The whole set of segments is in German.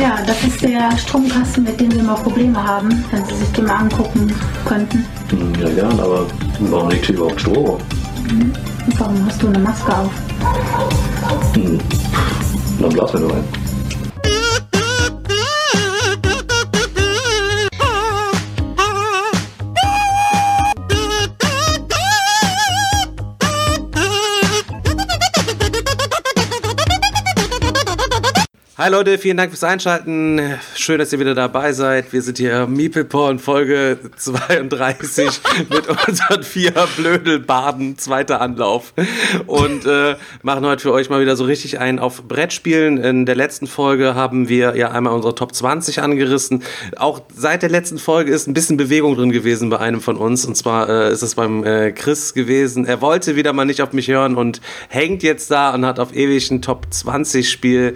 Ja, das ist der Stromkasten, mit dem wir mal Probleme haben, wenn Sie sich den mal angucken könnten. Ja, gern, aber warum liegt hier überhaupt Strom? Und warum hast du eine Maske auf? Hm. Dann blasen wir nur Hi Leute, vielen Dank fürs Einschalten. Schön, dass ihr wieder dabei seid. Wir sind hier Miepelporn Folge 32 mit unseren vier Blödelbaden, zweiter Anlauf. Und äh, machen heute für euch mal wieder so richtig ein auf Brettspielen. In der letzten Folge haben wir ja einmal unsere Top 20 angerissen. Auch seit der letzten Folge ist ein bisschen Bewegung drin gewesen bei einem von uns. Und zwar äh, ist es beim äh, Chris gewesen. Er wollte wieder mal nicht auf mich hören und hängt jetzt da und hat auf ewig ein Top 20 Spiel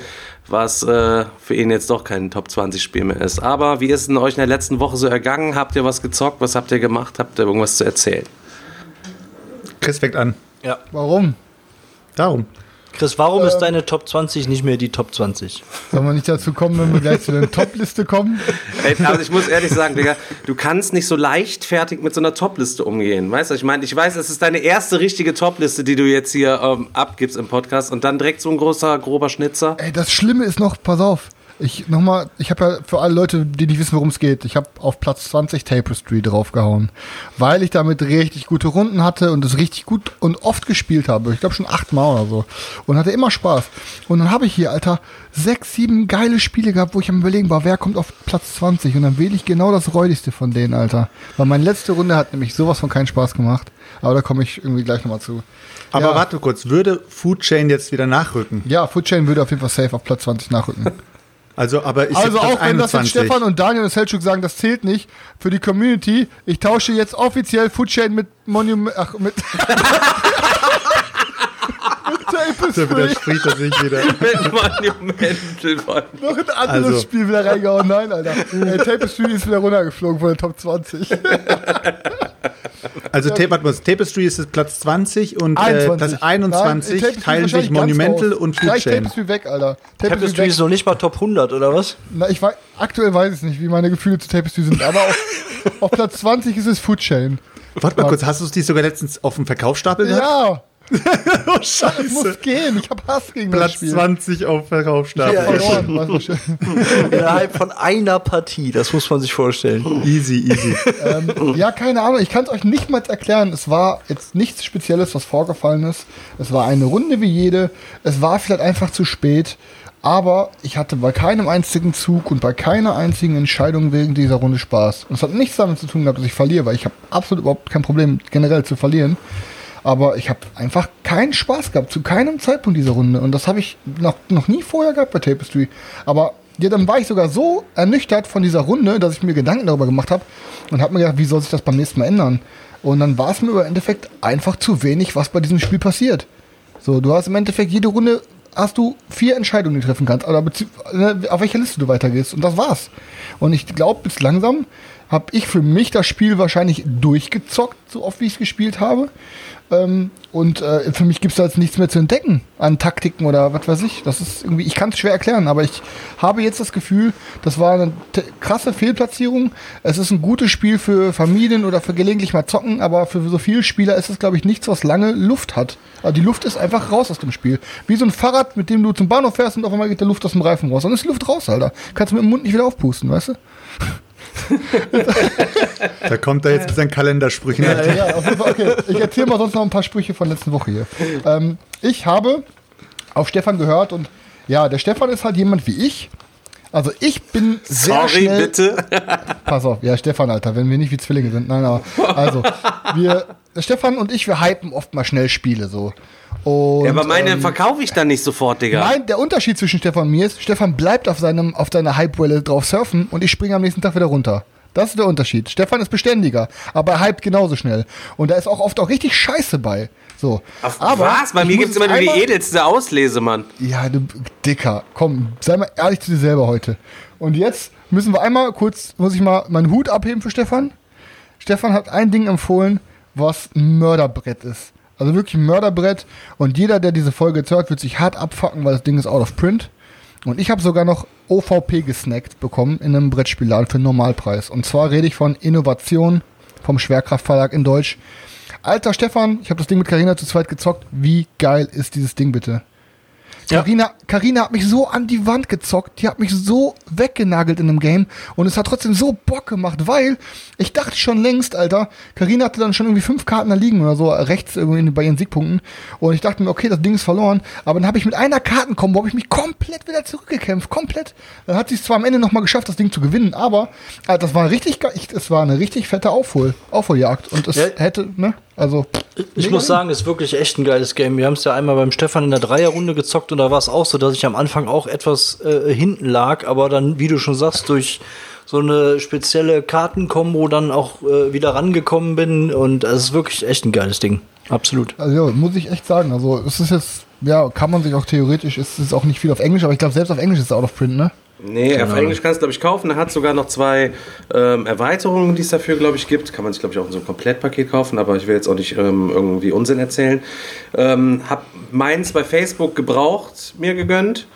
was äh, für ihn jetzt doch kein Top 20 Spiel mehr ist. Aber wie ist es denn euch in der letzten Woche so ergangen? Habt ihr was gezockt? Was habt ihr gemacht? Habt ihr irgendwas zu erzählen? Chris fängt an. Ja. Warum? Darum. Chris, warum ist deine Top 20 nicht mehr die Top 20? Sollen wir nicht dazu kommen, wenn wir gleich zu der Top-Liste kommen? Ey, also ich muss ehrlich sagen, Digga, du kannst nicht so leichtfertig mit so einer Top-Liste umgehen. Weißt du, ich meine, ich weiß, es ist deine erste richtige Top-Liste, die du jetzt hier ähm, abgibst im Podcast und dann direkt so ein großer, grober Schnitzer. Ey, das Schlimme ist noch, pass auf. Ich nochmal, ich habe ja für alle Leute, die nicht wissen, worum es geht, ich habe auf Platz 20 Tapestry draufgehauen, weil ich damit richtig gute Runden hatte und es richtig gut und oft gespielt habe. Ich glaube schon achtmal oder so und hatte immer Spaß. Und dann habe ich hier, Alter, sechs, sieben geile Spiele gehabt, wo ich am überlegen war, wer kommt auf Platz 20 und dann wähle ich genau das räudigste von denen, Alter. Weil meine letzte Runde hat nämlich sowas von keinen Spaß gemacht. Aber da komme ich irgendwie gleich nochmal zu. Aber Ja. warte kurz, würde Food Chain jetzt wieder nachrücken? Ja, Food Chain würde auf jeden Fall safe auf Platz 20 nachrücken. Also, aber ich Also auch wenn das jetzt 21. Stefan und Daniel und Selchuk sagen, das zählt nicht für die Community. Ich tausche jetzt offiziell Foodchain mit Monument, ach, mit, mit Da widerspricht er sich wieder. Mit Monumental Mann. Noch ein anderes Also. Spiel wieder reingehauen. Nein, Alter. Ey, Tapestry ist wieder runtergeflogen von der Top 20. Also Tape, warte mal, Tapestry ist jetzt Platz 20 und äh, 21. Platz 21 Nein, Tapestry teilen sich Monumental und Food Gleich Chain. Tapestry weg, Alter. Tapestry weg. ist noch nicht mal Top 100, oder was? Na, ich weiß, aktuell weiß ich nicht, wie meine Gefühle zu Tapestry sind, aber auf, auf Platz 20 ist es Foodchain. Warte mal kurz, hast du es die sogar letztens auf dem Verkaufsstapel gehabt? Ja, Oh, es scheiße. muss gehen. Ich hab Hass gegen das Platz Spiel. 20 auf Verkaufsstapel. Ich verloren, du schön. Innerhalb von einer Partie, das muss man sich vorstellen. Easy, easy. ähm, ja, keine Ahnung. Ich kann es euch nicht mal erklären. Es war jetzt nichts Spezielles, was vorgefallen ist. Es war eine Runde wie jede. Es war vielleicht einfach zu spät. Aber ich hatte bei keinem einzigen Zug und bei keiner einzigen Entscheidung wegen dieser Runde Spaß. Und es hat nichts damit zu tun gehabt, dass ich verliere, weil ich habe absolut überhaupt kein Problem generell zu verlieren. Aber ich habe einfach keinen Spaß gehabt, zu keinem Zeitpunkt dieser Runde. Und das habe ich noch, noch nie vorher gehabt bei Tapestry. Aber ja, dann war ich sogar so ernüchtert von dieser Runde, dass ich mir Gedanken darüber gemacht habe und habe mir gedacht, wie soll sich das beim nächsten Mal ändern? Und dann war es mir im Endeffekt einfach zu wenig, was bei diesem Spiel passiert. So, du hast im Endeffekt jede Runde hast du vier Entscheidungen, die du treffen kannst, bezieh- ne, auf welcher Liste du weitergehst. Und das war's. Und ich glaube, bis langsam habe ich für mich das Spiel wahrscheinlich durchgezockt, so oft wie ich es gespielt habe. Ähm, und äh, für mich gibt es da jetzt nichts mehr zu entdecken an Taktiken oder was weiß ich. Das ist irgendwie, ich kann es schwer erklären, aber ich habe jetzt das Gefühl, das war eine krasse Fehlplatzierung. Es ist ein gutes Spiel für Familien oder für gelegentlich mal zocken, aber für so viele Spieler ist es, glaube ich, nichts, was lange Luft hat. Also die Luft ist einfach raus aus dem Spiel. Wie so ein Fahrrad, mit dem du zum Bahnhof fährst und auf einmal geht der Luft aus dem Reifen raus. Dann ist die Luft raus, Alter. Kannst du mit dem Mund nicht wieder aufpusten, weißt du? Da kommt er jetzt mit seinen Kalendersprüchen. Ja, ja, auf jeden Fall, okay. Ich erzähle mal sonst noch ein paar Sprüche von letzten Woche hier. Ähm, ich habe auf Stefan gehört und ja, der Stefan ist halt jemand wie ich. Also ich bin sehr Sorry, schnell. bitte. Pass auf, ja, Stefan, Alter, wenn wir nicht wie Zwillinge sind. Nein, aber also, wir, der Stefan und ich, wir hypen oft mal schnell Spiele so. Und, Ja, aber meine ähm, verkaufe ich dann nicht sofort, Digga. Nein, der Unterschied zwischen Stefan und mir ist, Stefan bleibt auf, seinem, auf seiner Hypewelle drauf surfen und ich springe am nächsten Tag wieder runter. Das ist der Unterschied. Stefan ist beständiger, aber er hypt genauso schnell. Und da ist auch oft auch richtig Scheiße bei. So. Auf aber was? Bei mir gibt es immer nur die edelste Auslese, Mann. Ja, du Dicker, komm, sei mal ehrlich zu dir selber heute. Und jetzt müssen wir einmal kurz, muss ich mal meinen Hut abheben für Stefan. Stefan hat ein Ding empfohlen, was ein Mörderbrett ist. Also wirklich ein Mörderbrett. Und jeder, der diese Folge jetzt hört, wird sich hart abfacken, weil das Ding ist out of print. Und ich habe sogar noch OVP gesnackt bekommen in einem Brettspielladen für einen Normalpreis. Und zwar rede ich von Innovation vom Schwerkraftverlag in Deutsch. Alter Stefan, ich habe das Ding mit Carina zu zweit gezockt. Wie geil ist dieses Ding bitte? Ja. Carina, Carina hat mich so an die Wand gezockt, die hat mich so weggenagelt in dem Game und es hat trotzdem so Bock gemacht, weil ich dachte schon längst, Alter, Carina hatte dann schon irgendwie fünf Karten da liegen oder so rechts irgendwie bei ihren Siegpunkten und ich dachte mir, okay, das Ding ist verloren, aber dann habe ich mit einer Kartenkombo habe ich mich komplett wieder zurückgekämpft, komplett. Dann hat sie es zwar am Ende nochmal geschafft, das Ding zu gewinnen, aber Alter, das war richtig, es war eine richtig fette Aufhol, Aufholjagd und es Ja. hätte, ne, also Ich muss sagen, es ist wirklich echt ein geiles Game. Wir haben es ja einmal beim Stefan in der Dreierrunde gezockt und da war es auch so, dass ich am Anfang auch etwas äh, hinten lag, aber dann, wie du schon sagst, durch so eine spezielle Kartenkombo dann auch äh, wieder rangekommen bin und es ist wirklich echt ein geiles Ding. Absolut. Also ja, muss ich echt sagen. Also es ist jetzt, ja, kann man sich auch theoretisch, es ist auch nicht viel auf Englisch, aber ich glaube selbst auf Englisch ist es out of print, ne? Nee, auf Englisch kannst du, glaube ich, kaufen. Er hat sogar noch zwei ähm, Erweiterungen, die es dafür, glaube ich, gibt. Kann man sich, glaube ich, auch in so einem Komplettpaket kaufen, aber ich will jetzt auch nicht ähm, irgendwie Unsinn erzählen. Ähm, hab meins bei Facebook gebraucht, mir gegönnt.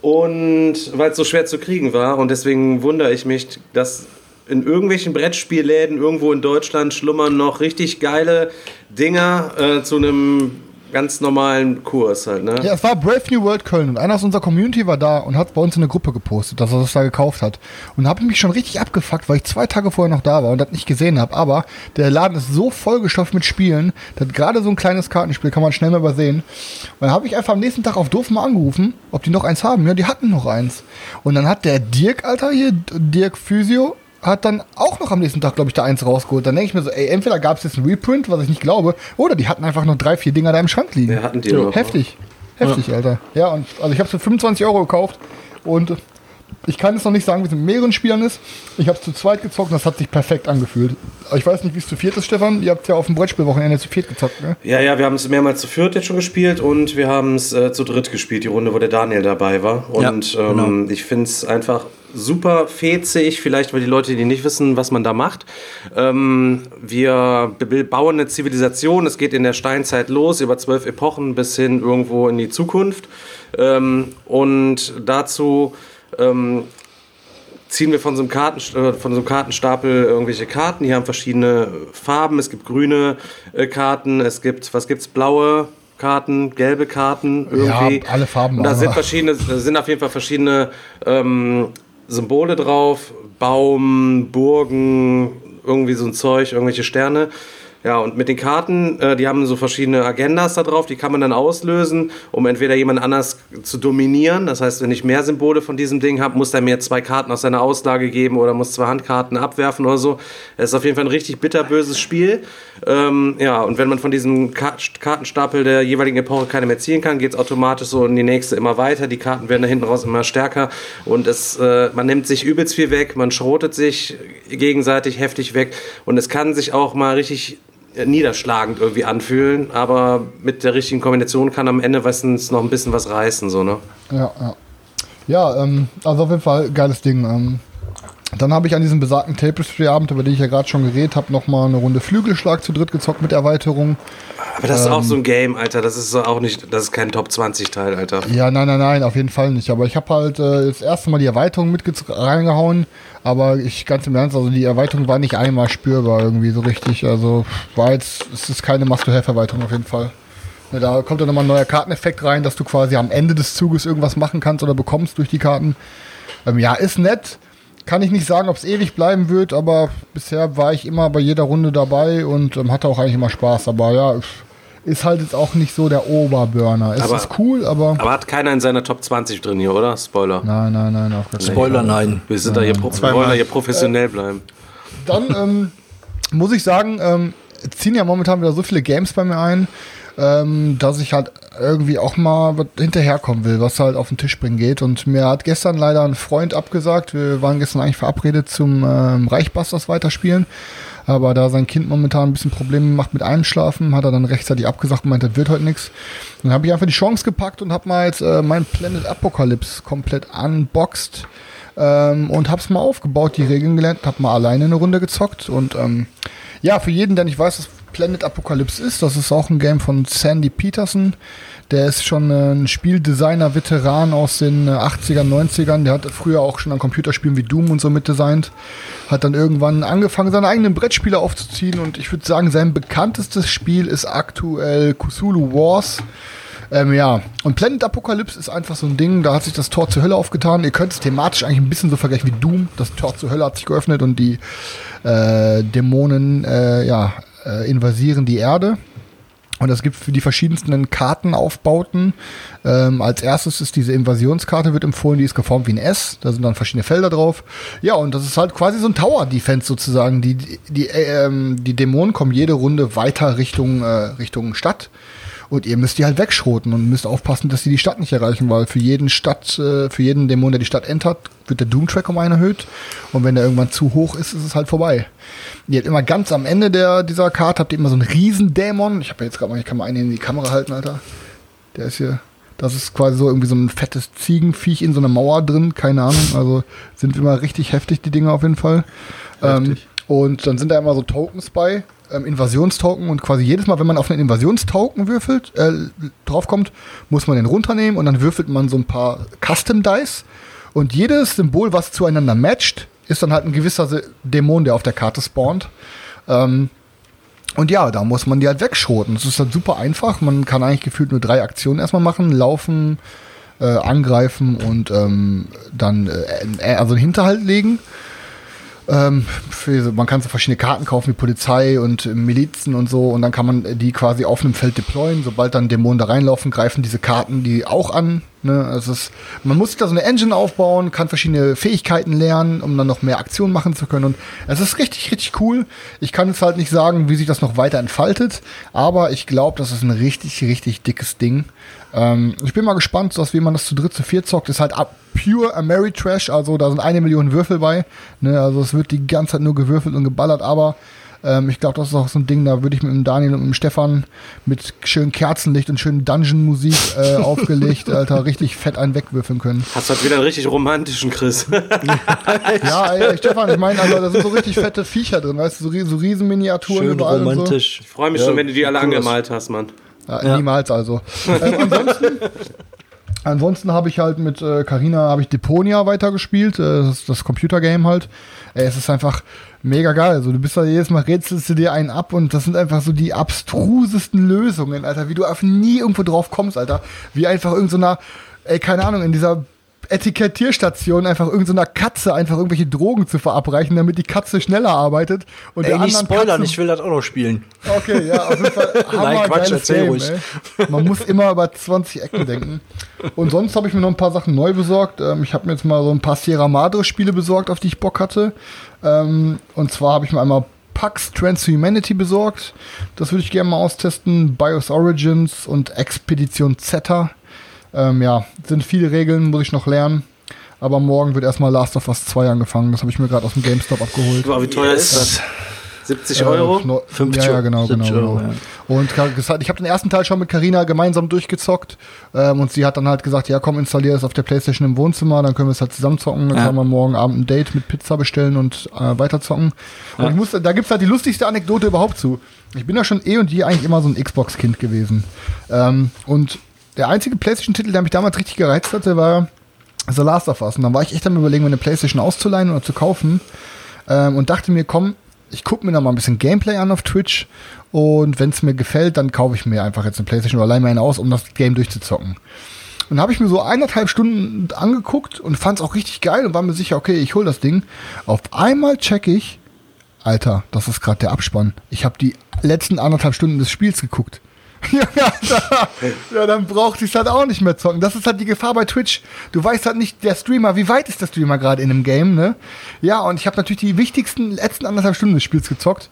Und weil es so schwer zu kriegen war. Und deswegen wundere ich mich, dass in irgendwelchen Brettspielläden irgendwo in Deutschland schlummern noch richtig geile Dinger äh, zu einem ganz normalen Kurs halt, ne? Ja, es war Brave New World Köln und einer aus unserer Community war da und hat bei uns in eine Gruppe gepostet, dass er das da gekauft hat. Und habe ich mich schon richtig abgefuckt, weil ich zwei Tage vorher noch da war und das nicht gesehen habe. Aber der Laden ist so vollgestopft mit Spielen, dass gerade so ein kleines Kartenspiel kann man schnell mal übersehen. Und dann habe ich einfach am nächsten Tag auf Doof mal angerufen, ob die noch eins haben. Ja, die hatten noch eins. Und dann hat der Dirk, Alter, hier, Dirk Physio, hat dann auch noch am nächsten Tag, glaube ich, da eins rausgeholt. Dann denke ich mir so, ey, entweder gab es jetzt ein Reprint, was ich nicht glaube, oder die hatten einfach noch drei, vier Dinger da im Schrank liegen. Ja, hatten die noch. Heftig. Heftig, Alter. Ja, und also ich habe es für 25 Euro gekauft und ich kann es noch nicht sagen, wie es mit mehreren Spielern ist. Ich habe es zu zweit gezockt und das hat sich perfekt angefühlt. Ich weiß nicht, wie es zu viert ist, Stefan. Ihr habt ja auf dem Brettspielwochenende zu viert gezockt, ne? Ja, ja, wir haben es mehrmals zu viert jetzt schon gespielt und wir haben es äh, zu dritt gespielt, die Runde, wo der Daniel dabei war. Und Ja, ähm, ich finde es einfach super fetzig, vielleicht weil die Leute, die nicht wissen, was man da macht. Ähm, wir bauen eine Zivilisation, es geht in der Steinzeit los, über zwölf Epochen bis hin irgendwo in die Zukunft. Ähm, und dazu ähm, ziehen wir von so, einem Karten, äh, von so einem Kartenstapel irgendwelche Karten. Die haben verschiedene Farben. Es gibt grüne äh, Karten, es gibt, was gibt's, blaue Karten, gelbe Karten irgendwie. Ja, alle Farben da sind verschiedene, da sind auf jeden Fall verschiedene ähm, Symbole drauf. Baum, Burgen, irgendwie so ein Zeug, irgendwelche Sterne. Ja, und mit den Karten, äh, die haben so verschiedene Agendas da drauf, die kann man dann auslösen, um entweder jemand anders zu dominieren. Das heißt, wenn ich mehr Symbole von diesem Ding habe, muss der mir zwei Karten aus seiner Auslage geben oder muss zwei Handkarten abwerfen oder so. Es ist auf jeden Fall ein richtig bitterböses Spiel. Ähm, ja, und wenn man von diesem Ka Kartenstapel der jeweiligen Epoche keine mehr ziehen kann, geht es automatisch so in die nächste immer weiter. Die Karten werden da hinten raus immer stärker und es, äh, man nimmt sich übelst viel weg, man schrotet sich gegenseitig heftig weg und es kann sich auch mal richtig niederschlagend irgendwie anfühlen, aber mit der richtigen Kombination kann am Ende meistens noch ein bisschen was reißen, so, ne? Ja, ja. Ja, ähm, also auf jeden Fall geiles Ding. Ähm, dann habe ich an diesem besagten Tapestry-Abend, über den ich ja gerade schon geredet habe, nochmal eine Runde Flügelschlag zu dritt gezockt mit Erweiterung. Aber das ist Ähm. auch so ein Game, Alter, das ist auch nicht, das ist kein Top 20 Teil, Alter. Ja, nein, nein, nein, auf jeden Fall nicht. Aber ich habe halt äh, das erste Mal die Erweiterung mit reingehauen. Aber ich ganz im Ernst, also die Erweiterung war nicht einmal spürbar irgendwie so richtig. Also war jetzt, es ist keine Must-to-Have-Erweiterung auf jeden Fall. Da kommt dann nochmal ein neuer Karteneffekt rein, dass du quasi am Ende des Zuges irgendwas machen kannst oder bekommst durch die Karten. Ähm, ja, ist nett. Kann ich nicht sagen, ob es ewig bleiben wird, aber bisher war ich immer bei jeder Runde dabei und ähm, hatte auch eigentlich immer Spaß. Aber ja, ist halt jetzt auch nicht so der Oberburner. Es Aber- ist cool, aber. Aber hat keiner in seiner Top 20 drin hier, oder? Spoiler. Nein, nein, nein, auf gar Spoiler, nein. Wir sind da hier, wir wollen da hier professionell bleiben. Dann ähm, muss ich sagen, ähm, ziehen ja momentan wieder so viele Games bei mir ein, ähm, dass ich halt irgendwie auch mal hinterherkommen will, was halt auf den Tisch bringen geht. Und mir hat gestern leider ein Freund abgesagt. Wir waren gestern eigentlich verabredet zum ähm, Reichbusters weiterspielen. Aber da sein Kind momentan ein bisschen Probleme macht mit Einschlafen, hat er dann rechtzeitig abgesagt und meint, das wird heute nichts. Dann habe ich einfach die Chance gepackt und habe mal jetzt äh, mein Planet Apocalypse komplett unboxed ähm, und hab's mal aufgebaut, die Regeln gelernt, hab mal alleine eine Runde gezockt und ähm, ja, für jeden, der nicht weiß, was Planet Apocalypse ist. Das ist auch ein Game von Sandy Peterson. Der ist schon äh, ein Spieldesigner-Veteran aus den äh, 80ern, 90ern. Der hat früher auch schon an Computerspielen wie Doom und so mitdesignt. Hat dann irgendwann angefangen, seine eigenen Brettspiele aufzuziehen. Und ich würde sagen, sein bekanntestes Spiel ist aktuell Cthulhu Wars. Ähm, ja, und Planet Apocalypse ist einfach so ein Ding, da hat sich das Tor zur Hölle aufgetan. Ihr könnt es thematisch eigentlich ein bisschen so vergleichen wie Doom. Das Tor zur Hölle hat sich geöffnet und die äh, Dämonen äh, ja, äh, invasieren die Erde. Und es gibt für die verschiedensten Kartenaufbauten. Ähm, als erstes ist diese Invasionskarte, wird empfohlen, die ist geformt wie ein S. Da sind dann verschiedene Felder drauf. Ja, und das ist halt quasi so ein Tower-Defense sozusagen. Die, die, äh, ähm, die Dämonen kommen jede Runde weiter Richtung, äh, Richtung Stadt. Und ihr müsst die halt wegschroten und müsst aufpassen, dass sie die Stadt nicht erreichen, weil für jeden Stadt, äh, für jeden Dämon, der die Stadt entert, wird der Doom-Track um einen erhöht. Und wenn der irgendwann zu hoch ist, ist es halt vorbei. Ihr habt immer ganz am Ende der, dieser Karte habt ihr immer so einen Riesendämon. Ich habe ja jetzt gerade mal, ich kann mal einen in die Kamera halten, Alter. Der ist hier. Das ist quasi so irgendwie so ein fettes Ziegenviech in so einer Mauer drin, keine Ahnung. Also sind immer richtig heftig, die Dinge auf jeden Fall. Ähm, und dann sind da immer so Tokens bei, ähm, Invasionstoken und quasi jedes Mal, wenn man auf einen Invasionstoken würfelt, äh, draufkommt, muss man den runternehmen und dann würfelt man so ein paar Custom Dice und jedes Symbol, was zueinander matcht, ist dann halt ein gewisser Se- Dämon, der auf der Karte spawnt. Ähm, und ja, da muss man die halt wegschroten. Das ist halt super einfach. Man kann eigentlich gefühlt nur drei Aktionen erstmal machen. Laufen, äh, angreifen und ähm, dann äh, äh, also einen Hinterhalt legen. Ähm, für, man kann so verschiedene Karten kaufen wie Polizei und äh, Milizen und so und dann kann man äh, die quasi auf einem Feld deployen. Sobald dann Dämonen da reinlaufen, greifen diese Karten die auch an. Ne? Also es man muss sich da so eine Engine aufbauen, kann verschiedene Fähigkeiten lernen, um dann noch mehr Aktionen machen zu können. Und es ist richtig, richtig cool. Ich kann jetzt halt nicht sagen, wie sich das noch weiter entfaltet, aber ich glaube, das ist ein richtig, richtig dickes Ding. Ähm, ich bin mal gespannt, dass wie man das zu dritt, zu viert zockt. Ist halt ab pure Ameritrash, also da sind eine Million Würfel bei. Ne? Also es wird die ganze Zeit nur gewürfelt und geballert, aber ähm, ich glaube, das ist auch so ein Ding, da würde ich mit dem Daniel und mit dem Stefan mit schönem Kerzenlicht und schönen Dungeon-Musik äh, aufgelegt, Alter, richtig fett einen wegwürfeln können. Hast du heute wieder einen richtig romantischen Chris. Ja, ey, Stefan, ich meine, also da sind so richtig fette Viecher drin, weißt du, so, so Riesenminiaturen Schön überall und so. romantisch. Ich freue mich schon, wenn du die alle angemalt hast, Mann. Ja, Ja. Niemals also. ähm, ansonsten ansonsten habe ich halt mit äh, Carina habe ich Deponia weitergespielt, äh, das das Computergame halt. Ey, es ist einfach mega geil. Also du bist da jedes Mal rätselst du dir einen ab und das sind einfach so die abstrusesten Lösungen, Alter, wie du auf nie irgendwo drauf kommst, Alter. Wie einfach irgend so ey, keine Ahnung, in dieser Etikettierstation einfach irgendeiner Katze einfach irgendwelche Drogen zu verabreichen, damit die Katze schneller arbeitet und Ey, der nicht spoilern, Katzen- ich will das auch noch spielen. Okay, ja, auf jeden Fall. Nein, Quatsch, erzähl Game, ruhig. ey. Man muss immer über 20 Ecken denken. Und sonst habe ich mir noch ein paar Sachen neu besorgt. Ähm, ich habe mir jetzt mal so ein paar Sierra Madre Spiele besorgt, auf die ich Bock hatte. Ähm, und zwar habe ich mir einmal Pax Transhumanity besorgt. Das würde ich gerne mal austesten. BIOS Origins und Expedition Zeta. Ähm, ja, sind viele Regeln, muss ich noch lernen. Aber morgen wird erstmal Last of Us 2 angefangen. Das habe ich mir gerade aus dem GameStop abgeholt. Wie teuer ist das? 70 Euro? Äh, no- 50 ja, ja, genau, genau. 70 Euro, genau. ja. Und ich habe den ersten Teil schon mit Karina gemeinsam durchgezockt ähm, und sie hat dann halt gesagt, ja komm, installier es auf der Playstation im Wohnzimmer, dann können wir es halt zusammen zocken. Dann Ja. können wir morgen Abend ein Date mit Pizza bestellen und äh, weiterzocken. Und ich muss, da gibt's halt die lustigste Anekdote überhaupt zu. Ich bin ja schon eh und je eigentlich immer so ein Xbox-Kind gewesen. Ähm, und der einzige Playstation-Titel, der mich damals richtig gereizt hatte, war The Last of Us. Und dann war ich echt am überlegen, mir eine Playstation auszuleihen oder zu kaufen. Ähm, und dachte mir, komm, ich gucke mir da mal ein bisschen Gameplay an auf Twitch. Und wenn es mir gefällt, dann kaufe ich mir einfach jetzt eine Playstation oder leih mir eine aus, um das Game durchzuzocken. Und habe ich mir so eineinhalb Stunden angeguckt und fand es auch richtig geil und war mir sicher, okay, ich hol das Ding. Auf einmal check ich, Alter, das ist gerade der Abspann. Ich habe die letzten anderthalb Stunden des Spiels geguckt. Ja, dann braucht ich halt auch nicht mehr zocken. Das ist halt die Gefahr bei Twitch. Du weißt halt nicht, der Streamer, wie weit ist der Streamer gerade in einem Game, ne? Ja, und ich habe natürlich die wichtigsten letzten anderthalb Stunden des Spiels gezockt,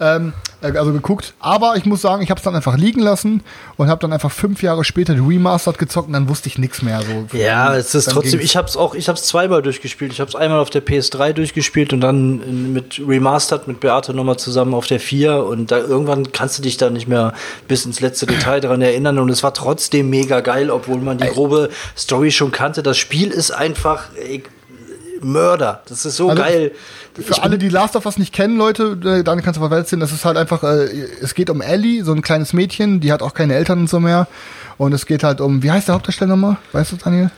ähm, äh, also geguckt. Aber ich muss sagen, ich habe es dann einfach liegen lassen und habe dann einfach fünf Jahre später die Remastered gezockt und dann wusste ich nichts mehr. So. Ja, es ist Dann trotzdem, ging's. ich hab's auch, ich hab's zweimal durchgespielt. Ich hab's einmal auf der PS3 durchgespielt und dann mit Remastered mit Beate nochmal zusammen auf der 4 und da irgendwann kannst du dich da nicht mehr bis ins letzte Detail daran erinnern und es war trotzdem mega geil, obwohl man die grobe Story schon kannte. Das Spiel ist einfach, ich, Mörder. Das ist so Also, geil. Für alle, die Last of Us nicht kennen, Leute, äh, dann kannst du sind, das ist halt einfach, äh, es geht um Ellie, so ein kleines Mädchen, die hat auch keine Eltern und so mehr. Und es geht halt um, wie heißt der Hauptdarsteller nochmal? Weißt du, Daniel?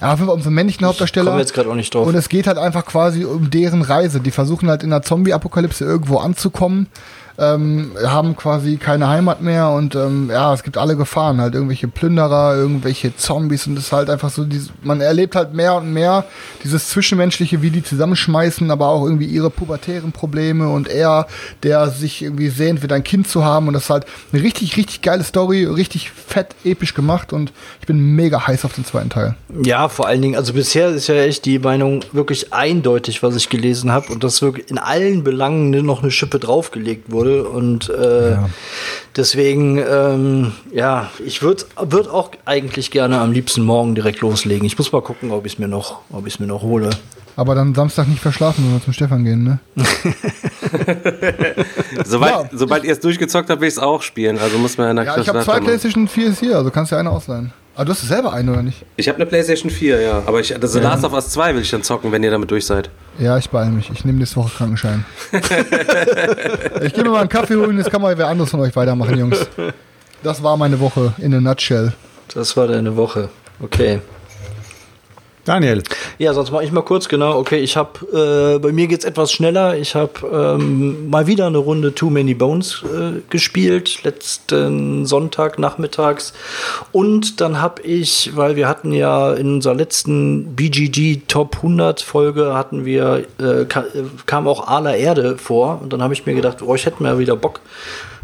Ja, auf jeden Fall um so einen männlichen Hauptdarsteller. komme jetzt gerade auch nicht drauf. Und es geht halt einfach quasi um deren Reise. Die versuchen halt in der Zombie-Apokalypse irgendwo anzukommen, ähm, haben quasi keine Heimat mehr und ähm, ja, es gibt alle Gefahren, halt irgendwelche Plünderer, irgendwelche Zombies und es ist halt einfach so, dieses, man erlebt halt mehr und mehr dieses Zwischenmenschliche, wie die zusammenschmeißen, aber auch irgendwie ihre pubertären Probleme und er, der sich irgendwie sehnt, wieder ein Kind zu haben und das ist halt eine richtig, richtig geile Story, richtig fett, episch gemacht und ich bin mega heiß auf den zweiten Teil. Ja, vor allen Dingen, also bisher ist ja echt die Meinung wirklich eindeutig, was ich gelesen habe und dass wirklich in allen Belangen noch eine Schippe draufgelegt wurde und äh, deswegen, ähm, ja, ich würde würd auch eigentlich gerne am liebsten morgen direkt loslegen. Ich muss mal gucken, ob ich es mir noch, ob ich es mir noch hole. Aber dann Samstag nicht verschlafen, wenn wir zum Stefan gehen, ne? Sobald, Ja. sobald ihr es durchgezockt habt, will ich es auch spielen. Also muss man ja Ja, ich habe zwei PlayStation 4 hier, also kannst du ja eine ausleihen. Aber du hast selber eine, oder nicht? Ich habe eine PlayStation 4, ja. Aber ich, das Last of Us 2 will ich dann zocken, wenn ihr damit durch seid. Ja, ich beeile mich. Ich nehme nächste Woche Krankenschein. ich gehe mir mal einen Kaffee holen, jetzt kann mal wer anderes von euch weitermachen, Jungs. Das war meine Woche in a nutshell. Das war deine Woche. Okay. Daniel, Ja, sonst mache ich mal kurz, genau. Okay, ich habe, äh, bei mir geht's etwas schneller. Ich habe ähm, mal wieder eine Runde Too Many Bones äh, gespielt, letzten Sonntag nachmittags. Und dann habe ich, weil wir hatten ja in unserer letzten BGG Top 100 Folge hatten wir, äh, äh, kam auch Ala Erde vor. Und dann habe ich mir gedacht, oh, ich hätte mir wieder Bock,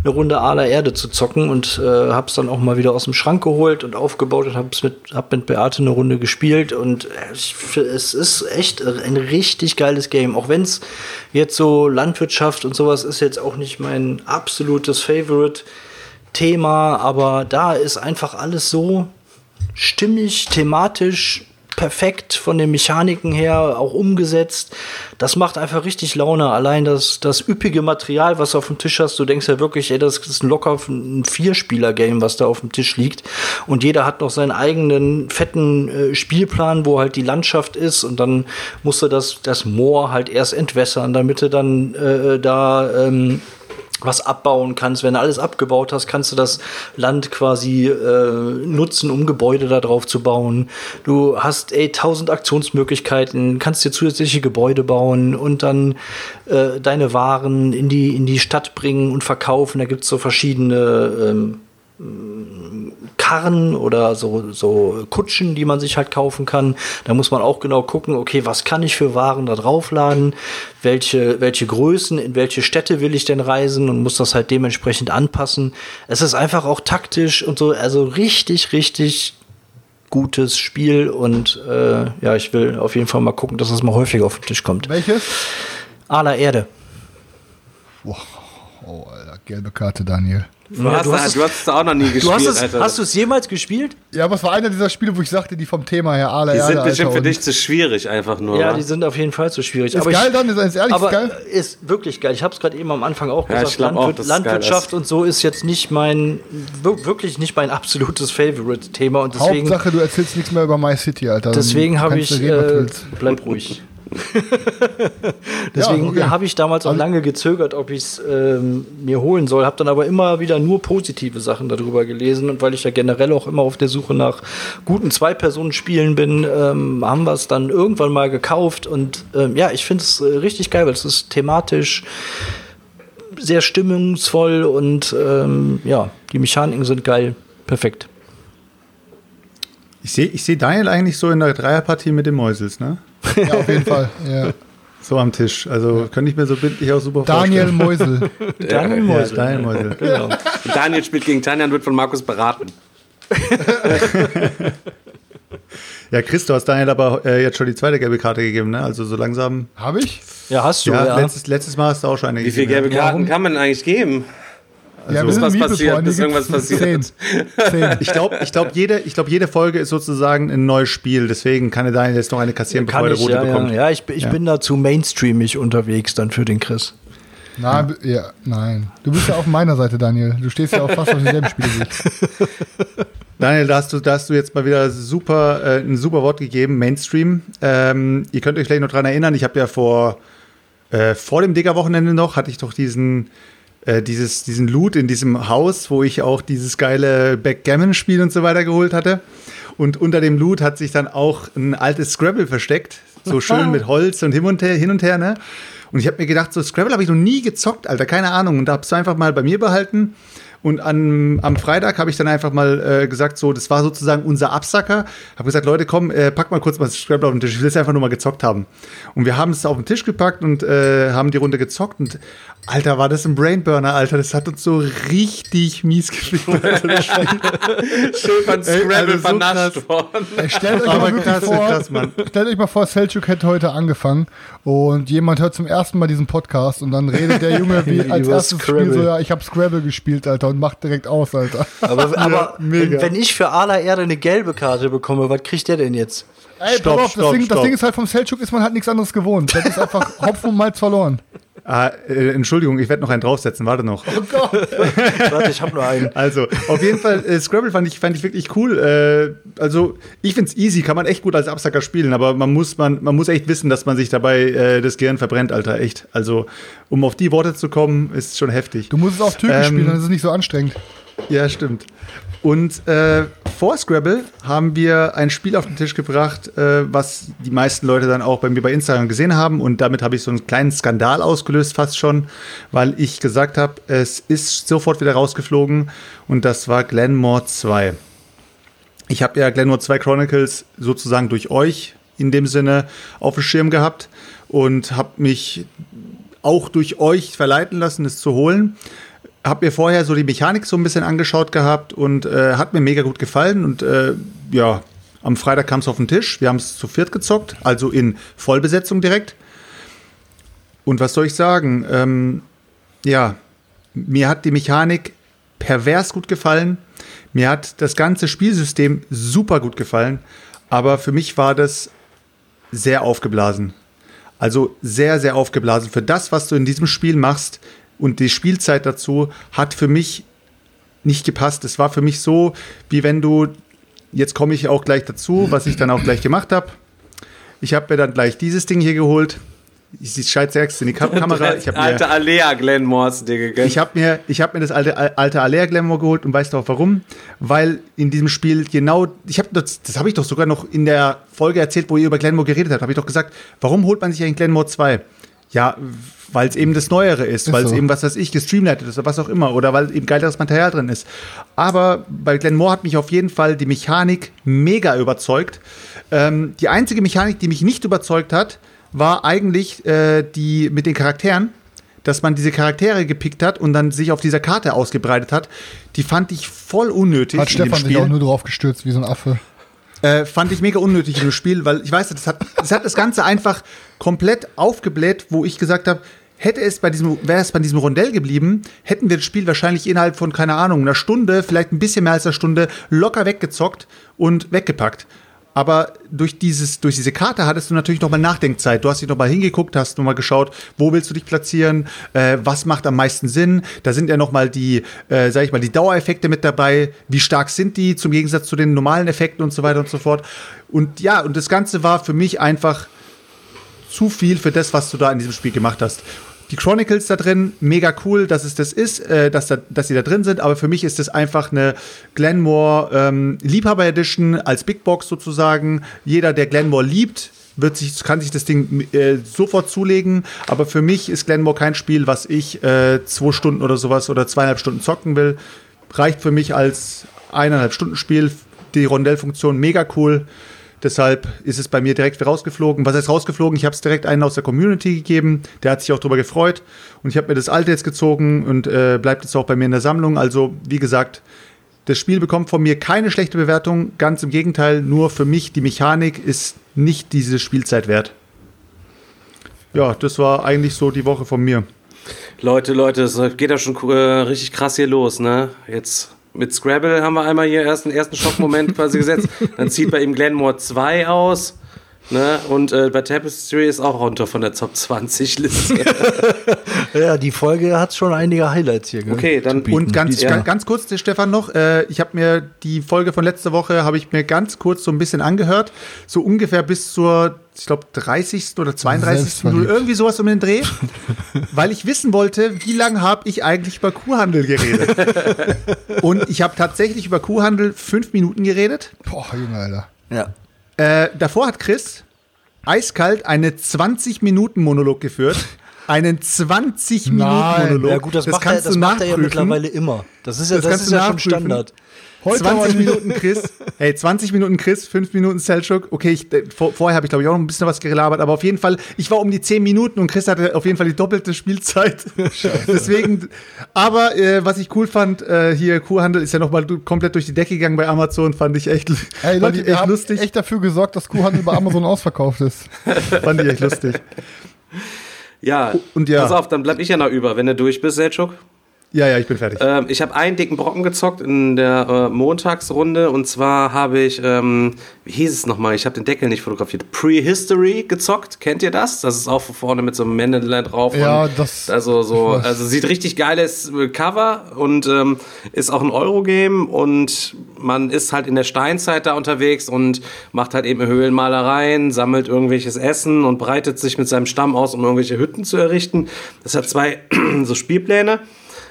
eine Runde Ala Erde zu zocken und äh, habe es dann auch mal wieder aus dem Schrank geholt und aufgebaut und habe mit, hab mit Beate eine Runde gespielt und äh, ich, f- es ist echt ein richtig geiles Game, auch wenn es jetzt so Landwirtschaft und sowas ist jetzt auch nicht mein absolutes Favorite Thema, aber da ist einfach alles so stimmig, thematisch perfekt von den Mechaniken her auch umgesetzt. Das macht einfach richtig Laune. Allein das, das üppige Material, was du auf dem Tisch hast, du denkst ja wirklich, ey, das ist ein locker ein Vierspieler-Game, was da auf dem Tisch liegt. Und jeder hat noch seinen eigenen fetten äh, Spielplan, wo halt die Landschaft ist und dann musst du das, das Moor halt erst entwässern, damit du dann äh, da ähm, was abbauen kannst. Wenn du alles abgebaut hast, kannst du das Land quasi äh, nutzen, um Gebäude da drauf zu bauen. Du hast ey, tausend Aktionsmöglichkeiten, kannst dir zusätzliche Gebäude bauen und dann äh, deine Waren in die, in die Stadt bringen und verkaufen. Da gibt's so verschiedene ähm, Karren oder so, so Kutschen, die man sich halt kaufen kann. Da muss man auch genau gucken, okay, was kann ich für Waren da draufladen? Welche, welche Größen, in welche Städte will ich denn reisen und muss das halt dementsprechend anpassen. Es ist einfach auch taktisch und so, also richtig, richtig gutes Spiel und äh, ja, ich will auf jeden Fall mal gucken, dass das mal häufiger auf den Tisch kommt. Welches? Aller Erde. Boah, oh, Alter, gelbe Karte, Daniel. Du, hast, du hast es- du hast es auch noch nie gespielt, Du hast es, Alter. hast du es jemals gespielt? Ja, aber es war einer dieser Spiele, wo ich sagte, die vom Thema her alle die sind bestimmt Alter, für dich zu schwierig, einfach nur. Ja, die sind auf jeden Fall zu schwierig. Ist aber geil ich, dann, ist ist ehrlich, aber ist geil. ist wirklich geil. Ich habe es gerade eben am Anfang auch Ja, gesagt. auch, Landwirt- geil Landwirtschaft ist. und so ist jetzt nicht mein, wir- wirklich nicht mein absolutes Favorite-Thema. Und deswegen, Hauptsache, du erzählst nichts mehr über My City, Alter. Deswegen habe ich, reden, äh, bleib ruhig. Deswegen okay. habe ich damals auch Also- lange gezögert, ob ich es ähm, mir holen soll. Habe dann aber immer wieder nur positive Sachen darüber gelesen. Und weil ich ja generell auch immer auf der Suche nach guten Zwei-Personen-Spielen bin, ähm, haben wir es dann irgendwann mal gekauft. Und ähm, ja, ich finde es äh, richtig geil, weil es ist thematisch sehr stimmungsvoll und ähm, ja, die Mechaniken sind geil. Perfekt. ich sehe ich seh Daniel eigentlich so in der Dreierpartie mit den Mäusels, ne? Ja, auf jeden Fall. Ja. So am Tisch. Also könnte ich mir so bildlich auch super Daniel vorstellen. Meusel. Daniel Ja, Mäusel. Daniel Mäusel. Genau. Daniel spielt gegen Tanja und wird von Markus beraten. Ja, Chris, du hast Daniel aber äh, jetzt schon die zweite gelbe Karte gegeben, ne? Also so langsam. Habe ich? Ja, hast du, Ja, ja. Letztes, letztes Mal hast du auch schon eine Wie viele gelbe Karten kann man eigentlich geben? Ja, bis sind was passiert, bis irgendwas passiert. Zehn. Zehn. Ich glaube, ich glaub, jede, ich glaub, jede Folge ist sozusagen ein neues Spiel. Deswegen kann der Daniel jetzt noch eine kassieren, bevor Kann er ich, rote ja, ja. bekommt. ja, ich, ich Ja. bin da zu mainstreamig unterwegs dann für den Chris. Nein, ja, nein. Du bist ja auf meiner Seite, Daniel. Du stehst ja auch fast auf demselben Spiel wie ich. Daniel, da hast du, da hast du jetzt mal wieder super, äh, ein super Wort gegeben, Mainstream. Ähm, ihr könnt euch vielleicht noch dran erinnern, ich habe ja vor, äh, vor dem Digger-Wochenende noch, hatte ich doch diesen, äh, dieses, diesen Loot in diesem Haus, wo ich auch dieses geile Backgammon-Spiel und so weiter geholt hatte. Und unter dem Loot hat sich dann auch ein altes Scrabble versteckt. So schön mit Holz und hin und her, hin und her ne? Und ich habe mir gedacht, so Scrabble habe ich noch nie gezockt, Alter, keine Ahnung. Und da habe es einfach mal bei mir behalten. Und an, am Freitag habe ich dann einfach mal äh, gesagt, so, das war sozusagen unser Absacker. Habe gesagt, Leute, komm, äh, pack mal kurz mal das Scrabble auf den Tisch. Ich will es einfach nur mal gezockt haben. Und wir haben es auf den Tisch gepackt und äh, haben die Runde gezockt. Und Alter, war das ein Brainburner, Alter. Das hat uns so richtig mies Spiel. Schön von Scrabble also so vernascht worden. Stellt euch mal krass, vor, krass, Mann. stellt euch mal vor, Selchuk hätte heute angefangen und jemand hört zum ersten Mal diesen Podcast und dann redet der Junge wie als erstes Spiel Scrabble. so, ja, ich habe Scrabble gespielt, Alter, und macht direkt aus, Alter. Aber, aber wenn, wenn ich für Ala Erde eine gelbe Karte bekomme, was kriegt der denn jetzt? Ey, Stopp, pass auf, stopp, das, Ding, das stopp. Ding ist halt vom Selchuk ist man halt nichts anderes gewohnt. Das ist einfach Hopfen und Malz verloren. Ah, äh, Entschuldigung, ich werde noch einen draufsetzen, warte noch. Oh Gott. Warte, ich habe nur einen. Also, auf jeden Fall, äh, Scrabble fand ich, fand ich wirklich cool. Äh, also, ich find's easy, kann man echt gut als Absacker spielen, aber man muss, man, man muss echt wissen, dass man sich dabei äh, das Gehirn verbrennt, Alter, echt. Also, um auf die Worte zu kommen, ist schon heftig. Du musst es auf Türkisch Ähm, spielen, dann ist es nicht so anstrengend. Ja, stimmt. Und äh, vor Scrabble haben wir ein Spiel auf den Tisch gebracht, äh, was die meisten Leute dann auch bei mir bei Instagram gesehen haben. Und damit habe ich so einen kleinen Skandal ausgelöst, fast schon, weil ich gesagt habe, es ist sofort wieder rausgeflogen. Und das war Glenmore 2. Ich habe ja Glenmore 2 Chronicles sozusagen durch euch in dem Sinne auf dem Schirm gehabt und habe mich auch durch euch verleiten lassen, es zu holen. Hab mir vorher so die Mechanik so ein bisschen angeschaut gehabt und äh, hat mir mega gut gefallen. Und äh, ja, am Freitag kam es auf den Tisch. Wir haben es zu viert gezockt, also in Vollbesetzung direkt. Und was soll ich sagen? Ähm, ja, mir hat die Mechanik pervers gut gefallen. Mir hat das ganze Spielsystem super gut gefallen. Aber für mich war das sehr aufgeblasen. Also sehr, sehr aufgeblasen. Für das, was du in diesem Spiel machst und die Spielzeit dazu, hat für mich nicht gepasst. Es war für mich so, wie wenn du, jetzt komme ich auch gleich dazu, was ich dann auch gleich gemacht habe. Ich habe mir dann gleich dieses Ding hier geholt. Ich sehe scheiße in die Kam Kamera. Ich habe mir, Alte Alea Glenmores dir gegönnt. ich hab mir, ich hab mir das alte, alte Alea Glamour geholt und weißt du auch warum? Weil in diesem Spiel genau, ich habe das, das habe ich doch sogar noch in der Folge erzählt, wo ihr über Glenmore geredet habt, habe ich doch gesagt, warum holt man sich einen Glenmore 2? Ja, weil es eben das Neuere ist, Ist weil es so. eben, was weiß ich, gestreamlightet ist oder was auch immer, oder weil eben geileres Material drin ist. Aber bei Glenmore hat mich auf jeden Fall die Mechanik mega überzeugt. Ähm, die einzige Mechanik, die mich nicht überzeugt hat, war eigentlich äh, die mit den Charakteren dass man diese Charaktere gepickt hat und dann sich auf dieser Karte ausgebreitet hat, die fand ich voll unnötig Hat Stefan sich auch nur drauf gestürzt wie so ein Affe. Äh, fand ich mega unnötig in dem Spiel, weil ich weiß, das hat, das hat das Ganze einfach komplett aufgebläht, wo ich gesagt habe, hätte es bei diesem, wäre es bei diesem Rondell geblieben, hätten wir das Spiel wahrscheinlich innerhalb von, keine Ahnung, einer Stunde, vielleicht ein bisschen mehr als einer Stunde, locker weggezockt und weggepackt. Aber durch, dieses, durch diese Karte hattest du natürlich nochmal Nachdenkzeit. Du hast dich nochmal hingeguckt, hast nochmal geschaut, wo willst du dich platzieren, äh, was macht am meisten Sinn. Da sind ja nochmal die, äh, sag ich mal, die Dauereffekte mit dabei. Wie stark sind die zum Gegensatz zu den normalen Effekten und so weiter und so fort. Und ja, und das Ganze war für mich einfach zu viel für das, was du da in diesem Spiel gemacht hast. Die Chronicles da drin, mega cool, dass es das ist, äh, dass, da, dass sie da drin sind, aber für mich ist das einfach eine Glenmore ähm, Liebhaber Edition als Big Box sozusagen. Jeder, der Glenmore liebt, wird sich, kann sich das Ding äh, sofort zulegen, aber für mich ist Glenmore kein Spiel, was ich äh, zwei Stunden oder sowas oder zweieinhalb Stunden zocken will. Reicht für mich als eineinhalb Stunden Spiel. Die Rondellfunktion mega cool. Deshalb ist es bei mir direkt rausgeflogen. Was heißt rausgeflogen? Ich habe es direkt einen aus der Community gegeben. Der hat sich auch darüber gefreut. Und ich habe mir das alte jetzt gezogen und äh, bleibt jetzt auch bei mir in der Sammlung. Also, wie gesagt, das Spiel bekommt von mir keine schlechte Bewertung. Ganz im Gegenteil, nur für mich die Mechanik ist nicht diese Spielzeit wert. Ja, das war eigentlich so die Woche von mir. Leute, Leute, es geht ja schon äh, richtig krass hier los, ne? Jetzt mit Scrabble haben wir einmal hier erst einen ersten Schockmoment quasi gesetzt. Dann zieht bei ihm Glenmore 2 aus. Ne? Und äh, bei Tapestry ist auch runter von der Top 20 Liste. Ja, die Folge hat schon einige Highlights hier. gell? Okay, dann Und ganz, Ja. ganz, ganz kurz, der Stefan noch, äh, ich habe mir die Folge von letzter Woche, habe ich mir ganz kurz so ein bisschen angehört, so ungefähr bis zur, ich glaube, 30. oder 32. Selbstverliebt. Minute, irgendwie sowas um den Dreh, weil ich wissen wollte, wie lange habe ich eigentlich über Kuhhandel geredet. Und ich habe tatsächlich über Kuhhandel fünf Minuten geredet. Boah, Junge, Alter. Ja. Äh, davor hat Chris eiskalt eine 20-Minuten-Monolog geführt. Einen 20-Minuten-Monolog. Ja gut, das, macht, er, das macht er ja mittlerweile immer. Das ist ja, Das das kannst ist du ja schon. Standard. Heute 20 aber nicht. Minuten Chris. Hey, 20 Minuten Chris, 5 Minuten Selchuk. Okay, ich, äh, vor, vorher habe ich glaube ich auch noch ein bisschen was gelabert, aber auf jeden Fall, ich war um die 10 Minuten und Chris hatte auf jeden Fall die doppelte Spielzeit. Deswegen, aber äh, was ich cool fand, äh, hier Kuhhandel ist ja nochmal komplett durch die Decke gegangen bei Amazon, fand ich echt, Ey, fand Leute, ich echt lustig. echt dafür gesorgt, dass Kuhhandel bei Amazon ausverkauft ist. Fand ich echt lustig. ja, Und ja. pass auf, dann bleib ich ja noch über, wenn du durch bist, Selchuk. Ja, ja, ich bin fertig. Ähm, ich habe einen dicken Brocken gezockt in der äh, Montagsrunde und zwar habe ich, ähm, wie hieß es nochmal, ich habe den Deckel nicht fotografiert, Prehistory gezockt, kennt ihr das? Das ist auch vorne mit so einem Männlein drauf. Ja, das- Also so, also sieht richtig geiles äh, Cover und ähm, ist auch ein Eurogame und man ist halt in der Steinzeit da unterwegs und macht halt eben Höhlenmalereien, sammelt irgendwelches Essen und breitet sich mit seinem Stamm aus, um irgendwelche Hütten zu errichten. Das hat zwei so Spielpläne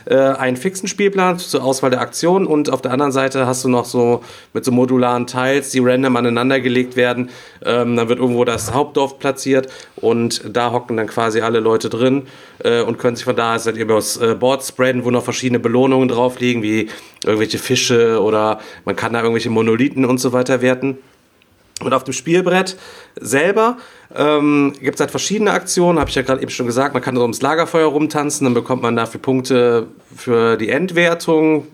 äh, einen fixen Spielplan zur Auswahl der Aktionen und auf der anderen Seite hast du noch so mit so modularen Teils, die random aneinander gelegt werden. Ähm, dann wird irgendwo das Hauptdorf platziert und da hocken dann quasi alle Leute drin äh, und können sich von da aus halt über das äh, Board spreaden, wo noch verschiedene Belohnungen drauf liegen, wie irgendwelche Fische oder man kann da irgendwelche Monolithen und so weiter werten. Und auf dem Spielbrett selber ähm, gibt es halt verschiedene Aktionen, habe ich ja gerade eben schon gesagt. Man kann so ums Lagerfeuer rumtanzen, dann bekommt man dafür Punkte für die Endwertung.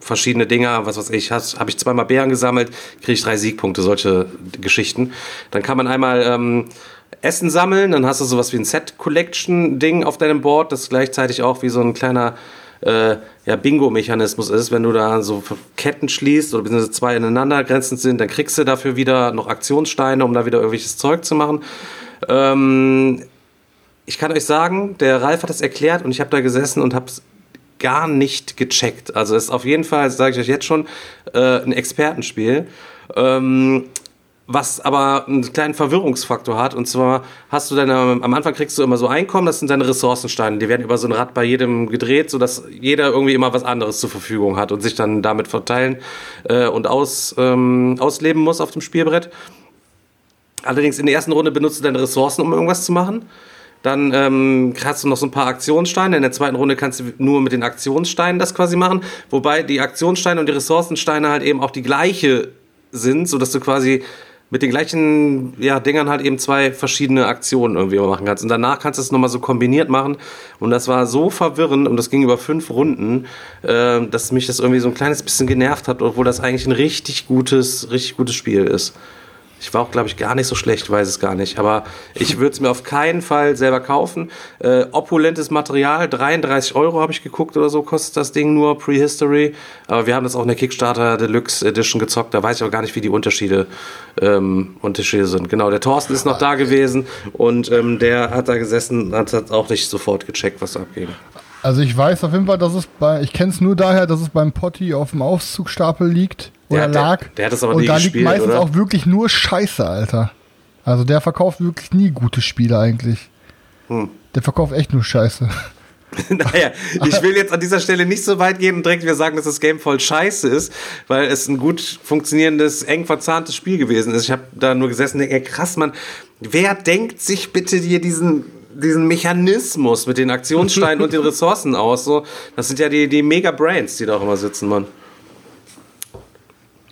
Verschiedene Dinger, was weiß ich, habe ich zweimal Bären gesammelt, kriege ich drei Siegpunkte, solche Geschichten. Dann kann man einmal ähm, Essen sammeln, dann hast du sowas wie ein Set-Collection-Ding auf deinem Board, das gleichzeitig auch wie so ein kleiner äh, ja, Bingo-Mechanismus ist. Wenn du da so Ketten schließt oder beziehungsweise zwei ineinander grenzend sind, dann kriegst du dafür wieder noch Aktionssteine, um da wieder irgendwelches Zeug zu machen. Ähm, ich kann euch sagen, der Ralf hat das erklärt und ich habe da gesessen und habe es gar nicht gecheckt. Also es ist auf jeden Fall, sage ich euch jetzt schon, äh, ein Expertenspiel. Ähm, was aber einen kleinen Verwirrungsfaktor hat. Und zwar hast du deine, am Anfang kriegst du immer so Einkommen, das sind deine Ressourcensteine. Die werden über so ein Rad bei jedem gedreht, sodass jeder irgendwie immer was anderes zur Verfügung hat und sich dann damit verteilen äh, und aus, ähm, ausleben muss auf dem Spielbrett. Allerdings in der ersten Runde benutzt du deine Ressourcen, um irgendwas zu machen. Dann ähm, hast du noch so ein paar Aktionssteine. In der zweiten Runde kannst du nur mit den Aktionssteinen das quasi machen. Wobei die Aktionssteine und die Ressourcensteine halt eben auch die gleiche sind, sodass du quasi mit den gleichen ja, Dingern halt eben zwei verschiedene Aktionen irgendwie machen kannst. Und danach kannst du es nochmal so kombiniert machen. Und das war so verwirrend und das ging über fünf Runden, äh, dass mich das irgendwie so ein kleines bisschen genervt hat, obwohl das eigentlich ein richtig gutes, richtig gutes Spiel ist. Ich war auch, glaube ich, gar nicht so schlecht, weiß es gar nicht. Aber ich würde es mir auf keinen Fall selber kaufen. Äh, opulentes Material, 33 Euro habe ich geguckt oder so, kostet das Ding nur Prehistory. Aber wir haben das auch in der Kickstarter Deluxe Edition gezockt. Da weiß ich auch gar nicht, wie die Unterschiede, ähm, Unterschiede sind. Genau, der Thorsten ist noch da gewesen und ähm, der hat da gesessen und hat auch nicht sofort gecheckt, was abging. Also ich weiß auf jeden Fall, dass es bei, ich kenne es nur daher, dass es beim Potti auf dem Aufzugstapel liegt oder Der- der- lag. der hat das aber Und nie da liegt gespielt, meistens oder? auch wirklich nur Scheiße, Alter. Also der verkauft wirklich nie gute Spiele eigentlich. Hm. Der verkauft echt nur Scheiße. naja, ich will jetzt an dieser Stelle nicht so weit gehen und direkt wieder sagen, dass das Game voll scheiße ist, weil es ein gut funktionierendes, eng verzahntes Spiel gewesen ist. Ich habe da nur gesessen und denke, krass, Mann, wer denkt sich bitte hier diesen, diesen Mechanismus mit den Aktionssteinen und den Ressourcen aus? So, das sind ja die, die Mega-Brains, die da auch immer sitzen, Mann.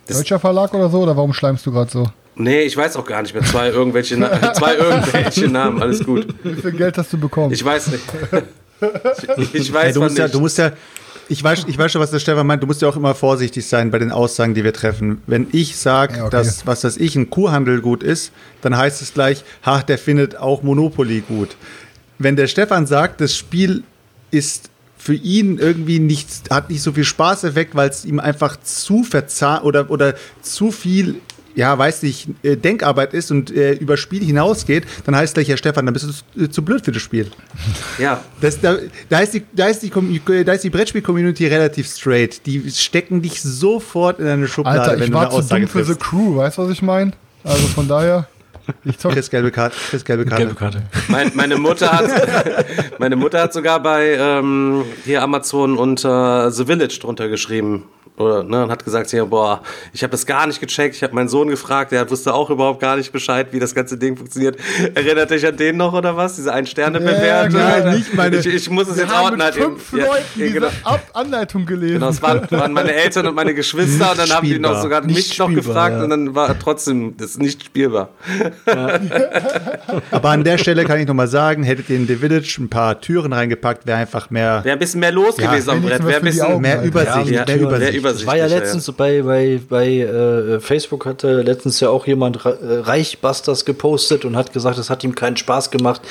Das- Deutscher Verlag oder so? Oder warum schleimst du gerade so? Nee, ich weiß auch gar nicht mehr. Zwei irgendwelche, Na zwei irgendwelche Namen, alles gut. Wie viel Geld hast du bekommen? Ich weiß nicht. Ich, ich weiß Hey, du, musst ja, nicht. du musst ja, ich weiß, ich weiß schon, was der Stefan meint, du musst ja auch immer vorsichtig sein bei den Aussagen, die wir treffen. Wenn ich sage, Ja, okay. dass, was das ich, ein Kuhhandel gut ist, dann heißt es gleich, ha, der findet auch Monopoly gut. Wenn der Stefan sagt, das Spiel ist für ihn irgendwie nicht, hat nicht so viel Spaßeffekt, weil es ihm einfach zu verzahnt oder, oder zu viel ja, weiß nicht, äh, Denkarbeit ist und äh, über Spiel hinausgeht, dann heißt gleich, ja Stefan, dann bist du zu, äh, zu blöd für das Spiel. Ja, Das, da, da, ist die, da, ist die, da ist die Brettspiel-Community relativ straight. Die stecken dich sofort in eine Schublade, Alter, wenn ich du war eine zu Aussage dumm für The triffst. Crew, weißt du, was ich meine? Also von daher, ich zocke Chris gelbe Karte. Chris gelbe Karte. Gelbe Karte. mein, meine Mutter hat, meine Mutter hat sogar bei ähm, hier Amazon unter The Village drunter geschrieben. Oder, ne, und hat gesagt, hier, boah, ich habe das gar nicht gecheckt. Ich habe meinen Sohn gefragt, der wusste auch überhaupt gar nicht Bescheid, wie das ganze Ding funktioniert. Erinnert dich an den noch oder was? Diese Ein-Sterne-Bewertung? Ja, nein, nicht meine- Ich, ich muss es jetzt haben mit halt eben. fünf Ja, Leuten ja, diese genau. Ab Anleitung gelesen. Genau, es waren, waren meine Eltern und meine Geschwister und dann haben die noch spielbar. sogar Nicht mich noch spielbar, gefragt ja. und dann war trotzdem das nicht spielbar. Aber an der Stelle kann ich nochmal sagen, hättet ihr in The Village ein paar Türen reingepackt, wäre einfach mehr, Wäre ein bisschen mehr los Ja, gewesen am Brett. Wäre ein bisschen Augen. mehr Alter. Übersicht. Ja, mehr ja, Übersicht. Mehr Übersicht. Ich war ja ja. letztens bei, bei, bei äh, Facebook hatte letztens ja auch jemand äh, Reichbusters gepostet und hat gesagt, es hat ihm keinen Spaß gemacht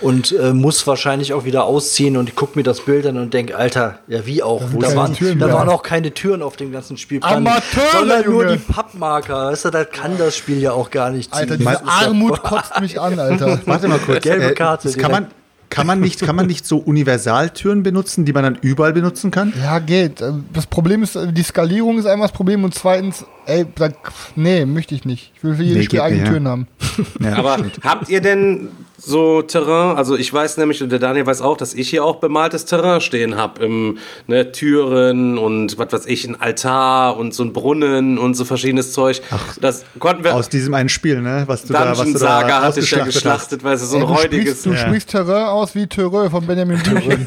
und äh, muss wahrscheinlich auch wieder ausziehen und ich guck mir das Bild an und denk, Alter, ja wie auch, da, keine waren, Türen da mehr. waren auch keine Türen auf dem ganzen Spielplan, Amateure, sondern nur Junge. die Pappmarker, weißt du, das kann das Spiel ja auch gar nicht Alter, ziehen. diese ist ja- Armut kotzt mich an, Alter. Warte mal kurz. Gelbe Karte Das kann, man, kann, man nicht, kann man nicht so Universaltüren benutzen, die man dann überall benutzen kann? Ja, geht. Das Problem ist, die Skalierung ist einmal das Problem und zweitens, ey, da, nee, möchte ich nicht. Ich will für jedes Nee, Spiel eigene nicht, ja. Türen haben. Ja, Aber habt ihr denn so Terrain, also ich weiß nämlich, und der Daniel weiß auch, dass ich hier auch bemaltes Terrain stehen habe. Im ne, Türen und was weiß ich, ein Altar und so ein Brunnen und so verschiedenes Zeug. das konnten wir. Aus diesem einen Spiel, ne? Was du da, was Dungeon du da Saga hatte ich ja hast. geschlachtet, weil es so ein Ey, du räudiges. sprichst, du sprichst Terrain aus wie Terrain von Benjamin Blümchen.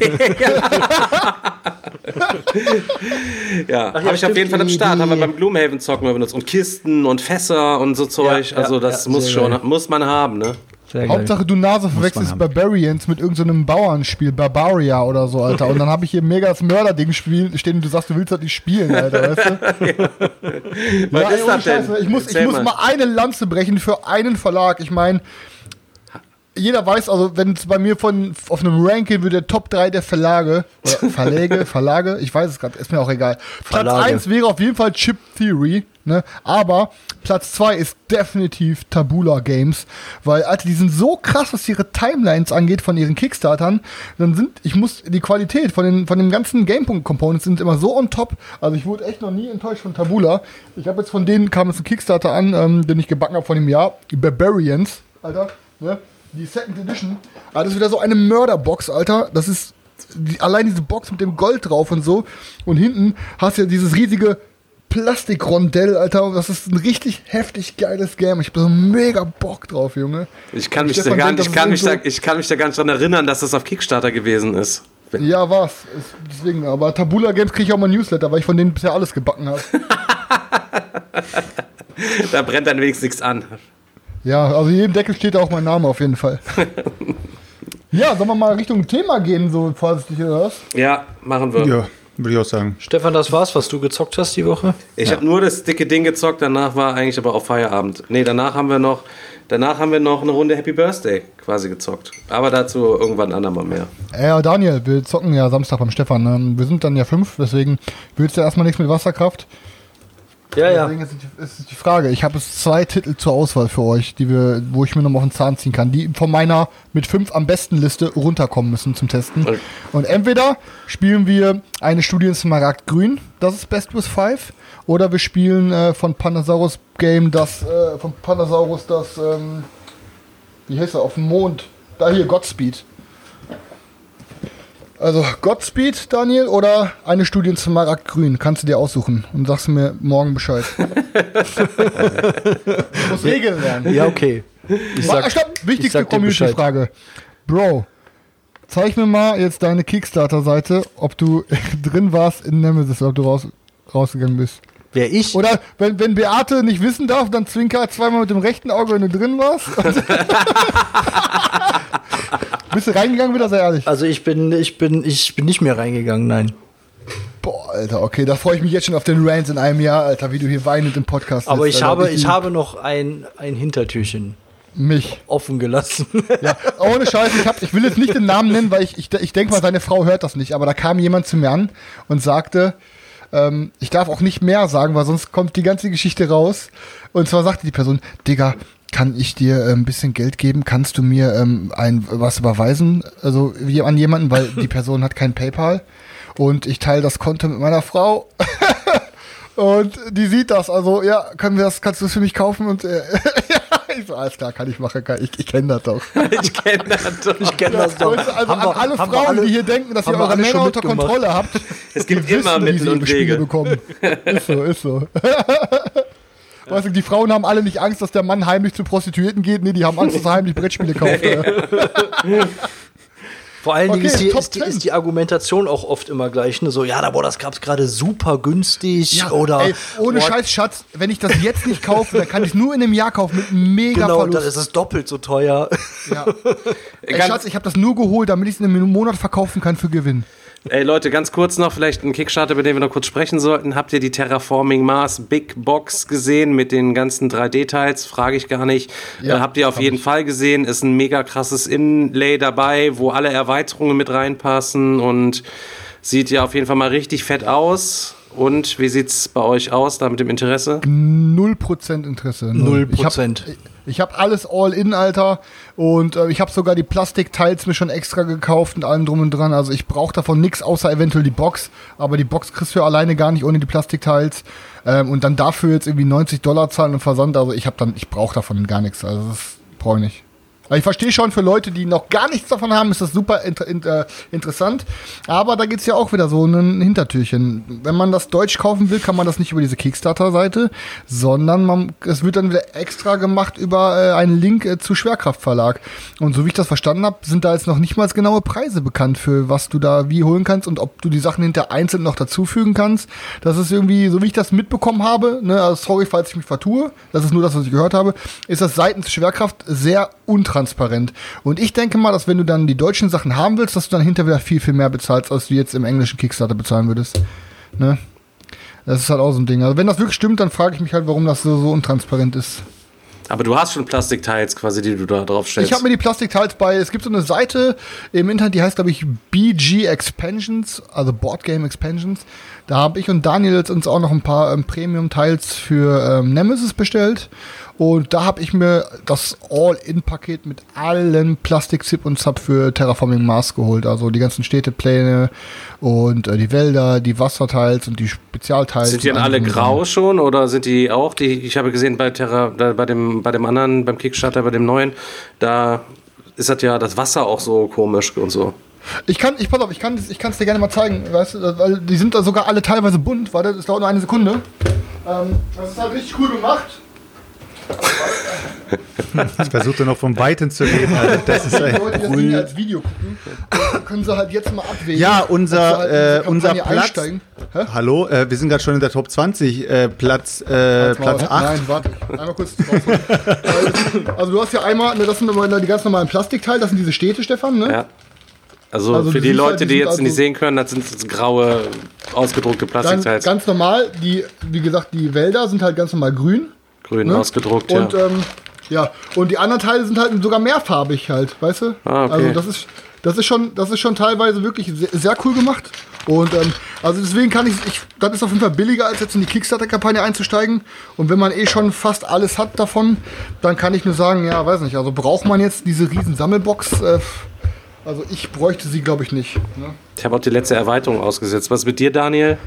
Ja, ja, habe ich auf jeden Fall am Start. Haben wir beim Gloomhaven Zocken mal benutzt. Und Kisten und Fässer und so Zeug. Ja, also ja, das ja, muss schon, geil. muss man haben, ne? Sehr geil. Hauptsache du Nase verwechselst. Barbarians mit irgendeinem Bauernspiel, Barbaria oder so, Alter. Und dann habe ich hier mega das Mörderding spielen stehen und du sagst, du willst das nicht spielen, Alter, weißt du? Was ey, ist ohne das denn? Ich muss, ich muss mal eine Lanze brechen für einen Verlag. Ich meine, jeder weiß, also wenn es bei mir von auf einem Ranking würde der Top 3 der Verlage, oder Verläge, Verlage, ich weiß es gerade, ist mir auch egal. Platz Verlage. 1 wäre auf jeden Fall Chip Theory, ne? Aber Platz 2 ist definitiv Tabula Games, weil Alter, die sind so krass, was ihre Timelines angeht von ihren Kickstartern. Dann sind, ich muss die Qualität von den von den ganzen Gamepunkt Components sind immer so on top. Also ich wurde echt noch nie enttäuscht von Tabula. Ich habe jetzt von denen kam jetzt ein Kickstarter an, ähm, den ich gebacken habe von dem Jahr, die Barbarians, Alter, ne? Die Second Edition. Ah, das ist wieder so eine Mörderbox, Alter. Das ist die, allein diese Box mit dem Gold drauf und so. Und hinten hast du ja dieses riesige Plastikrondell, Alter. Das ist ein richtig heftig geiles Game. Ich hab so mega Bock drauf, Junge. Ich kann mich, da gar, denkt, ich, kann mich da, ich kann mich da gar nicht dran erinnern, dass das auf Kickstarter gewesen ist. Ja, war's. Deswegen. Aber Tabula Games kriege ich auch mal Newsletter, weil ich von denen bisher alles gebacken habe. Da brennt dann wenigstens nichts an. Ja, also in jedem Deckel steht da auch mein Name auf jeden Fall. ja, sollen wir mal Richtung Thema gehen, so vorsichtig oder was? Ja, machen wir. Ja, würde ich auch sagen. Stefan, das war's, was du gezockt hast die Woche? Ich habe nur das dicke Ding gezockt, danach war eigentlich aber auch Feierabend. Nee, danach haben wir noch, danach haben wir noch eine Runde Happy Birthday quasi gezockt. Aber dazu irgendwann andermal mehr. Ja, Daniel, wir zocken ja Samstag beim Stefan. Ne? Wir sind dann ja fünf, deswegen willst du erstmal nichts mit Wasserkraft. Ja, ja. Deswegen ist die, ist die Frage. Ich habe jetzt zwei Titel zur Auswahl für euch, die wir, wo ich mir noch mal auf den Zahn ziehen kann, die von meiner mit fünf am besten Liste runterkommen müssen zum Testen. Und entweder spielen wir eine Studie in Smaragd Grün, das ist Best with Five, oder wir spielen äh, von Panasaurus Game das, äh, von Panasaurus das, ähm, wie heißt er, auf dem Mond, da hier, Godspeed. Also Godspeed, Daniel, oder eine Studie Smaragd Grün, kannst du dir aussuchen und sagst mir morgen Bescheid. muss Regeln lernen. Ja, okay. Ich sag, stopp, ich wichtigste. Community-Frage. Bro, zeig mir mal jetzt deine Kickstarter-Seite, ob du drin warst in Nemesis, ob du raus, rausgegangen bist. Wer ich? Oder wenn, wenn Beate nicht wissen darf, dann zwinker zweimal mit dem rechten Auge, wenn du drin warst. Bist du reingegangen wieder, sei ehrlich. Also ich bin, ich bin, ich bin nicht mehr reingegangen, nein. Boah, Alter, okay, da freue ich mich jetzt schon auf den Rant in einem Jahr, Alter, wie du hier weinend im Podcast Aber sitzt, ich Alter. habe, Richtig ich habe noch ein, ein Hintertürchen mich. offen gelassen. Ja, ohne Scheiß, ich, hab, ich will jetzt nicht den Namen nennen, weil ich, ich, ich denke mal, seine Frau hört das nicht, aber da kam jemand zu mir an und sagte, Ähm, ich darf auch nicht mehr sagen, weil sonst kommt die ganze Geschichte raus. Und zwar sagte die Person, Digga, kann ich dir äh, ein bisschen Geld geben? Kannst du mir ähm, ein was überweisen? Also wie an jemanden, weil die Person hat kein PayPal und ich teile das Konto mit meiner Frau. und die sieht das, also ja, können wir das, kannst du es für mich kaufen? Und äh, ich so, alles klar, kann ich machen, kann, ich, ich kenne das doch. Ich kenne das doch. Ich kenne das doch. Also Haben an wir- alle Frauen, alle- die hier denken, dass ihr eure Männer unter mitgemacht. Kontrolle habt, Es gibt die immer wissen, wie Mittel sie und Wege. bekommen. Ist so, ist so. Weißt du, die Frauen haben alle nicht Angst, dass der Mann heimlich zu Prostituierten geht. Nee, die haben Angst, dass er heimlich Brettspiele kauft. Vor allen Dingen Okay, ist die, ist, die, 10. ist die Argumentation auch oft immer gleich. Ne? So, ja, da, boah, das gab's gerade super günstig. oder ey, ohne boah, Scheiß, Schatz, wenn ich das jetzt nicht kaufe, dann kann ich es nur in einem Jahr kaufen mit mega Genau, dann Verlust. ist es doppelt so teuer. Ja. Ey, Schatz, ich habe das nur geholt, damit ich es in einem Monat verkaufen kann für Gewinn. Ey Leute, ganz kurz noch, vielleicht ein Kickstarter, über den wir noch kurz sprechen sollten. Habt ihr die Terraforming Mars Big Box gesehen mit den ganzen 3D-Teils? Frage ich gar nicht. Ja, äh, habt ihr auf jeden ich. Fall gesehen. Ist ein mega krasses Inlay dabei, wo alle Erweiterungen mit reinpassen und sieht ja auf jeden Fall mal richtig fett aus. Und wie sieht's bei euch aus, da mit dem Interesse? Null Prozent Interesse. Null Ich hab- Prozent. Ich habe alles all in, Alter. Und äh, ich habe sogar die Plastikteils mir schon extra gekauft und allem drum und dran. Also ich brauche davon nichts, außer eventuell die Box. Aber die Box kriegst du ja alleine gar nicht ohne die Plastikteils. Ähm, und dann dafür jetzt irgendwie 90 Dollar zahlen und Versand. Also ich habe dann, ich brauche davon gar nichts. Also das brauche ich nicht. Aber ich verstehe schon, für Leute, die noch gar nichts davon haben, ist das super inter inter interessant. Aber da gibt's ja auch wieder so ein Hintertürchen. Wenn man das Deutsch kaufen will, kann man das nicht über diese Kickstarter-Seite, sondern man, es wird dann wieder extra gemacht über äh, einen Link äh, zu Schwerkraftverlag. Und so wie ich das verstanden habe, sind da jetzt noch nicht mal genaue Preise bekannt für was du da wie holen kannst und ob du die Sachen hinter einzeln noch dazufügen kannst. Das ist irgendwie, so wie ich das mitbekommen habe, ne, also sorry, falls ich mich vertue, das ist nur das, was ich gehört habe, ist das seitens Schwerkraft sehr untransparent. Und ich denke mal, dass wenn du dann die deutschen Sachen haben willst, dass du dann hinterher wieder viel, viel mehr bezahlst, als du jetzt im englischen Kickstarter bezahlen würdest. Ne? Das ist halt auch so ein Ding. Also wenn das wirklich stimmt, dann frage ich mich halt, warum das so, so untransparent ist. Aber du hast schon Plastikteils quasi, die du da drauf stellst. Ich habe mir die Plastikteils bei, es gibt so eine Seite im Internet, die heißt, glaube ich, BG Expansions, also Board Game Expansions. Da habe ich und Daniel jetzt uns auch noch ein paar ähm, Premium-Teils für ähm, Nemesis bestellt. Und da habe ich mir das All-In-Paket mit allen Plastik-Zip und Zap für Terraforming Mars geholt. Also die ganzen Städtepläne und äh, die Wälder, die Wasserteils und die Spezialteils. Sind die dann alle grau schon oder sind die auch? Die, ich habe gesehen bei Terra, da, bei dem, bei dem anderen, beim Kickstarter, bei dem neuen, da ist das ja das Wasser auch so komisch und so. Ich kann, ich pass auf, ich kann ich es dir gerne mal zeigen, weißt du, weil die sind da sogar alle teilweise bunt. Warte, das dauert nur eine Sekunde. Ähm, das ist halt richtig cool gemacht. Ich versuchte noch vom Weiten zu reden. Also das ist Die ein Leute, die das als Video gucken, können sie halt jetzt mal abwägen. Ja, unser, halt äh, unser Platz. Hallo, äh, wir sind gerade schon in der Top 20. Äh, Platz, äh, Platz 8. Nein, warte. Einmal kurz also, also du hast ja einmal, ne, das sind immer die ganz normalen Plastikteile, das sind diese Städte, Stefan, ne? Ja. Also, Also für die Leute, halt, die die jetzt nicht also- sehen können, das sind so graue, ausgedruckte Dann Plastikteils. ganz normal, die, wie gesagt, die Wälder sind halt ganz normal grün. Grün ne? ausgedruckt, und, ja. Ähm, ja. Und die anderen Teile sind halt sogar mehrfarbig halt, weißt du? Ah, okay. Also das ist, das ist schon, das ist schon teilweise wirklich sehr, sehr cool gemacht. Und ähm, also deswegen kann ich, ich, das ist auf jeden Fall billiger, als jetzt in die Kickstarter-Kampagne einzusteigen. Und wenn man eh schon fast alles hat davon, dann kann ich nur sagen, ja, weiß nicht, also braucht man jetzt diese riesen Sammelbox? Äh, also ich bräuchte sie, glaube ich, nicht. Ne? Ich habe auch die letzte Erweiterung ausgesetzt. Was mit dir, Daniel?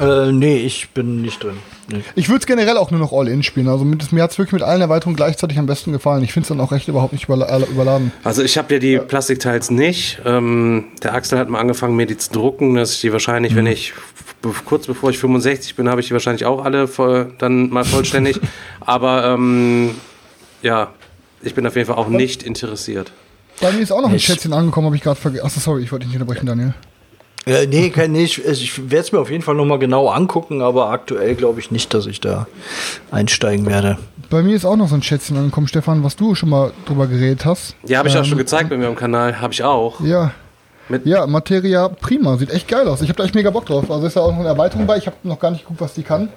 Äh, nee, ich bin nicht drin. Nee. Ich würde es generell auch nur noch All-In spielen. Also mit, mir hat es wirklich mit allen Erweiterungen gleichzeitig am besten gefallen. Ich finde es dann auch recht überhaupt nicht überla überladen. Also ich habe ja die Plastikteils nicht. Ähm, der Axel hat mal angefangen, mir die zu drucken, dass ich die wahrscheinlich, Mhm. wenn ich be- kurz bevor ich 65 bin, habe ich die wahrscheinlich auch alle voll, dann mal vollständig. Aber ähm, ja, ich bin auf jeden Fall auch nicht interessiert. Bei mir ist auch noch ein. Schätzchen angekommen, habe ich gerade vergessen. Achso, sorry, ich wollte dich nicht unterbrechen, Daniel. Äh, nee, kein, nee, ich, ich werde es mir auf jeden Fall nochmal genau angucken, aber aktuell glaube ich nicht, dass ich da einsteigen werde. Bei mir ist auch noch so ein Schätzchen angekommen, Stefan, was du schon mal drüber geredet hast. Ja, habe ich auch Ähm, schon gezeigt bei mir am Kanal. Habe ich auch. Ja. Mit- ja, Materia prima, sieht echt geil aus. Ich habe da echt mega Bock drauf. Also ist ja auch noch eine Erweiterung bei. Ich habe noch gar nicht geguckt, was die kann.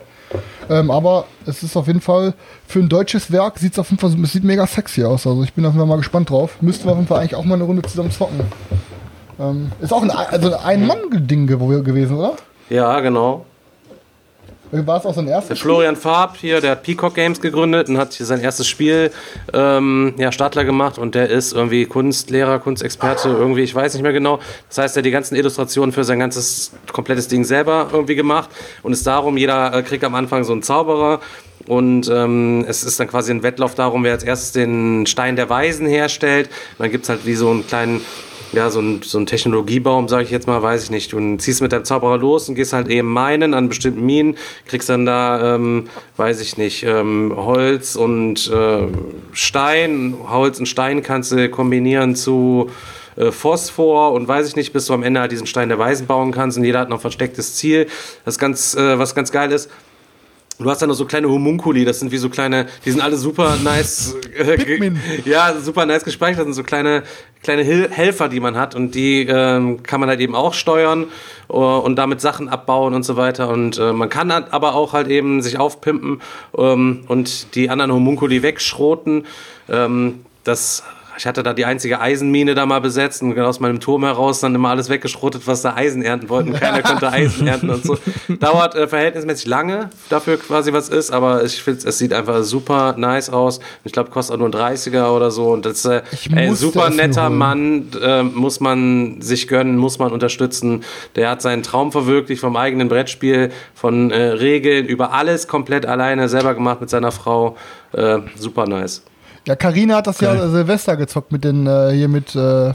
Ähm, aber es ist auf jeden Fall für ein deutsches Werk sieht es auf jeden Fall es sieht mega sexy aus. Also ich bin auf jeden Fall mal gespannt drauf. Müssten wir auf jeden Fall eigentlich auch mal eine Runde zusammen zocken. Ähm, ist auch ein, also ein Mann-Ding gew gewesen, oder? Ja, genau. War es auch sein Der erstes? Florian Farb hier, der hat Peacock Games gegründet und hat hier sein erstes Spiel ähm, ja, Startler gemacht und der ist irgendwie Kunstlehrer, Kunstexperte, irgendwie, ich weiß nicht mehr genau. Das heißt, er hat die ganzen Illustrationen für sein ganzes komplettes Ding selber irgendwie gemacht und ist darum, jeder äh, kriegt am Anfang so einen Zauberer und ähm, es ist dann quasi ein Wettlauf darum, wer als erstes den Stein der Weisen herstellt. Und dann gibt's halt wie so einen kleinen ja, so ein, so ein Technologiebaum, sage ich jetzt mal, weiß ich nicht. Du ziehst mit deinem Zauberer los und gehst halt eben meinen an bestimmten Minen, kriegst dann da, ähm, weiß ich nicht, ähm, Holz und äh, Stein. Holz und Stein kannst du kombinieren zu äh, Phosphor und weiß ich nicht, bis du am Ende halt diesen Stein der Weisen bauen kannst und jeder hat noch ein verstecktes Ziel. Das ganz, äh, was ganz geil ist, Du hast dann noch so kleine Homunculi, das sind wie so kleine, die sind alle super nice, äh, ja, super nice gespeichert, das sind so kleine, kleine Hil Helfer, die man hat. Und die ähm, kann man halt eben auch steuern äh, und damit Sachen abbauen und so weiter. Und äh, man kann halt aber auch halt eben sich aufpimpen ähm, und die anderen Homunculi wegschroten. Ähm, das ich hatte da die einzige Eisenmine da mal besetzt und aus meinem Turm heraus dann immer alles weggeschrotet, was da Eisen ernten wollten. Keiner konnte Eisen ernten und so. Dauert äh, verhältnismäßig lange dafür quasi was ist, aber ich finde, es sieht einfach super nice aus. Ich glaube, kostet auch nur ein 30er oder so und das ist äh, ey, super netter. Mann, äh, muss man sich gönnen, muss man unterstützen. Der hat seinen Traum verwirklicht vom eigenen Brettspiel, von äh, Regeln, über alles komplett alleine selber gemacht mit seiner Frau. Äh, super nice. Ja, Karina hat das ja Silvester gezockt mit den, äh, hier mit, äh,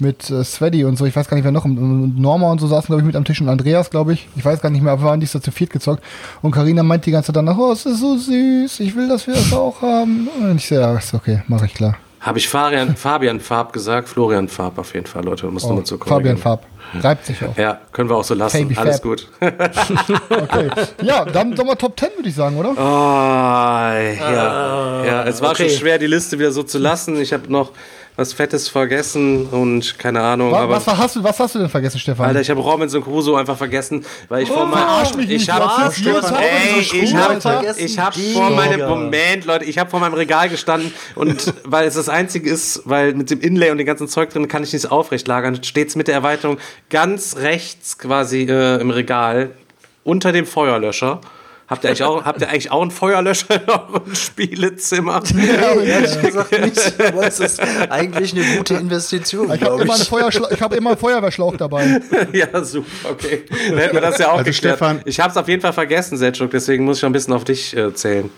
mit äh, Sveddy und so. Ich weiß gar nicht, wer noch. Und Norma und so saßen, glaube ich, mit am Tisch und Andreas, glaube ich. Ich weiß gar nicht mehr, aber wir waren die so zu viert gezockt. Und Karina meint die ganze Zeit danach, oh, es ist so süß, ich will, dass wir das auch haben. Und ich so, ja, ist okay, mache ich klar. Habe ich Fabian, Fabian Farb gesagt? Florian Farb auf jeden Fall, Leute. Muss Oh, nochmal zu Fabian Farb. Reibt sich auf. Ja, können wir auch so lassen. Fabi Alles Fab. gut. Okay. Ja, dann doch mal Top 10, würde ich sagen, oder? Oh, ja. ja, es war okay. schon schwer, die Liste wieder so zu lassen. Ich habe noch was Fettes vergessen und keine Ahnung. Wa- aber was, hast du, was hast du denn vergessen, Stefan? Alter, ich habe Robinson Crusoe einfach vergessen, weil ich vor meinem ich habe ich habe ich habe vor meinem Moment, Leute, ich habe vor meinem Regal gestanden und weil es das einzige ist, weil mit dem Inlay und dem ganzen Zeug drin kann ich nicht aufrecht lagern, steht's mit der Erweiterung ganz rechts quasi äh, im Regal unter dem Feuerlöscher. Habt ihr eigentlich auch, habt ihr eigentlich auch einen Feuerlöscher in eurem Spielezimmer? Ehrlich gesagt nicht, aber es ist eigentlich eine gute Investition, ich habe immer, hab immer einen Feuerwehrschlauch dabei. Ja, super, okay. Dann hätten wir das ja auch Also geklärt. Stefan- Ich habe es auf jeden Fall vergessen, Selchuk, deswegen muss ich schon ein bisschen auf dich äh, zählen.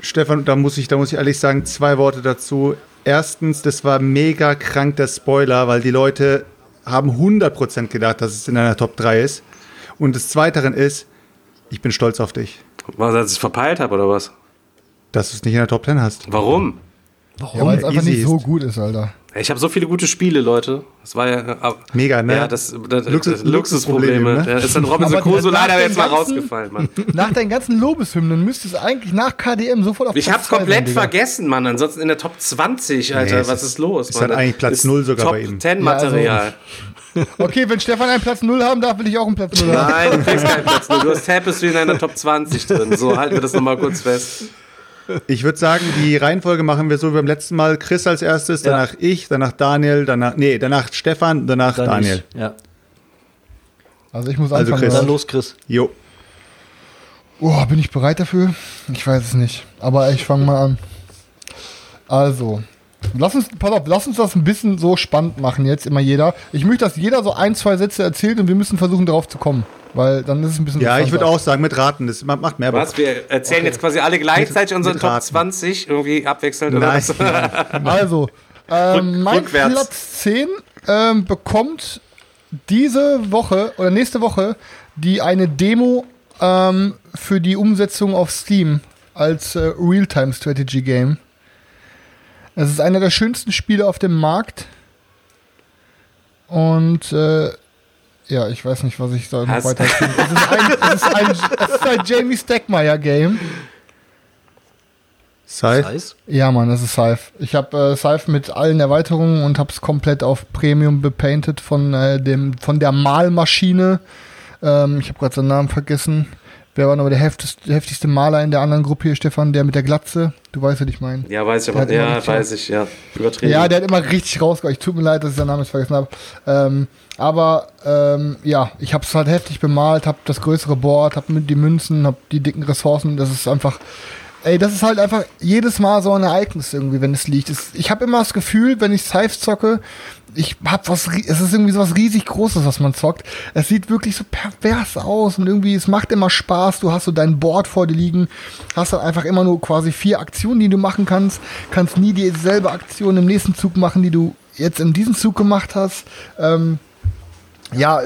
Stefan, da muss ich, da muss ich ehrlich sagen, zwei Worte dazu. Erstens, das war mega krank der Spoiler, weil die Leute haben 100% gedacht, dass es in einer Top 3 ist. Und des Zweiteren ist, ich bin stolz auf dich, Was, als ich verpeilt habe, oder was? dass du es nicht in der Top 10 hast. Warum? Ja, weil es einfach nicht so ist. gut ist, Alter. Ich habe so viele gute Spiele, Leute. Das war ja. äh, Mega, ne? Ja, das, das, Luxus- das Luxusprobleme. Luxusprobleme, ne? Ja, ist dann Robinson Crusoe leider jetzt mal ganzen- rausgefallen, Mann. Nach deinen ganzen Lobeshymnen müsste es eigentlich nach KDM sofort auf Ich Platz hab's komplett sein, vergessen, Mann. Ansonsten in der Top 20, Alter. es was ist- ist los? ist Mann? halt eigentlich Platz Ist null sogar Top bei ihm. 10 Ja, also- Material. Okay, wenn Stefan einen Platz 0 haben darf, will ich auch einen Platz 0 haben. Nein, du kriegst keinen Platz. null. Du hast Tapestry in deiner Top 20 drin. So, halten wir das nochmal kurz fest. Ich würde sagen, die Reihenfolge machen wir so wie beim letzten Mal. Chris als erstes, Ja. danach ich, danach Daniel, danach, nee, danach Stefan, danach Dann Daniel. ich. Ja. Also ich muss Also anfangen. Chris. Dann los, Chris. Jo. Oh, bin ich bereit dafür? Ich weiß es nicht. Aber ich fange mal an. Also, lass uns, pass auf, lass uns das ein bisschen so spannend machen jetzt immer jeder. Ich möchte, dass jeder so ein, zwei Sätze erzählt und wir müssen versuchen, darauf zu kommen. Weil dann ist es ein bisschen Ja, ich würde auch sagen, mit Raten, das ma- macht mehr Bock. Was? Wir erzählen jetzt quasi alle gleichzeitig Mit- unseren mit Top Raten. 20 irgendwie abwechselnd oder Nein, was? Also, ähm, Rück- mein rückwärts. Platz 10 ähm, bekommt diese Woche oder nächste Woche die eine Demo ähm, für die Umsetzung auf Steam als äh, Real-Time-Strategy-Game. Es ist einer der schönsten Spiele auf dem Markt. Und äh, ja, ich weiß nicht, was ich da noch weiter es ist ein, es es ist ein Jamie Stackmeyer-Game. Scythe? Heißt? Ja, Mann, das ist Scythe. Ich habe äh, Scythe mit allen Erweiterungen und habe es komplett auf Premium bepainted von, äh, dem, von der Malmaschine. Ähm, ich habe gerade seinen Namen vergessen. Wer war noch der heftigste, Maler in der anderen Gruppe hier, Stefan? Der mit der Glatze? Du weißt, was ich meine. Ja, weiß ich aber. Ja, weiß ich, ja. Übertrieben. Ja, der hat immer richtig rausgehauen. Ich tut mir leid, dass ich seinen Namen jetzt vergessen habe. Ähm, aber ähm, ja, ich habe es halt heftig bemalt, habe das größere Board, habe die Münzen, habe die dicken Ressourcen. Das ist einfach, ey, das ist halt einfach jedes Mal so ein Ereignis irgendwie, wenn es liegt. Ich habe immer das Gefühl, wenn ich Scythe zocke, ich hab was, es ist irgendwie so was riesig Großes, was man zockt. Es sieht wirklich so pervers aus und irgendwie, es macht immer Spaß. Du hast so dein Board vor dir liegen, hast dann einfach immer nur quasi vier Aktionen, die du machen kannst, kannst nie dieselbe Aktion im nächsten Zug machen, die du jetzt in diesem Zug gemacht hast. Ähm, ja,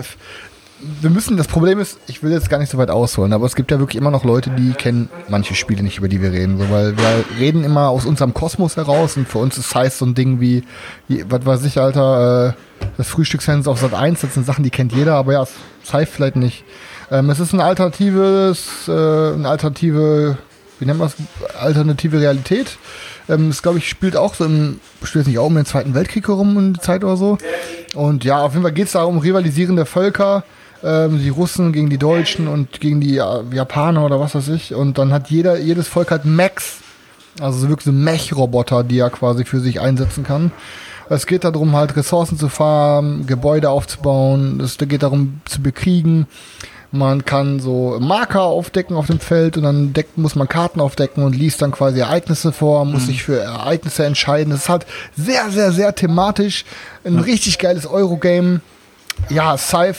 wir müssen, das Problem ist, ich will jetzt gar nicht so weit ausholen, aber es gibt ja wirklich immer noch Leute, die kennen manche Spiele nicht, über die wir reden, so, weil wir reden immer aus unserem Kosmos heraus und für uns ist Size so ein Ding wie, was weiß ich, Alter, äh, das Frühstücksfans auf Sat 1, das sind Sachen, die kennt jeder, aber ja, Size vielleicht nicht. Ähm, es ist ein alternatives, äh, eine alternative, wie nennt man es, alternative Realität. Ähm, es glaube ich spielt auch so im, spielt nicht auch um den Zweiten Weltkrieg herum in der Zeit oder so. Und ja, auf jeden Fall geht es da um rivalisierende Völker, ähm, die Russen gegen die Deutschen und gegen die Japaner oder was weiß ich. Und dann hat jeder, jedes Volk hat Mechs, also so wirklich so Mech-Roboter, die er quasi für sich einsetzen kann. Es geht darum, halt Ressourcen zu farmen, Gebäude aufzubauen. Es geht darum, zu bekriegen. Man kann so Marker aufdecken auf dem Feld und dann deckt, muss man Karten aufdecken und liest dann quasi Ereignisse vor, muss sich für Ereignisse entscheiden. Es ist halt sehr, sehr, sehr thematisch. Ein richtig geiles Eurogame. Ja, Scythe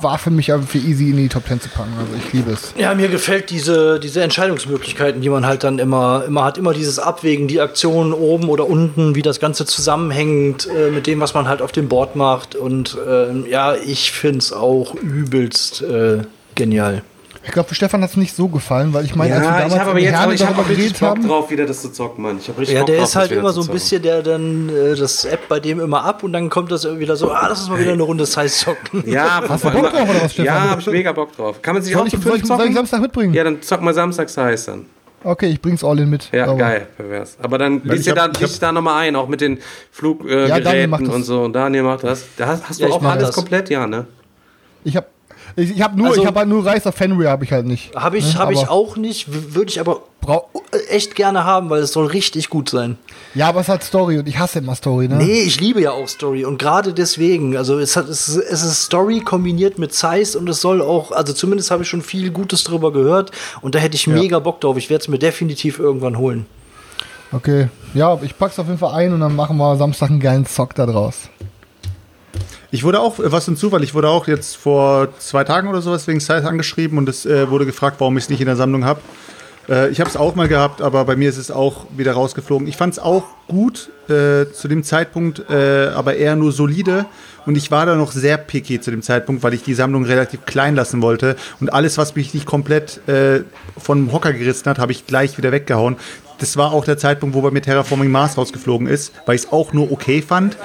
war für mich für easy in die Top 10 zu packen. Also ich liebe es. Ja, mir gefällt diese, diese Entscheidungsmöglichkeiten, die man halt dann immer, immer hat, immer dieses Abwägen, die Aktionen oben oder unten, wie das Ganze zusammenhängt äh, mit dem, was man halt auf dem Board macht. Und ähm, ja, ich finde es auch übelst äh, genial. Ich glaube, für Stefan hat es nicht so gefallen, weil ich meine, als wir Ja, damals ich habe aber jetzt aber ich hab darüber auch richtig geredet Bock haben, drauf, wieder das zu zocken, Mann. Ich richtig Ja, Bock der drauf, ist halt das immer so ein bisschen, der dann äh, das App bei dem immer ab und dann kommt das wieder so, ah, lass uns mal wieder eine Runde Size zocken. Ja, Hast du Bock drauf oder was, Stefan? Ja, hab ich mega Bock drauf. Kann man sich soll auch ich, soll, ich, soll ich? Samstag mitbringen? Ja, dann zock mal samstags heiß dann. Okay, ich bring's all in mit. Ja, Sauber. geil, pervers. Aber dann liest ihr da, hab- liest da nochmal ein, auch mit den Fluggeräten Ja, äh, das. und so. Und Daniel macht das. Da hast, hast du Ja, ich auch alles das. komplett, ja, ne? Ich habe ich, ich hab nur, Also- ich habe halt nur Reißer Fenrir habe ich halt nicht. Habe ich, Ne, hab ich auch nicht, würde ich aber echt gerne haben, weil es soll richtig gut sein. ja, aber es hat Story und ich hasse immer Story, ne? Nee, ich liebe ja auch Story und gerade deswegen, also es, hat, es, ist- es ist Story kombiniert mit Size und es soll auch, also zumindest habe ich schon viel Gutes drüber gehört und da hätte ich mega Bock drauf. Ich werde es mir definitiv irgendwann holen. Okay. Ja, ich pack's auf jeden Fall ein und dann machen wir Samstag einen geilen Zock da draus. Ich wurde auch, äh, was ein Zufall, ich wurde auch jetzt vor zwei Tagen oder sowas wegen Size angeschrieben und es äh, wurde gefragt, warum ich es nicht in der Sammlung habe. Äh, ich habe es auch mal gehabt, aber bei mir ist es auch wieder rausgeflogen. Ich fand es auch gut äh, zu dem Zeitpunkt, äh, aber eher nur solide. Und ich war da noch sehr picky zu dem Zeitpunkt, weil ich die Sammlung relativ klein lassen wollte. Und alles, was mich nicht komplett äh, vom Hocker gerissen hat, habe ich gleich wieder weggehauen. Das war auch der Zeitpunkt, wo bei mir Terraforming Mars rausgeflogen ist, weil ich es auch nur okay fand.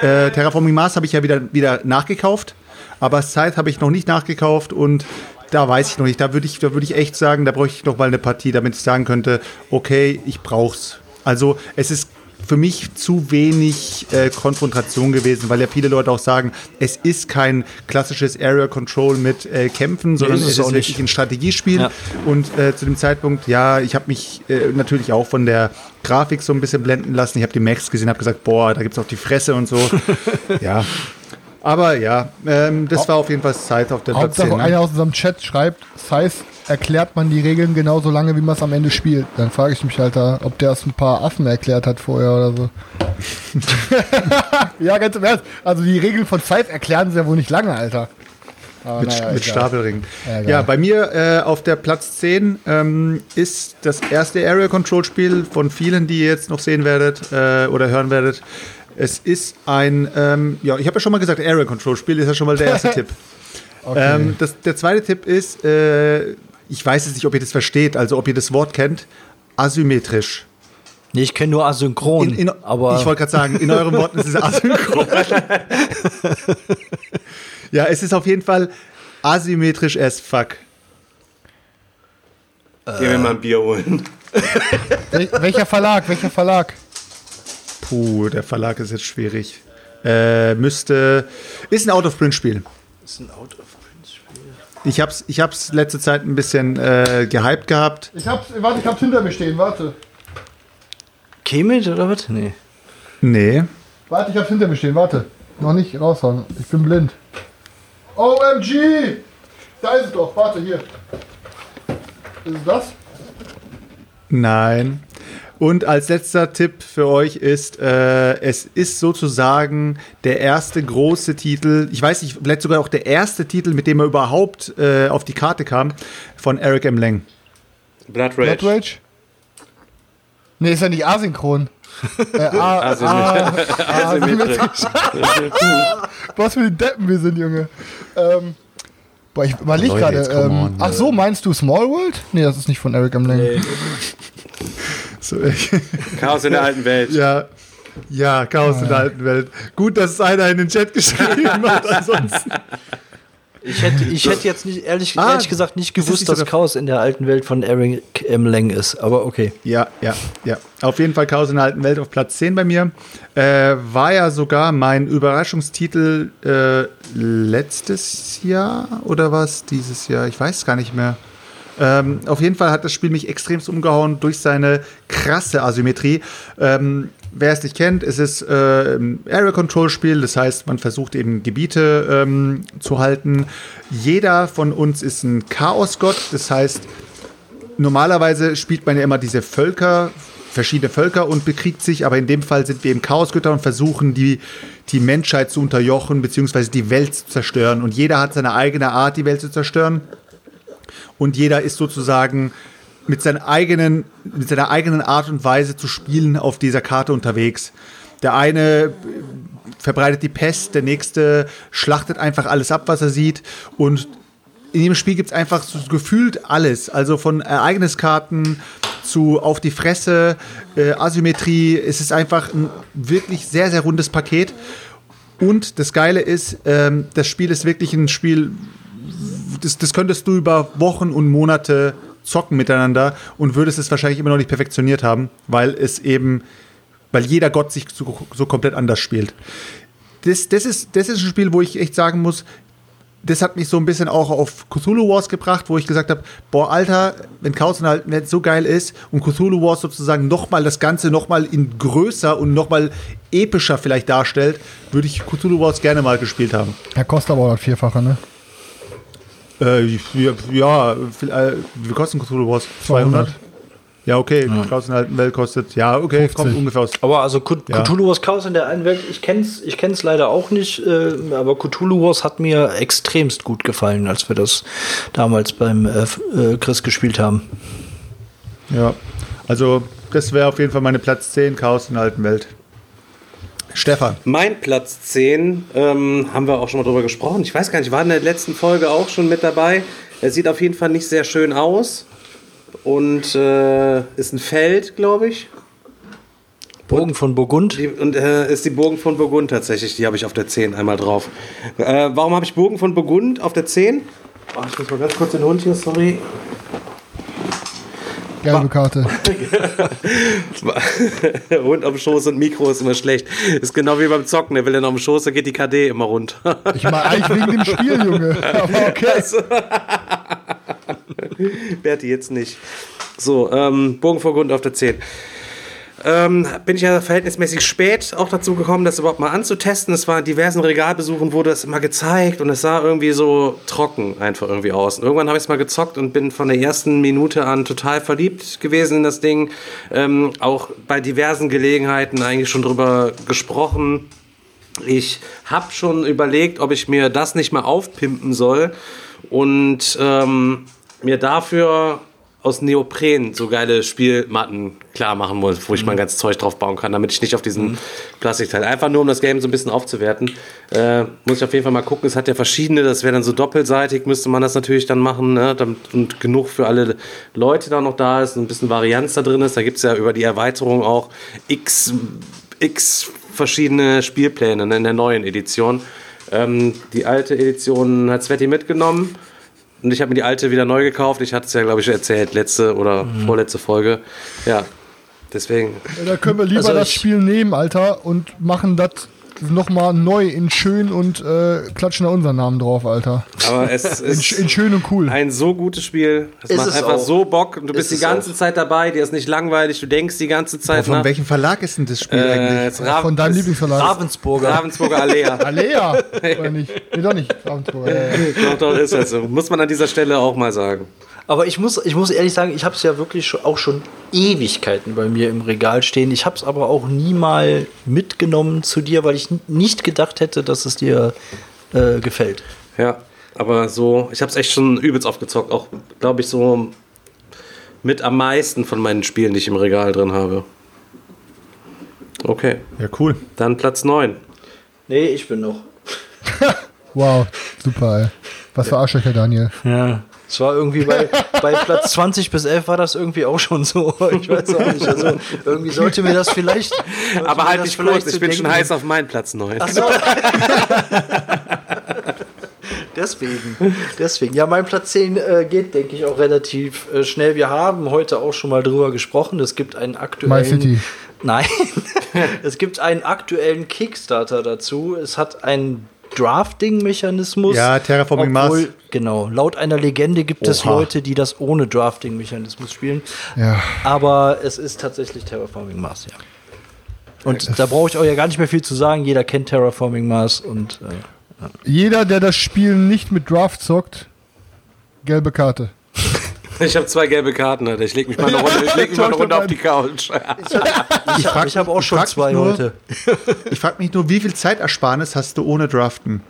Äh, Terraforming Mars habe ich ja wieder, wieder nachgekauft, aber Scythe habe ich noch nicht nachgekauft und da weiß ich noch nicht. Da würde ich, da würde ich echt sagen, da bräuchte ich noch mal eine Partie, damit ich sagen könnte, okay, ich brauch's. Also es ist für mich zu wenig äh, Konfrontation gewesen, weil ja viele Leute auch sagen, es ist kein klassisches Area Control mit äh, Kämpfen, sondern ist es es ist auch wirklich ein Strategiespiel. Ja. Und äh, zu dem Zeitpunkt, ja, ich habe mich äh, natürlich auch von der Grafik so ein bisschen blenden lassen. Ich habe die Max gesehen, habe gesagt, boah, da gibt's auch die Fresse und so. ja. Aber ja, ähm, das war auf jeden Fall Zeit auf der Platz Hauptsache 10. einer Ne? aus unserem Chat schreibt, Size erklärt man die Regeln genauso lange, wie man es am Ende spielt. Dann frage ich mich halt, da, ob der es ein paar Affen erklärt hat vorher oder so. ja, ganz im Ernst. Also die Regeln von Scythe erklären sie ja wohl nicht lange, Alter. Aber Mit, naja, mit egal. Stapelring. Ja, Ja, bei mir äh, auf der Platz 10 ähm, ist das erste Area Control Spiel von vielen, die ihr jetzt noch sehen werdet äh, oder hören werdet. Es ist ein, ähm, ja, ich habe ja schon mal gesagt, Area Control Spiel ist ja schon mal der erste Tipp. Okay. Ähm, das, der zweite Tipp ist, äh, ich weiß jetzt nicht, ob ihr das versteht, also ob ihr das Wort kennt, asymmetrisch. Nee, ich kenne nur asynchron, In, in, aber ich wollte gerade sagen, in euren Worten ist es asynchron. ja, es ist auf jeden Fall asymmetrisch as fuck. Gehen wir mal ein Bier holen. Wel welcher Verlag? Welcher Verlag? Puh, der Verlag ist jetzt schwierig. Äh, müsste. Ist ein Out-of-Print-Spiel. ist ein Out-of-Print-Spiel. Ich hab's, ich hab's letzte Zeit ein bisschen äh, gehypt gehabt. Ich hab's, warte, ich hab's hinter mir stehen, warte. Kemet oder was? Nee. Nee. Warte, ich hab's hinter mir stehen, warte. Noch nicht raushauen, ich bin blind. OMG! Da ist es doch, warte, hier. Ist es das? Nein. Und als letzter Tipp für euch ist, äh, es ist sozusagen der erste große Titel, ich weiß nicht, vielleicht sogar auch der erste Titel, mit dem er überhaupt äh, auf die Karte kam, von Eric M. Lang. Blood Rage. Blood Rage? Nee, ist ja nicht asynchron. äh, a, Also a, Asymmetrisch. Was für die Deppen wir sind, Junge. Ähm, boah, ich überleg Leute, gerade. Ähm, ach so, meinst du Small World? Nee, das ist nicht von Eric M. Lang. So, ich, Chaos in der alten Welt. ja. Ja, Chaos Ah, in der alten Welt. Gut, dass es einer in den Chat geschrieben hat, ansonsten. Ich hätte, ich hätte jetzt nicht, ehrlich, Ah, ehrlich gesagt nicht gewusst, nicht dass Chaos in der alten Welt von Eric M. Lang ist. Aber okay. Ja, ja, ja. Auf jeden Fall Chaos in der alten Welt auf Platz 10 bei mir. Äh, war ja sogar mein Überraschungstitel äh, letztes Jahr oder was? Dieses Jahr? Ich weiß gar nicht mehr. Ähm, auf jeden Fall hat das Spiel mich extremst umgehauen durch seine krasse Asymmetrie. Ähm, wer es nicht kennt, es ist äh, ein Area Control Spiel, das heißt, man versucht eben Gebiete ähm, zu halten. Jeder von uns ist ein Chaosgott, das heißt, normalerweise spielt man ja immer diese Völker, verschiedene Völker und bekriegt sich, aber in dem Fall sind wir eben Chaosgötter und versuchen die, die Menschheit zu unterjochen, beziehungsweise die Welt zu zerstören. Und jeder hat seine eigene Art, die Welt zu zerstören. Und jeder ist sozusagen mit, seinen eigenen, mit seiner eigenen Art und Weise zu spielen auf dieser Karte unterwegs. Der eine verbreitet die Pest, der nächste schlachtet einfach alles ab, was er sieht. Und in dem Spiel gibt es einfach so gefühlt alles. Also von Ereigniskarten zu auf die Fresse, äh, Asymmetrie. Es ist einfach ein wirklich sehr, sehr rundes Paket. Und das Geile ist, ähm, das Spiel ist wirklich ein Spiel, das, das könntest du über Wochen und Monate zocken miteinander und würdest es wahrscheinlich immer noch nicht perfektioniert haben, weil es eben, weil jeder Gott sich so, so komplett anders spielt. Das, das, ist, das ist ein Spiel, wo ich echt sagen muss, das hat mich so ein bisschen auch auf Cthulhu Wars gebracht, wo ich gesagt habe, boah, Alter, wenn Chaos alten Welt so geil ist und Cthulhu Wars sozusagen nochmal das Ganze nochmal in größer und nochmal epischer vielleicht darstellt, würde ich Cthulhu Wars gerne mal gespielt haben. Er kostet auch das Vierfache, ne? Äh, ja, ja, viel- äh, wie kosten Cthulhu Wars? 200? 200. Ja, okay, Chaos in der alten Welt kostet, ja, okay, 50. kommt ungefähr aus. Aber also Cth- Ja. Cthulhu Wars Chaos in der einen Welt, ich kenn's, ich kenn's leider auch nicht, äh, aber Cthulhu Wars hat mir extremst gut gefallen, als wir das damals beim äh, äh, Chris gespielt haben. Ja, also das wäre auf jeden Fall meine Platz 10, Chaos in der alten Welt. Stefan. Mein Platz 10, ähm, haben wir auch schon mal drüber gesprochen. Ich weiß gar nicht, war in der letzten Folge auch schon mit dabei. Er sieht auf jeden Fall nicht sehr schön aus. Und äh, ist ein Feld, glaube ich. Bogen von Burgund. Die, und äh, ist die Burgen von Burgund tatsächlich. Die habe ich auf der 10 einmal drauf. Äh, warum habe ich Burgen von Burgund auf der 10? Oh, ich muss mal ganz kurz den Hund hier, sorry. Gelbe Karte. Hund am Schoß und Mikro ist immer schlecht. Ist genau wie beim Zocken. Der will dann auf dem Schoß, da geht die KD immer runter. Ich meine eigentlich wegen dem Spiel, Junge. Aber okay. Berti jetzt nicht. So, ähm, Bogenvorgrund auf der 10. Ähm, bin ich ja verhältnismäßig spät auch dazu gekommen, das überhaupt mal anzutesten. Es war in diversen Regalbesuchen, wurde es immer gezeigt und es sah irgendwie so trocken einfach irgendwie aus. Und irgendwann habe ich es mal gezockt und bin von der ersten Minute an total verliebt gewesen in das Ding. Ähm, auch bei diversen Gelegenheiten eigentlich schon drüber gesprochen. Ich habe schon überlegt, ob ich mir das nicht mal aufpimpen soll und ähm, mir dafür aus Neopren so geile Spielmatten klar machen muss, wo ich mein ganzes Zeug drauf bauen kann, damit ich nicht auf diesen Plastikteil. Einfach nur, um das Game so ein bisschen aufzuwerten. Äh, muss ich auf jeden Fall mal gucken. Es hat ja verschiedene, das wäre dann so doppelseitig, müsste man das natürlich dann machen. Ne? Damit, und genug für alle Leute da noch da ist, ein bisschen Varianz da drin ist. Da gibt es ja über die Erweiterung auch x, x verschiedene Spielpläne ne, in der neuen Edition. Ähm, die alte Edition hat Sveti mitgenommen. Und ich habe mir die alte wieder neu gekauft. Ich hatte es ja, glaube ich, erzählt, letzte oder vorletzte Folge. Ja, deswegen. Da können wir lieber Also das Spiel nehmen, Alter, und machen das nochmal neu in schön und äh, klatschen da unseren Namen drauf, Alter. Aber es In, ist sch- in schön und cool. ein so gutes Spiel. Es Ist macht es einfach auch. so Bock. Und du bist Ist die es ganze auch. Zeit dabei. Dir ist nicht langweilig. Du denkst die ganze Zeit Von nach. welchem Verlag ist denn das Spiel Äh, eigentlich? Raven- Von deinem Lieblingsverlag. Ravensburger. Ravensburger Alea. Alea. Oder nicht? Nee, doch nicht. Ravensburger. Ja, ja. doch, doch, ist das so. Muss man an dieser Stelle auch mal sagen. Aber ich muss, ich muss ehrlich sagen, ich habe es ja wirklich schon, auch schon Ewigkeiten bei mir im Regal stehen. Ich habe es aber auch nie mal mitgenommen zu dir, weil ich nicht gedacht hätte, dass es dir äh, gefällt. Ja, aber so, ich habe es echt schon übelst aufgezockt. Auch, glaube ich, so mit am meisten von meinen Spielen, die ich im Regal drin habe. Okay, Ja, cool. dann Platz 9. Nee, ich bin noch. Wow, super, ey. Was für Arschlöcher, Daniel. Ja. Es war irgendwie bei, bei Platz 20 bis 11 war das irgendwie auch schon so. Ich weiß auch nicht. Also irgendwie sollte mir das vielleicht. Aber halt nicht vielleicht kurz, ich bin schon denken- heiß auf meinen Platz 9. Ach so. deswegen, deswegen. Ja, mein Platz 10 äh, geht, denke ich, auch relativ äh, schnell. Wir haben heute auch schon mal drüber gesprochen. Es gibt einen aktuellen. My City. Nein. es gibt einen aktuellen Kickstarter dazu. Es hat einen Drafting-Mechanismus. Ja, Terraforming Mars. Genau. Laut einer Legende gibt es Oha. Leute, die das ohne Drafting-Mechanismus spielen. Ja. Aber es ist tatsächlich Terraforming Mars, ja. Und da brauche ich auch ja gar nicht mehr viel zu sagen. Jeder kennt Terraforming Mars und äh, Jeder, der das Spiel nicht mit Draft zockt, gelbe Karte. Ich habe zwei gelbe Karten, Alter. Ich leg mich mal eine Runde, ich leg mich mal eine Runde auf die Couch. ich, frag- ich habe auch ich schon zwei nur- heute. Ich frage mich nur, wie viel Zeitersparnis hast du ohne Draften?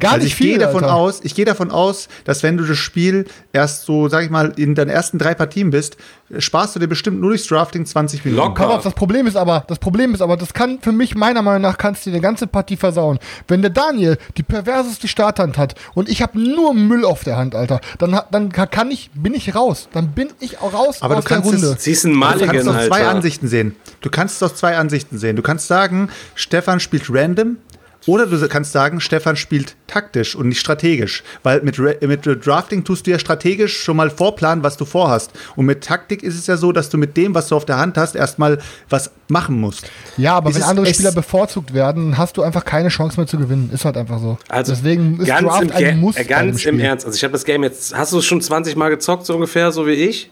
Gar also nicht ich gehe viel, davon Alter. aus, ich gehe davon aus, dass wenn du das Spiel erst so, sag ich mal, in deinen ersten drei Partien bist, sparst du dir bestimmt nur durchs Drafting 20 Minuten. Locker. Auf, das Problem ist aber, das Problem ist aber, das kann für mich meiner Meinung nach kannst du dir eine ganze Partie versauen. Wenn der Daniel die perverseste Starthand hat und ich habe nur Müll auf der Hand, Alter, dann dann ka- kann ich bin ich raus, dann bin ich auch raus Aber aus du kannst der Runde. es- Sie ist ein Du Mulligan, kannst es aus zwei Alter. Ansichten sehen. Du kannst es aus zwei Ansichten sehen. Du kannst sagen, Stefan spielt random. Oder du kannst sagen, Stefan spielt taktisch und nicht strategisch. Weil mit, mit Drafting tust du ja strategisch schon mal vorplanen, was du vorhast. Und mit Taktik ist es ja so, dass du mit dem, was du auf der Hand hast, erstmal was machen musst. Ja, aber Es wenn andere Spieler bevorzugt werden, hast du einfach keine Chance mehr zu gewinnen. Ist halt einfach so. Also Deswegen ist ganz Draft im, ein Muss äh, ganz Spiel. im Ernst. Also ich habe das Game jetzt, hast du es schon 20 Mal gezockt, so ungefähr, so wie ich?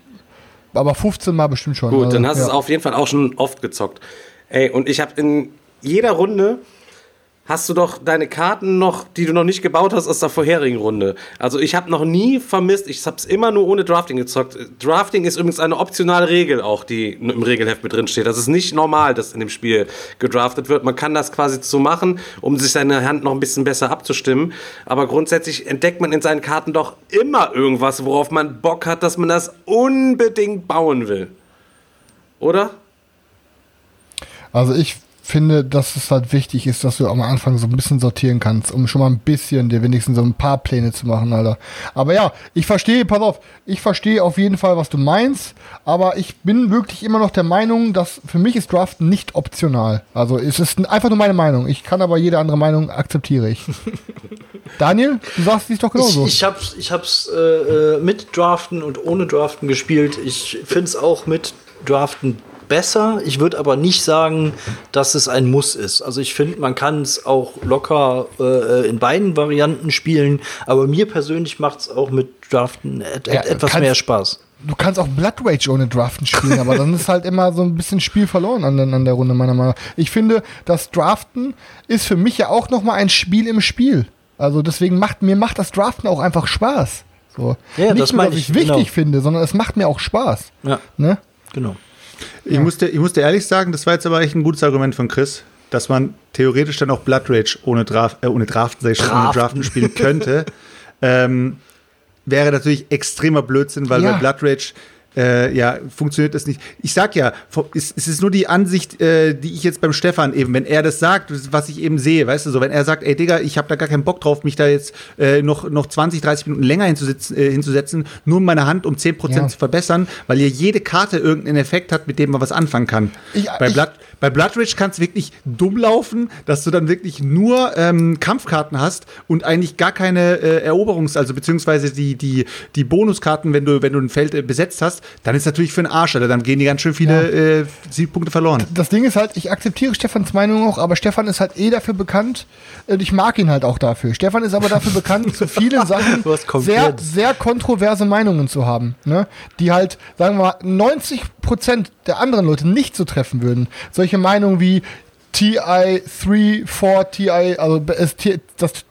Aber 15 Mal bestimmt schon. Gut, also, dann hast du ja. es auf jeden Fall auch schon oft gezockt. Ey, und ich habe in jeder Runde hast du doch deine Karten noch, die du noch nicht gebaut hast aus der vorherigen Runde. Also ich habe noch nie vermisst, ich habe es immer nur ohne Drafting gezockt. Drafting ist übrigens eine optionale Regel auch, die im Regelheft mit drin steht. Das ist nicht normal, dass in dem Spiel gedraftet wird. Man kann das quasi so machen, um sich seine Hand noch ein bisschen besser abzustimmen. Aber grundsätzlich entdeckt man in seinen Karten doch immer irgendwas, worauf man Bock hat, dass man das unbedingt bauen will. Oder? Also ich finde, dass es halt wichtig ist, dass du am Anfang so ein bisschen sortieren kannst, um schon mal ein bisschen dir wenigstens so ein paar Pläne zu machen, Alter. Aber ja, ich verstehe, pass auf, ich verstehe auf jeden Fall, was du meinst, aber ich bin wirklich immer noch der Meinung, dass für mich ist Draften nicht optional. Also es ist einfach nur meine Meinung. Ich kann aber jede andere Meinung akzeptiere ich. Daniel, du sagst dies doch genauso. Ich, ich hab's, ich hab's äh, äh, mit Draften und ohne Draften gespielt. Ich finde es auch mit Draften besser. Ich würde aber nicht sagen, dass es ein Muss ist. Also ich finde, man kann es auch locker äh, in beiden Varianten spielen. Aber mir persönlich macht es auch mit Draften et Ja, etwas mehr Spaß. du kannst auch Blood Rage ohne Draften spielen, aber dann ist halt immer so ein bisschen Spiel verloren an, der- an der Runde, meiner Meinung nach. Ich finde, das Draften ist für mich ja auch nochmal ein Spiel im Spiel. Also deswegen macht mir macht das Draften auch einfach Spaß. So. Ja, Nicht das nur, dass ich, ich wichtig genau. finde, sondern es macht mir auch Spaß. Ja, Ne? genau. Ich, musste, ich musste ehrlich sagen, das war jetzt aber echt ein gutes Argument von Chris, dass man theoretisch dann auch Blood Rage ohne, Draf, äh, ohne Draften, ich schon, ohne Draften. Draften spielen könnte. ähm, wäre natürlich extremer Blödsinn, weil Ja. bei Blood Rage äh, ja, funktioniert das nicht. Ich sag ja, es, es ist nur die Ansicht, äh, die ich jetzt beim Stefan eben, wenn er das sagt, was ich eben sehe, weißt du, so, wenn er sagt, ey Digga, ich habe da gar keinen Bock drauf, mich da jetzt äh, noch, noch 20, 30 Minuten länger hinzusetzen, äh, hinzusetzen, nur um meine Hand um 10% Ja. zu verbessern, weil hier jede Karte irgendeinen Effekt hat, mit dem man was anfangen kann. Ich- bei, ich- Blood, bei Blood Rage kann es wirklich dumm laufen, dass du dann wirklich nur ähm, Kampfkarten hast und eigentlich gar keine äh, Eroberungs-, also beziehungsweise die, die, die Bonuskarten, wenn du, wenn du ein Feld äh, besetzt hast, dann ist natürlich für den Arsch, Alter. Dann gehen die ganz schön viele äh, Siegpunkte verloren. Das Ding ist halt, ich akzeptiere Stefans Meinung auch, aber Stefan ist halt eh dafür bekannt und ich mag ihn halt auch dafür. Stefan ist aber dafür bekannt, zu vielen Sachen sehr, sehr kontroverse Meinungen zu haben, ne? die halt, sagen wir mal, 90% der anderen Leute nicht so treffen würden. Solche Meinungen wie TI 3, 4, TI, also das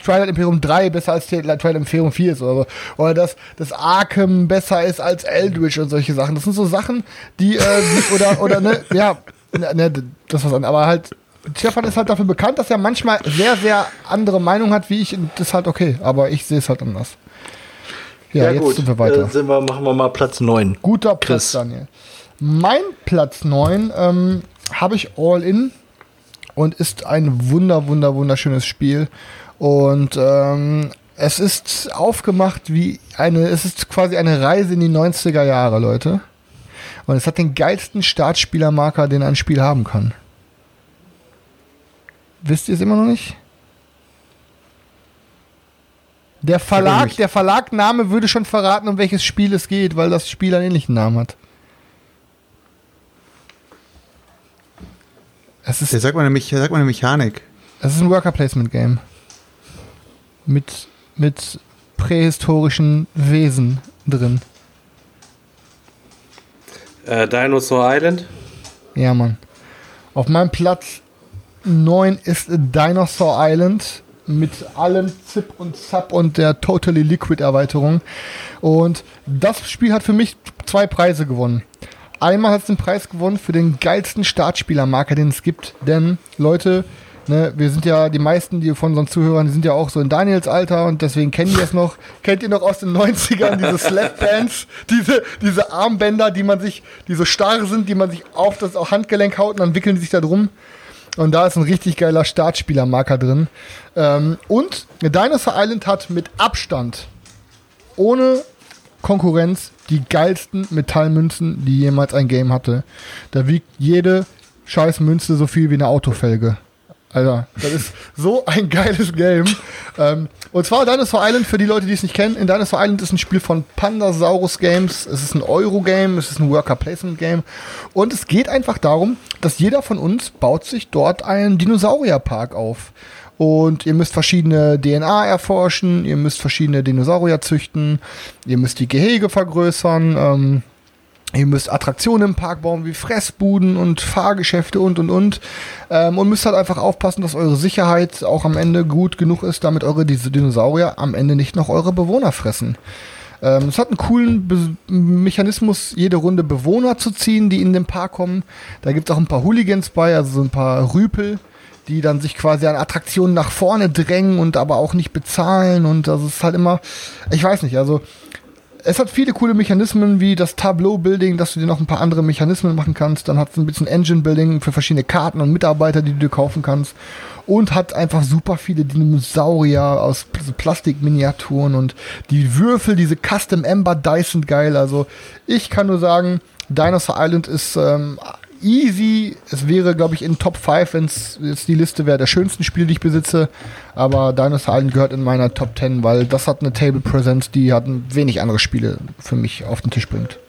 Twilight Imperium 3 besser als Twilight Imperium 4 ist oder so. Oder dass das Arkham besser ist als Eldritch und solche Sachen. Das sind so Sachen, die, äh, oder, oder, ne, ja, ne, das was an, aber halt, Stefan ist halt dafür bekannt, dass er manchmal sehr, sehr andere Meinung hat wie ich und das ist halt okay, aber ich sehe es halt anders. Ja, jetzt sind wir weiter. Äh, sind wir, machen wir mal Platz 9. Guter Platz, Chris. Daniel. Mein Platz 9 ähm, habe ich All In und ist ein wunder, wunder, wunderschönes Spiel. Und ähm, es ist aufgemacht wie eine, es ist quasi eine Reise in die 90er Jahre, Leute. Und es hat den geilsten Startspielermarker, den ein Spiel haben kann. Wisst ihr es immer noch nicht? Der Verlag, der Verlagname würde schon verraten, um welches Spiel es geht, weil das Spiel einen ähnlichen Namen hat. Es ist Der sagt mal eine, sagt mal eine Mechanik. es ist ein Worker Placement Game. Mit, mit prähistorischen Wesen drin. Äh, Dinosaur Island. Ja, Mann. Auf meinem Platz 9 ist Dinosaur Island mit allem Zip und Zap und der Totally Liquid Erweiterung. Und das Spiel hat für mich zwei Preise gewonnen. Einmal hat es den Preis gewonnen für den geilsten Startspielermarker, den es gibt. Denn, Leute, ne, wir sind ja, die meisten die von unseren Zuhörern, die sind ja auch so in Daniels Alter und deswegen kennen die das noch. Kennt ihr noch aus den 90ern diese Slapbands, diese, diese Armbänder, die man sich, die so starr sind, die man sich auf das Handgelenk haut und dann wickeln die sich da drum. Und da ist ein richtig geiler Startspielermarker drin. Ähm, und Dinosaur Island hat mit Abstand, ohne Konkurrenz, die geilsten Metallmünzen, die jemals ein Game hatte. Da wiegt jede scheiß Münze so viel wie eine Autofelge. Alter, das ist so ein geiles Game. Ähm, und zwar Dinosaur Island, für die Leute, die es nicht kennen. In Dinosaur Island ist ein Spiel von Pandasaurus Games. Es ist ein Euro-Game, es ist ein Worker-Placement-Game. Und es geht einfach darum, dass jeder von uns baut sich dort einen Dinosaurierpark auf. Und ihr müsst verschiedene DNA erforschen, ihr müsst verschiedene Dinosaurier züchten, ihr müsst die Gehege vergrößern, ähm, Ihr müsst Attraktionen im Park bauen, wie Fressbuden und Fahrgeschäfte und und und. Ähm, und müsst halt einfach aufpassen, dass eure Sicherheit auch am Ende gut genug ist, damit eure diese Dinosaurier am Ende nicht noch eure Bewohner fressen. Ähm, es hat einen coolen Be Mechanismus, jede Runde Bewohner zu ziehen, die in den Park kommen. Da gibt es auch ein paar Hooligans bei, also so ein paar Rüpel, die dann sich quasi an Attraktionen nach vorne drängen und aber auch nicht bezahlen. Und das ist halt immer, ich weiß nicht, also es hat viele coole Mechanismen wie das Tableau-Building, dass du dir noch ein paar andere Mechanismen machen kannst. Dann hat es ein bisschen Engine-Building für verschiedene Karten und Mitarbeiter, die du dir kaufen kannst. Und hat einfach super viele Dinosaurier aus Pl- Plastikminiaturen und die Würfel, diese Custom Ember Dice sind geil. Also ich kann nur sagen, Dinosaur Island ist ähm, easy. Es wäre, glaube ich, in Top 5, wenn es jetzt die Liste wäre, der schönsten Spiele, die ich besitze. Aber Dinosaur Island gehört in meiner Top 10, weil das hat eine Table Presence, die hat wenig andere Spiele für mich auf den Tisch bringt.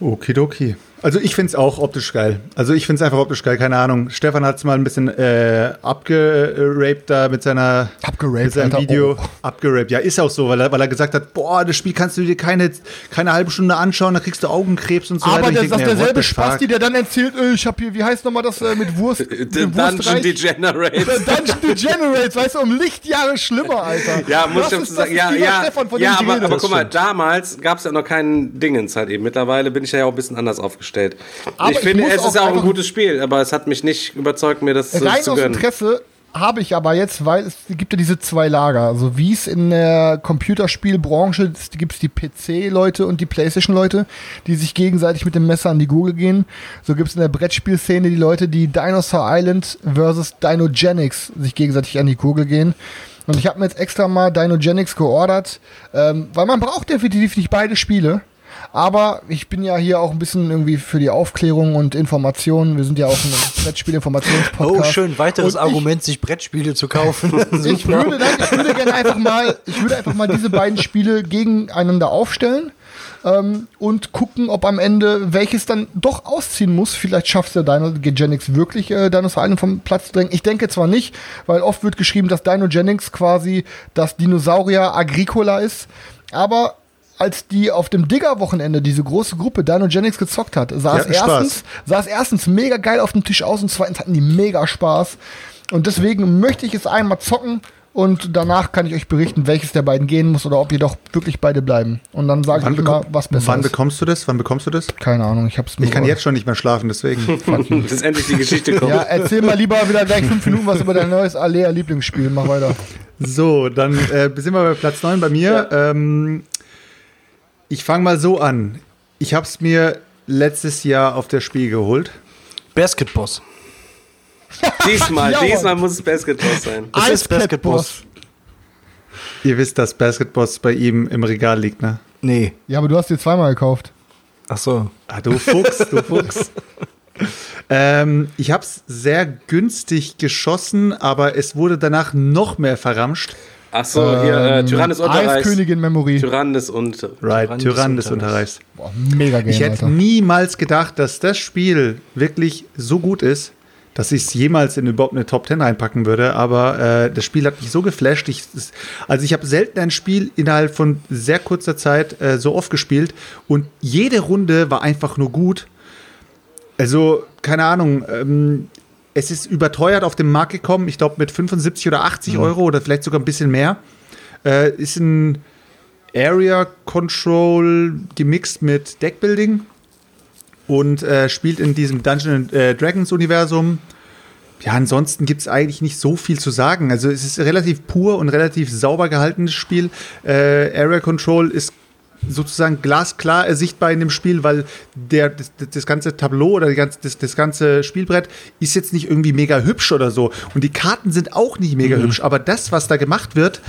Okidoki. Also ich finde es auch optisch geil. Also ich finde es einfach optisch geil, keine Ahnung. Stefan hat es mal ein bisschen äh, abgeraped da mit seiner Abgeraped, mit seinem Alter, Video. oh. Abgeraped, ja, ist auch so, weil er, weil er gesagt hat, boah, das Spiel kannst du dir keine, keine halbe Stunde anschauen, da kriegst du Augenkrebs und so weiter. Aber ich der, das ist derselbe Spasti, fuck? der dann erzählt, äh, ich habe hier, wie heißt nochmal das äh, mit Wurst? The mit Dungeon Wurstreich? Degenerates. Dungeon Degenerates, weißt du, um Lichtjahre schlimmer, Alter. Ja, muss Das ich sagen. Ja, ja, Stefan, von ja aber, aber guck mal, damals gab es ja noch kein Dingens halt eben. Mittlerweile bin ich ja auch ein bisschen anders aufgestellt. Aber ich ich finde, es ist auch ein gutes Spiel, aber es hat mich nicht überzeugt, mir das Rein zu aus gönnen. Interesse habe ich aber jetzt, weil es gibt ja diese zwei Lager. Also wie es in der Computerspielbranche gibt es die PC-Leute und die Playstation-Leute, die sich gegenseitig mit dem Messer an die Gurgel gehen. So gibt es in der Brettspielszene die Leute, die Dinosaur Island versus Dinogenics sich gegenseitig an die Gurgel gehen. Und ich habe mir jetzt extra mal Dinogenics geordert, ähm, weil man braucht definitiv nicht beide Spiele. Aber ich bin ja hier auch ein bisschen irgendwie für die Aufklärung und Informationen. Wir sind ja auch ein Brettspiel-Informationspodcast. Oh, schön, weiteres Und Argument, sich Brettspiele zu kaufen. Ich, würde, dann, ich würde gerne einfach mal, ich würde einfach mal diese beiden Spiele gegeneinander aufstellen ähm, und gucken, ob am Ende welches dann doch ausziehen muss. Vielleicht schafft es der Dynogenics wirklich, äh, Dinosaur Island vom Platz zu drängen. Ich denke zwar nicht, weil oft wird geschrieben, dass Dynogenics quasi das Dinosaurier Agricola ist, aber als die auf dem Digger-Wochenende diese große Gruppe Dynogenics gezockt hat, sah es Spaß. erstens, sah es erstens mega geil auf dem Tisch aus und zweitens hatten die mega Spaß. Und deswegen möchte ich es einmal zocken und danach kann ich euch berichten, welches der beiden gehen muss oder ob jedoch wirklich beide bleiben. Und dann sage ich euch immer, was besser wann ist. bekommst du das? Wann bekommst du das? Keine Ahnung, ich hab's nur. Ich kann jetzt schon nicht mehr schlafen, deswegen. Bis endlich die Geschichte kommt. Ja, erzähl mal lieber wieder gleich fünf Minuten was über dein neues Alea Lieblingsspiel. Mach weiter. So, dann äh, sind wir bei Platz 9 bei mir. Ähm, ich fange mal so an. Ich habe es mir letztes Jahr auf der Spiel geholt. Basketboss. Diesmal, Ja, diesmal muss es Basketball sein. Das ist Basketboss. Ihr wisst, dass Basketboss bei ihm im Regal liegt, ne? Nee. Ja, aber du hast dir zweimal gekauft. Ach so. Ah, du Fuchs, du Fuchs. ähm, ich habe es sehr günstig geschossen, aber es wurde danach noch mehr verramscht. Achso, hier, äh, Tyrann des Unterreichs. Eiskönigin Memory. Tyrann des Unter... Right, Tyrann des Tyrann des Unterreichs. Boah, mega Game, Ich hätte Alter. niemals gedacht, dass das Spiel wirklich so gut ist, dass ich es jemals in überhaupt eine Top 10 reinpacken würde. Aber äh, das Spiel hat mich so geflasht. Ich, also ich habe selten ein Spiel innerhalb von sehr kurzer Zeit äh, so oft gespielt und jede Runde war einfach nur gut. Also, keine Ahnung, ähm, es ist überteuert auf den Markt gekommen, ich glaube mit 75 oder 80 Euro oder vielleicht sogar ein bisschen mehr. Äh, ist ein Area Control gemixt mit Deckbuilding und äh, spielt in diesem Dungeon äh, Dragons Universum. Ja, ansonsten gibt es eigentlich nicht so viel zu sagen. Also es ist relativ pur und relativ sauber gehaltenes Spiel. Äh, Area Control ist sozusagen glasklar sichtbar in dem Spiel, weil der, das, das ganze Tableau oder die ganze, das, das ganze Spielbrett ist jetzt nicht irgendwie mega hübsch oder so. Und die Karten sind auch nicht mega hübsch, aber das, was da gemacht wird,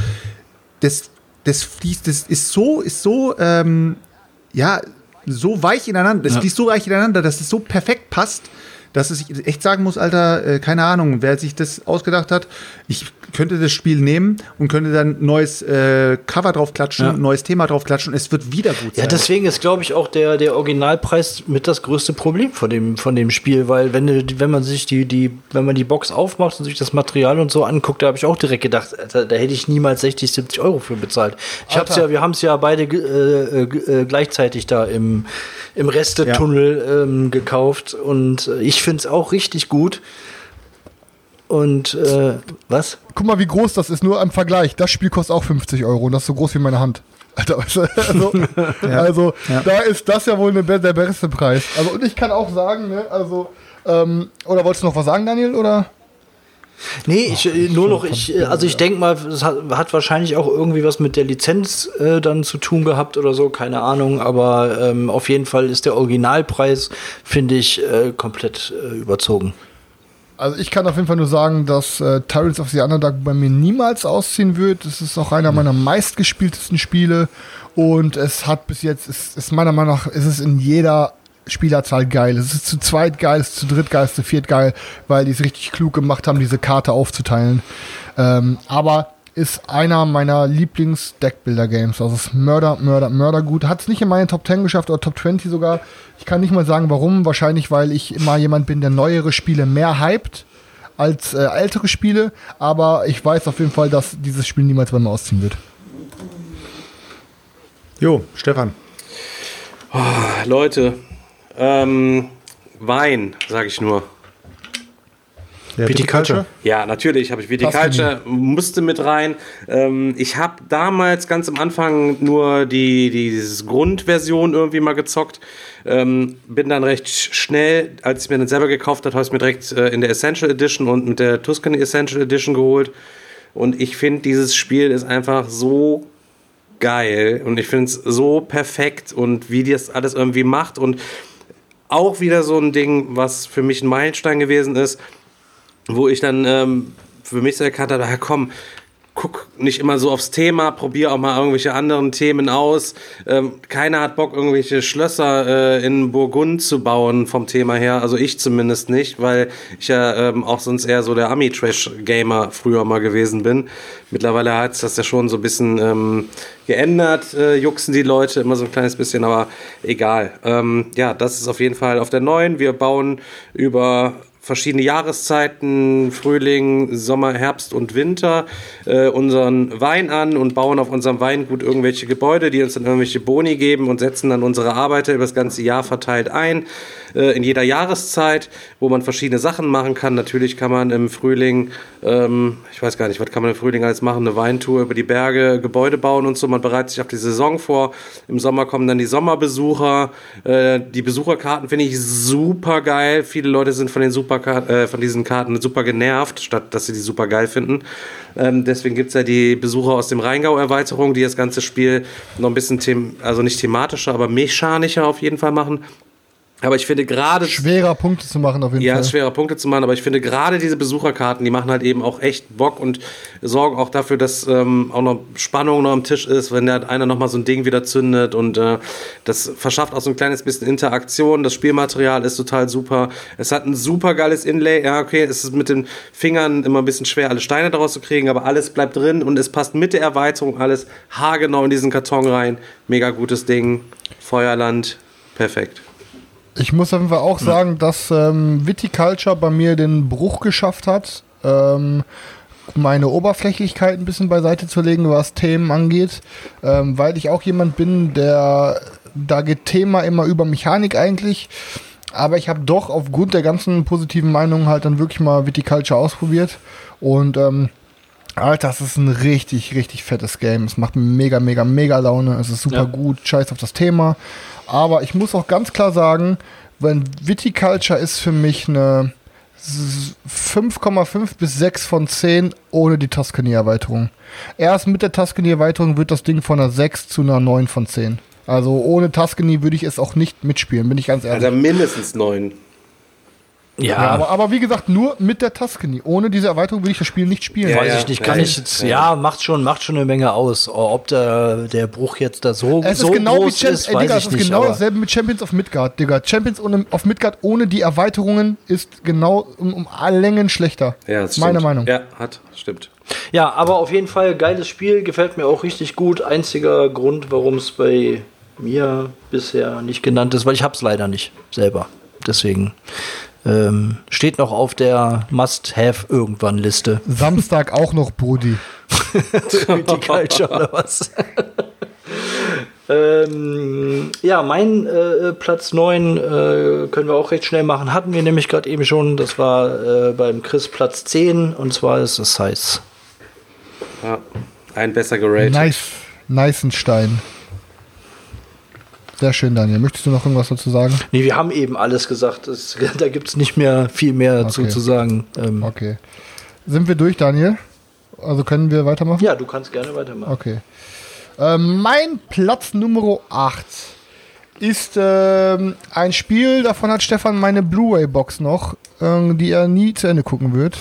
das, das fließt, das ist so, ist so, ähm, ja, so weich ineinander, das fließt so weich ineinander, dass es so perfekt passt, dass es ich echt sagen muss, Alter, äh, keine Ahnung, wer sich das ausgedacht hat. Ich könnte das Spiel nehmen und könnte dann neues äh, Cover drauf klatschen, Ja. neues Thema drauf klatschen und es wird wieder gut sein. Ja, deswegen ist, glaube ich, auch der, der Originalpreis mit das größte Problem von dem, von dem Spiel, weil wenn, wenn man sich die, die, wenn man die Box aufmacht und sich das Material und so anguckt, da habe ich auch direkt gedacht, Alter, da hätte ich niemals 60, 70 Euro für bezahlt. Ich hab's Alter. ja, wir haben es ja beide äh, äh, äh, gleichzeitig da im, im Restetunnel ähm, gekauft und äh, ich finde es auch richtig gut. Und äh, was? Guck mal, wie groß das ist, nur im Vergleich. Das Spiel kostet auch 50 Euro und das ist so groß wie meine Hand. Alter, weißt du, also, also da ist das ja wohl eine, der beste Preis. Also, und ich kann auch sagen, ne, also, ähm, oder wolltest du noch was sagen, Daniel, oder? Nee, ich, äh, nur noch, ich, äh, also ich denke mal, es hat, hat wahrscheinlich auch irgendwie was mit der Lizenz äh, dann zu tun gehabt oder so, keine Ahnung, aber ähm, auf jeden Fall ist der Originalpreis, finde ich, äh, komplett äh, überzogen. Also ich kann auf jeden Fall nur sagen, dass äh, Tyrants of the Underdark bei mir niemals ausziehen wird. Es ist auch einer meiner meistgespieltesten Spiele und es hat bis jetzt, es ist meiner Meinung nach, es ist in jeder Spielerzahl geil. Es ist zu zweit geil, es ist zu dritt geil, es ist zu viert geil, weil die es richtig klug gemacht haben, diese Karte aufzuteilen. Ähm, aber ist einer meiner Lieblings-Deckbuilder-Games. Also es ist Mörder, Mörder, Mörder gut. Hat es nicht in meine Top 10 geschafft oder Top 20 sogar. Ich kann nicht mal sagen, warum. Wahrscheinlich, weil ich immer jemand bin, der neuere Spiele mehr hypt als äh, ältere Spiele. Aber ich weiß auf jeden Fall, dass dieses Spiel niemals bei mir ausziehen wird. Jo, Stefan. Leute, ähm, Wein, sage ich nur. Ja, Viticulture. Ja, natürlich habe ich Viticulture, musste mit rein. Ähm, ich habe damals ganz am Anfang nur die dieses Grundversion irgendwie mal gezockt. Ähm, bin dann recht schnell, als ich mir dann selber gekauft habe, habe ich mir direkt äh, in der Essential Edition und mit der Tuscany Essential Edition geholt. Und ich finde, dieses Spiel ist einfach so geil und ich finde es so perfekt und wie die das alles irgendwie macht und auch wieder so ein Ding, was für mich ein Meilenstein gewesen ist, wo ich dann ähm, für mich so erkannt habe, ja, komm, guck nicht immer so aufs Thema, probiere auch mal irgendwelche anderen Themen aus. Ähm, keiner hat Bock, irgendwelche Schlösser äh, in Burgund zu bauen vom Thema her. Also ich zumindest nicht, weil ich ja ähm, auch sonst eher so der Ami-Trash-Gamer früher mal gewesen bin. Mittlerweile hat es das ja schon so ein bisschen ähm, geändert, äh, juxen die Leute immer so ein kleines bisschen, aber egal. Ähm, ja, das ist auf jeden Fall auf der neuen. Wir bauen über verschiedene Jahreszeiten, Frühling, Sommer, Herbst und Winter, äh, unseren Wein an und bauen auf unserem Weingut irgendwelche Gebäude, die uns dann irgendwelche Boni geben und setzen dann unsere Arbeiter über das ganze Jahr verteilt ein, in jeder Jahreszeit, wo man verschiedene Sachen machen kann. Natürlich kann man im Frühling, ähm, ich weiß gar nicht, was kann man im Frühling alles machen, eine Weintour über die Berge, Gebäude bauen und so. Man bereitet sich auf die Saison vor. Im Sommer kommen dann die Sommerbesucher. Äh, die Besucherkarten finde ich super geil. Viele Leute sind von den Superkarten, äh, von diesen Karten super genervt, statt dass sie die super geil finden. Ähm, deswegen gibt es ja die Besucher aus dem Rheingau-Erweiterung, die das ganze Spiel noch ein bisschen, also nicht thematischer, aber mechanischer auf jeden Fall machen. Aber ich finde gerade. Schwerer Punkte zu machen auf jeden Ja, Fall. ist schwerer Punkte zu machen, aber ich finde gerade diese Besucherkarten, die machen halt eben auch echt Bock und sorgen auch dafür, dass ähm, auch noch Spannung noch am Tisch ist, wenn der einer nochmal so ein Ding wieder zündet und äh, das verschafft auch so ein kleines bisschen Interaktion. Das Spielmaterial ist total super. Es hat ein super geiles Inlay. Ja, okay, es ist mit den Fingern immer ein bisschen schwer, alle Steine daraus zu kriegen, aber alles bleibt drin und es passt mit der Erweiterung alles haargenau in diesen Karton rein. Mega gutes Ding. Feuerland. Perfekt. Ich muss auf jeden Fall auch sagen, dass ähm, Viticulture bei mir den Bruch geschafft hat, ähm, meine Oberflächlichkeit ein bisschen beiseite zu legen, was Themen angeht, ähm, weil ich auch jemand bin, der da geht Thema immer über Mechanik eigentlich. Aber ich habe doch aufgrund der ganzen positiven Meinungen halt dann wirklich mal Viticulture ausprobiert. Und ähm, Alter, das ist ein richtig, richtig fettes Game. Es macht mega, mega, mega Laune. Es ist super Ja. gut. Scheiß auf das Thema. Aber ich muss auch ganz klar sagen, wenn Viticulture ist für mich eine s- 5,5 bis 6 von 10 ohne die Tuscany-Erweiterung. Erst mit der Tuscany-Erweiterung wird das Ding von einer 6 zu einer 9 von 10. Also ohne Tuscany würde ich es auch nicht mitspielen, bin ich ganz ehrlich. Also mindestens neun. Ja, ja, aber, aber wie gesagt, nur mit der Tuscany. Ohne diese Erweiterung würde ich das Spiel nicht spielen. Ja, weiß ja, ich nicht, kann ja, ich jetzt, ja. ja, macht schon, macht schon eine Menge aus. Ob der, der Bruch jetzt da so, Es so ist genau wie groß Champ ist, ey, weiß Digga, es ist nicht. genau aber- dasselbe mit Champions of Midgard, Digga. Champions of Midgard ohne die Erweiterungen ist genau um, um alle Längen schlechter. Ja, das Meine stimmt. Meinung. Ja, hat, stimmt. Ja, aber auf jeden Fall geiles Spiel, gefällt mir auch richtig gut. Einziger Grund, warum es bei mir bisher nicht genannt ist, weil ich hab's leider nicht selber. Deswegen ähm, steht noch auf der Must-Have irgendwann Liste. Samstag auch noch Brudi. Viticulture oder was? ähm, ja, mein äh, Platz 9 äh, können wir auch recht schnell machen. Hatten wir nämlich gerade eben schon. Das war äh, beim Chris Platz 10 und zwar ist es Size. Ja, ein besser geratet. Nice. Neißenstein. Sehr schön, Daniel. Möchtest du noch irgendwas dazu sagen? Nee, wir haben eben alles gesagt. Das, da gibt es nicht mehr viel mehr zu, Okay. zu sagen. Ähm, Okay. Sind wir durch, Daniel? Also können wir weitermachen? Ja, du kannst gerne weitermachen. Okay. Ähm, mein Platz Nummer 8 ist ähm, ein Spiel, davon hat Stefan meine Blu-ray-Box noch, ähm, die er nie zu Ende gucken wird.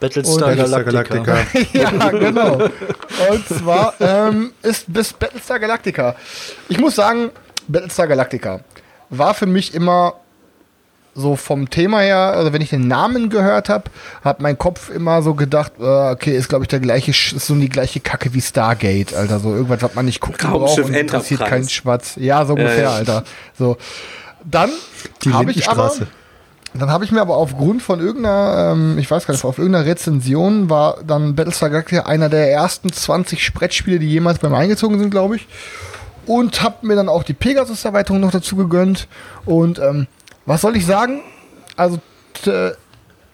Battlestar Galactica. Galactica. ja, genau. Und zwar ähm, ist bis Battlestar Galactica. Ich muss sagen, Battlestar Galactica war für mich immer so vom Thema her, also wenn ich den Namen gehört habe, hat mein Kopf immer so gedacht, äh, okay, ist glaube ich der gleiche, ist so die gleiche Kacke wie Stargate, Alter, so irgendwas, was man nicht gucken braucht und interessiert Enterprise. keinen Schwatz. Ja, so ungefähr, ja. Alter. So. Dann habe ich aber dann habe ich mir aber aufgrund von irgendeiner, ähm, ich weiß gar nicht, auf irgendeiner Rezension war dann Battlestar Galactica einer der ersten 20 Brettspiele, die jemals bei mir eingezogen sind, glaube ich. Und habe mir dann auch die Pegasus-Erweiterung noch dazu gegönnt. Und ähm, was soll ich sagen? Also, t-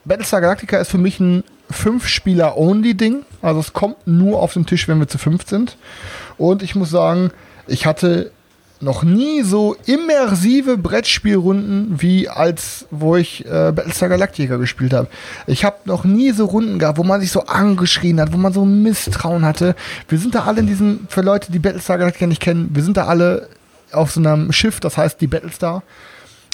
Battlestar Galactica ist für mich ein Fünf-Spieler-Only-Ding. Also es kommt nur auf den Tisch, wenn wir zu fünf sind. Und ich muss sagen, ich hatte noch nie so immersive Brettspielrunden wie als wo ich äh, Battlestar Galactica gespielt habe. Ich habe noch nie so Runden gehabt, wo man sich so angeschrien hat, wo man so Misstrauen hatte. Wir sind da alle in diesem, für Leute, die Battlestar Galactica nicht kennen, wir sind da alle auf so einem Schiff, das heißt die Battlestar.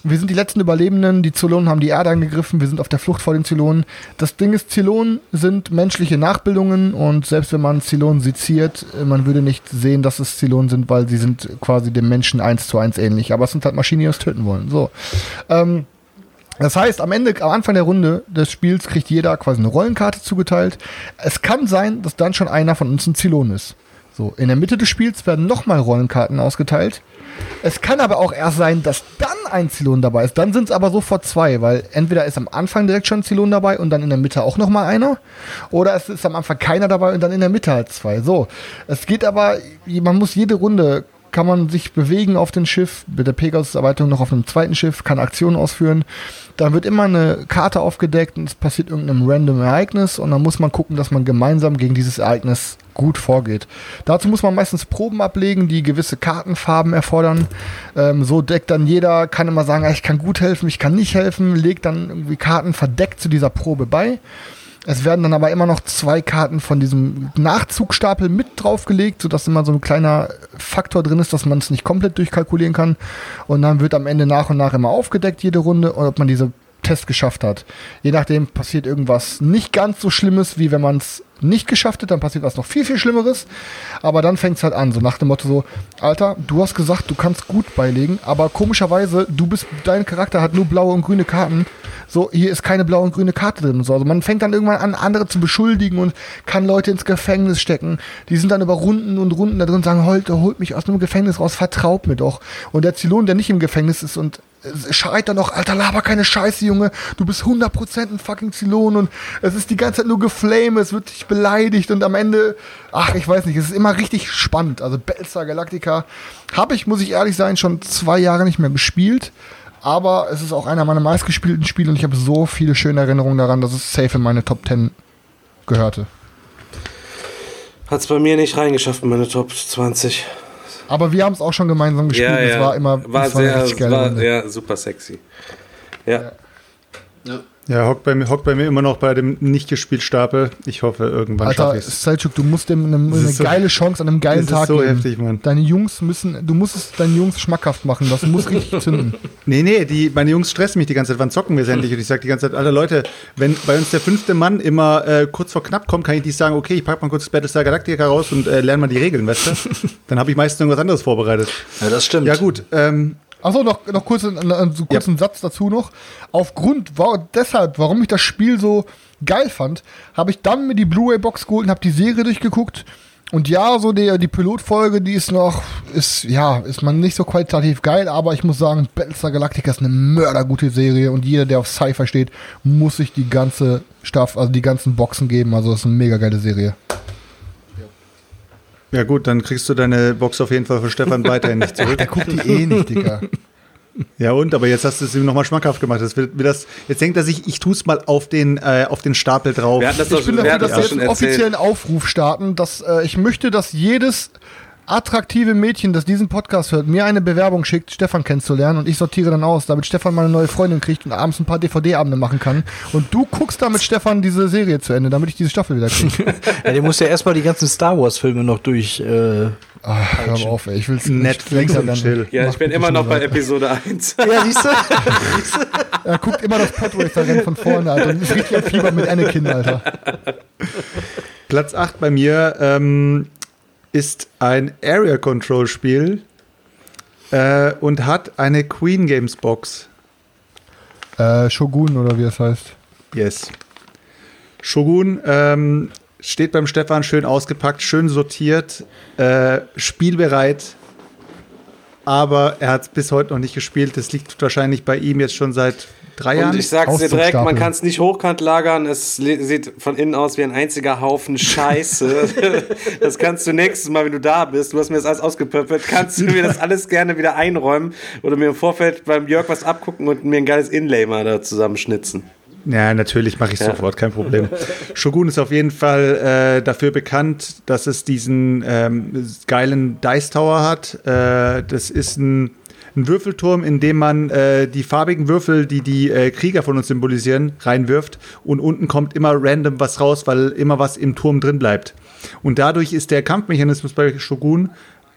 Wir sind die letzten Überlebenden, die Zylonen haben die Erde angegriffen, wir sind auf der Flucht vor den Zylonen. Das Ding ist, Zylonen sind menschliche Nachbildungen und selbst wenn man Zylonen seziert, man würde nicht sehen, dass es Zylonen sind, weil sie sind quasi dem Menschen eins zu eins ähnlich. Aber es sind halt Maschinen, die uns töten wollen. So. Ähm, das heißt, am Ende, am Anfang der Runde des Spiels kriegt jeder quasi eine Rollenkarte zugeteilt. Es kann sein, dass dann schon einer von uns ein Zylon ist. So, in der Mitte des Spiels werden nochmal Rollenkarten ausgeteilt. Es kann aber auch erst sein, dass dann ein Zylon dabei ist. Dann sind es aber sofort zwei, weil entweder ist am Anfang direkt schon ein Zylon dabei und dann in der Mitte auch nochmal einer. Oder es ist am Anfang keiner dabei und dann in der Mitte halt zwei. So. Es geht aber, man muss jede Runde kann man sich bewegen auf dem Schiff, mit der Pegasus-Erweiterung noch auf einem zweiten Schiff, kann Aktionen ausführen. Da wird immer eine Karte aufgedeckt und es passiert irgendein random Ereignis und dann muss man gucken, dass man gemeinsam gegen dieses Ereignis gut vorgeht. Dazu muss man meistens Proben ablegen, die gewisse Kartenfarben erfordern. Ähm, so deckt dann jeder, kann immer sagen, ah, ich kann gut helfen, ich kann nicht helfen, legt dann irgendwie Karten verdeckt zu dieser Probe bei. Es werden dann aber immer noch zwei Karten von diesem Nachzugstapel mit draufgelegt, sodass immer so ein kleiner Faktor drin ist, dass man es nicht komplett durchkalkulieren kann. Und dann wird am Ende nach und nach immer aufgedeckt, jede Runde, ob man diese Test geschafft hat. Je nachdem passiert irgendwas nicht ganz so Schlimmes, wie wenn man es nicht geschafft hat, dann passiert was noch viel, viel Schlimmeres. Aber dann fängt es halt an, so nach dem Motto so, Alter, du hast gesagt, du kannst gut beilegen, aber komischerweise, du bist, dein Charakter hat nur blaue und grüne Karten. So, hier ist keine blaue und grüne Karte drin. So. Also man fängt dann irgendwann an, andere zu beschuldigen und kann Leute ins Gefängnis stecken. Die sind dann über Runden und Runden da drin und sagen, holt, holt mich aus dem Gefängnis raus, vertraut mir doch. Und der Zylon, der nicht im Gefängnis ist und schreit dann noch, Alter, laber keine Scheiße, Junge, du bist 100% ein fucking Zylon und es ist die ganze Zeit nur Geflame, es wird dich beleidigt und am Ende, ach, ich weiß nicht, es ist immer richtig spannend. Also Battlestar Galactica habe ich, muss ich ehrlich sein, schon zwei Jahre nicht mehr gespielt, aber es ist auch einer meiner meistgespielten Spiele und ich habe so viele schöne Erinnerungen daran, dass es safe in meine Top 10 gehörte. Hat es bei mir nicht reingeschafft in meine Top 20. Aber wir haben es auch schon gemeinsam gespielt. Ja, Es ja. war immer war es sehr, war, ja, super sexy. Ja. Ja. Ja, hockt bei, mir, hockt bei mir immer noch bei dem nicht gespielt Stapel. Ich hoffe, irgendwann Alter, schaffe ich es. Selchuk, du musst dem eine, eine so- geile Chance an einem geilen das ist Tag so geben. heftig, Mann. Deine Jungs müssen, du musst es deinen Jungs schmackhaft machen. Das muss richtig zünden. Nee, nee, die, meine Jungs stressen mich die ganze Zeit. Wann zocken wir es endlich? Und ich sage die ganze Zeit, Alter Leute, wenn bei uns der fünfte Mann immer äh, kurz vor knapp kommt, kann ich nicht sagen, okay, ich pack mal kurz Battlestar Galactica raus und äh, lerne mal die Regeln, weißt du? Dann habe ich meistens irgendwas anderes vorbereitet. ja, das stimmt. Ja, gut. Ähm, Achso, noch, noch kurz, einen, einen, kurzen Satz dazu noch. Aufgrund, war, deshalb, warum ich das Spiel so geil fand, habe ich dann mir die Blu-ray-Box geholt und habe die Serie durchgeguckt. Und ja, so die, die Pilotfolge, die ist noch, ist, ja, ist man nicht so qualitativ geil, aber ich muss sagen, Battlestar Galactica ist eine mördergute Serie und jeder, der auf Sci-Fi steht, muss sich die ganze Staff, also die ganzen Boxen geben. Also, das ist eine mega geile Serie. Ja, gut, dann kriegst du deine Box auf jeden Fall für Stefan weiterhin nicht zurück. Der guckt die eh nicht, Digga. Ja, und? Aber jetzt hast du es ihm nochmal schmackhaft gemacht. Das wird, wird das, jetzt denkt er sich, ich tue es mal auf den, äh, auf den Stapel drauf. Wir hatten das doch Ich bin schon, wir dafür, dass das wir jetzt einen offiziellen Aufruf starten, dass äh, ich möchte, dass jedes attraktive Mädchen, das diesen Podcast hört, mir eine Bewerbung schickt, Stefan kennenzulernen und ich sortiere dann aus, damit Stefan mal eine neue Freundin kriegt und abends ein paar DVD-Abende machen kann. Und du guckst da mit Stefan diese Serie zu Ende, damit ich diese Staffel wieder kriege. Ja, der muss ja erstmal die ganzen Star Wars-Filme noch durch. Äh, Ach, hör mal auf, ey. Ich will's Netflix länger und lernen. chill. Ja, ich bin immer noch bei. Episode 1. ja, siehst du? Er guckt immer das Podracer-Rennen von vorne, Alter. Und ist richtig am Fieber mit Anakin, Alter. Platz 8 bei mir ähm, ist ein Area Control Spiel äh, und hat eine Queen Games Box. Äh, Shogun oder wie es heißt. Yes. Shogun ähm, steht beim Stefan schön ausgepackt, schön sortiert, äh, spielbereit. Aber er hat es bis heute noch nicht gespielt. Das liegt wahrscheinlich bei ihm jetzt schon seit drei Jahren. Und ich sag's dir direkt, man kann es nicht hochkant lagern. Es sieht von innen aus wie ein einziger Haufen Scheiße. das kannst du nächstes Mal, wenn du da bist, du hast mir das alles ausgepöppelt, kannst du mir das alles gerne wieder einräumen oder mir im Vorfeld beim Jörg was abgucken und mir ein geiles Inlay mal da zusammenschnitzen. Ja, natürlich mache ich sofort, kein Problem. Shogun ist auf jeden Fall äh, dafür bekannt, dass es diesen ähm, geilen Dice Tower hat. Äh, das ist ein, ein Würfelturm, in dem man äh, die farbigen Würfel, die die äh, Krieger von uns symbolisieren, reinwirft. Und unten kommt immer random was raus, weil immer was im Turm drin bleibt. Und dadurch ist der Kampfmechanismus bei Shogun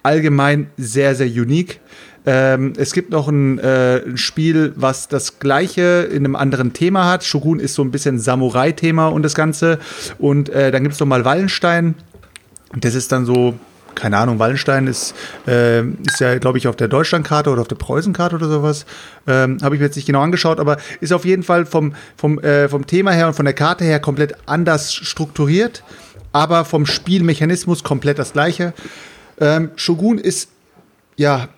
allgemein sehr, sehr unique. Ähm, es gibt noch ein, äh, ein Spiel, was das gleiche in einem anderen Thema hat. Shogun ist so ein bisschen Samurai-Thema und das Ganze. Und äh, dann gibt es noch mal Wallenstein. Das ist dann so, keine Ahnung, Wallenstein ist, äh, ist ja, glaube ich, auf der Deutschlandkarte oder auf der Preußenkarte oder sowas. Ähm, Habe ich mir jetzt nicht genau angeschaut, aber ist auf jeden Fall vom, vom, äh, vom Thema her und von der Karte her komplett anders strukturiert, aber vom Spielmechanismus komplett das gleiche. Ähm, Shogun ist, ja,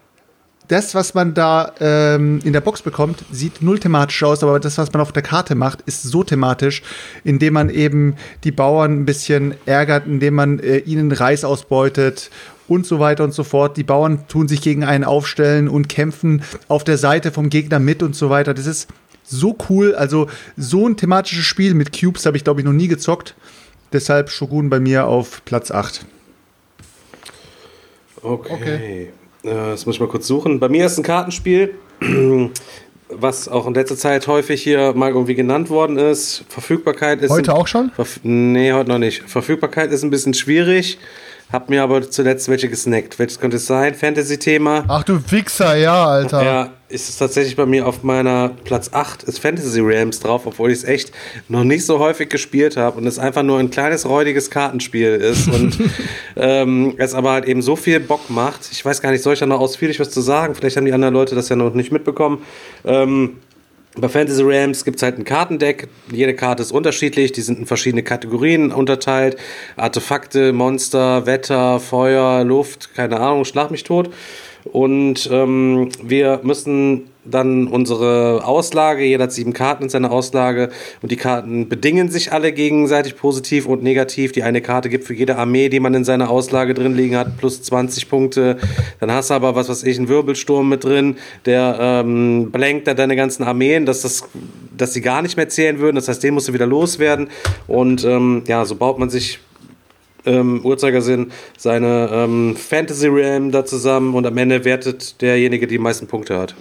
das, was man da ähm, in der Box bekommt, sieht null thematisch aus, aber das, was man auf der Karte macht, ist so thematisch, indem man eben die Bauern ein bisschen ärgert, indem man äh, ihnen Reis ausbeutet und so weiter und so fort. Die Bauern tun sich gegen einen aufstellen und kämpfen auf der Seite vom Gegner mit und so weiter. Das ist so cool. Also so ein thematisches Spiel mit Cubes habe ich, glaube ich, noch nie gezockt. Deshalb Shogun bei mir auf Platz 8. Okay. Okay. Äh, das muss ich mal kurz suchen. Bei mir ist ein Kartenspiel, was auch in letzter Zeit häufig hier mal irgendwie genannt worden ist. Verfügbarkeit ist. Heute auch schon? Verf nee, heute noch nicht. Verfügbarkeit ist ein bisschen schwierig. Hab mir aber zuletzt welche gesnackt. Welches könnte es sein? Fantasy-Thema. Ach du Wichser, ja, Alter. Ja, ist es tatsächlich bei mir auf meiner Platz 8 ist Fantasy Realms drauf, obwohl ich es echt noch nicht so häufig gespielt habe und es einfach nur ein kleines räudiges Kartenspiel ist und ähm, es aber halt eben so viel Bock macht. Ich weiß gar nicht, soll ich da noch ausführlich was zu sagen? Vielleicht haben die anderen Leute das ja noch nicht mitbekommen. Ähm, bei Fantasy Realms gibt es halt ein Kartendeck. Jede Karte ist unterschiedlich. Die sind in verschiedene Kategorien unterteilt. Artefakte, Monster, Wetter, Feuer, Luft, keine Ahnung, schlag mich tot. Und ähm, wir müssen dann unsere Auslage, jeder hat sieben Karten in seiner Auslage und die Karten bedingen sich alle gegenseitig positiv und negativ. Die eine Karte gibt für jede Armee, die man in seiner Auslage drin liegen hat, plus 20 Punkte. Dann hast du aber, was weiß ich, einen Wirbelsturm mit drin, der ähm, blankt dann deine ganzen Armeen, dass, das, dass sie gar nicht mehr zählen würden. Das heißt, den musst du wieder loswerden. Und ähm, ja, so baut man sich ähm, Uhrzeigersinn seine ähm, Fantasy Realm da zusammen und am Ende wertet derjenige, der die meisten Punkte hat.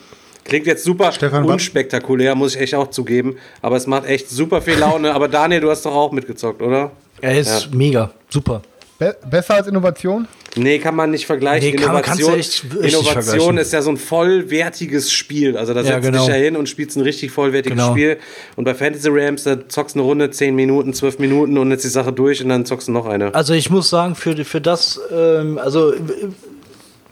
Klingt jetzt super Stefan, unspektakulär, muss ich echt auch zugeben. Aber es macht echt super viel Laune. aber Daniel, du hast doch auch mitgezockt, oder? Er ist mega, super. Be besser als Innovation? Nee, kann man nicht vergleichen. Nee, kann du echt Innovation ist ja so ein vollwertiges Spiel. Also da Ja, setzt du genau. dich ja hin und spielst ein richtig vollwertiges Genau. Spiel. Und bei Fantasy Realms, da zockst du eine Runde, 10 Minuten, 12 Minuten und jetzt die Sache durch und dann zockst du noch eine. Also ich muss sagen, für, für das, ähm, also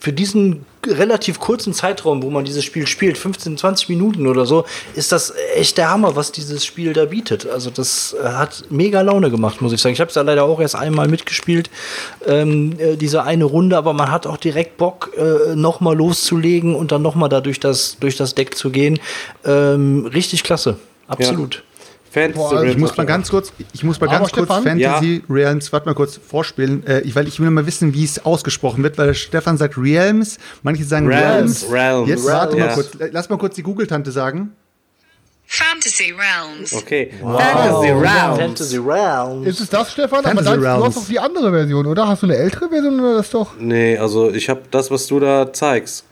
für diesen relativ kurzen Zeitraum, wo man dieses Spiel spielt, 15, 20 Minuten oder so, ist das echt der Hammer, was dieses Spiel da bietet. Also das äh, hat mega Laune gemacht, muss ich sagen. Ich habe es ja leider auch erst einmal mitgespielt, ähm, äh, diese eine Runde, aber man hat auch direkt Bock, äh, nochmal loszulegen und dann nochmal da durch das, durch das Deck zu gehen. Ähm, richtig klasse, absolut. Fantasy Boah, Realms Ich muss mal ganz kurz, ich muss mal Aber ganz kurz? Fantasy Realms, warte mal kurz vorspielen, äh, ich- weil ich will mal wissen, wie es ausgesprochen wird, weil Stefan sagt Realms, manche sagen Realms, Realms. Realms. Jetzt warte mal Ja. kurz, lass mal kurz die Google-Tante sagen. Fantasy Realms. Okay. Fantasy Realms. Fantasy Realms. Ist es das, Stefan? Aber Fantasy dann, du Realms. hast doch die andere Version, oder? Hast du eine ältere Version oder das doch? Nee, also ich habe das, was du da zeigst.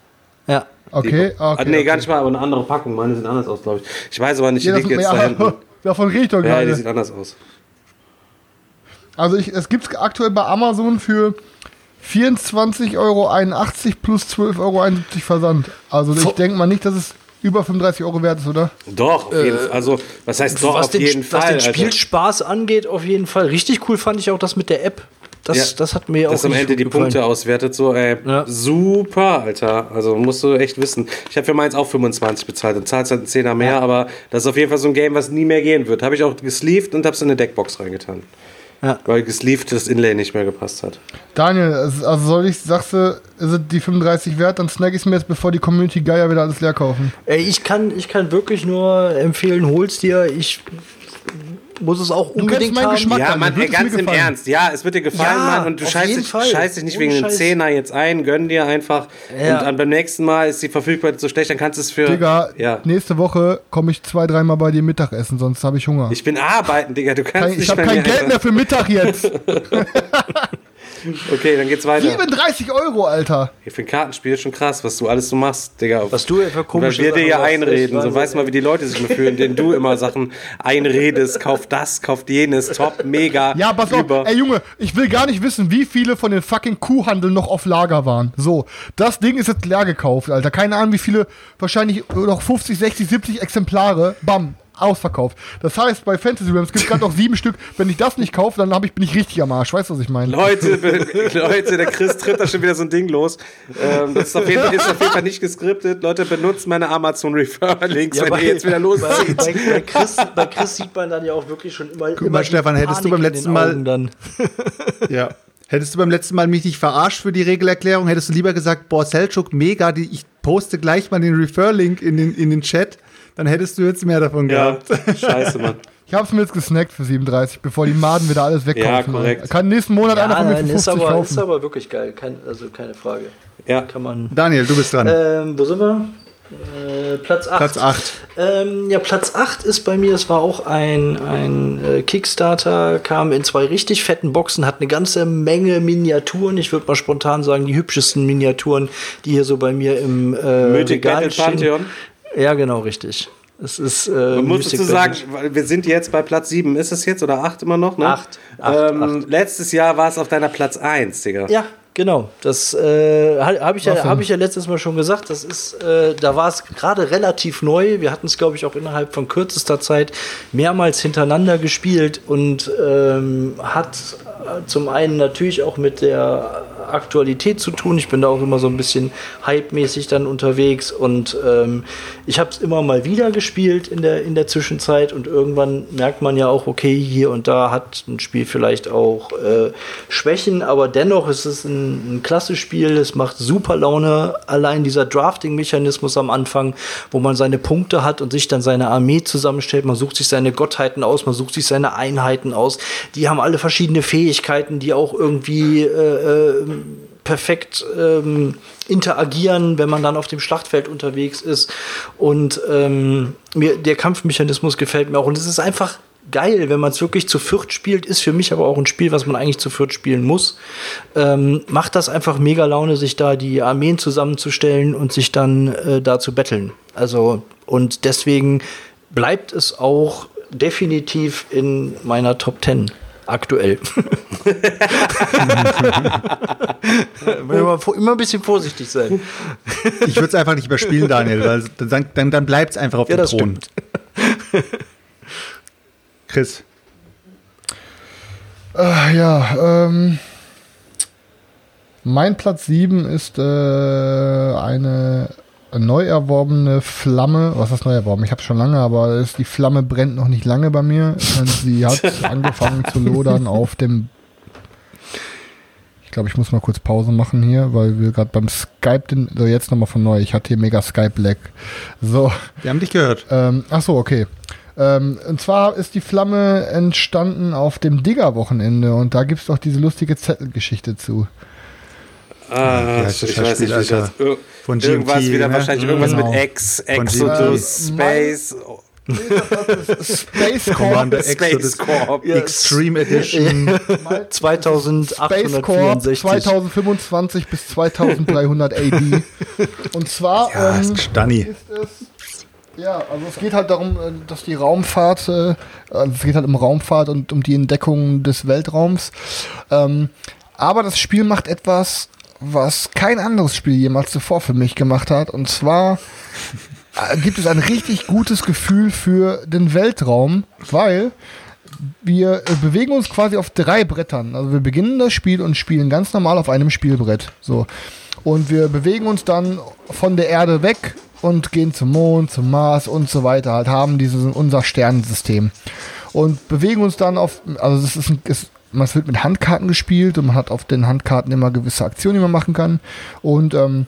Ja. Okay, Die- ah, okay. ah, nee, okay. gar nicht mal, aber eine andere Packung. Meine sieht anders aus, glaube ich. Ich weiß aber nicht, die Ja, das, liegt jetzt da ja, hinten. Davon rede ich doch Ja, die gerade. sieht anders aus. Also ich, es gibt es aktuell bei Amazon für 24,81 Euro plus 12,71 Euro Versand. Also ich denke mal nicht, dass es über 35 Euro wert ist, oder? Doch, auf jeden Fall. Also, was heißt doch was auf den, jeden was Fall? den Alter. Spielspaß angeht, auf jeden Fall. Richtig cool fand ich auch das mit der App. Das, Ja, das hat mir auch Dass am Ende die gefallen. Punkte auswertet, so, ey, Ja. super, Alter. Also musst du echt wissen. Ich habe für meins auch 25 bezahlt. Dann zahlst halt einen Zehner mehr, aber das ist auf jeden Fall so ein Game, was nie mehr gehen wird. Habe ich auch gesleeved und hab's in eine Deckbox reingetan. Ja. Weil gesleeved das Inlay nicht mehr gepasst hat. Daniel, es- also soll ich, sagst du, sind die 35 wert, dann snack ich es mir jetzt, bevor die Community Geier wieder alles leer kaufen. Ey, ich kann, ich kann wirklich nur empfehlen, hol's dir. Ich muss es auch unbedingt meinen haben. Geschmack. Ja, Daniel, Mann, ey, ganz im? Ernst. Ja, es wird dir gefallen, Ja, Mann. Und du scheißt dich, scheißt dich nicht Ohne wegen einem. Zehner jetzt ein. Gönn dir einfach. Ja. Und dann beim nächsten Mal ist die Verfügbarkeit so schlecht, dann kannst du es für. Digga, ja. nächste Woche komme ich zwei, dreimal bei dir Mittagessen, sonst habe ich Hunger. Ich bin arbeiten, Digga. Du kannst Kein, nicht ich habe kein Geld mehr für Mittag jetzt. Okay, dann geht's weiter. 37 Euro, Alter. Hier für ein Kartenspiel ist schon krass, was du alles so machst, Digga. Was du für komische Weil wir dir ja einreden. So weißt du mal, wie die Leute sich fühlen, denen du immer Sachen einredest. Kauf das, kauf jenes, top, mega. Ja, pass auf. über. Ey, Junge, ich will gar nicht wissen, wie viele von den fucking Kuhhandeln noch auf Lager waren. So, das Ding ist jetzt leer gekauft, Alter. Keine Ahnung, wie viele, wahrscheinlich noch 50, 60, 70 Exemplare. Bam. Ausverkauft. Das heißt, bei Fantasy Realms gibt es gerade noch sieben Stück. Wenn ich das nicht kaufe, dann hab ich, bin ich richtig am Arsch. Weißt du, was ich meine? Leute, Leute, der Chris tritt da schon wieder so ein Ding los. Ähm, das ist auf, jeden Fall, ist auf jeden Fall nicht geskriptet. Leute, benutzt meine Amazon Refer Links, wenn bei, ihr jetzt wieder bei, loszieht. bei, bei, Chris, bei Chris sieht man dann ja auch wirklich schon immer. immer mal, die Stefan, hättest du beim letzten Mal- Dann. Ja. Hättest du beim letzten Mal mich nicht verarscht für die Regelerklärung, hättest du lieber gesagt, boah, Selchuk, mega, die, ich poste gleich mal den Refer-Link in den, in den Chat, dann hättest du jetzt mehr davon Ja, gehabt. scheiße, Mann. Ich hab's mir jetzt gesnackt für 37, bevor die Maden wieder alles wegkaufen. Ja, korrekt. Kann nächsten Monat einer Ja, von mir für nein, 50 ist, aber, kaufen. ist aber wirklich geil. Kein, also keine Frage. Ja. Kann man. Daniel, du bist dran. Ähm, wo sind wir? Äh, Platz 8. Platz 8. Ähm, ja, Platz 8 ist bei mir, es war auch ein, ein äh, Kickstarter, kam in zwei richtig fetten Boxen, hat eine ganze Menge Miniaturen. Ich würde mal spontan sagen, die hübschesten Miniaturen, die hier so bei mir im äh, Mythic Regal Battle stehen. Pantheon. Ja, genau, richtig. Es ist, äh, Man muss dazu sagen, wir sind jetzt bei Platz 7. Ist es jetzt oder 8 immer noch? Ne? Acht. Acht, ähm, Letztes Jahr war es auf deiner Platz 1, Digga. Ja, genau. Das äh, habe ich, ja, hab ich ja letztes Mal schon gesagt. Das ist, äh, da war es gerade relativ neu. Wir hatten es, glaube ich, auch innerhalb von kürzester Zeit mehrmals hintereinander gespielt und ähm, hat äh, zum einen natürlich auch mit der Aktualität zu tun. Ich bin da auch immer so ein bisschen hype-mäßig dann unterwegs und ähm, ich habe es immer mal wieder gespielt in der, in der Zwischenzeit und irgendwann merkt man ja auch, okay, hier und da hat ein Spiel vielleicht auch äh, Schwächen, aber dennoch ist es ein, ein klasse Spiel. Es macht super Laune. Allein dieser Drafting-Mechanismus am Anfang, wo man seine Punkte hat und sich dann seine Armee zusammenstellt. Man sucht sich seine Gottheiten aus, man sucht sich seine Einheiten aus. Die haben alle verschiedene Fähigkeiten, die auch irgendwie äh, perfekt ähm, interagieren, wenn man dann auf dem Schlachtfeld unterwegs ist. Und ähm, mir, der Kampfmechanismus gefällt mir auch. Und es ist einfach geil, wenn man es wirklich zu viert spielt. Ist für mich aber auch ein Spiel, was man eigentlich zu viert spielen muss. Ähm, macht das einfach mega Laune, sich da die Armeen zusammenzustellen und sich dann äh, da zu betteln. Also, und deswegen bleibt es auch definitiv in meiner Top 10 aktuell. immer, immer ein bisschen vorsichtig sein. Ich würde es einfach nicht überspielen, Daniel, weil dann, dann, dann bleibt es einfach auf Ja, dem das Thron. Chris. Äh, ja, ähm. Mein Platz 7 ist äh, eine neu erworbene Flamme. Was ist neu erworben? Ich habe schon lange, aber es, die Flamme brennt noch nicht lange bei mir. Und sie hat angefangen zu lodern auf dem. Ich glaube, ich muss mal kurz Pause machen hier, weil wir gerade beim Skype den. So, jetzt nochmal von neu. Ich hatte hier mega Skype-Lag. So. Wir haben dich gehört. Ähm, ach so, okay. Ähm, und zwar ist die Flamme entstanden auf dem Digger-Wochenende und da gibt's doch diese lustige Zettelgeschichte zu. Ah, heißt ich das weiß nicht, wie Spiel, das? Ir Von Irgendwas GMT, wieder, ne? wahrscheinlich irgendwas Genau. mit X, Von Exodus. Space, Space Corp. Commander Space Exodus Corp. Extreme Edition. Space Corp 2864. 2025 bis 2300 AD. Und zwar Ja, ähm, ist Stanni. ist es, ja, also es geht halt darum, äh, dass die Raumfahrt, äh, also es geht halt um Raumfahrt und um die Entdeckung des Weltraums. Ähm, aber das Spiel macht etwas, was kein anderes Spiel jemals zuvor für mich gemacht hat. Und zwar äh, gibt es ein richtig gutes Gefühl für den Weltraum, weil wir äh, bewegen uns quasi auf drei Brettern. Also wir beginnen das Spiel und spielen ganz normal auf einem Spielbrett. So. Und wir bewegen uns dann von der Erde weg und gehen zum Mond, zum Mars und so weiter. Halt haben dieses unser Sternensystem. Und bewegen uns dann auf, also es ist, ein, es, es wird mit Handkarten gespielt und man hat auf den Handkarten immer gewisse Aktionen, die man machen kann. Und ähm,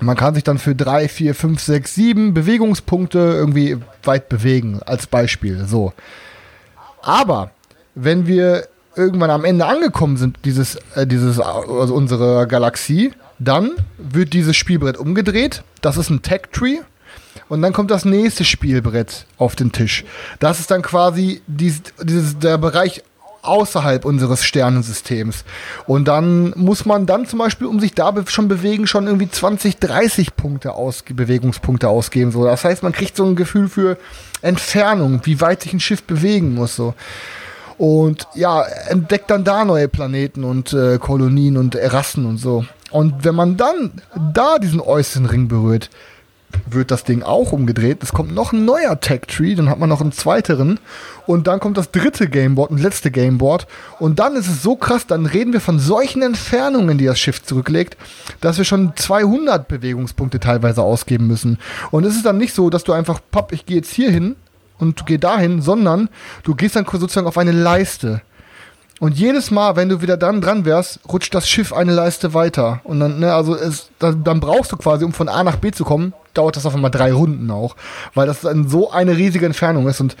man kann sich dann für drei, vier, fünf, sechs, sieben Bewegungspunkte irgendwie weit bewegen, als Beispiel. So. Aber wenn wir irgendwann am Ende angekommen sind, dieses, äh, dieses, also unsere Galaxie, dann wird dieses Spielbrett umgedreht. Das ist ein Tech Tree. Und dann kommt das nächste Spielbrett auf den Tisch. Das ist dann quasi dies, dieses, der Bereich außerhalb unseres Sternensystems. Und dann muss man dann zum Beispiel, um sich da schon bewegen, schon irgendwie 20, 30 Punkte aus, Bewegungspunkte ausgeben. So. Das heißt, man kriegt so ein Gefühl für Entfernung, wie weit sich ein Schiff bewegen muss. So. Und ja, entdeckt dann da neue Planeten und äh, Kolonien und Rassen und so. Und wenn man dann da diesen äußeren Ring berührt, wird das Ding auch umgedreht. Es kommt noch ein neuer Tech-Tree, dann hat man noch einen zweiteren. Und dann kommt das dritte Gameboard, ein letzte Gameboard. Und dann ist es so krass, dann reden wir von solchen Entfernungen, die das Schiff zurücklegt, dass wir schon 200 Bewegungspunkte teilweise ausgeben müssen. Und es ist dann nicht so, dass du einfach, papp, ich gehe jetzt hier hin und geh dahin, sondern du gehst dann sozusagen auf eine Leiste. Und jedes Mal, wenn du wieder dann dran wärst, rutscht das Schiff eine Leiste weiter. Und dann, ne, also es, dann, dann brauchst du quasi, um von A nach B zu kommen, dauert das auf einmal drei Runden auch. Weil das dann so eine riesige Entfernung ist. Und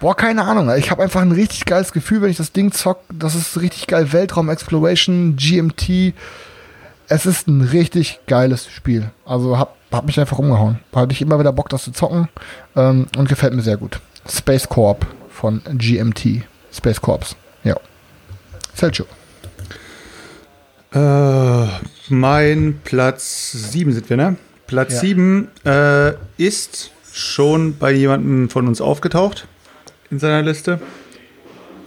boah, keine Ahnung. Ich habe einfach ein richtig geiles Gefühl, wenn ich das Ding zock. Das ist richtig geil. Weltraum Exploration, GMT. Es ist ein richtig geiles Spiel. Also hab, hab mich einfach umgehauen. Hatte ich immer wieder Bock, das zu zocken. Ähm, und gefällt mir sehr gut. Space Corp von GMT. Space Corps. Ja. Selchuk. Äh, mein Platz 7 sind wir, ne? Platz Ja. 7 äh, ist schon bei jemandem von uns aufgetaucht in seiner Liste.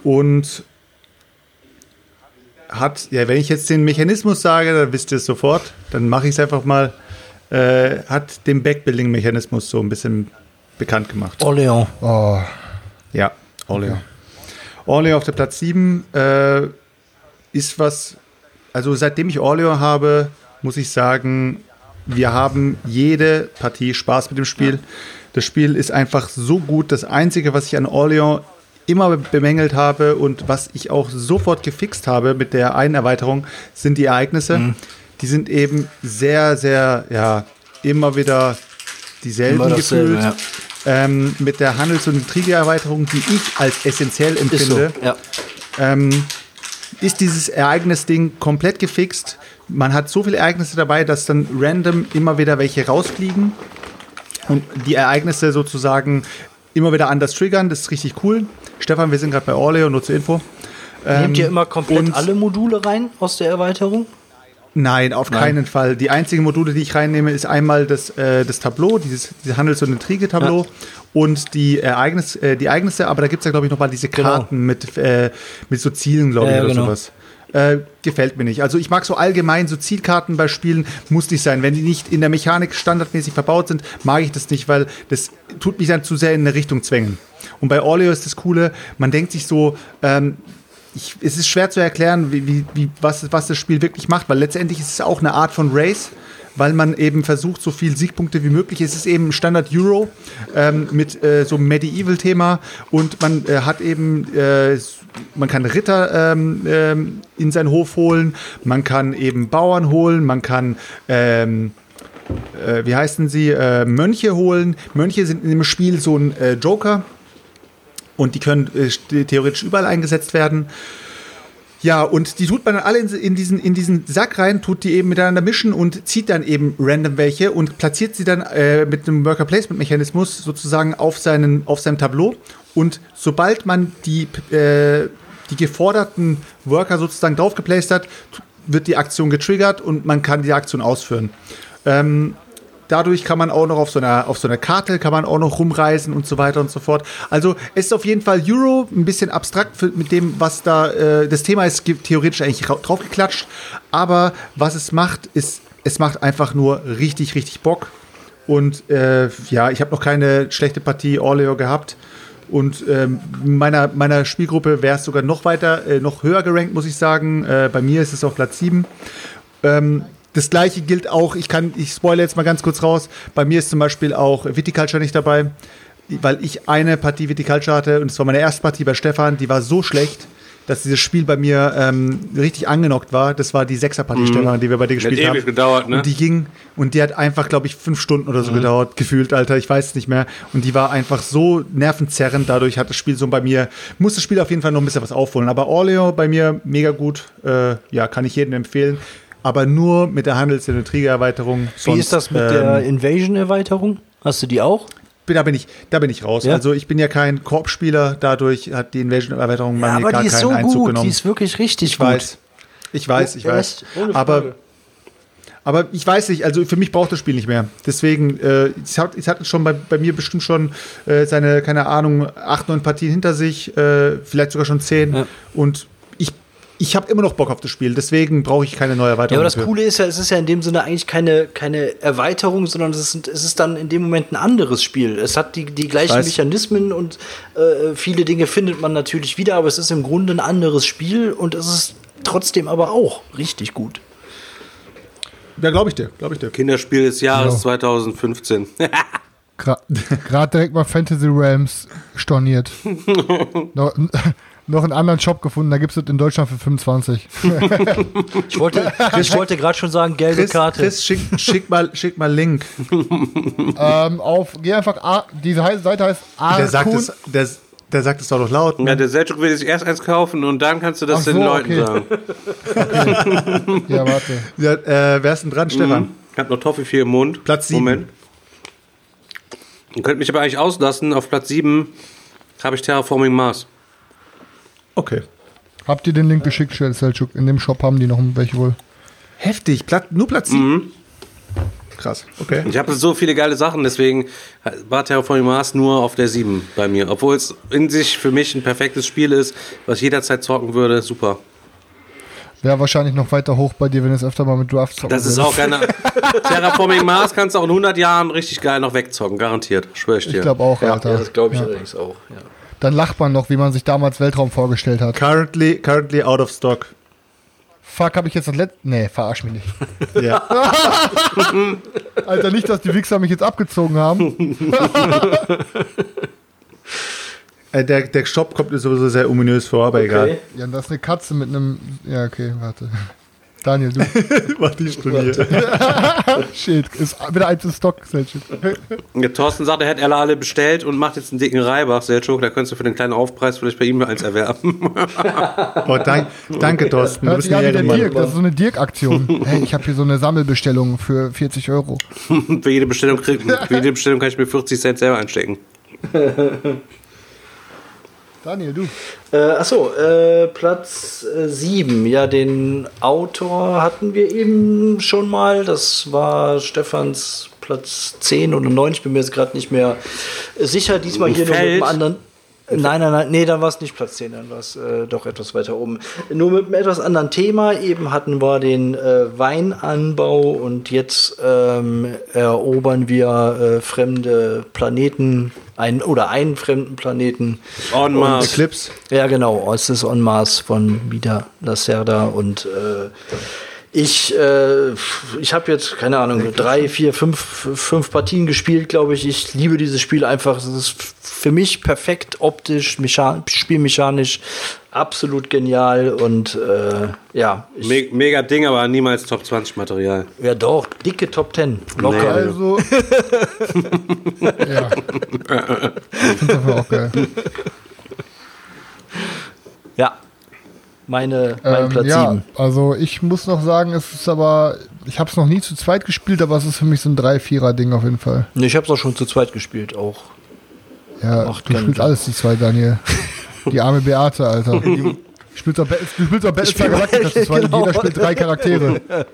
Und hat, ja, wenn ich jetzt den Mechanismus sage, dann wisst ihr es sofort. Dann mache ich es einfach mal. Äh, hat den Backbuilding-Mechanismus so ein bisschen bekannt gemacht. Orléans. Oh, Ja, Orléans. Orléans auf der Platz 7 äh, ist was, also seitdem ich Orléans habe, muss ich sagen, wir haben jede Partie Spaß mit dem Spiel. Das Spiel ist einfach so gut. Das Einzige, was ich an Orléans immer bemängelt habe und was ich auch sofort gefixt habe mit der einen Erweiterung, sind die Ereignisse. Die sind eben sehr, sehr, ja, immer wieder dieselben Immer gefühlt. ja. Ähm, mit der Handels- und Intrige-Erweiterung, die ich als essentiell Ist so. empfinde, Ja. ähm, ist dieses Ereignis-Ding komplett gefixt. Man hat so viele Ereignisse dabei, dass dann random immer wieder welche rausfliegen und die Ereignisse sozusagen immer wieder anders triggern. Das ist richtig cool. Stefan, wir sind gerade bei Orleo, nur zur Info. Nehmt ihr Ähm, immer komplett alle Module rein aus der Erweiterung? Nein, auf keinen Fall. Die einzigen Module, die ich reinnehme, ist einmal das, äh, das Tableau, dieses, dieses Handels- und Intrige-Tableau und die, Ereignis, äh, die Ereignisse, aber da gibt es ja, glaube ich, nochmal diese Genau. Karten mit, äh, mit so Zielen, glaube ich, Ja, ja, oder genau. sowas. Äh, gefällt mir nicht. Also ich mag so allgemein so Zielkarten bei Spielen, muss nicht sein. Wenn die nicht in der Mechanik standardmäßig verbaut sind, mag ich das nicht, weil das tut mich dann zu sehr in eine Richtung zwängen. Und bei Orleo ist das Coole, man denkt sich so, ähm, ich, es ist schwer zu erklären, wie, wie, wie, was, was das Spiel wirklich macht, weil letztendlich ist es auch eine Art von Race, weil man eben versucht, so viel Siegpunkte wie möglich. Es ist eben Standard Euro ähm, mit äh, so einem Medieval-Thema und man äh, hat eben, äh, man kann Ritter ähm, ähm, in seinen Hof holen, man kann eben Bauern holen, man kann ähm, äh, wie heißen sie, äh, Mönche holen. Mönche sind in dem Spiel so ein äh, Joker und die können äh, theoretisch überall eingesetzt werden. Ja, und die tut man dann alle in, in, diesen, in diesen Sack rein, tut die eben miteinander mischen und zieht dann eben random welche und platziert sie dann äh, mit einem Worker Placement Mechanismus sozusagen auf, seinen, auf seinem Tableau. Und sobald man die, äh, die geforderten Worker sozusagen draufgeplaced hat, wird die Aktion getriggert und man kann die Aktion ausführen. Ähm, dadurch kann man auch noch auf so einer, auf so einer Karte kann man auch noch rumreisen und so weiter und so fort. Also es ist auf jeden Fall Euro, ein bisschen abstrakt für, mit dem, was da äh, das Thema ist, theoretisch eigentlich ra- draufgeklatscht. Aber was es macht, ist, es macht einfach nur richtig, richtig Bock. Und äh, ja, ich habe noch keine schlechte Partie Orleo gehabt. Und ähm, meiner, meiner Spielgruppe wäre es sogar noch weiter, äh, noch höher gerankt, muss ich sagen. Äh, bei mir ist es auf Platz 7. Ähm, das gleiche gilt auch, ich kann, ich spoilere jetzt mal ganz kurz raus. Bei mir ist zum Beispiel auch Viticulture nicht dabei, weil ich eine Partie Viticulture hatte und es war meine erste Partie bei Stefan, die war so schlecht, dass dieses Spiel bei mir ähm, richtig angenockt war. Das war die Sechserpartie, Stefan, die wir bei dir Mhm. Hat gespielt haben. ewig gedauert, ne? Und die ging und die hat einfach, glaube ich, fünf Stunden oder so gedauert, gefühlt, Alter. Ich weiß es nicht mehr. Und die war einfach so nervenzerrend. Dadurch hat das Spiel so bei mir, muss das Spiel auf jeden Fall noch ein bisschen was aufholen. Aber Orleo bei mir mega gut. Äh, ja, kann ich jedem empfehlen. Aber nur mit der Handels- und Intrige-Erweiterung. Wie ist das mit der ähm, Invasion-Erweiterung? Hast du die auch? da bin ich, da bin ich raus. Ja? Also ich bin ja kein Koop-Spieler, dadurch hat die Invasion-Erweiterung Ja, mir aber gar die ist keinen so Einzug gut, genommen. die ist wirklich richtig ich gut. weiß. Ich weiß, ich Ja, weiß. Aber. Aber ich weiß nicht, also für mich braucht das Spiel nicht mehr. Deswegen, äh, es, hat, es hat schon bei, bei mir bestimmt schon äh, seine, keine Ahnung, acht, neun Partien hinter sich, äh, vielleicht sogar schon zehn. Und ich, habe immer noch Bock auf das Spiel. Deswegen brauche ich keine neue Ja, Erweiterung. aber das dafür. Coole ist ja, es ist ja in dem Sinne eigentlich keine, keine Erweiterung, sondern es ist, es ist dann in dem Moment ein anderes Spiel. Es hat die, die gleichen. Mechanismen und äh, viele Dinge findet man natürlich wieder, aber es ist im Grunde ein anderes Spiel und es ist trotzdem aber auch richtig gut. Ja, glaube ich dir, glaube ich dir. Kinderspiel des Jahres Ja. 2015. Gra- Gerade direkt mal Fantasy Realms storniert. noch, einen anderen Shop gefunden, da gibt es in Deutschland für 25. Ich wollte, wollte gerade schon sagen, gelbe Chris, Karte. Chris schick, schick, mal, schick mal Link. ähm, auf, geh einfach, A, diese Seite heißt Der sagt, es, der, der sagt es doch noch laut. ja, Ne? der Selchuk will sich erst eins kaufen und dann kannst du das Ach so, den Leuten okay. sagen. Ja, warte. Ja, äh, wer ist denn dran, Stefan? Ich hab noch Toffee im Mund. Platz sieben. Moment. Ihr könnt mich aber eigentlich auslassen. Auf Platz 7 habe ich Terraforming Mars. Okay. Habt ihr den Link geschickt, Selchuk? In dem Shop haben die noch welche wohl. Heftig, Plat nur Platz 7. Krass, okay. Ich habe so viele geile Sachen, deswegen war Terraforming Mars nur auf der 7 bei mir. Obwohl es in sich für mich ein perfektes Spiel ist, was ich jederzeit zocken würde. Super. Wäre wahrscheinlich noch weiter hoch bei dir, wenn es öfter mal mit Draft zocken Das ist auch keine. Terraforming Mars kannst du auch in 100 Jahren richtig geil noch wegzocken, garantiert. Schwör ich dir. Ich glaube auch, Alter. glaube ich allerdings auch. Ja. Dann lacht man noch, wie man sich damals Weltraum vorgestellt hat. Currently, currently out of stock. Fuck, habe ich jetzt das letzte. Nee, verarsch mich nicht. Ja. Alter, nicht, dass die Wichser mich jetzt abgezogen haben. Äh, der, der Shop kommt mir sowieso sehr ominös vor, aber egal. Ja, und das ist eine Katze mit einem. Ja, okay, warte. Daniel, du. Mach die Stunde hier. Shit, ist wieder eins im Stock, Selchuk. Ja, Thorsten sagt, er hätte alle bestellt und macht jetzt einen dicken Reibach, Selchuk. Da könntest du für den kleinen Aufpreis vielleicht bei ihm eins erwerben. Oh, dank, danke, Thorsten. Du bist wie der. Dirk, das ist so eine Dirk-Aktion. Hey, ich habe hier so eine Sammelbestellung für 40 Euro. für, jede Bestellung krieg, für jede Bestellung kann ich mir 40 Cent selber einstecken. Daniel, du. Äh, achso, äh, Platz 7. Ja, den Autor hatten wir eben schon mal. Das war Stefans Platz 10 oder 9. Ich bin mir jetzt gerade nicht mehr sicher. Diesmal hier nur mit Feld? einem anderen. Nein, nein, nein, nee, dann war es nicht Platz 10, dann war es äh, doch etwas weiter oben. Nur mit einem etwas anderen Thema. Eben hatten wir den äh, Weinanbau und jetzt ähm, erobern wir äh, fremde Planeten, ein, oder einen fremden Planeten. On Mars. Eclipse. Ja, genau. Es ist On Mars von Vida Lacerda und äh, ich, äh, ich habe jetzt, keine Ahnung, drei, vier, fünf, fünf Partien gespielt, glaube ich. Ich liebe dieses Spiel einfach. Es ist für mich perfekt optisch, mechan spielmechanisch, absolut genial und äh, ja, Me mega Ding, aber niemals Top 20 Material. ja doch, dicke Top 10. Locker. Also. ja. Ich finde das auch geil. Ja. Meine, mein Ähm, Platz ja, 7. also ich muss noch sagen, es ist aber, ich habe es noch nie zu zweit gespielt, aber es ist für mich so ein 3-4er-Ding auf jeden Fall. Nee, ich habe es auch schon zu zweit gespielt, auch. Ja, Macht du spielst alles die zwei, Daniel. Die arme Beate, Alter. Du spielst doch, Battlestar Galactica zweit und Genau. jeder spielt drei Charaktere.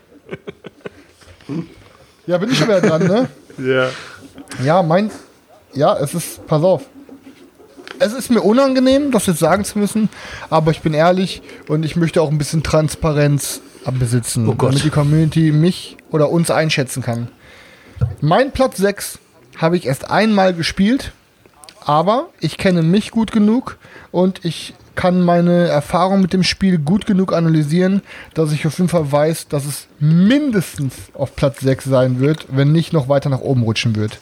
Ja, bin ich schon wieder dran, ne? Ja. Ja, mein. Ja, es ist. Pass auf. Es ist mir unangenehm, das jetzt sagen zu müssen, aber ich bin ehrlich und ich möchte auch ein bisschen Transparenz besitzen, Oh damit die Community mich oder uns einschätzen kann. Mein Platz 6 habe ich erst einmal gespielt, aber ich kenne mich gut genug und ich kann meine Erfahrung mit dem Spiel gut genug analysieren, dass ich auf jeden Fall weiß, dass es mindestens auf Platz 6 sein wird, wenn nicht noch weiter nach oben rutschen wird.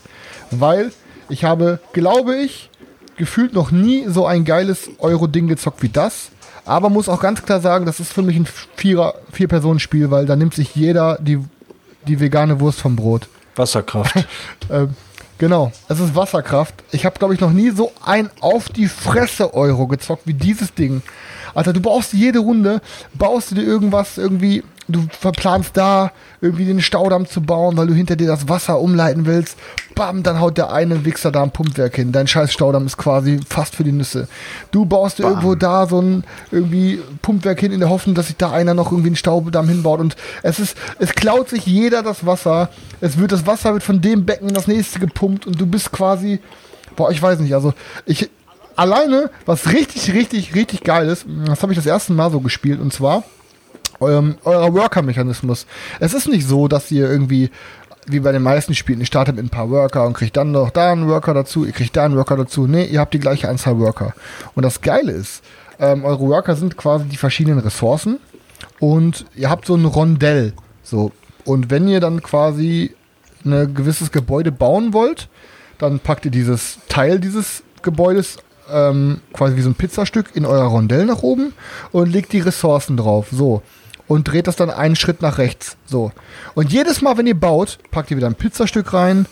Weil ich habe, glaube ich, gefühlt noch nie so ein geiles Euro-Ding gezockt wie das. Aber muss auch ganz klar sagen, das ist für mich ein Vier-Personen-Spiel, weil da nimmt sich jeder die, die vegane Wurst vom Brot. Wasserkraft. Ähm, genau, es ist Wasserkraft. Ich habe, glaube ich, noch nie so ein auf die Fresse Euro gezockt wie dieses Ding. Alter, du baust jede Runde, baust du dir irgendwas irgendwie, du verplanst da irgendwie den Staudamm zu bauen, weil du hinter dir das Wasser umleiten willst. Bam, dann haut der eine Wichser da ein Pumpwerk hin. Dein scheiß Staudamm ist quasi fast für die Nüsse. Du baust dir irgendwo da so ein irgendwie Pumpwerk hin in der Hoffnung, dass sich da einer noch irgendwie einen Staudamm hinbaut. Und es ist, es klaut sich jeder das Wasser. Es wird, das Wasser wird von dem Becken in das nächste gepumpt und du bist quasi, boah, ich weiß nicht, also ich, alleine, was richtig, richtig, richtig geil ist, das habe ich das erste Mal so gespielt und zwar eurem, eurer Worker-Mechanismus. Es ist nicht so, dass ihr irgendwie wie bei den meisten Spielen, ihr startet mit ein paar Worker und kriegt dann noch da einen Worker dazu, ihr kriegt da einen Worker dazu. Nee, ihr habt die gleiche Anzahl Worker. Und das Geile ist, ähm, eure Worker sind quasi die verschiedenen Ressourcen und ihr habt so ein Rondell. So. Und wenn ihr dann quasi ein gewisses Gebäude bauen wollt, dann packt ihr dieses Teil dieses Gebäudes ähm, quasi wie so ein Pizzastück in euer Rondell nach oben und legt die Ressourcen drauf. So. Und dreht das dann einen Schritt nach rechts. So. Und jedes Mal, wenn ihr baut, packt ihr wieder ein Pizzastück rein,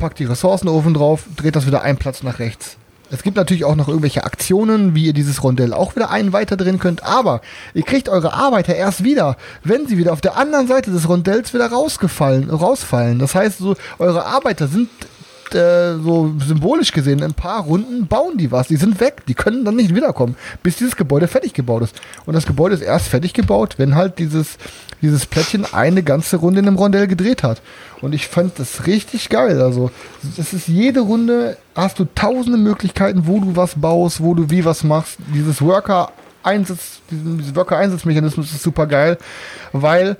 packt die Ressourcen oben drauf, dreht das wieder einen Platz nach rechts. Es gibt natürlich auch noch irgendwelche Aktionen, wie ihr dieses Rondell auch wieder einen weiter drehen könnt, aber ihr kriegt eure Arbeiter erst wieder, wenn sie wieder auf der anderen Seite des Rondells wieder rausgefallen, rausfallen. Das heißt, so, eure Arbeiter sind äh, so symbolisch gesehen, in ein paar Runden bauen die was. Die sind weg. Die können dann nicht wiederkommen, bis dieses Gebäude fertig gebaut ist. Und das Gebäude ist erst fertig gebaut, wenn halt dieses, dieses Plättchen eine ganze Runde in einem Rondell gedreht hat. Und ich fand das richtig geil. Also, das ist jede Runde, hast du tausende Möglichkeiten, wo du was baust, wo du wie was machst. Dieses Worker Einsatz, diesen Worker Einsatzmechanismus ist super geil, weil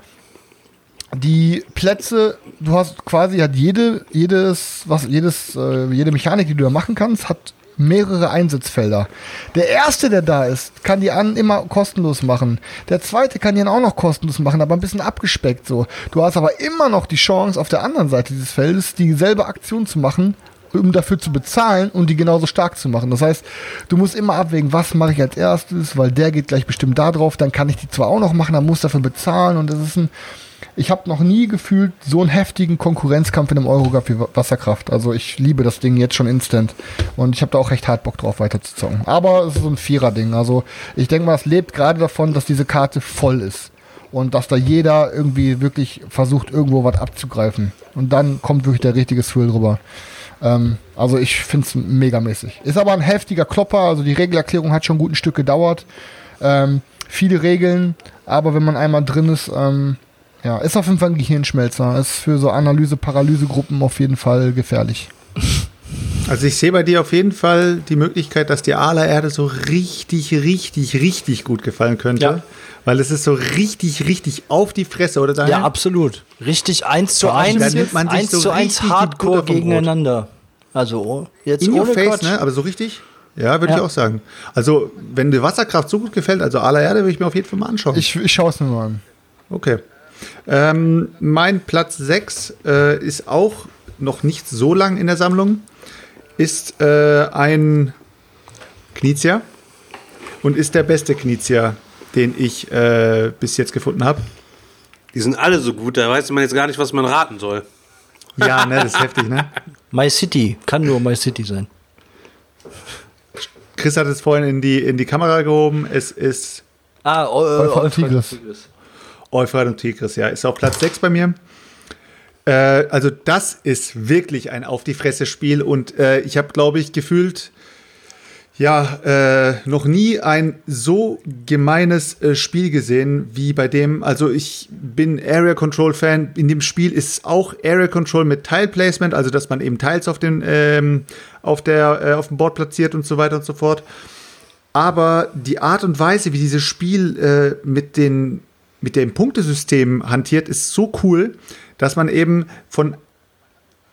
die Plätze, du hast quasi hat jede, jedes, was, jedes, äh, jede Mechanik, die du da machen kannst, hat mehrere Einsatzfelder. Der erste, der da ist, kann die an immer kostenlos machen. Der zweite kann die dann auch noch kostenlos machen, aber ein bisschen abgespeckt so. Du hast aber immer noch die Chance, auf der anderen Seite dieses Feldes dieselbe Aktion zu machen, um dafür zu bezahlen und die genauso stark zu machen. Das heißt, du musst immer abwägen, was mache ich als erstes, weil der geht gleich bestimmt da drauf, dann kann ich die zwar auch noch machen, dann muss dafür bezahlen und das ist ein ich habe noch nie gefühlt so einen heftigen Konkurrenzkampf in einem Euro gehabt wie Wasserkraft. Also ich liebe das Ding jetzt schon instant. Und ich habe da auch recht hart Bock drauf, weiter zu zocken. Aber es ist so ein Vierer-Ding. Also ich denke mal, es lebt gerade davon, dass diese Karte voll ist. Und dass da jeder irgendwie wirklich versucht, irgendwo was abzugreifen. Und dann kommt wirklich der richtige Thrill drüber. Ähm, also ich finde es megamäßig. Ist aber ein heftiger Klopper. Also die Regelerklärung hat schon gut ein Stück gedauert. Ähm, viele Regeln. Aber wenn man einmal drin ist, ähm, ja, ist auf jeden Fall ein Gehirnschmelzer. Ist für so Analyse-Paralysegruppen auf jeden Fall gefährlich. Also ich sehe bei dir auf jeden Fall die Möglichkeit, dass dir Ala Erde so richtig, richtig, richtig gut gefallen könnte. Ja. Weil es ist so richtig, richtig auf die Fresse, oder Daniel? Ja, absolut. Richtig eins zu eins, da nimmt man sich eins so zu eins Hardcore gegeneinander. Also jetzt In your ohne face, Quatsch. ne? Aber so richtig? Ja, würde Ja. ich auch sagen. Also, wenn dir Wasserkraft so gut gefällt, also Ala Erde, würde ich mir auf jeden Fall mal anschauen. Ich, ich schaue es mir mal an. Okay. Ähm, mein Platz 6 äh, ist auch noch nicht so lang in der Sammlung. Ist äh, ein Knizia und ist der beste Knizia, den ich äh, bis jetzt gefunden habe. Die sind alle so gut, da weiß man jetzt gar nicht, was man raten soll. Ja, ne, das ist heftig, ne? My City. Kann nur My City sein. Chris hat es vorhin in die, in die Kamera gehoben. Es ist Ah, Eu Euphrat und Tigris. Ja. Ist auf Platz 6 bei mir. Äh, also das ist wirklich ein Auf die Fresse Spiel und äh, ich habe, glaube ich, gefühlt ja äh, noch nie ein so gemeines äh, Spiel gesehen wie bei dem. Also ich bin Area Control Fan. In dem Spiel ist auch Area Control mit Tile Placement, also dass man eben Tiles auf den ähm, auf der äh, auf dem Board platziert und so weiter und so fort. Aber die Art und Weise, wie dieses Spiel äh, mit, den, mit dem Punktesystem hantiert, ist so cool, dass man eben von,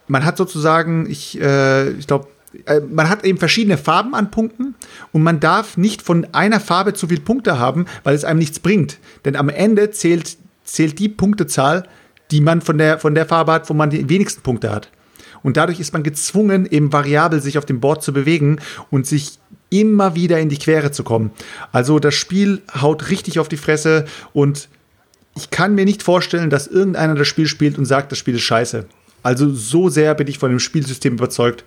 man hat sozusagen, ich, äh, ich glaube, äh, man hat eben verschiedene Farben an Punkten und man darf nicht von einer Farbe zu viele Punkte haben, weil es einem nichts bringt. Denn am Ende zählt, zählt die Punktezahl, die man von der, von der Farbe hat, wo man die wenigsten Punkte hat. Und dadurch ist man gezwungen, eben variabel sich auf dem Board zu bewegen und sich immer wieder in die Quere zu kommen. Also das Spiel haut richtig auf die Fresse und ich kann mir nicht vorstellen, dass irgendeiner das Spiel spielt und sagt, das Spiel ist scheiße. Also so sehr bin ich von dem Spielsystem überzeugt.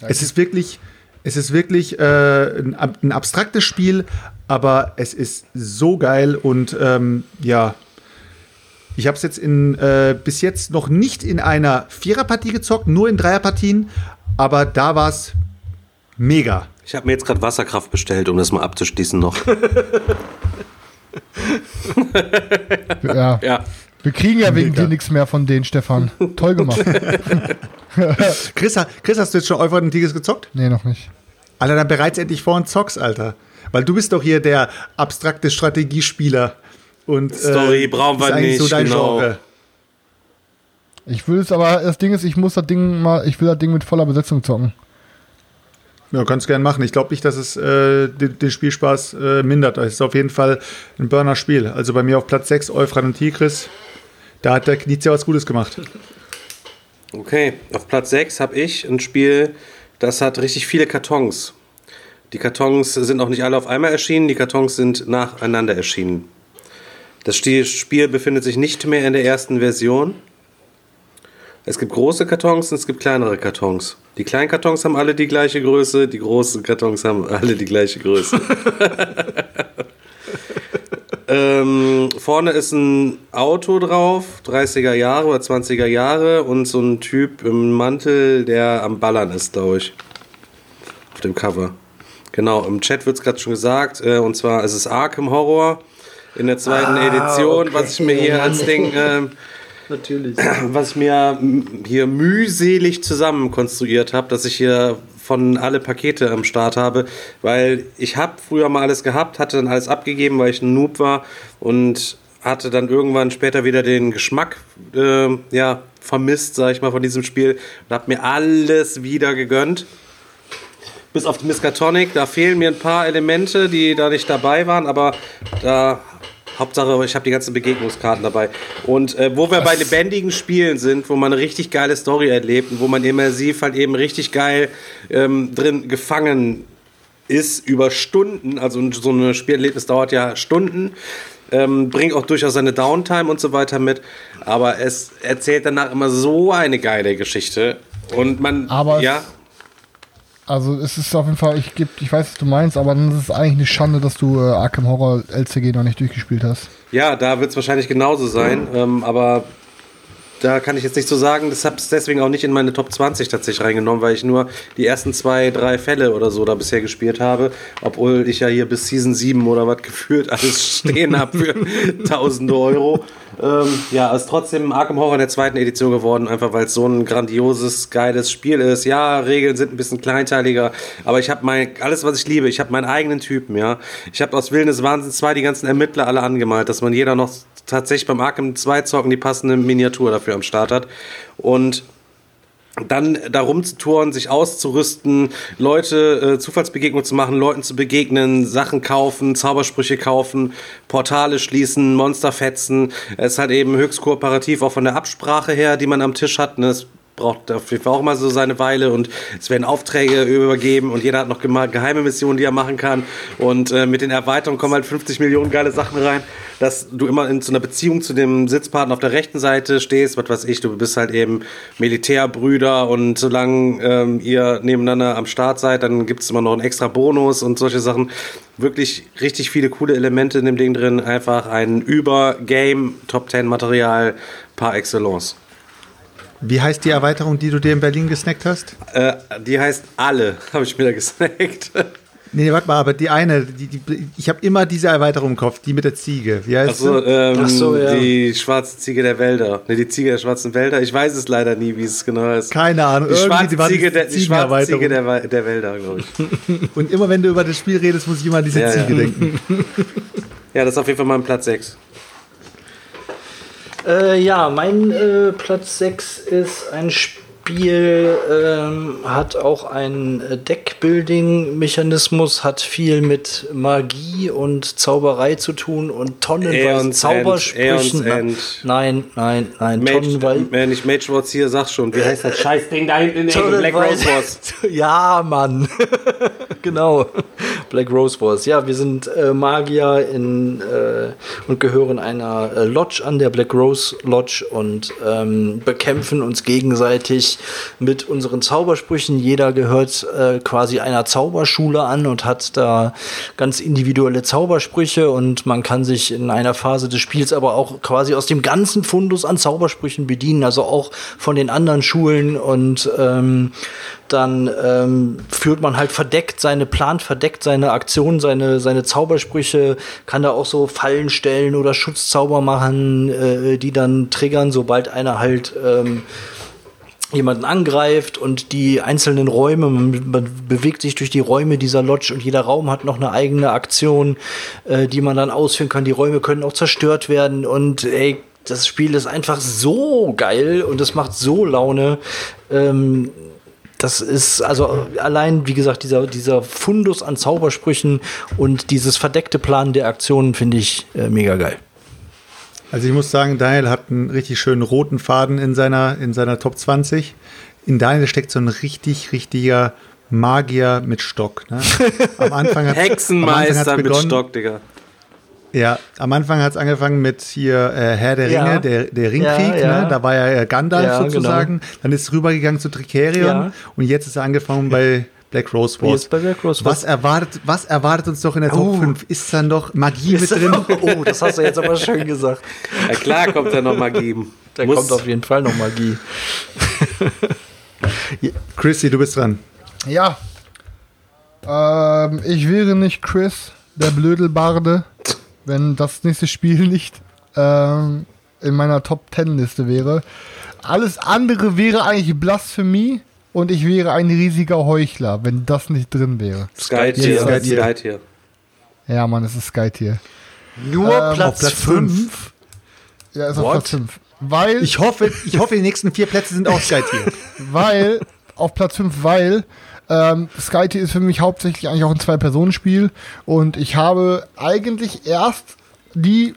Es ist wirklich, es ist wirklich äh, ein, ein abstraktes Spiel, aber es ist so geil und ähm, ja, Ich habe es jetzt in, äh, bis jetzt noch nicht in einer Viererpartie gezockt, nur in Dreierpartien, aber da war es mega. Ich habe mir jetzt gerade Wasserkraft bestellt, um das mal abzuschließen noch. Ja. ja. Wir kriegen ja wegen Mega. dir nichts mehr von denen, Stefan. Toll gemacht. Chris, Chris, hast du jetzt schon Euphrat und Tigris gezockt? nee, noch nicht. Alter, dann bereits endlich vor und zockst, Alter. Weil du bist doch hier der abstrakte Strategiespieler. Und, Story äh, brauchen wir ist eigentlich nicht, genau. Ich will es aber, das Ding ist, ich muss das Ding mal, ich will das Ding mit voller Besetzung zocken. Ja, kannst gern machen. Ich glaube nicht, dass es äh, den, den Spielspaß äh, mindert. Es ist auf jeden Fall ein Burner-Spiel. Also bei mir auf Platz 6 Euphrat und Tigris. Da hat der Knizia was Gutes gemacht. Okay, auf Platz 6 habe ich ein Spiel, das hat richtig viele Kartons. Die Kartons sind auch nicht alle auf einmal erschienen, die Kartons sind nacheinander erschienen. Das Spiel befindet sich nicht mehr in der ersten Version. Es gibt große Kartons und es gibt kleinere Kartons. Die kleinen Kartons haben alle die gleiche Größe, die großen Kartons haben alle die gleiche Größe. ähm, vorne ist ein Auto drauf, 30er Jahre oder 20er Jahre und so ein Typ im Mantel, der am Ballern ist, glaube ich. Auf dem Cover. Genau, im Chat wird es gerade schon gesagt, äh, und zwar es ist Arkham Horror in der zweiten Edition, was ich mir hier als Ding, ähm, Natürlich. was ich mir hier mühselig zusammen konstruiert habe, dass ich hier von alle Pakete am Start habe, weil ich habe früher mal alles gehabt, hatte dann alles abgegeben, weil ich ein Noob war und hatte dann irgendwann später wieder den Geschmack äh, ja, vermisst, sag ich mal, von diesem Spiel und habe mir alles wieder gegönnt. Bis auf die Miskatonic, da fehlen mir ein paar Elemente, die da nicht dabei waren, aber da Hauptsache, ich habe die ganzen Begegnungskarten dabei. Und äh, wo wir bei lebendigen Spielen sind, wo man eine richtig geile Story erlebt und wo man immersiv halt eben richtig geil ähm, drin gefangen ist über Stunden, also so ein Spielerlebnis dauert ja Stunden, ähm, bringt auch durchaus seine Downtime und so weiter mit, aber es erzählt danach immer so eine geile Geschichte. Und man, Aber ja, Also es ist auf jeden Fall, ich, geb, ich weiß, was du meinst, aber dann ist es eigentlich eine Schande, dass du äh, Arkham Horror LCG noch nicht durchgespielt hast. Ja, da wird es wahrscheinlich genauso sein, ähm, aber da kann ich jetzt nicht so sagen. Das habe ich deswegen auch nicht in meine Top 20 tatsächlich reingenommen, weil ich nur die ersten zwei, drei Fälle oder so da bisher gespielt habe, obwohl ich ja hier bis Season 7 oder was gefühlt alles stehen habe für tausende Euro. Ähm, ja, ist trotzdem Arkham Horror in der zweiten Edition geworden, einfach weil es so ein grandioses, geiles Spiel ist. Ja, Regeln sind ein bisschen kleinteiliger, aber ich habe mein, alles, was ich liebe, ich habe meinen eigenen Typen, ja. Ich habe aus Willen des Wahnsinns 2 die ganzen Ermittler alle angemalt, dass man jeder noch tatsächlich beim Arkham 2 zocken die passende Miniatur dafür am Start hat. Und dann da rumzutouren, sich auszurüsten, Leute äh, Zufallsbegegnungen zu machen, Leuten zu begegnen, Sachen kaufen, Zaubersprüche kaufen, Portale schließen, Monster fetzen. Es ist halt eben höchst kooperativ, auch von der Absprache her, die man am Tisch hat. Ne? Es braucht auf jeden Fall auch mal so seine Weile und es werden Aufträge übergeben und jeder hat noch geheime Missionen, die er machen kann. Und äh, mit den Erweiterungen kommen halt 50 Millionen geile Sachen rein, dass du immer in so einer Beziehung zu dem Sitzpartner auf der rechten Seite stehst, was weiß ich, du bist halt eben Militärbrüder und solange ähm, ihr nebeneinander am Start seid, dann gibt es immer noch einen extra Bonus und solche Sachen. Wirklich richtig viele coole Elemente in dem Ding drin. Einfach ein Über-Game Top 10 Material par excellence. Wie heißt die Erweiterung, die du dir in Berlin gesnackt hast? Äh, die heißt Alle, habe ich mir da gesnackt. Nee, warte mal, aber die eine, die, die, ich habe immer diese Erweiterung im Kopf, die mit der Ziege. Wie heißt Achso, sie? ähm, Ach so, ja. die schwarze Ziege der Wälder. Ne, die Ziege der schwarzen Wälder. Ich weiß es leider nie, wie es genau heißt. Keine Ahnung. Die schwarze war Ziege, der, die schwarze Ziege der, der Wälder, glaube ich. Und immer wenn du über das Spiel redest, muss ich immer an diese Ja, ja. Ziege denken. Ja, das ist auf jeden Fall mein Platz 6. Äh, ja, mein äh, Platz 6 ist ein Spiel, ähm, hat auch einen äh, Deckbuilding-Mechanismus, hat viel mit Magie und Zauberei zu tun und tonnenweise Zaubersprüchen. End. Nein, nein, nein, Mage, tonnenweise. äh, nicht Mage Wars hier, sag schon. Wie heißt das Scheißding da hinten in der Ecke? Black Rose Wars. Ja, Mann. genau. Black Rose Wars. Ja, wir sind äh, Magier in, äh, und gehören einer äh, Lodge an, der Black Rose Lodge, und ähm, bekämpfen uns gegenseitig mit unseren Zaubersprüchen. Jeder gehört äh, quasi einer Zauberschule an und hat da ganz individuelle Zaubersprüche und man kann sich in einer Phase des Spiels aber auch quasi aus dem ganzen Fundus an Zaubersprüchen bedienen, also auch von den anderen Schulen und ähm, dann ähm, führt man halt verdeckt seine Plan, verdeckt seine Aktionen, seine, seine Zaubersprüche, kann da auch so Fallen stellen oder Schutzzauber machen, äh, die dann triggern, sobald einer halt ähm, jemanden angreift und die einzelnen Räume, man, man bewegt sich durch die Räume dieser Lodge und jeder Raum hat noch eine eigene Aktion, äh, die man dann ausführen kann. Die Räume können auch zerstört werden und ey, das Spiel ist einfach so geil und es macht so Laune. Ähm, das ist also allein, wie gesagt, dieser, dieser Fundus an Zaubersprüchen und dieses verdeckte Planen der Aktionen finde ich äh, mega geil. Also ich muss sagen, Daniel hat einen richtig schönen roten Faden in seiner, in seiner Top 20. In Daniel steckt so ein richtig, richtiger Magier mit Stock. Ne? Am Anfang hat Hexenmeister mit Stock, Digga. Ja, am Anfang hat es angefangen mit hier äh, Herr der Ja. Ringe, der, der Ringkrieg, Ja, ja. Ne? da war ja äh, Gandalf Ja, genau. sozusagen. Dann ist es rübergegangen zu Tricerion Ja. und jetzt ist er angefangen bei Black Rose Wars. Jetzt bei Black Rose Wars. was, erwartet, was erwartet uns doch in der Top Oh. 5? Ist dann doch Magie mit drin? Oh, das hast du jetzt aber schön gesagt. Ja, klar kommt da noch Magie. Da Muss- kommt auf jeden Fall noch Magie. Chrissy, du bist dran. Ja. Ähm, ich wäre nicht Chris, der Blödelbarde, wenn das nächste Spiel nicht ähm, in meiner Top 10 Liste wäre. Alles andere wäre eigentlich Blasphemie und ich wäre ein riesiger Heuchler, wenn das nicht drin wäre. Sky Tier, Sky Tier. Sky Tier. Ja, Mann, es ist Sky Tier. Nur Ähm, Platz auf Platz 5. Ja, ist auf? Platz 5. Weil, Ich hoffe, ich hoffe, die nächsten vier Plätze sind auch Sky Tier. weil, auf Platz 5, weil ähm, Sky Tier ist für mich hauptsächlich eigentlich auch ein Zwei-Personen-Spiel und ich habe eigentlich erst die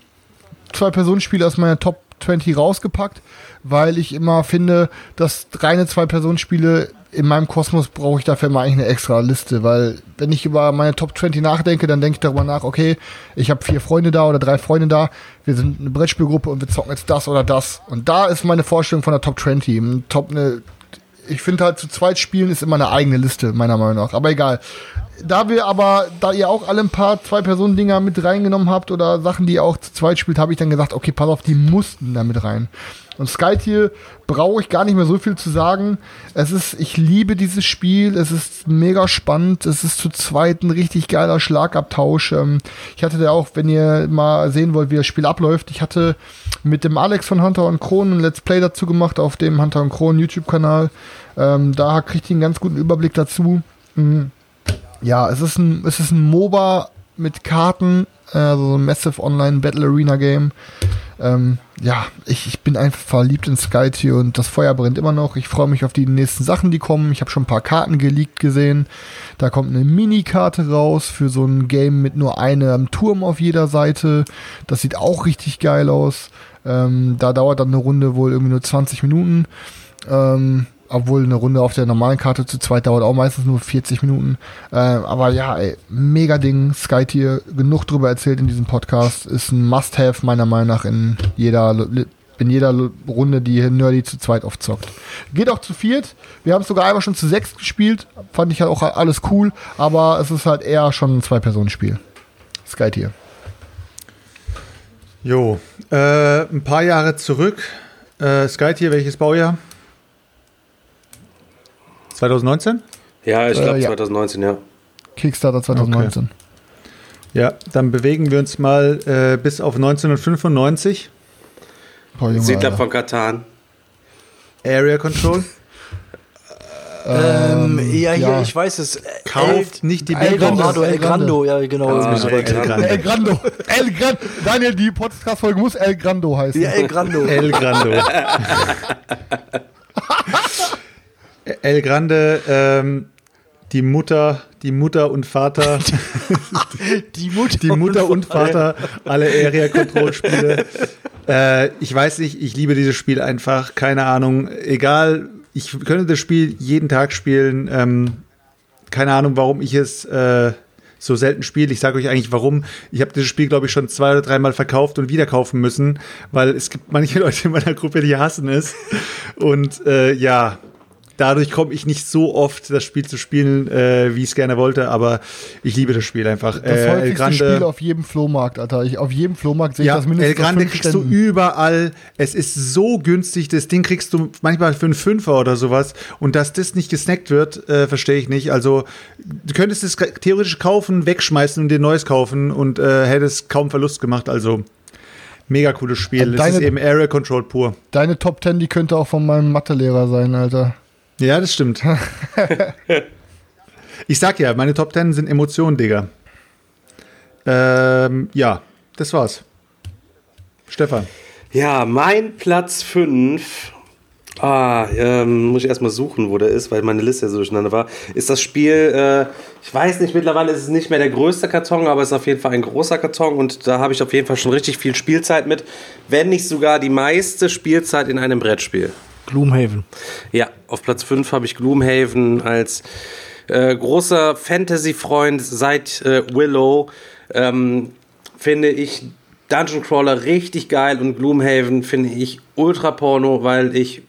Zwei-Personen-Spiele aus meiner Top 20 rausgepackt, weil ich immer finde, dass reine Zwei-Personen-Spiele in meinem Kosmos brauche ich dafür immer eigentlich eine extra Liste, weil wenn ich über meine Top 20 nachdenke, dann denke ich darüber nach, okay, ich habe vier Freunde da oder drei Freunde da, wir sind eine Brettspielgruppe und wir zocken jetzt das oder das. Und da ist meine Vorstellung von der Top 20. Ein Top, eine, ich finde halt zu zweit spielen ist immer eine eigene Liste, meiner Meinung nach. Aber egal. Da wir aber, da ihr auch alle ein paar Zwei-Personen-Dinger mit reingenommen habt oder Sachen, die ihr auch zu zweit spielt, habe ich dann gesagt, okay, pass auf, die mussten da mit rein. Und Skytier brauche ich gar nicht mehr so viel zu sagen. Es ist, ich liebe dieses Spiel. Es ist mega spannend. Es ist zu zweit ein richtig geiler Schlagabtausch. Ähm, ich hatte da auch, wenn ihr mal sehen wollt, wie das Spiel abläuft, ich hatte mit dem Alex von Hunter und Kron ein Let's Play dazu gemacht auf dem Hunter und Kron YouTube-Kanal. Ähm, da kriegt ihr einen ganz guten Überblick dazu. Mhm. Ja, es ist ein, es ist ein MOBA mit Karten, äh, also so ein Massive Online Battle Arena Game. Ähm, ja, ich, ich bin einfach verliebt in Skytier und das Feuer brennt immer noch. Ich freue mich auf die nächsten Sachen, die kommen. Ich habe schon ein paar Karten geleakt gesehen. Da kommt eine Minikarte raus für so ein Game mit nur einem Turm auf jeder Seite. Das sieht auch richtig geil aus. Ähm, da dauert dann eine Runde wohl irgendwie nur 20 Minuten. Ähm, obwohl eine Runde auf der normalen Karte zu zweit dauert auch meistens nur 40 Minuten. Äh, aber ja, ey, mega Ding. Skytier, genug drüber erzählt in diesem Podcast. Ist ein Must-Have meiner Meinung nach in jeder, in jeder Runde, die Nerdy zu zweit aufzockt. Geht auch zu viert. Wir haben es sogar einmal schon zu sechs gespielt. Fand ich halt auch alles cool. Aber es ist halt eher schon ein Zwei-Personen-Spiel. Skytier. Jo, äh, ein paar Jahre zurück. Äh, Skytier, welches Baujahr? 2019? Ja, ich Äh, glaube ja. 2019, ja. Kickstarter 2019. Ja, dann bewegen wir uns mal äh, bis auf 1995. Boah, Junge, Siedler Alter. von Katan. Area Control. Ähm, ja, hier, ja. ich weiß es. Kauft nicht die El. Eldorado, El Grando, ja, genau. Ah, irgendwie so. El Grande. El Grando. El Grando. Daniel, die Podcast-Folge muss El Grando heißen. Ja, El Grando. El Grande. El Grande, ähm, die Mutter, die Mutter und Vater, Die Mutter, die Mutter und Vater, alle Area Control Spiele. Äh, ich weiß nicht, ich liebe dieses Spiel einfach, keine Ahnung, egal, ich könnte das Spiel jeden Tag spielen, ähm, keine Ahnung, warum ich es äh, so selten spiele. Ich sage euch eigentlich, warum. Ich habe dieses Spiel, glaube ich, schon zwei oder dreimal verkauft und wieder kaufen müssen, weil es gibt manche Leute in meiner Gruppe, die hassen es. Und äh, ja, dadurch komme ich nicht so oft, das Spiel zu spielen, äh, wie ich es gerne wollte, aber ich liebe das Spiel einfach. Das äh, häufigste Grande, Spiel auf jedem Flohmarkt, Alter. Ich, auf jedem Flohmarkt sehe ich ja, das mindestens El Grande kriegst du Ständen. überall. Es ist so günstig, das Ding kriegst du manchmal für einen Fünfer oder sowas. Und dass das nicht gesnackt wird, äh, verstehe ich nicht. Also, du könntest es theoretisch kaufen, wegschmeißen und dir neues kaufen und äh, hättest kaum Verlust gemacht. Also, mega cooles Spiel. Äh, Das ist deine- eben Area Control pur. Deine Top 10, die könnte auch von meinem Mathelehrer sein, Alter. Ja, das stimmt. ich sag ja, meine Top 10 sind Emotionen, Digga. Ähm, ja, das war's. Stefan. Ja, mein Platz 5. Ah, ähm, muss ich erstmal suchen, wo der ist, weil meine Liste ja so durcheinander war. Ist das Spiel, äh, ich weiß nicht, mittlerweile ist es nicht mehr der größte Karton, aber es ist auf jeden Fall ein großer Karton und da habe ich auf jeden Fall schon richtig viel Spielzeit mit, wenn nicht sogar die meiste Spielzeit in einem Brettspiel. Gloomhaven. Ja, auf Platz 5 habe ich Gloomhaven als äh, großer Fantasy-Freund seit äh, Willow. Ähm, finde ich Dungeon Crawler richtig geil und Gloomhaven finde ich ultra porno, weil ich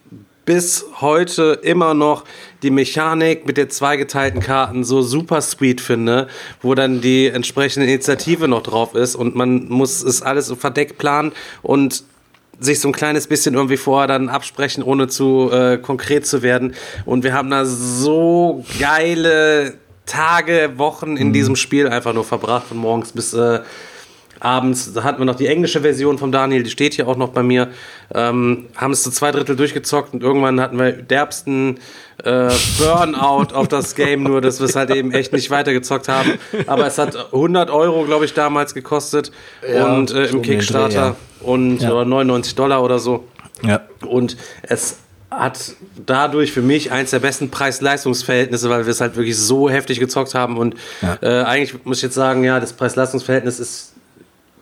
bis heute immer noch die Mechanik mit den zweigeteilten Karten so super sweet finde, wo dann die entsprechende Initiative noch drauf ist und man muss es alles verdeckt planen und sich so ein kleines bisschen irgendwie vorher dann absprechen, ohne zu äh, konkret zu werden. Und wir haben da so geile Tage, Wochen in diesem Spiel einfach nur verbracht, von morgens bis äh, abends. Da hatten wir noch die englische Version von Daniel, die steht hier auch noch bei mir. Ähm, haben es zu zwei Drittel durchgezockt und irgendwann hatten wir derbsten äh, Burnout auf das Game, nur dass wir es halt eben echt nicht weitergezockt haben. Aber es hat 100 Euro, glaube ich, damals gekostet Ja, und äh, im den Dreh, Kickstarter ja. und Ja. oder 99 Dollar oder so. Ja. Und es hat dadurch für mich eins der besten Preis-Leistungs-Verhältnisse, weil wir es halt wirklich so heftig gezockt haben. Und äh, eigentlich muss ich jetzt sagen, ja, das Preis-Leistungs-Verhältnis ist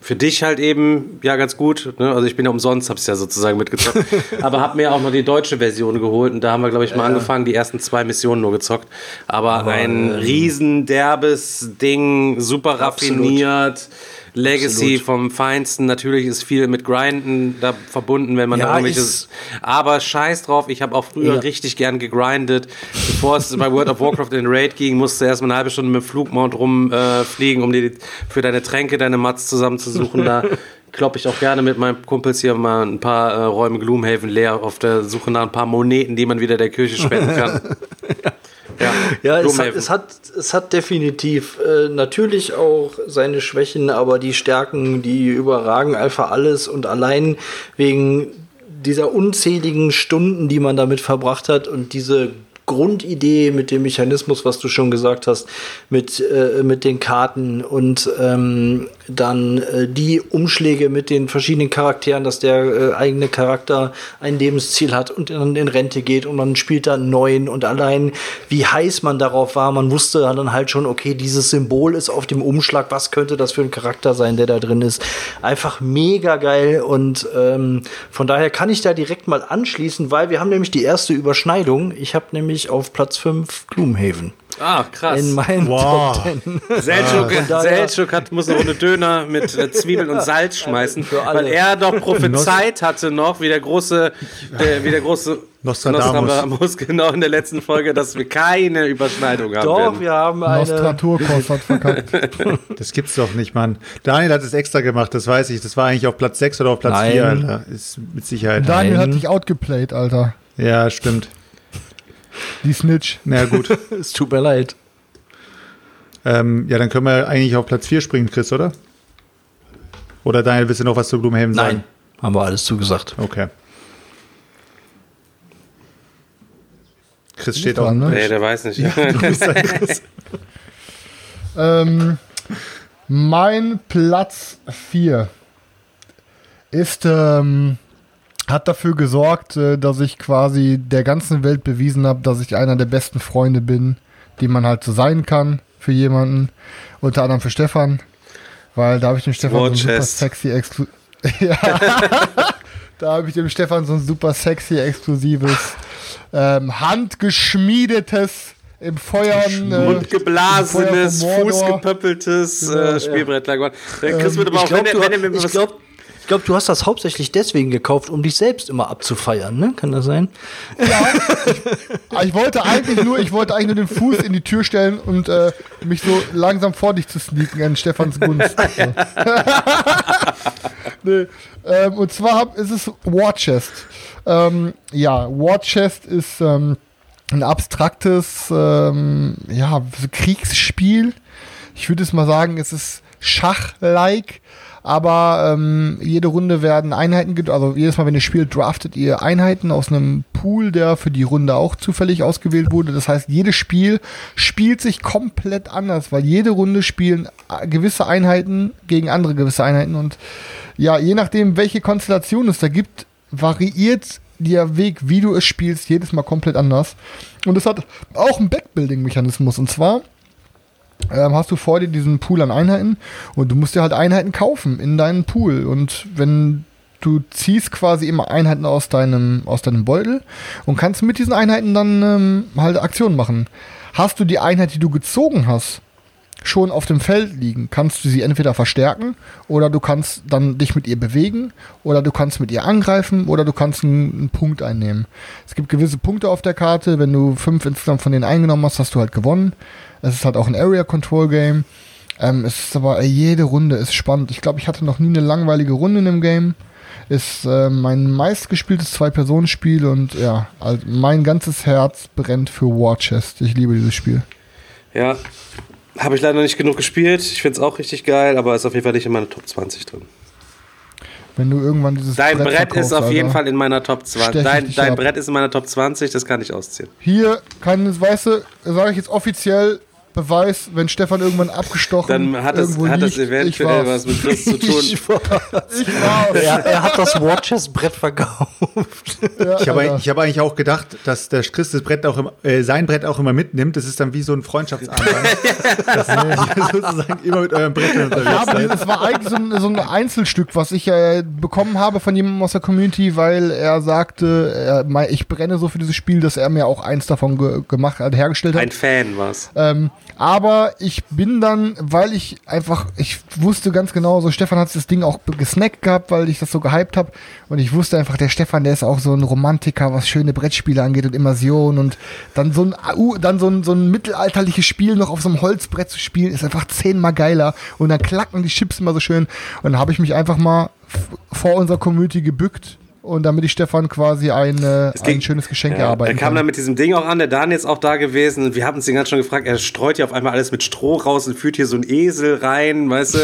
für dich halt eben ja ganz gut. Ne? Also ich bin ja umsonst, hab's ja sozusagen mitgezockt. aber hab mir auch noch die deutsche Version geholt und da haben wir, glaube ich, mal angefangen, die ersten zwei Missionen nur gezockt. Aber, ein riesen derbes Ding, super raffiniert. Legacy vom Feinsten. Natürlich ist viel mit Grinden da verbunden, wenn man Ja, da irgendwelche. ist- Aber scheiß drauf, ich habe auch früher Ja. richtig gern gegrindet. Bevor es bei World of Warcraft in den Raid ging, musste du erst mal eine halbe Stunde mit dem Flugmount rumfliegen, äh, um dir für deine Tränke deine Mats zusammenzusuchen. Da kloppe ich auch gerne mit meinen Kumpels hier mal ein paar äh, Räume Gloomhaven leer auf der Suche nach ein paar Moneten, die man wieder der Kirche spenden kann. ja, Ja, es hat, es, hat, es hat definitiv äh, natürlich auch seine Schwächen, aber die Stärken, die überragen einfach alles. Und allein wegen dieser unzähligen Stunden, die man damit verbracht hat und diese Grundidee mit dem Mechanismus, was du schon gesagt hast, mit, äh, mit den Karten und ähm, dann äh, die Umschläge mit den verschiedenen Charakteren, dass der äh, eigene Charakter ein Lebensziel hat und dann in Rente geht und man spielt dann neuen und allein wie heiß man darauf war, man wusste dann halt schon, okay, dieses Symbol ist auf dem Umschlag, was könnte das für ein Charakter sein, der da drin ist. Einfach mega geil und ähm, von daher kann ich da direkt mal anschließen, weil wir haben nämlich die erste Überschneidung. Ich habe nämlich auf Platz 5 Gloomhaven. ah, krass. In meinen Wow. Top 10. Selchuk, Selchuk hat, muss eine Runde Döner mit äh, Zwiebeln und Salz schmeißen, Für alle. weil er doch prophezeit hatte noch, wie der große, der, wie der große Nostradamus. genau in der letzten Folge, dass wir keine Überschneidung haben Doch, werden. wir haben eine. Nostraturkurs hat verkackt. Das gibt's doch nicht, Mann. Daniel hat es extra gemacht, das weiß ich. Das war eigentlich auf Platz 6 oder auf Platz Nein. 4, Alter. Ist mit Sicherheit. Daniel Nein. hat dich outgeplayt, Alter. Ja, stimmt. Die Snitch. Na gut. Es tut mir leid. ähm, ja, dann können wir eigentlich auf Platz 4 springen, Chris, oder? Oder Daniel, willst du noch was zu Gloomhaven sagen? Nein, haben wir alles zugesagt. Okay. Chris steht auch. ne? Nee, der weiß nicht. Du bist ein Chris. Ähm, mein Platz 4 ist, ähm, hat dafür gesorgt, äh, dass ich quasi der ganzen Welt bewiesen habe, dass ich einer der besten Freunde bin, die man halt so sein kann für jemanden. Unter anderem für Stefan, weil da habe ich dem Stefan so ein super sexy Exklu ja. Da habe ich dem Stefan so ein super sexy exklusives, ähm, handgeschmiedetes im Feuern. Äh, Mundgeblasenes, Feuer Mordor. fußgepöppeltes äh, Spielbrett. Ja. Der Chris wird aber auch, Ich glaube, wenn, er- du, wenn er mir ich was glaub, ich glaub, du hast das hauptsächlich deswegen gekauft, um dich selbst immer abzufeiern, ne? Kann das sein? Ja, ich, ich wollte eigentlich nur, ich wollte eigentlich nur den Fuß in die Tür stellen und äh, mich so langsam vor dich zu sneaken an Stefans Gunst. So. nee, ähm, und zwar hab, ist es War Chest. Ähm, ja, War Chest ist ähm, ein abstraktes ähm, ja, Kriegsspiel. Ich würde es mal sagen, es ist Schach-like, aber ähm, jede Runde werden Einheiten, also jedes Mal, wenn ihr spielt, draftet ihr Einheiten aus einem Pool, der für die Runde auch zufällig ausgewählt wurde. Das heißt, jedes Spiel spielt sich komplett anders, weil jede Runde spielen äh, gewisse Einheiten gegen andere gewisse Einheiten und ja, je nachdem, welche Konstellation es da gibt, variiert der Weg, wie du es spielst, jedes Mal komplett anders. Und es hat auch einen Backbuilding-Mechanismus. Und zwar ähm, hast du vor dir diesen Pool an Einheiten und du musst dir halt Einheiten kaufen in deinen Pool. Und wenn du ziehst quasi immer Einheiten aus deinem, aus deinem Beutel und kannst mit diesen Einheiten dann ähm, halt Aktionen machen. Hast du die Einheit, die du gezogen hast, schon auf dem Feld liegen, kannst du sie entweder verstärken oder du kannst dann dich mit ihr bewegen oder du kannst mit ihr angreifen oder du kannst einen, einen Punkt einnehmen. Es gibt gewisse Punkte auf der Karte, wenn du fünf insgesamt von denen eingenommen hast, hast du halt gewonnen. Es ist halt auch ein Area Control Game. Ähm, es ist aber jede Runde ist spannend. Ich glaube, ich hatte noch nie eine langweilige Runde in dem Game. Ist äh, mein meistgespieltes Zwei-Personen-Spiel und ja, also mein ganzes Herz brennt für War Chest. Ich liebe dieses Spiel. Ja, habe ich leider nicht genug gespielt. Ich finde es auch richtig geil, aber ist auf jeden Fall nicht in meiner Top 20 drin. Wenn du irgendwann dieses Dein Brett, verkaufst, ist auf jeden Alter. Fall in meiner Top 20. Stech ich Dein, dein. Brett ist in meiner Top 20, das kann ich ausziehen. Hier kann, weißt du, sage ich jetzt offiziell Beweis, wenn Stefan irgendwann abgestochen Dann hat das, irgendwo hat das ich eventuell war's. was mit Chris zu tun. Ich war's. Er, er hat das Watchers-Brett verkauft. Ja, Ich habe ich hab eigentlich auch gedacht, dass der Chris das Brett auch immer, äh, sein Brett auch immer mitnimmt. Das ist dann wie so ein Freundschaftsarmband. dass ihr sozusagen immer mit eurem Brett Ja, unterwegs aber seid. das war eigentlich so ein, so ein Einzelstück, was ich äh, bekommen habe von jemandem aus der Community, weil er sagte, mei- ich brenne so für dieses Spiel, dass er mir auch eins davon ge gemacht hat, hergestellt hat. Ein Fan war's. Ähm, aber ich bin dann, weil ich einfach, ich wusste ganz genau, so Stefan hat das Ding auch gesnackt gehabt, weil ich das so gehypt habe. Und ich wusste einfach, der Stefan, der ist auch so ein Romantiker, was schöne Brettspiele angeht und Immersion. Und dann so ein, dann so ein, so ein mittelalterliches Spiel noch auf so einem Holzbrett zu spielen, ist einfach zehnmal geiler. Und dann klacken die Chips immer so schön. Und dann habe ich mich einfach mal vor unserer Community gebückt. Und damit ich Stefan quasi ein, äh, ein ging- schönes Geschenk Ja, erarbeiten er kam kann. dann mit diesem Ding auch an, der Daniel ist auch da gewesen und wir haben uns den ganz schon gefragt, er streut hier auf einmal alles mit Stroh raus und führt hier so einen Esel rein, weißt du,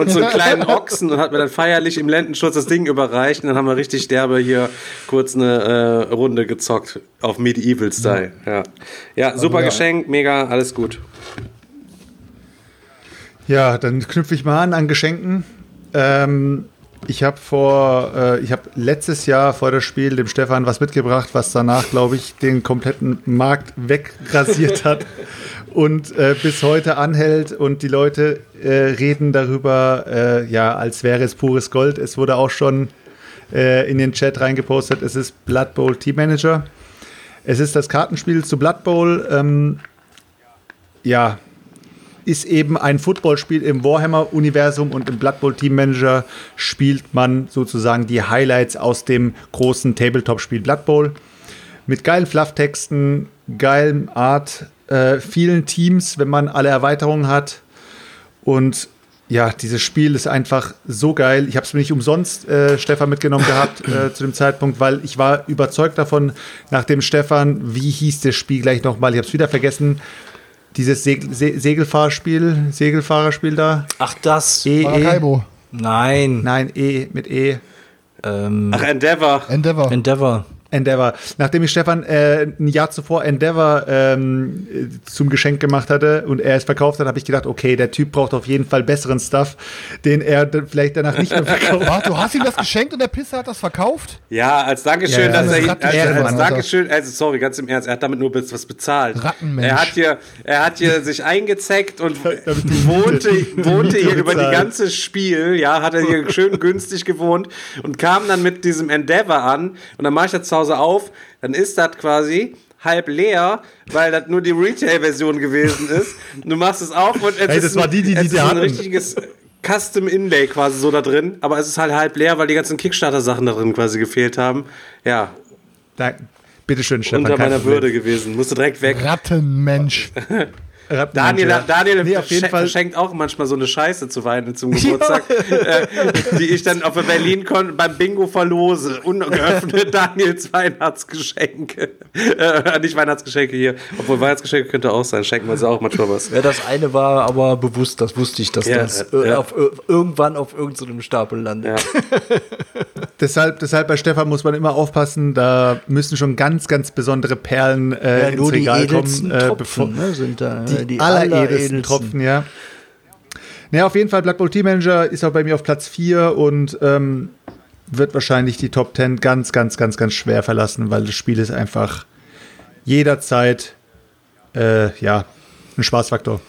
und so einen kleinen Ochsen und hat mir dann feierlich im Lendenschutz das Ding überreicht und dann haben wir richtig derbe hier kurz eine äh, Runde gezockt auf Medieval-Style. Ja. ja, super ja. Geschenk, mega, alles gut. Ja, dann knüpfe ich mal an an Geschenken. Ähm, ich habe vor, äh, ich habe letztes Jahr vor das Spiel dem Stefan was mitgebracht, was danach, glaube ich, den kompletten Markt wegrasiert hat und äh, bis heute anhält und die Leute äh, reden darüber, äh, ja, als wäre es pures Gold. Es wurde auch schon äh, in den Chat reingepostet. Es ist Blood Bowl Team Manager. Es ist das Kartenspiel zu Blood Bowl. Ähm, ja, ist eben ein Footballspiel im Warhammer-Universum und im Blood Bowl Team Manager spielt man sozusagen die Highlights aus dem großen Tabletop-Spiel Blood Bowl. Mit geilen Flufftexten, geilem Art, äh, vielen Teams, wenn man alle Erweiterungen hat. Und ja, dieses Spiel ist einfach so geil. Ich habe es mir nicht umsonst, äh, Stefan, mitgenommen gehabt äh, zu dem Zeitpunkt, weil ich war überzeugt davon, nachdem Stefan, wie hieß das Spiel gleich nochmal, ich habe es wieder vergessen, dieses Segel, Se Segelfahrspiel, Segelfahrerspiel da. Ach, das. E, e. Maracaibo, Nein. Nein, E mit E. Ähm, Ach, Endeavor. Endeavor. Endeavor. Endeavor. Nachdem ich Stefan äh, ein Jahr zuvor Endeavor ähm, äh, zum Geschenk gemacht hatte und er es verkauft hat, habe ich gedacht, okay, der Typ braucht auf jeden Fall besseren Stuff, den er vielleicht danach nicht mehr verkauft. Warte, du hast ihm das geschenkt und der Pisser hat das verkauft? Ja, als Dankeschön, Ja, ja, dass das er als, Ehrenmann, als Alter. Dankeschön, also sorry, ganz im Ernst, er hat damit nur was bezahlt. Rattenmensch. Er hat hier, er hat hier sich eingezeckt und wohnte, wohnte hier über die ganze Spiel, ja, hat er hier schön günstig gewohnt und kam dann mit diesem Endeavor an und dann mache ich das zu Hause auf, dann ist das quasi halb leer, weil das nur die Retail-Version gewesen ist. Du machst es auf und es Hey, ist das war die, die- es die ist die ein richtiges Custom Inlay quasi so da drin, aber es ist halt halb leer, weil die ganzen Kickstarter-Sachen da drin quasi gefehlt haben. Ja, Da, bitteschön, Stefan. unter meiner. Würde gewesen. Musste direkt weg. Rattenmensch. Daniel, ja. Daniel Nee, auf jeden Fall. verschenkt auch manchmal so eine Scheiße zu Weihnachten zum Geburtstag, äh, die ich dann auf der Berlin kon beim Bingo verlose. Ungeöffnet Daniels Weihnachtsgeschenke. Äh, nicht Weihnachtsgeschenke hier. Obwohl Weihnachtsgeschenke könnte auch sein. Schenken wir uns auch manchmal was. Ja, das eine war aber bewusst, das wusste ich, dass Ja, das ja. äh, auf, ir- irgendwann auf irgendeinem Stapel landet. Ja. Deshalb, deshalb bei Stefan muss man immer aufpassen, da müssen schon ganz, ganz besondere Perlen äh, Ja, ins Regal kommen, äh, Tropfen bevor ne, sind da. die, äh, die alleredelsten. Tropfen, ja. Naja, auf jeden Fall, Blood Bowl Team Manager ist auch bei mir auf Platz 4 und ähm, wird wahrscheinlich die Top 10 ganz, ganz, ganz, ganz schwer verlassen, weil das Spiel ist einfach jederzeit äh, ja, ein Spaßfaktor.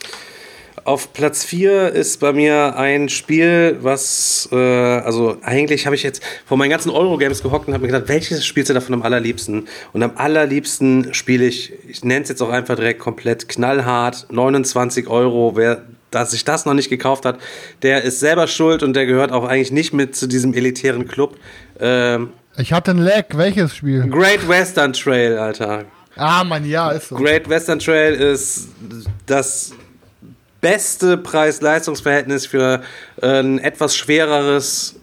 Auf Platz 4 ist bei mir ein Spiel, was, äh, also eigentlich habe ich jetzt vor meinen ganzen Eurogames gehockt und habe mir gedacht, welches spielst du davon am allerliebsten? Und am allerliebsten spiele ich, ich nenne es jetzt auch einfach direkt komplett knallhart, 29 Euro. Wer dass sich das noch nicht gekauft hat, der ist selber schuld und der gehört auch eigentlich nicht mit zu diesem elitären Club. Ähm, Ich hatte ein Lag. Welches Spiel? Great Western Trail, Alter. Ah, Mann, ja, ist so. Great Western Trail ist das beste Preis-Leistungs-Verhältnis für äh, ein etwas schwereres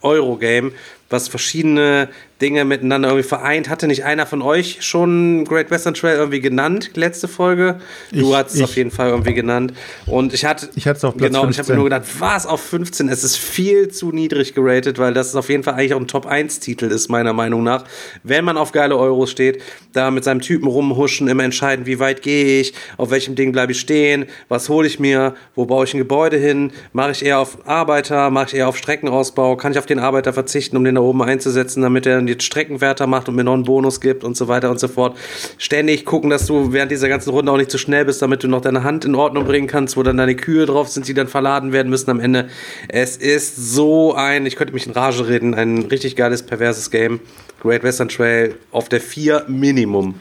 Eurogame, was verschiedene Dinge miteinander irgendwie vereint. Hatte nicht einer von euch schon Great Western Trail irgendwie genannt, letzte Folge? Du Ich- hast es auf jeden Fall irgendwie genannt. Und ich hatte. Ich hatte es auf Platz Genau, und ich habe mir 15. nur gedacht, was auf 15? Es ist viel zu niedrig geratet, weil das auf jeden Fall eigentlich auch ein Top-1-Titel ist, meiner Meinung nach. Wenn man auf geile Euros steht, da mit seinem Typen rumhuschen, immer entscheiden, wie weit gehe ich, auf welchem Ding bleibe ich stehen, was hole ich mir, wo baue ich ein Gebäude hin, mache ich eher auf Arbeiter, mache ich eher auf Streckenausbau, kann ich auf den Arbeiter verzichten, um den da oben einzusetzen, damit er dann die Streckenwärter macht und mir noch einen Bonus gibt und so weiter und so fort. Ständig gucken, dass du während dieser ganzen Runde auch nicht zu schnell bist, damit du noch deine Hand in Ordnung bringen kannst, wo dann deine Kühe drauf sind, die dann verladen werden müssen am Ende. Es ist so ein, ich könnte mich in Rage reden, ein richtig geiles, perverses Game. Great Western Trail auf der 4 Minimum.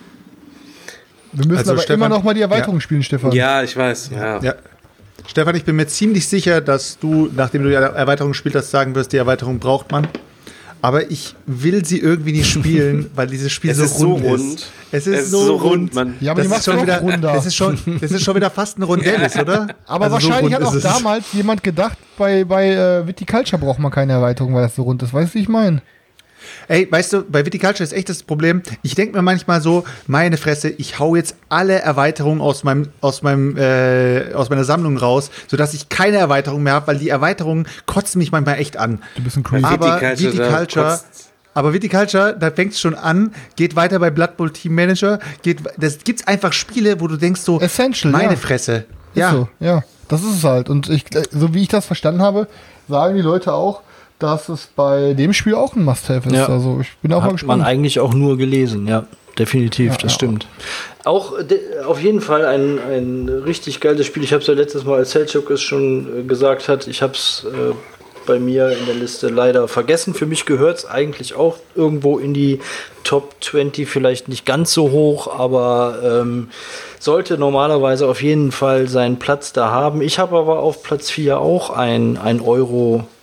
Wir müssen Also, aber Stefan- immer noch mal die Erweiterung Ja. spielen, Stefan. Ja, ich weiß, ja. Ja. Stefan, ich bin mir ziemlich sicher, dass du, nachdem du die Erweiterung gespielt hast, sagen wirst, die Erweiterung braucht man. Aber ich will sie irgendwie nicht spielen, weil dieses Spiel Es so ist so rund rund. ist. Es ist so, rund. Mann. Ja, aber das die ist macht schon wieder, runder. das ist schon, das ist schon wieder fast ein Rondell, ist, oder? Aber Also so wahrscheinlich rund hat auch ist es. damals jemand gedacht, bei, bei äh, Viticulture braucht man keine Erweiterung, weil das so rund ist. Weißt du, wie ich meine? Ey, weißt du, bei Viticulture ist echt das Problem. Ich denke mir manchmal so, meine Fresse, ich hau jetzt alle Erweiterungen aus meinem, aus meinem, äh, aus meiner Sammlung raus, sodass ich keine Erweiterung mehr habe, weil die Erweiterungen kotzen mich manchmal echt an. Du bist ein crazy. Aber Viticulture, da Viticulture, aber Viticulture, da fängt es schon an, geht weiter bei Blood Bowl Team Manager, geht, das gibt's einfach Spiele, wo du denkst so, Essential, meine ja. Fresse. Ist Ja, so, ja. Das ist es halt. Und ich, so wie ich das verstanden habe, sagen die Leute auch, dass es bei dem Spiel auch ein Must-Have ist. Ja. Also ich bin auch mal Hat man gespannt. eigentlich auch nur gelesen, ja. Definitiv, das ja. stimmt. Auch auf jeden Fall ein, ein richtig geiles Spiel. Ich habe es ja letztes Mal, als Selchuk es schon äh, gesagt hat, ich habe es äh, bei mir in der Liste leider vergessen. Für mich gehört es eigentlich auch irgendwo in die Top 20, vielleicht nicht ganz so hoch, aber ähm, sollte normalerweise auf jeden Fall seinen Platz da haben. Ich habe aber auf Platz 4 auch ein, ein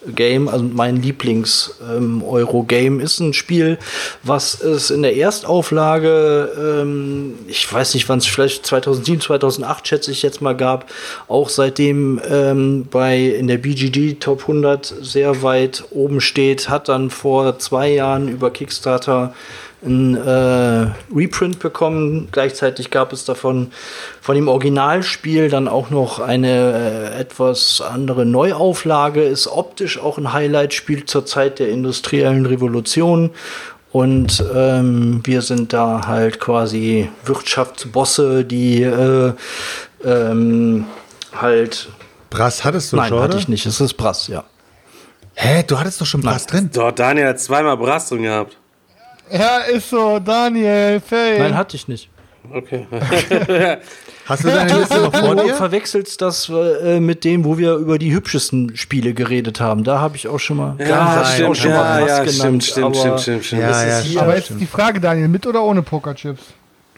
Euro-Game, also mein Lieblings-Euro-Game ist ein Spiel, was es in der Erstauflage, ähm, ich weiß nicht wann es, vielleicht 2007, 2008 schätze ich jetzt mal gab, auch seitdem ähm, bei in der BGG Top 100 sehr weit oben steht, hat dann vor zwei Jahren über Kickstarter ein äh, Reprint bekommen. Gleichzeitig gab es davon von dem Originalspiel dann auch noch eine äh, etwas andere Neuauflage. Ist optisch auch ein Highlight-Spiel zur Zeit der industriellen Revolution. Und ähm, wir sind da halt quasi Wirtschaftsbosse, die äh, ähm, halt. Brass hattest du Nein, schon, hatte oder? ich nicht. Es ist Brass, ja. Hä, du hattest doch schon Brass drin. Doch, Daniel hat zweimal Brass drin gehabt. Ja, ist so, Daniel, Faye. Nein, hatte ich nicht. Okay. Hast du deine Liste noch vor Du dir? verwechselst das äh, mit dem, wo wir über die hübschesten Spiele geredet haben. Da habe ich auch schon mal, da hab ich auch schon mal ja, Brass ja, genannt. stimmt, stimmt, aber stimmt, stimmt, stimmt. Ja, das ja, ist hier Aber jetzt ist die Frage, Daniel, mit oder ohne Pokerchips?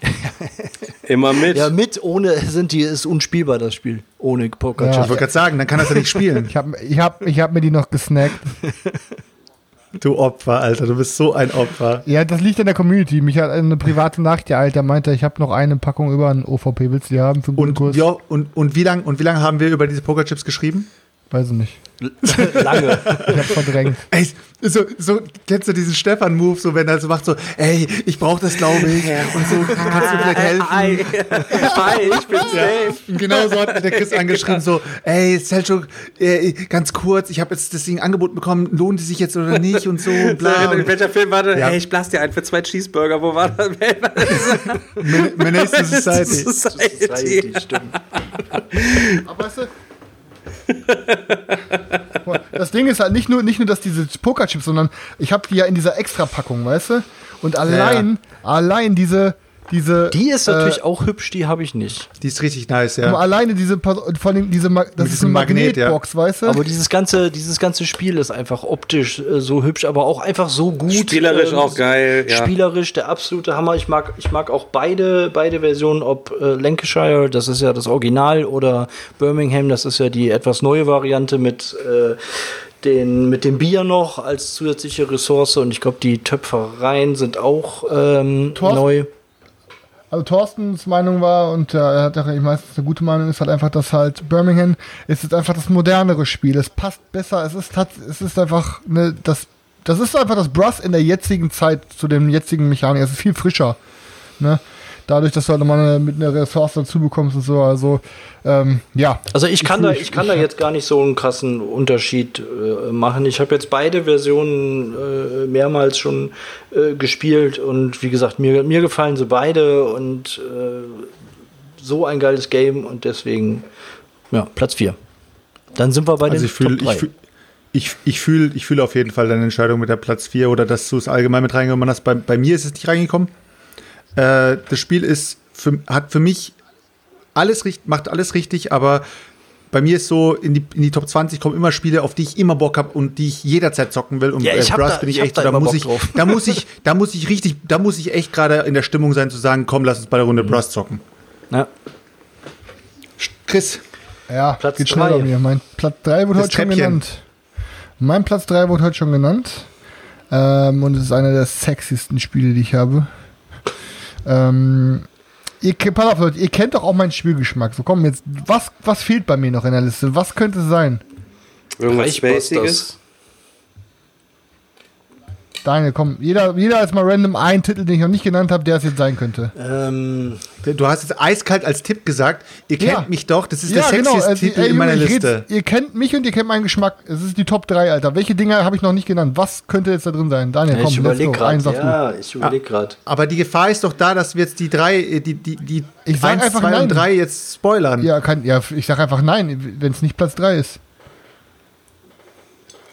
Immer mit. Ja, mit, ohne sind die, ist unspielbar das Spiel. Ohne Poker Ja. Ich wollte gerade sagen, dann kann er ja nicht spielen. Ich habe ich hab, ich hab mir die noch gesnackt. Du Opfer, Alter, du bist so ein Opfer. Ja, das liegt an der Community. Mich hat eine private Nachricht ereilt, der meinte, ich habe noch eine Packung über einen OVP. Willst du die haben für einen guten Und, Kurs? ja, und, und wie lange und wie lang haben wir über diese Pokerchips geschrieben? Weiß ich nicht. Lange. Ich habe verdrängt. Ey, so, so kennst du diesen Stefan-Move, so wenn er so macht, so, ey, ich brauche das, glaube ich. Und so, kannst du vielleicht helfen? Hi, Hi ich bin safe. Und genau so hat der Chris angeschrieben, so, ey, Selchuk, äh, ganz kurz, ich habe jetzt das Ding angeboten bekommen, lohnt es sich jetzt oder nicht und so, bla. In welcher Film war das? Ja. Hey, ich blass dir ein für zwei Cheeseburger. Wo war das? Men- Menace to Society. Society. stimmt. Aber weißt du, das Ding ist halt nicht nur, nicht nur, dass diese Pokerchips, sondern ich habe die ja in dieser Extra-Packung, weißt du? Und allein, allein diese, diese. Die ist äh, natürlich auch hübsch, die habe ich nicht. Die ist richtig nice, ja. Alleine diese, vor allem diese, das ist diesem eine Magnet, ja. Magnetbox, weißt du? Aber dieses ganze, dieses ganze Spiel ist einfach optisch äh, so hübsch, aber auch einfach so gut. Spielerisch ähm, auch geil, ja. Spielerisch der absolute Hammer. Ich mag, ich mag auch beide, beide Versionen, ob äh, Lancashire, das ist ja das Original, oder Birmingham, das ist ja die etwas neue Variante mit äh, den, mit dem Bier noch als zusätzliche Ressource. Und ich glaube, die Töpfereien sind auch ähm, neu. Also Thorstens Meinung war, und äh, er hat ich meistens eine gute Meinung, ist halt einfach, dass halt Birmingham ist jetzt einfach das modernere Spiel. Es passt besser, es ist es ist einfach ne, das das ist einfach das Brass in der jetzigen Zeit zu dem jetzigen Mechanik. Es ist viel frischer. Ne? Dadurch, dass du halt nochmal mit einer Ressource dazu bekommst und so. Also, ähm, ja. Also ich kann fühl- da, ich kann da jetzt gar nicht so einen krassen Unterschied äh, machen. Ich habe jetzt beide Versionen äh, mehrmals schon äh, gespielt und wie gesagt, mir, mir gefallen sie beide und äh, so ein geiles Game und deswegen ja, Platz 4. Dann sind wir bei Also den ich fühle Top 3. ich fühl, ich, ich fühl, ich fühl auf jeden Fall deine Entscheidung mit der Platz 4 oder dass du es allgemein mit reingekommen hast. Bei, bei mir ist es nicht reingekommen. Äh, das Spiel ist für, hat für mich alles richtig, macht alles richtig, aber bei mir ist so, in die, in die Top 20 kommen immer Spiele, auf die ich immer Bock habe und die ich jederzeit zocken will. Und Ja, ich äh, Brass da- bin ich ich echt da so, da muss Bock ich, drauf. da muss ich, da muss ich richtig, da muss ich echt gerade in der Stimmung sein zu sagen, komm, lass uns bei der Runde Brass zocken. ja. Chris, Ja, Platz geht schnell drei. bei mir. Mein Platz 3 wurde Das heute schon Treppchen. genannt. Mein Platz 3 wurde heute schon genannt. Ähm, und es ist einer der sexiesten Spiele, die ich habe. Ähm, ihr, pass auf, Leute, ihr kennt doch auch meinen Spielgeschmack. So, komm, jetzt, was, was fehlt bei mir noch in der Liste? Was könnte es sein? Irgendwas Reichbusters. Daniel, komm, jeder, jeder als mal random einen Titel, den ich noch nicht genannt habe, der es jetzt sein könnte. Ähm, du hast jetzt eiskalt als Tipp gesagt, ihr kennt Ja. mich doch, das ist der Ja, sexieste genau, also, Titel ey, in meiner Liste. Ihr kennt mich und ihr kennt meinen Geschmack. Es ist die Top 3, Alter. Welche Dinge habe ich noch nicht genannt? Was könnte jetzt da drin sein? Daniel, komm, ich überlege gerade. Ja, ich überlege gerade. Aber die Gefahr ist doch da, dass wir jetzt die drei, äh, die, die, die Ich sag 1, einfach 2 nein. und 3 jetzt spoilern. Ja, kann, ja, ich sag einfach nein, wenn es nicht Platz 3 ist.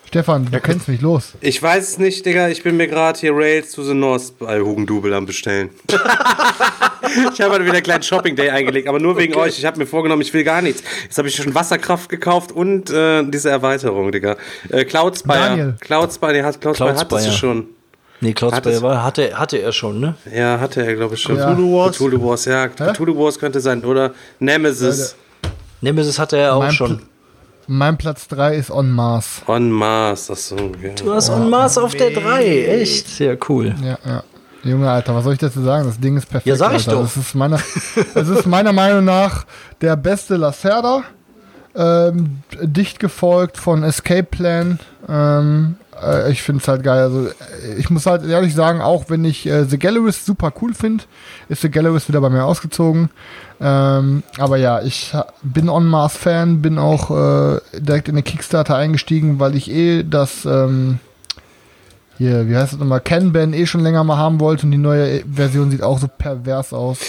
Stefan, du kennst mich, los. Ich weiß es nicht, Digga. Ich bin mir gerade hier Rails to the North bei Hugendubel am Bestellen. ich habe halt wieder einen kleinen Shopping Day eingelegt, aber nur wegen euch. Ich habe mir vorgenommen, ich will gar nichts. Jetzt habe ich schon Wasserkraft gekauft und äh, diese Erweiterung, Digga. Äh, Cloud Spire. Daniel. Cloud Spire, nee, hat, Cloud Spire hattest du schon. Nee, Cloud Hat Spire war, hatte, hatte er schon, ne? Ja, hatte er, glaube ich, schon. Ja. Cthulhu Wars? Cthulhu Wars, ja. Cthulhu Wars könnte sein. Oder Nemesis. Nemesis hatte er auch Mein schon. Pl- Mein Platz 3 ist On Mars. On Mars. Das so, ja. Du hast On Mars auf der 3. Echt? Sehr cool. Ja, ja. Junge, Alter, was soll ich dazu sagen? Das Ding ist perfekt. Ja, sag ich Alter. doch. Das ist, meiner, das ist meiner Meinung nach der beste Lacerda. Ähm, dicht gefolgt von Escape Plan. Ähm, äh, ich finde es halt geil. Also, äh, ich muss halt ehrlich sagen, auch wenn ich äh, The Gallerist super cool finde, ist The Gallerist wieder bei mir ausgezogen. Ähm, aber ja, ich bin On Mars Fan, bin auch äh, direkt in den Kickstarter eingestiegen, weil ich eh das ähm, hier, wie heißt das nochmal, Kanban eh schon länger mal haben wollte und die neue Version sieht auch so pervers aus.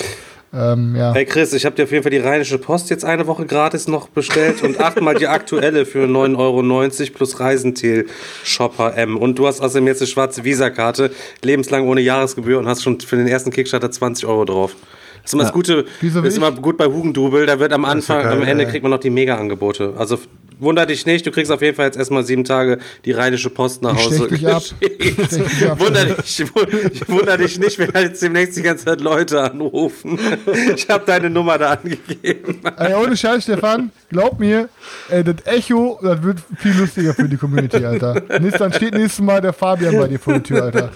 Ähm, ja. Hey Chris, ich habe dir auf jeden Fall die Rheinische Post jetzt eine Woche gratis noch bestellt und achtmal die aktuelle für 9,90 Euro plus Reisentil Shopper M. Und du hast außerdem jetzt eine schwarze Visakarte, lebenslang ohne Jahresgebühr und hast schon für den ersten Kickstarter 20 Euro drauf. Das ist immer das Gute, ist immer gut bei Hugendubel, da wird am Anfang, geil, am Ende ey. kriegt man noch die Mega-Angebote. Also wunder dich nicht, du kriegst auf jeden Fall jetzt erstmal sieben Tage die rheinische Post nach Hause. Ich dich ab. wunder, dich, ich wunder dich nicht, wenn jetzt demnächst die ganze Zeit Leute anrufen. Ich habe deine Nummer da angegeben. Ey, ohne Scheiß, Stefan, glaub mir, ey, das Echo, das wird viel lustiger für die Community, Alter. Nächst, dann steht nächstes Mal der Fabian bei dir vor der Tür, Alter.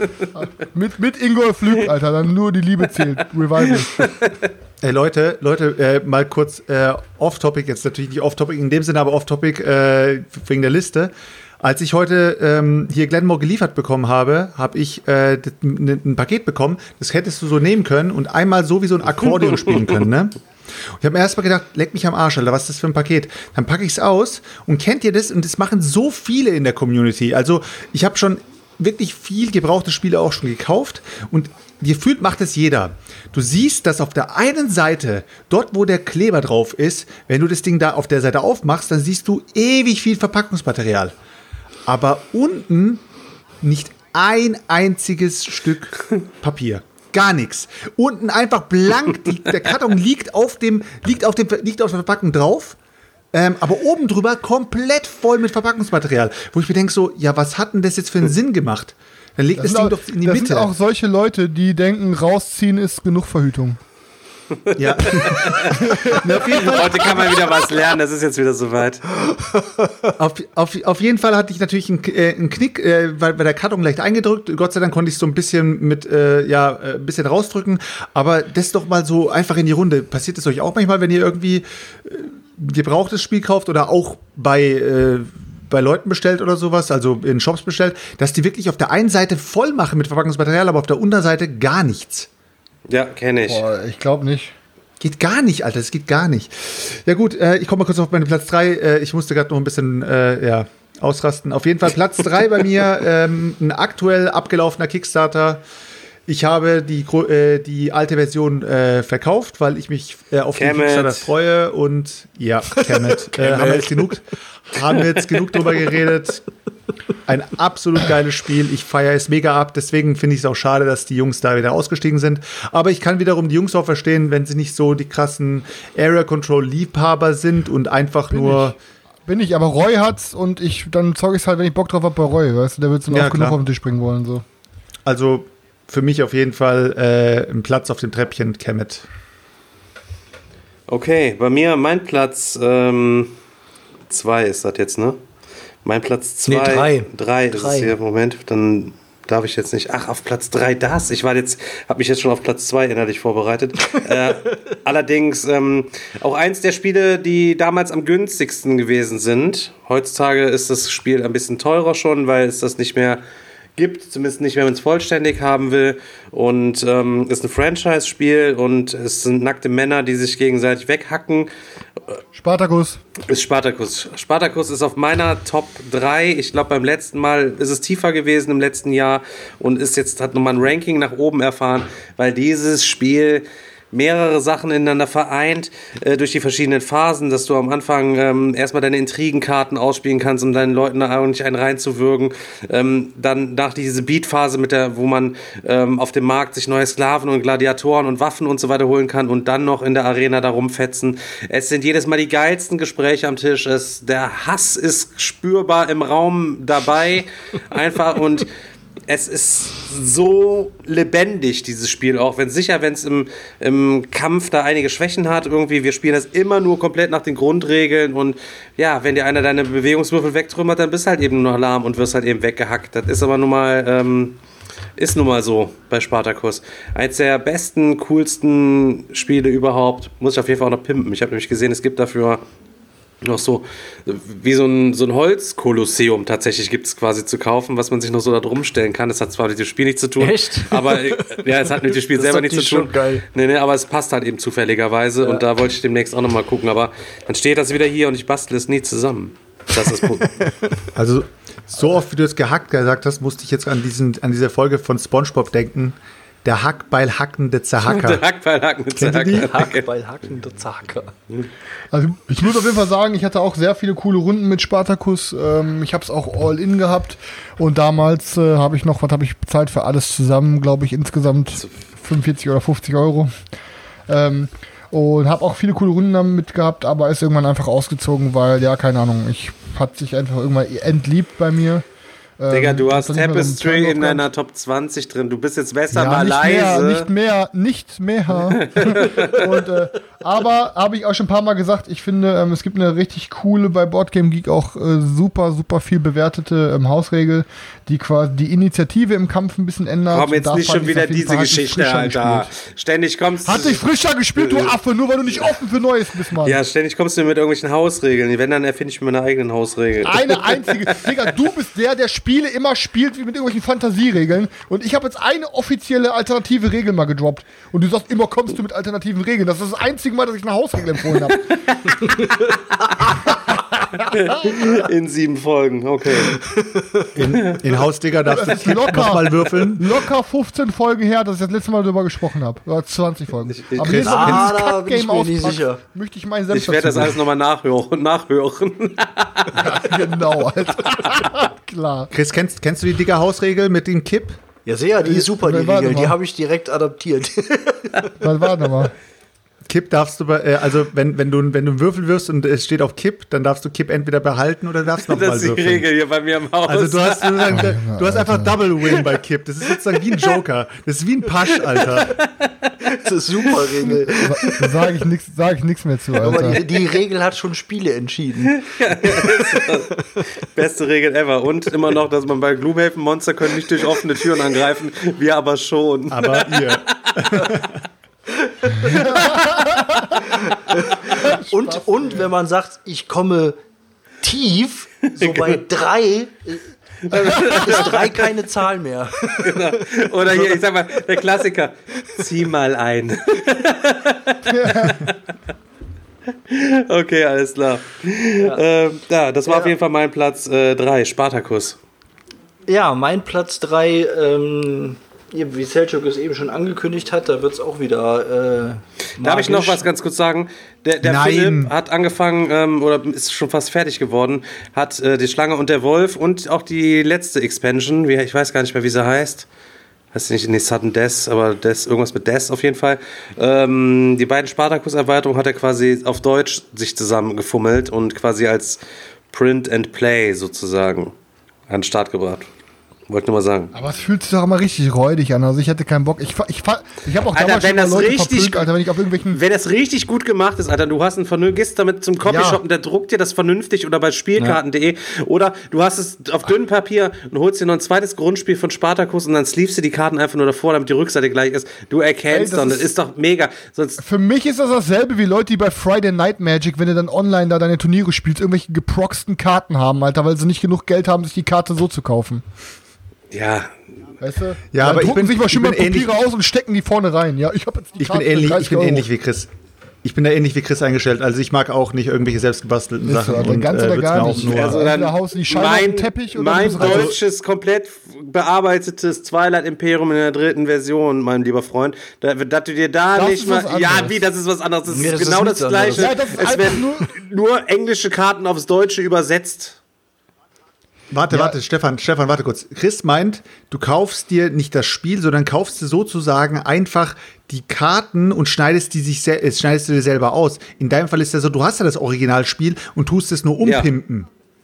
Mit, mit Ingolf Lüb, Alter, dann nur die Liebe zählt. Revival. Ey, Leute, Leute, äh, mal kurz äh, off-topic, jetzt natürlich nicht off-topic in dem Sinne, aber off-topic äh, wegen der Liste. Als ich heute ähm, hier Glenmore geliefert bekommen habe, habe ich äh, ein Paket bekommen, das hättest du so nehmen können und einmal so wie so ein Akkordeon spielen können, ne? Ich habe mir erstmal gedacht, leck mich am Arsch, Alter, was ist das für ein Paket? Dann packe ich es aus und kennt ihr das? Und das machen so viele in der Community. Also ich habe schon wirklich viel gebrauchte Spiele auch schon gekauft und gefühlt macht es jeder. Du siehst, dass auf der einen Seite, dort wo der Kleber drauf ist, wenn du das Ding da auf der Seite aufmachst, dann siehst du ewig viel Verpackungsmaterial. Aber unten nicht ein einziges Stück Papier. Gar nichts. Unten einfach blank, die, der Karton liegt auf dem, liegt auf dem, liegt auf der Verpackung drauf. Ähm, aber oben drüber komplett voll mit Verpackungsmaterial. Wo ich mir denke so, ja, was hat denn das jetzt für einen Sinn gemacht? Dann leg das, Das, Ding sind, doch auch, in die das Mitte. sind auch solche Leute, die denken, rausziehen ist genug Verhütung. ja. Auf, jeden Fall, Heute kann man wieder was lernen, das ist jetzt wieder soweit. auf, auf, auf jeden Fall hatte ich natürlich einen, äh, einen Knick, äh, weil, weil der Karton leicht eingedrückt. Gott sei Dank konnte ich so ein bisschen mit, äh, ja, äh, ein bisschen rausdrücken. Aber das doch mal so einfach in die Runde. Passiert es euch auch manchmal, wenn ihr irgendwie äh, gebrauchtes Spiel kauft oder auch bei, äh, bei Leuten bestellt oder sowas, also in Shops bestellt, dass die wirklich auf der einen Seite voll machen mit Verpackungsmaterial, aber auf der Unterseite gar nichts. Ja, kenne ich. Boah, ich glaube nicht. Geht gar nicht, Alter, das geht gar nicht. Ja gut, äh, ich komme mal kurz auf meinen Platz 3. Äh, ich musste gerade noch ein bisschen äh, ja, ausrasten. Auf jeden Fall Platz 3 bei mir, ähm, ein aktuell abgelaufener Kickstarter. Ich habe die, äh, die alte Version äh, verkauft, weil ich mich äh, auf den Kemet. Kickstarter freue. Und ja, Kemet, äh, haben wir jetzt genug, haben wir jetzt genug drüber geredet. Ein absolut geiles Spiel. Ich feiere es mega ab. Deswegen finde ich es auch schade, dass die Jungs da wieder ausgestiegen sind. Aber ich kann wiederum die Jungs auch verstehen, wenn sie nicht so die krassen Area Control Liebhaber sind und einfach nur. Bin ich, aber Roy hat's und ich, dann zocke ich's halt, wenn ich Bock drauf hab bei Roy, weißt du, der wird so Ja, genug klar. auf den Tisch bringen wollen, so. Also für mich auf jeden Fall äh, ein Platz auf dem Treppchen Kemet. Okay, bei mir mein Platz ähm, zwei ist das jetzt, ne? Mein Platz zwei. Nee, drei. Drei ist Drei. es hier. Moment, dann darf ich jetzt nicht. Ach, auf Platz drei das. Ich war jetzt, habe mich jetzt schon auf Platz zwei innerlich vorbereitet. äh, allerdings ähm, auch eins der Spiele, die damals am günstigsten gewesen sind. Heutzutage ist das Spiel ein bisschen teurer schon, weil es das nicht mehr gibt, zumindest nicht, wenn man es vollständig haben will. Und ähm, ist ein Franchise-Spiel und es sind nackte Männer, die sich gegenseitig weghacken. Spartacus. Ist Spartacus. Spartacus ist auf meiner Top 3. Ich glaube, beim letzten Mal ist es tiefer gewesen im letzten Jahr und ist jetzt, hat nochmal ein Ranking nach oben erfahren, weil dieses Spiel mehrere Sachen ineinander vereint äh, durch die verschiedenen Phasen, dass du am Anfang ähm, erstmal deine Intrigenkarten ausspielen kannst, um deinen Leuten da ordentlich einen reinzuwürgen. Ähm, dann nach diese Beat-Phase, mit der, wo man ähm, auf dem Markt sich neue Sklaven und Gladiatoren und Waffen und so weiter holen kann und dann noch in der Arena darum fetzen. Es sind jedes Mal die geilsten Gespräche am Tisch. Es, der Hass ist spürbar im Raum dabei. Einfach und es ist so lebendig, dieses Spiel auch. Wenn sicher, wenn es im, im Kampf da einige Schwächen hat, irgendwie, wir spielen das immer nur komplett nach den Grundregeln und ja, wenn dir einer deine Bewegungswürfel wegtrümmert, dann bist halt eben nur noch lahm und wirst halt eben weggehackt. Das ist aber nun mal, ähm, ist nun mal so bei Spartacus. Eins der besten, coolsten Spiele überhaupt. Muss ich auf jeden Fall auch noch pimpen. Ich habe nämlich gesehen, es gibt dafür noch so wie so ein, so ein Holzkolosseum tatsächlich gibt es quasi zu kaufen, was man sich noch so da drum stellen kann. Das hat zwar mit dem Spiel nichts zu tun, Echt? aber äh, ja, es hat mit dem Spiel Das selber nichts zu tun. schon geil. Nee, nee, aber es passt halt eben zufälligerweise und da wollte ich demnächst auch noch mal gucken, aber dann steht das wieder hier und ich bastel es nie zusammen. Das ist. Also so oft, wie du es gehackt gesagt hast, musste ich jetzt an, diesen, an diese Folge von SpongeBob denken. Der Hackbeil hackende Zerhacker. Der Hackbeil, Hacken, Kennt ihr die? Zack. Hack, Hacken, der Zacker. Also ich muss auf jeden Fall sagen, ich hatte auch sehr viele coole Runden mit Spartacus. Ähm, ich habe es auch all in gehabt und damals äh, habe ich noch, was habe ich bezahlt für alles zusammen, glaube ich insgesamt 45 oder 50 Euro. Ähm, und habe auch viele coole Runden damit gehabt, aber ist irgendwann einfach ausgezogen, weil ja keine Ahnung, ich hat sich einfach irgendwann entliebt bei mir. Digga, du Ähm, hast Tapestry in deiner Top 20 drin. Du bist jetzt besser Ja, mal nicht leise. mehr, nicht mehr, nicht mehr. und, äh, aber habe ich auch schon ein paar Mal gesagt, ich finde, ähm, es gibt eine richtig coole bei Boardgame Geek auch äh, super, super viel bewertete ähm, Hausregel, die quasi die Initiative im Kampf ein bisschen ändert. Komm jetzt nicht schon wieder diese Fall, Geschichte, Alter. gespielt. Ständig kommst Hat sich frischer gespielt, du Affe, nur weil du nicht offen für Neues bist, Mann. Ja, ständig kommst du mit irgendwelchen Hausregeln. Wenn, dann erfinde ich mir meine eigenen Hausregeln. Eine einzige. Digga, du bist der, der Spiele immer spielt wie mit irgendwelchen Fantasieregeln. Und ich habe jetzt eine offizielle alternative Regel mal gedroppt. Und du sagst, immer kommst du mit alternativen Regeln. Das ist das einzige Mal, dass ich eine Hausregel empfohlen habe. In sieben Folgen, okay. In, in Hausdigger darfst du Das ist locker. nochmal würfeln. Locker 15 Folgen her, dass ich das letzte Mal darüber gesprochen habe. Oder 20 Folgen. Aber Chris, jedes Mal, wenn ah, da bin ich mir nicht sicher. möchte ich meinen Ich werde das alles nochmal nachhören. nachhören. geben. Genau, Alter. Klar. Chris, kennst, kennst du die Digger Hausregel mit dem Kipp? Ja, sehr, die ist super, die Warte mal. Regel. Die habe ich direkt adaptiert. Was war denn mal? Kipp darfst du, bei, äh, also wenn, wenn, du, wenn du einen Würfel wirfst und es steht auf Kipp, dann darfst du Kipp entweder behalten oder darfst Das nochmal ist die würfeln. Regel hier bei mir im Haus. Also du hast, sozusagen, du hast einfach Double Win bei Kipp. Das ist sozusagen wie ein Joker. Das ist wie ein Pasch, Alter. Das ist super Regel. Da sage ich nichts sag ich nix mehr zu, Aber Alter. die, die Regel hat schon Spiele entschieden. Beste Regel ever. Und immer noch, dass man bei Gloomhaven Monster können nicht durch offene Türen angreifen, wir aber schon. Aber ihr. Und, und wenn man sagt, ich komme tief, so bei drei, äh, ist drei keine Zahl mehr. Oder hier, ich sag mal, der Klassiker. Zieh mal ein. okay, alles klar. Ja, ähm, ja das war auf jeden Fall mein Platz 3, Spartacus. Ja, mein Platz 3, ähm, wie Selchuk es eben schon angekündigt hat, da wird es auch wieder. Äh, Darf ich noch was ganz kurz sagen? Der, der Nein. Philipp hat angefangen ähm, oder ist schon fast fertig geworden, hat äh, die Schlange und der Wolf und auch die letzte Expansion, wie, ich weiß gar nicht mehr, wie sie heißt. Heißt nicht, nicht Sudden Death, aber Death, irgendwas mit Death auf jeden Fall. Ähm, die beiden Spartacus-Erweiterungen hat er quasi auf Deutsch sich zusammengefummelt und quasi als Print and Play sozusagen an den Start gebracht. Wollte nur mal sagen. Aber es fühlt sich doch immer richtig räudig an. Also ich hätte keinen Bock. Ich, ich, ich habe auch Alter, damals wenn das Leute richtig, Alter, wenn ich auf irgendwelchen wenn das richtig gut gemacht ist, Alter, du hast einen vernünftigen, gehst damit zum Copyshop Ja. und der druckt dir das vernünftig oder bei Spielkarten.de oder du hast es auf dünnem Papier und holst dir noch ein zweites Grundspiel von Spartacus und dann sleevest du die Karten einfach nur davor, damit die Rückseite gleich ist. Du erkennst Ey, das doch, das ist- ist doch mega. Sonst Für mich ist das dasselbe wie Leute, die bei Friday Night Magic, wenn du dann online da deine Turniere spielst, irgendwelche geproxten Karten haben, Alter, weil sie nicht genug Geld haben, sich die Karte so zu kaufen. Ja, Weißt du? Ja, aber ich bin- sich mal ich schön mal bin ähnlich- Papiere aus und stecken die vorne rein. Ja, ich habe jetzt die Ich bin Karte für ähnlich, 30 ich bin Euro. ähnlich wie Chris. Ich bin da ähnlich wie Chris eingestellt. Also ich mag auch nicht irgendwelche selbstgebastelten Ist Sachen. Und, ganz äh, oder gar nicht. nur- Also Entweder dann haust du die Scheibe mein, Teppich oder mein musst raus. deutsches, komplett bearbeitetes Twilight Imperium in der dritten Version, mein lieber Freund, da, dass du dir da Das nicht ist mal. Ja, wie, das ist was anderes. Das Nee, ist das ist genau nichts das Gleiche. Ja, das ist es werden nur- nur englische Karten aufs Deutsche übersetzt. Warte, Ja. warte, Stefan, Stefan, warte kurz. Chris meint, du kaufst dir nicht das Spiel, sondern kaufst dir sozusagen einfach die Karten und schneidest die sich äh, schneidest du dir selber aus. In deinem Fall ist ja so, du hast ja das Originalspiel und tust es nur Ja.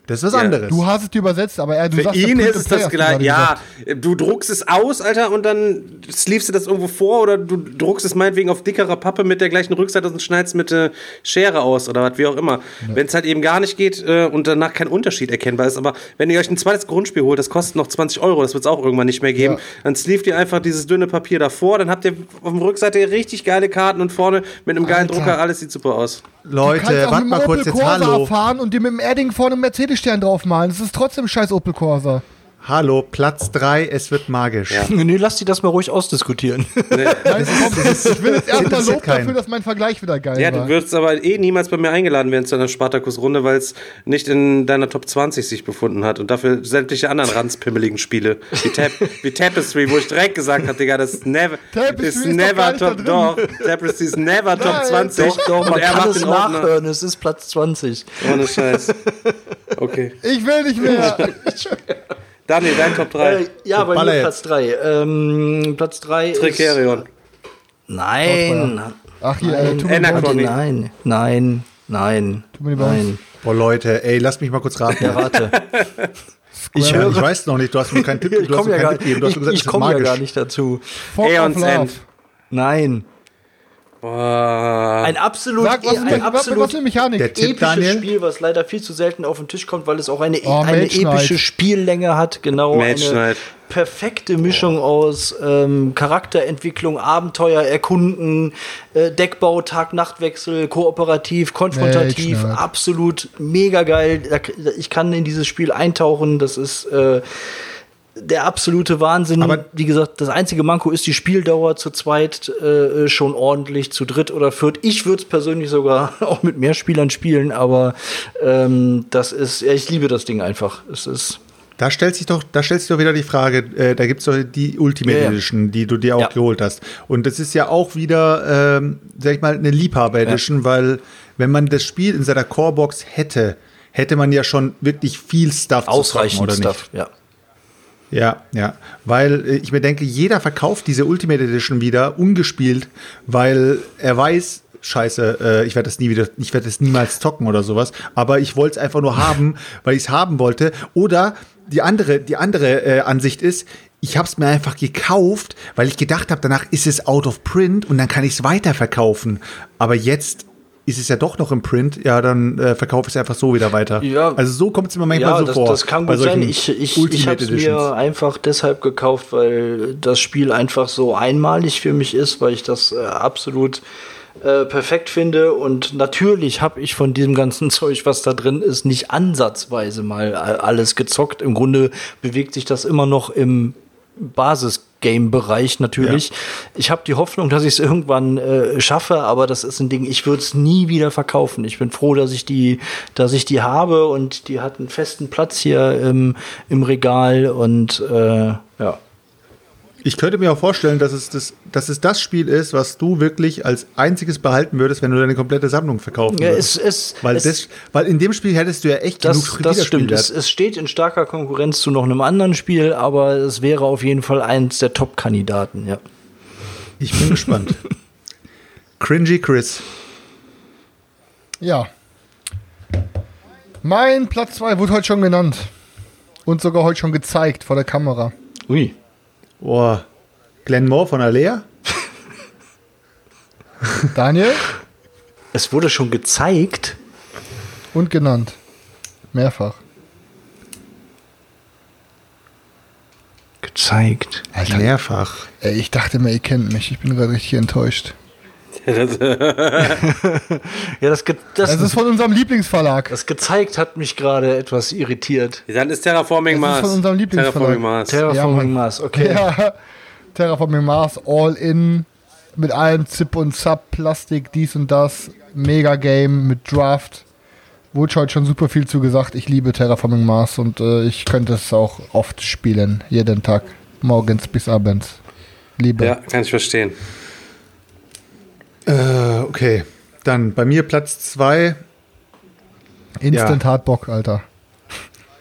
Das ist was Ja. anderes. Du hast es dir übersetzt, aber er, du Für sagst, der ihn ist es das gleiche. Ja, gesagt. du druckst es aus, Alter, und dann sleevest du das irgendwo vor oder du druckst es meinetwegen auf dickerer Pappe mit der gleichen Rückseite und schneidest mit der Schere aus oder was, wie auch immer. Wenn es halt eben gar nicht geht äh, und danach kein Unterschied erkennbar ist. Aber wenn ihr euch ein zweites Grundspiel holt, das kostet noch 20 Euro, das wird es auch irgendwann nicht mehr geben, Ja. dann sleeved ihr einfach dieses dünne Papier davor, dann habt ihr auf der Rückseite richtig geile Karten und vorne mit einem geilen Alter. Drucker, alles sieht super aus. Leute, warte mal kurz Opel jetzt. Corsa Hallo. fahren und dir mit dem Erding vorne einen Mercedes-Stern draufmalen. Das ist trotzdem scheiß Opel Corsa. Hallo, Platz 3, es wird magisch. Ja. Nee, lass die das mal ruhig ausdiskutieren. Nein, komm, ich will jetzt erstmal Lob keinen. dafür, dass mein Vergleich wieder geil Ja, war. du würdest aber eh niemals bei mir eingeladen werden zu einer Spartakus-Runde, weil es nicht in deiner Top 20 sich befunden hat und dafür sämtliche anderen ranzpimmeligen Spiele, wie, Tap wie Tapestry, wo ich direkt gesagt habe, Digga, das ist never, Tapestry ist ist doch gar never nicht Top, doch, Tapestry ist never Top Nein. 20 Doch, doch, man er kann macht es den Ordner. nachhören, es ist Platz 20. Ohne Scheiß. Okay. Ich will nicht mehr. Daniel, dein Top 3. Äh, ja, bei baller mir jetzt. Platz 3. Ähm, Platz 3 ist... Tricerion. Nein. Ach hier, äh, tu mir Anachrony. Nein, nein, nein, mir die Bounce. nein. Boah, Leute, ey, lass mich mal kurz raten. Ja, rate. ich, Ich höre, ich weiß noch nicht, du hast mir keinen Tipp, ich du hast komme mir ja, keinen gar- Tipp gegeben. Du hast ich, gesagt, ich es ist komm ja gar nicht dazu. Aeon's. End. Nein. Boah. Ein absolut, Sag, was ist ein mit, was, was absolut ist mit Mechanik? Der Tipp, episches Daniel? Spiel, was leider viel zu selten auf den Tisch kommt, weil es auch eine, Oh, eine Mage Knight. epische Spiellänge hat. Genau, Mage eine Knight. perfekte Mischung aus ähm, Charakterentwicklung, Abenteuer, Erkunden, äh, Deckbau, Tag-Nacht-Wechsel, kooperativ, konfrontativ, absolut mega geil. Ich kann in dieses Spiel eintauchen, das ist äh, der absolute Wahnsinn. Aber- wie gesagt, das einzige Manko ist die Spieldauer zu zweit äh, schon ordentlich, zu dritt oder viert. Ich würde es persönlich sogar auch mit mehr Spielern spielen, aber ähm, das ist, ja, ich liebe das Ding einfach. Es ist Da stellt sich doch, da stellt sich doch wieder die Frage, äh, da gibt es doch die Ultimate Ja, ja. Edition, die du dir auch Ja. geholt hast. Und das ist ja auch wieder, ähm, sag ich mal, eine Liebhaber Edition, weil wenn man das Spiel in seiner Corebox hätte, hätte man ja schon wirklich viel Stuff zu ausreichend zocken, Stuff. Ja. Ja, ja. Weil äh, ich mir denke, jeder verkauft diese Ultimate Edition wieder ungespielt, weil er weiß, Scheiße, äh, ich werde das nie wieder, ich werde das niemals zocken oder sowas. Aber ich wollte es einfach nur haben, weil ich es haben wollte. Oder die andere, die andere äh, Ansicht ist, ich habe es mir einfach gekauft, weil ich gedacht habe, danach ist es out of print und dann kann ich es weiterverkaufen. Aber jetzt ist es ja doch noch im Print, ja, dann äh, verkaufe ich es einfach so wieder weiter. Ja. Also so kommt es mir manchmal Ja, so das, vor. das kann gut sein. Ich, ich, ich habe es mir einfach deshalb gekauft, weil das Spiel einfach so einmalig für mich ist, weil ich das äh, absolut äh, perfekt finde. Und natürlich habe ich von diesem ganzen Zeug, was da drin ist, nicht ansatzweise mal äh, alles gezockt. Im Grunde bewegt sich das immer noch im Basis-Game-Bereich natürlich. Ich habe die Hoffnung, dass ich es irgendwann äh, schaffe, aber das ist ein Ding, ich würde es nie wieder verkaufen. Ich bin froh, dass ich die, dass ich die habe und die hat einen festen Platz hier im, im Regal und äh, ja. Ich könnte mir auch vorstellen, dass es, das, dass es das Spiel ist, was du wirklich als einziges behalten würdest, wenn du deine komplette Sammlung verkaufen Ja, würdest. es, es, weil, es, das, weil in dem Spiel hättest du ja echt das, genug das stimmt. Es, es steht in starker Konkurrenz zu noch einem anderen Spiel, aber es wäre auf jeden Fall eins der Top-Kandidaten, ja. Ich bin gespannt. Cringy Chris. Ja. Mein Platz 2 wurde heute schon genannt. Und sogar heute schon gezeigt vor der Kamera. Ui. Oh, Glenn Moore von Alea? Daniel Es wurde schon gezeigt. und genannt. Mehrfach. Gezeigt. Mehrfach. Ey, ich dachte mir, ihr kennt mich. Ich bin gerade richtig enttäuscht. Ja, das, das, Es ist von unserem Lieblingsverlag. das gezeigt hat mich gerade etwas irritiert. Dann ist Terraforming Das ist Mars. von unserem Lieblingsverlag. Terraforming Mars. Terraforming Mann. Mars, okay. Ja, Terraforming Mars, All In, mit allem Zip und Zap, Plastik, dies und das, Mega Game mit Draft. Wurde heute schon super viel zu gesagt. Ich liebe Terraforming Mars und äh, ich könnte es auch oft spielen, jeden Tag, morgens bis abends. Liebe. Ja, kann ich verstehen. Äh, okay. Dann bei mir Platz 2. Instant Ja. Hardbock, Alter.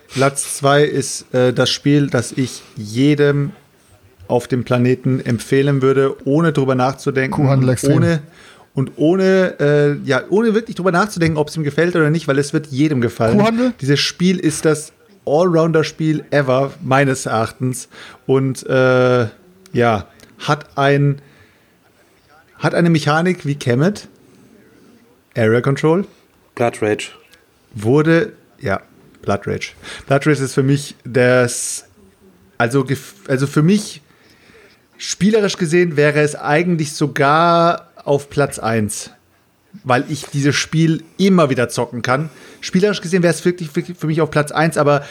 Platz 2 ist äh, das Spiel, das ich jedem auf dem Planeten empfehlen würde, ohne drüber nachzudenken. Kuhhandel und extrem. ohne und ohne, äh, ja, ohne wirklich drüber nachzudenken, ob es ihm gefällt oder nicht, weil es wird jedem gefallen. Kuhhandel? Dieses Spiel ist das Allrounder-Spiel ever, meines Erachtens. Und äh, ja, hat ein hat eine Mechanik wie Kemet, Area Control, Blood Rage. wurde, ja, Blood Rage. Blood Rage ist für mich das, also, also für mich, spielerisch gesehen, wäre es eigentlich sogar auf Platz 1. Weil ich dieses Spiel immer wieder zocken kann. Spielerisch gesehen wäre es wirklich, wirklich für mich auf Platz 1, aber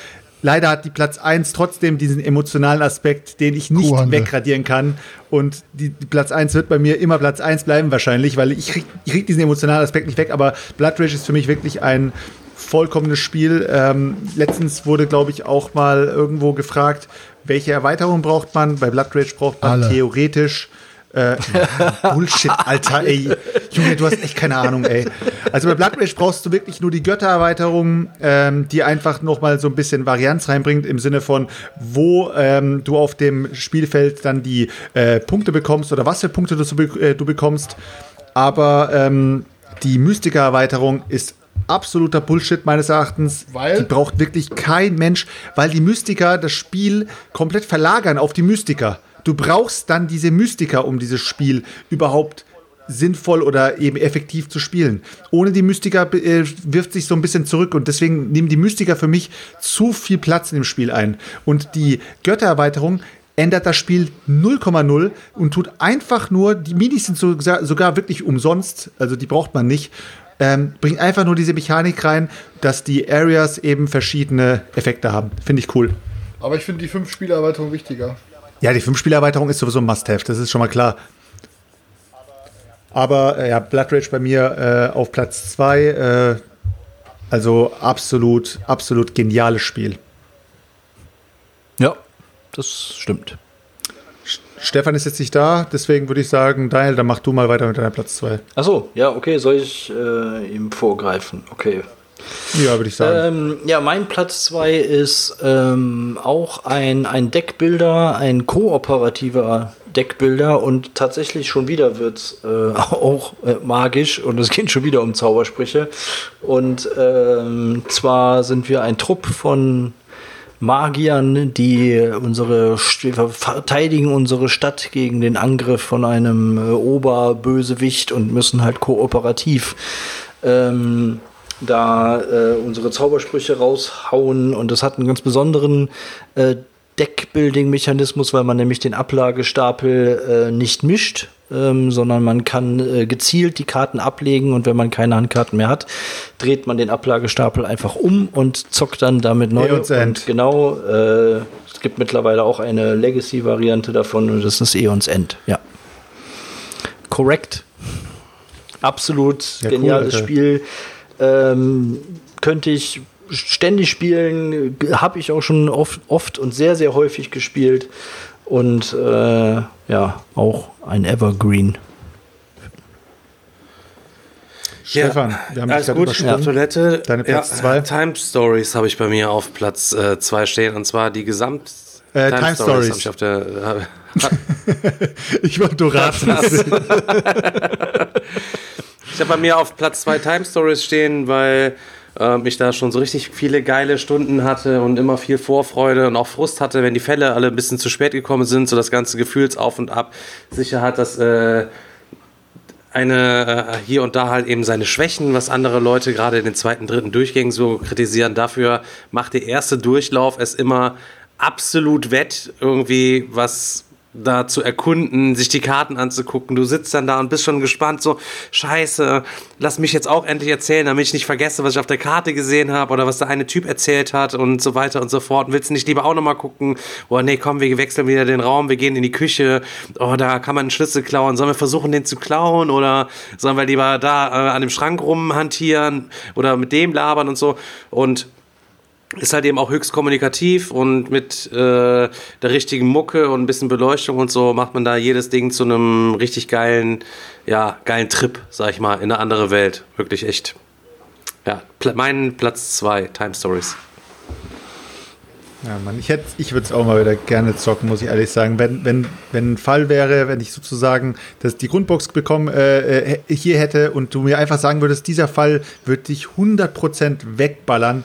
leider hat die Platz 1 trotzdem diesen emotionalen Aspekt, den ich nicht Kuhhandel. wegradieren kann. Und die, die Platz 1 wird bei mir immer Platz 1 bleiben wahrscheinlich, weil ich krieg, ich krieg diesen emotionalen Aspekt nicht weg, aber Blood Rage ist für mich wirklich ein vollkommenes Spiel. Ähm, letztens wurde, glaube ich, auch mal irgendwo gefragt, welche Erweiterung braucht man? Bei Blood Rage braucht man Alle. theoretisch äh, Bullshit, Alter, ey. Junge, du hast echt keine Ahnung, ey. Also bei Blood Rage brauchst du wirklich nur die Göttererweiterung, ähm, die einfach noch mal so ein bisschen Varianz reinbringt im Sinne von, wo ähm, du auf dem Spielfeld dann die äh, Punkte bekommst oder was für Punkte du, äh, du bekommst. Aber ähm, die Mystiker-Erweiterung ist absoluter Bullshit meines Erachtens. Weil? Die braucht wirklich kein Mensch, weil die Mystiker das Spiel komplett verlagern auf die Mystiker. Du brauchst dann diese Mystiker, um dieses Spiel überhaupt sinnvoll oder eben effektiv zu spielen. Ohne die Mystiker äh, wirft sich so ein bisschen zurück und deswegen nehmen die Mystiker für mich zu viel Platz in dem Spiel ein. Und die Göttererweiterung ändert das Spiel 0,0 und tut einfach nur, die Minis sind so, sogar wirklich umsonst, also die braucht man nicht, ähm, bringt einfach nur diese Mechanik rein, dass die Areas eben verschiedene Effekte haben. Finde ich cool. Aber ich finde die fünf Spielerweiterung wichtiger. Ja, die 5-Spielerweiterung ist sowieso ein Must-Have, das ist schon mal klar. Aber äh, ja, Blood Rage bei mir äh, auf Platz 2. Äh, also absolut, absolut geniales Spiel. Ja, das stimmt. Stefan ist jetzt nicht da, deswegen würde ich sagen, Daniel, dann mach du mal weiter mit deiner Platz 2. Achso, ja, okay, soll ich äh, ihm vorgreifen? Okay. Ja, würde ich sagen. Ähm, ja, mein Platz 2 ist ähm, auch ein, ein Deckbilder, ein kooperativer Deckbilder und tatsächlich schon wieder wird es äh, auch äh, magisch und es geht schon wieder um Zaubersprüche. Und ähm, zwar sind wir ein Trupp von Magiern, die unsere verteidigen unsere Stadt gegen den Angriff von einem äh, Oberbösewicht und müssen halt kooperativ ähm, da äh, unsere Zaubersprüche raushauen und das hat einen ganz besonderen äh, Deckbuilding-Mechanismus, weil man nämlich den Ablagestapel äh, nicht mischt, ähm, sondern man kann äh, gezielt die Karten ablegen und wenn man keine Handkarten mehr hat, dreht man den Ablagestapel einfach um und zockt dann damit neu. Eons End. Und genau, äh, es gibt mittlerweile auch eine Legacy-Variante davon und das ist Eons End, ja. Korrekt. Absolut Ja, cool, geniales Alter. Spiel. Ähm, könnte ich ständig spielen, habe ich auch schon oft, oft und sehr, sehr häufig gespielt. Und äh, ja, auch ein Evergreen. Stefan, wir haben dich Alles gut, übersprungen. auf Toilette. Deine Platz ja, zwei? Time Stories habe ich bei mir auf Platz 2 stehen und zwar die Gesamt. Äh, Time Stories. hab ich auf der, Ich wollte nur raten. Ich habe bei mir auf Platz 2 Time Stories stehen, weil ähm, ich da schon so richtig viele geile Stunden hatte und immer viel Vorfreude und auch Frust hatte, wenn die Fälle alle ein bisschen zu spät gekommen sind, so das ganze Gefühlsauf und Ab sicher hat, dass äh, eine äh, hier und da halt eben seine Schwächen, was andere Leute gerade in den zweiten, dritten Durchgängen so kritisieren. Dafür macht der erste Durchlauf es immer absolut wett, irgendwie was da zu erkunden, sich die Karten anzugucken. Du sitzt dann da und bist schon gespannt, so, scheiße, lass mich jetzt auch endlich erzählen, damit ich nicht vergesse, was ich auf der Karte gesehen habe oder was der eine Typ erzählt hat und so weiter und so fort. Und willst du nicht lieber auch nochmal gucken? Oh nee, komm, wir wechseln wieder den Raum, wir gehen in die Küche. Oh, da kann man einen Schlüssel klauen. Sollen wir versuchen, den zu klauen oder sollen wir lieber da äh, an dem Schrank rumhantieren oder mit dem labern und so? Und ist halt eben auch höchst kommunikativ und mit äh, der richtigen Mucke und ein bisschen Beleuchtung und so macht man da jedes Ding zu einem richtig geilen, ja, geilen Trip, sag ich mal, in eine andere Welt. Wirklich echt. Ja, pl mein Platz 2, Time Stories. Ja, Mann, ich, ich würde es auch mal wieder gerne zocken, muss ich ehrlich sagen. Wenn, wenn, wenn ein Fall wäre, wenn ich sozusagen das, die Grundbox bekommen äh, äh, hier hätte und du mir einfach sagen würdest, dieser Fall wird dich 100% wegballern,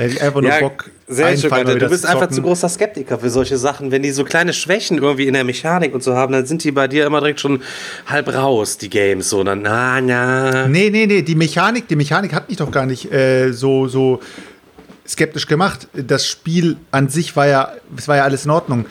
da hätte ich einfach nur Bock, sehr schön, Du bist einfach zu großer Skeptiker für solche Sachen. Wenn die so kleine Schwächen irgendwie in der Mechanik und so haben, dann sind die bei dir immer direkt schon halb raus, die Games. So, dann, na, na. Nee, nee, nee, die Mechanik, die Mechanik hat mich doch gar nicht äh, so, so skeptisch gemacht. Das Spiel an sich war ja, es war ja alles in Ordnung.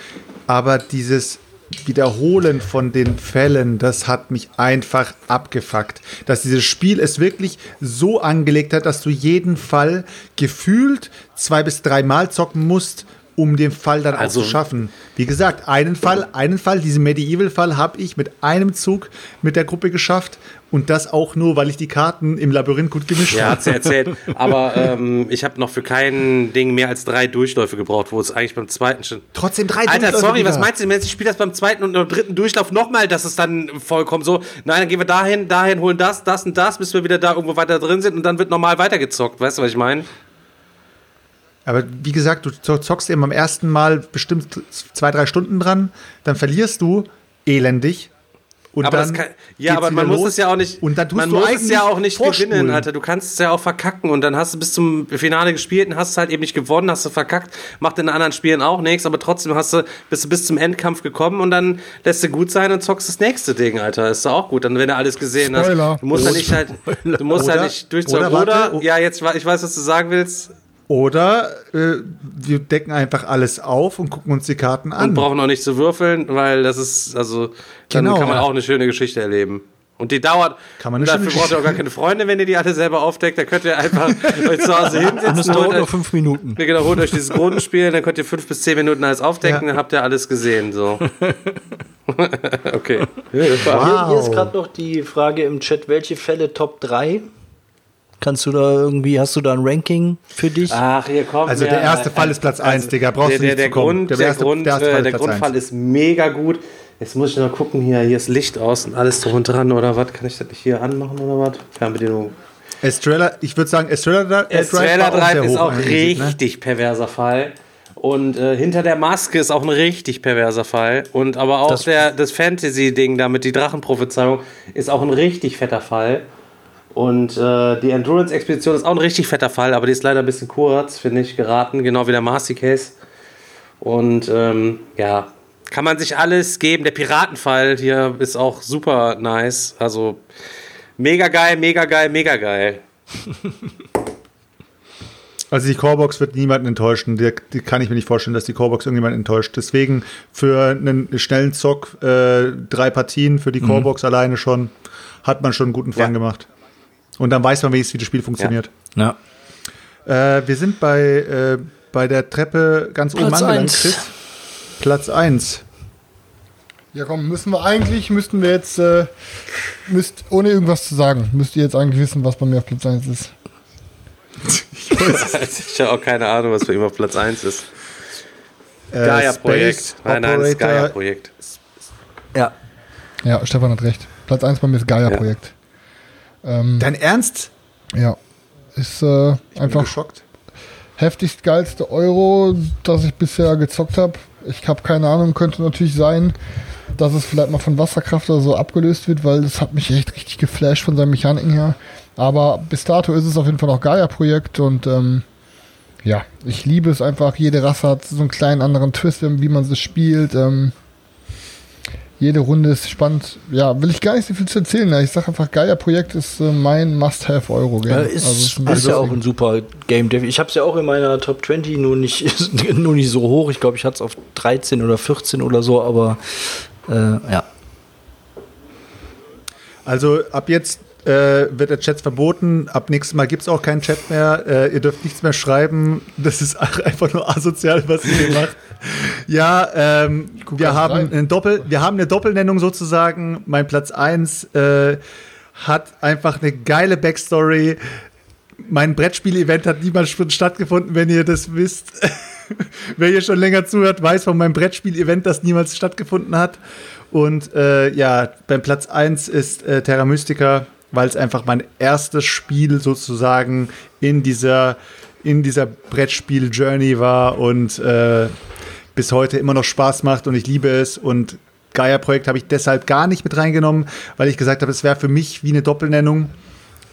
Aber dieses Wiederholen von den Fällen, das hat mich einfach abgefuckt. Dass dieses Spiel es wirklich so angelegt hat, dass du jeden Fall gefühlt zwei bis drei Mal zocken musst, um den Fall dann Also- auch zu schaffen. Wie gesagt, einen Fall, einen Fall, diesen Medieval-Fall habe ich mit einem Zug mit der Gruppe geschafft und das auch nur, weil ich die Karten im Labyrinth gut gemischt Ja, habe. hat sie erzählt. Aber ähm, ich habe noch für kein Ding mehr als drei Durchläufe gebraucht, wo es eigentlich beim zweiten schon. Trotzdem drei Alter, Durchläufe, sorry, Digga. was meinst du denn, wenn ich spiele das beim zweiten und dritten Durchlauf nochmal, dass es dann vollkommen so, nein, dann gehen wir dahin, dahin, holen das, das und das, bis wir wieder da irgendwo weiter drin sind und dann wird normal weitergezockt. Weißt du, was ich meine? Aber wie gesagt, du zo- zockst eben am ersten Mal bestimmt zwei, drei Stunden dran, dann verlierst du elendig Und aber dann das kann, ja, aber man muss los. es ja auch nicht. Und dann tust man du muss es ja auch nicht vorspulen. gewinnen, Alter. Du kannst es ja auch verkacken und dann hast du bis zum Finale gespielt und hast es halt eben nicht gewonnen, hast du verkackt, macht in anderen Spielen auch nichts, aber trotzdem hast du bist du bis zum Endkampf gekommen und dann lässt du gut sein und zockst das nächste Ding, Alter. Ist doch auch gut, dann wenn du alles gesehen Spoiler. hast. Du musst ja nicht halt, du musst Oder- halt nicht durchzocken. oder Oder, warte, oh- ja, jetzt ich weiß, was du sagen willst Oder äh, wir decken einfach alles auf und gucken uns die Karten und an. brauchen auch nicht zu würfeln, weil das ist also dann Genau. kann man auch eine schöne Geschichte erleben. Und die dauert. Kann man und dafür braucht ihr auch gar keine Freunde, wenn ihr die alle selber aufdeckt. Da könnt ihr einfach euch zu Hause Und es hinsetzen. dauert nur fünf Minuten. Ja, genau, holt euch dieses Grundspiel, dann könnt ihr fünf bis zehn Minuten alles aufdecken, Ja. dann habt ihr alles gesehen. So. okay. Hier, hier ist Wow. gerade noch die Frage im Chat, welche Fälle Top 3? Kannst du da irgendwie, hast du da ein Ranking für dich? Ach, hier kommt. Also der erste Fall ist Platz eins, Digga. Brauchst der, du der, nicht der zu kommen. Grund, Der der, erste- Grund, der erste Fall äh, ist der Platz Grundfall eins. ist mega gut. Jetzt muss ich noch gucken, hier, hier ist Licht aus und alles drum und dran oder was? Kann ich das nicht hier anmachen oder was? Fernbedienung. Estrella, ich würde sagen, Estrella, äh, Estrella war Drive ist auch ne? richtig perverser Fall. Und äh, hinter der Maske ist auch ein richtig perverser Fall. Und aber auch Das- der, das Fantasy-Ding da mit die Drachenprophezeiung ist auch ein richtig fetter Fall. Und äh, die Endurance-Expedition ist auch ein richtig fetter Fall, aber die ist leider ein bisschen kurz, finde ich, geraten, genau wie der Marcy Case. Und ähm, ja, kann man sich alles geben. Der Piratenfall hier ist auch super nice. Also mega geil, mega geil, mega geil. Also die Corebox wird niemanden enttäuschen. Die, die kann ich mir nicht vorstellen, dass die Corebox irgendjemanden enttäuscht. Deswegen für einen schnellen Zock äh, drei Partien für die Corebox alleine schon hat man schon einen guten Fang Ja. gemacht. Und dann weiß man wenigstens, wie das Spiel funktioniert. Ja. Äh, wir sind bei, äh, bei der Treppe ganz oben Platz angelangt, eins. Chris. Platz 1. Ja, komm, müssen wir eigentlich, müssten wir jetzt, äh, müsst, ohne irgendwas zu sagen, müsst ihr jetzt eigentlich wissen, was bei mir auf Platz 1 ist. Ich habe auch keine Ahnung, was für immer Platz 1 ist. Äh, Gaia-Projekt. Nein, nein, das. Gaia-Projekt. Ja. Ja, Stefan hat recht. Platz 1 bei mir ist Gaia-Projekt. Ähm, Dein Ernst? ja. Ist äh, einfach geschockt. heftigst geilste Euro, das ich bisher gezockt habe. Ich habe keine Ahnung, könnte natürlich sein, dass es vielleicht mal von Wasserkraft oder so abgelöst wird, weil das hat mich echt richtig geflasht von seinen Mechaniken her. Aber bis dato ist es auf jeden Fall noch Gaia-Projekt und ähm, ja, ich liebe es einfach. Jede Rasse hat so einen kleinen anderen Twist, wie man sie spielt. Ähm, jede Runde ist spannend. Ja, will ich gar nicht so viel zu erzählen. Ich sage einfach, Gaia-Projekt ist äh, mein Must-Have-Euro-Game. Ja, ist, es ist, ein ja auch ein super Game. Dev. Ich habe es ja auch in meiner Top 20, nur nicht, nur nicht so hoch. Ich glaube, ich hatte es auf 13 oder 14 oder so, aber äh, ja. Also ab jetzt äh, wird der Chat verboten. Ab nächstes Mal gibt es auch keinen Chat mehr. Äh, ihr dürft nichts mehr schreiben. Das ist ach- einfach nur asozial, was ihr hier macht. Ja, ähm, wir, haben rein. ein Doppel, wir haben eine Doppelnennung sozusagen. Mein Platz 1 äh, hat einfach eine geile Backstory. Mein Brettspiel-Event hat niemals stattgefunden, wenn ihr das wisst. Wer hier schon länger zuhört, weiß von meinem Brettspiel-Event, das niemals stattgefunden hat. Und äh, ja, beim Platz 1 ist äh, Terra Mystica, weil es einfach mein erstes Spiel sozusagen in dieser, in dieser Brettspiel-Journey war und äh, bis heute immer noch Spaß macht und ich liebe es. Und Gaia-Projekt habe ich deshalb gar nicht mit reingenommen, weil ich gesagt habe, es wäre für mich wie eine Doppelnennung.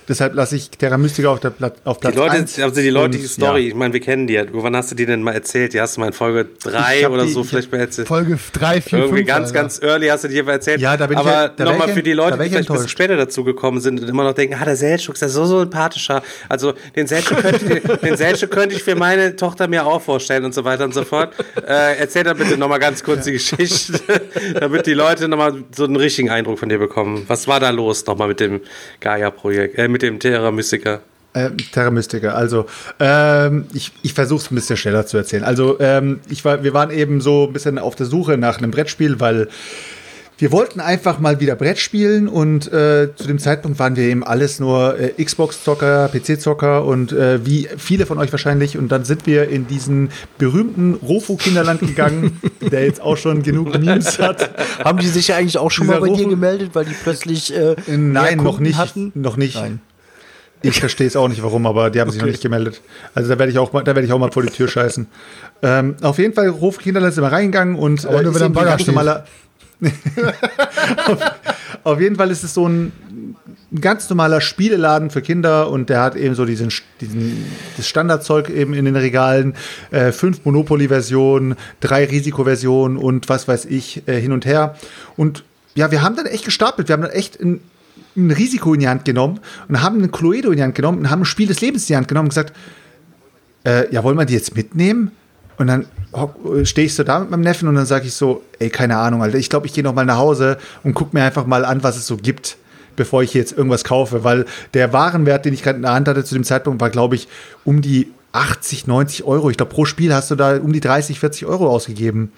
Deshalb lasse ich Terra Mystica auf, der Plat auf Platz Die Leute, 1. also die Leute, die Story, ja. ich meine, wir kennen die ja. Wann hast du die denn mal erzählt? Die hast du mal in Folge Ich 3 hab oder die- so ich- vielleicht mal erzählt. Folge 3, 4, 5. Irgendwie ganz, ganz early hast du die mal erzählt. Ja, da bin ich Aber ja- da wär nochmal ich- für die da Leute, die ich vielleicht ein bisschen später dazu gekommen sind und immer noch denken, ah, der Seltschuk ist ja so so sympathischer. Also den Seltschuk könnte, ich- den Seltschuk könnte ich für meine Tochter mir auch vorstellen und so weiter und so fort. Äh, erzähl dann bitte nochmal ganz kurz die Geschichte, damit die Leute nochmal so einen richtigen Eindruck von dir bekommen. Was war da los nochmal mit dem Gaia-Projekt, äh, mit dem Terra Mystica? Äh, Terra Mystica. Also, ähm, ich, ich versuche es ein bisschen schneller zu erzählen. Also, ähm, ich war, wir waren eben so ein bisschen auf der Suche nach einem Brettspiel, weil wir wollten einfach mal wieder Brett spielen und äh, zu dem Zeitpunkt waren wir eben alles nur äh, Xbox-Zocker, PC-Zocker und äh, wie viele von euch wahrscheinlich. Und dann sind wir in diesen berühmten Rofo-Kinderland gegangen, der jetzt auch schon genug Memes hat. Haben die sich ja eigentlich auch schon mal Dieser bei dir Rufo- gemeldet, weil die plötzlich äh, Nein, noch nicht. hatten? Noch nicht. Nein. Ich verstehe es auch nicht, warum, aber die haben sich noch nicht gemeldet. Also da werde ich auch mal, da werde ich auch mal vor die Tür scheißen. Ähm, auf jeden Fall, Ruf Kinderland sind wir reingegangen und Aber nur, ist wenn ganz steht. normaler. Auf, Auf jeden Fall ist es so ein, ein ganz normaler Spieleladen für Kinder und der hat eben so diesen, diesen das Standardzeug eben in den Regalen, äh, fünf Monopoly-Versionen, drei Risiko-Versionen und was weiß ich äh, hin und her. Und ja, wir haben dann echt gestapelt. Wir haben dann echt ein, ein Risiko in die Hand genommen und haben einen Cluedo in die Hand genommen und haben ein Spiel des Lebens in die Hand genommen und gesagt, äh, ja, wollen wir die jetzt mitnehmen? Und dann stehe ich so da mit meinem Neffen und dann sage ich so, ey, keine Ahnung, Alter, ich glaube, ich gehe noch mal nach Hause und guck mir einfach mal an, was es so gibt, bevor ich jetzt irgendwas kaufe, weil der Warenwert, den ich gerade in der Hand hatte zu dem Zeitpunkt, war, glaube ich, um die 80, 90 Euro. Ich glaube, pro Spiel hast du da um die 30, 40 Euro ausgegeben.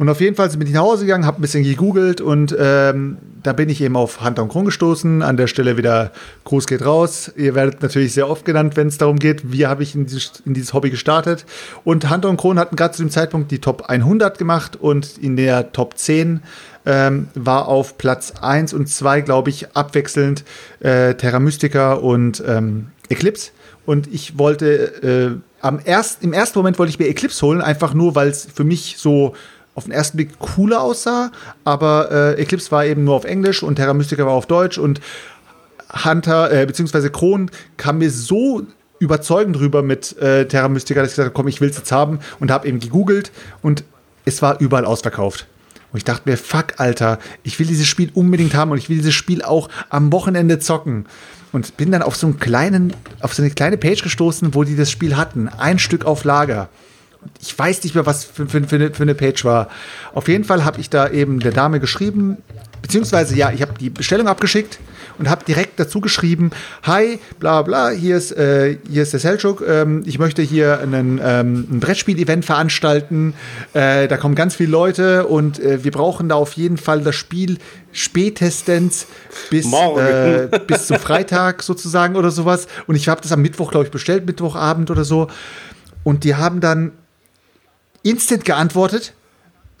Und auf jeden Fall bin ich nach Hause gegangen, habe ein bisschen gegoogelt und ähm, da bin ich eben auf Hunter und Kron gestoßen. An der Stelle wieder Gruß geht raus. Ihr werdet natürlich sehr oft genannt, wenn es darum geht, wie habe ich in dieses, in dieses, Hobby gestartet. Und Hunter und Kron hatten gerade zu dem Zeitpunkt die Top 100 gemacht und in der Top 10 ähm, war auf Platz 1 und 2, glaube ich, abwechselnd äh, Terra Mystica und ähm, Eclipse. Und ich wollte äh, am erst, im ersten Moment wollte ich mir Eclipse holen, einfach nur, weil es für mich so auf den ersten Blick cooler aussah, aber äh, Eclipse war eben nur auf Englisch und Terra Mystica war auf Deutsch und Hunter, äh, beziehungsweise Kron kam mir so überzeugend rüber mit äh, Terra Mystica, dass ich gesagt habe, komm, ich will es jetzt haben und habe eben gegoogelt und es war überall ausverkauft. Und ich dachte mir, fuck, Alter, ich will dieses Spiel unbedingt haben und ich will dieses Spiel auch am Wochenende zocken. Und bin dann auf so einen kleinen, auf so eine kleine Page gestoßen, wo die das Spiel hatten. Ein Stück auf Lager ich weiß nicht mehr, was für, für, für, eine, für eine Page war. Auf jeden Fall habe ich da eben der Dame geschrieben, beziehungsweise ja, ich habe die Bestellung abgeschickt und habe direkt dazu geschrieben, hi, bla bla, hier ist, äh, hier ist der Selchuk, ähm, ich möchte hier einen, ähm, ein Brettspiel-Event veranstalten, äh, da kommen ganz viele Leute und äh, wir brauchen da auf jeden Fall das Spiel spätestens bis, äh, bis zum Freitag sozusagen oder sowas. Und ich habe das am Mittwoch, glaube ich, bestellt, Mittwochabend oder so. Und die haben dann instant geantwortet,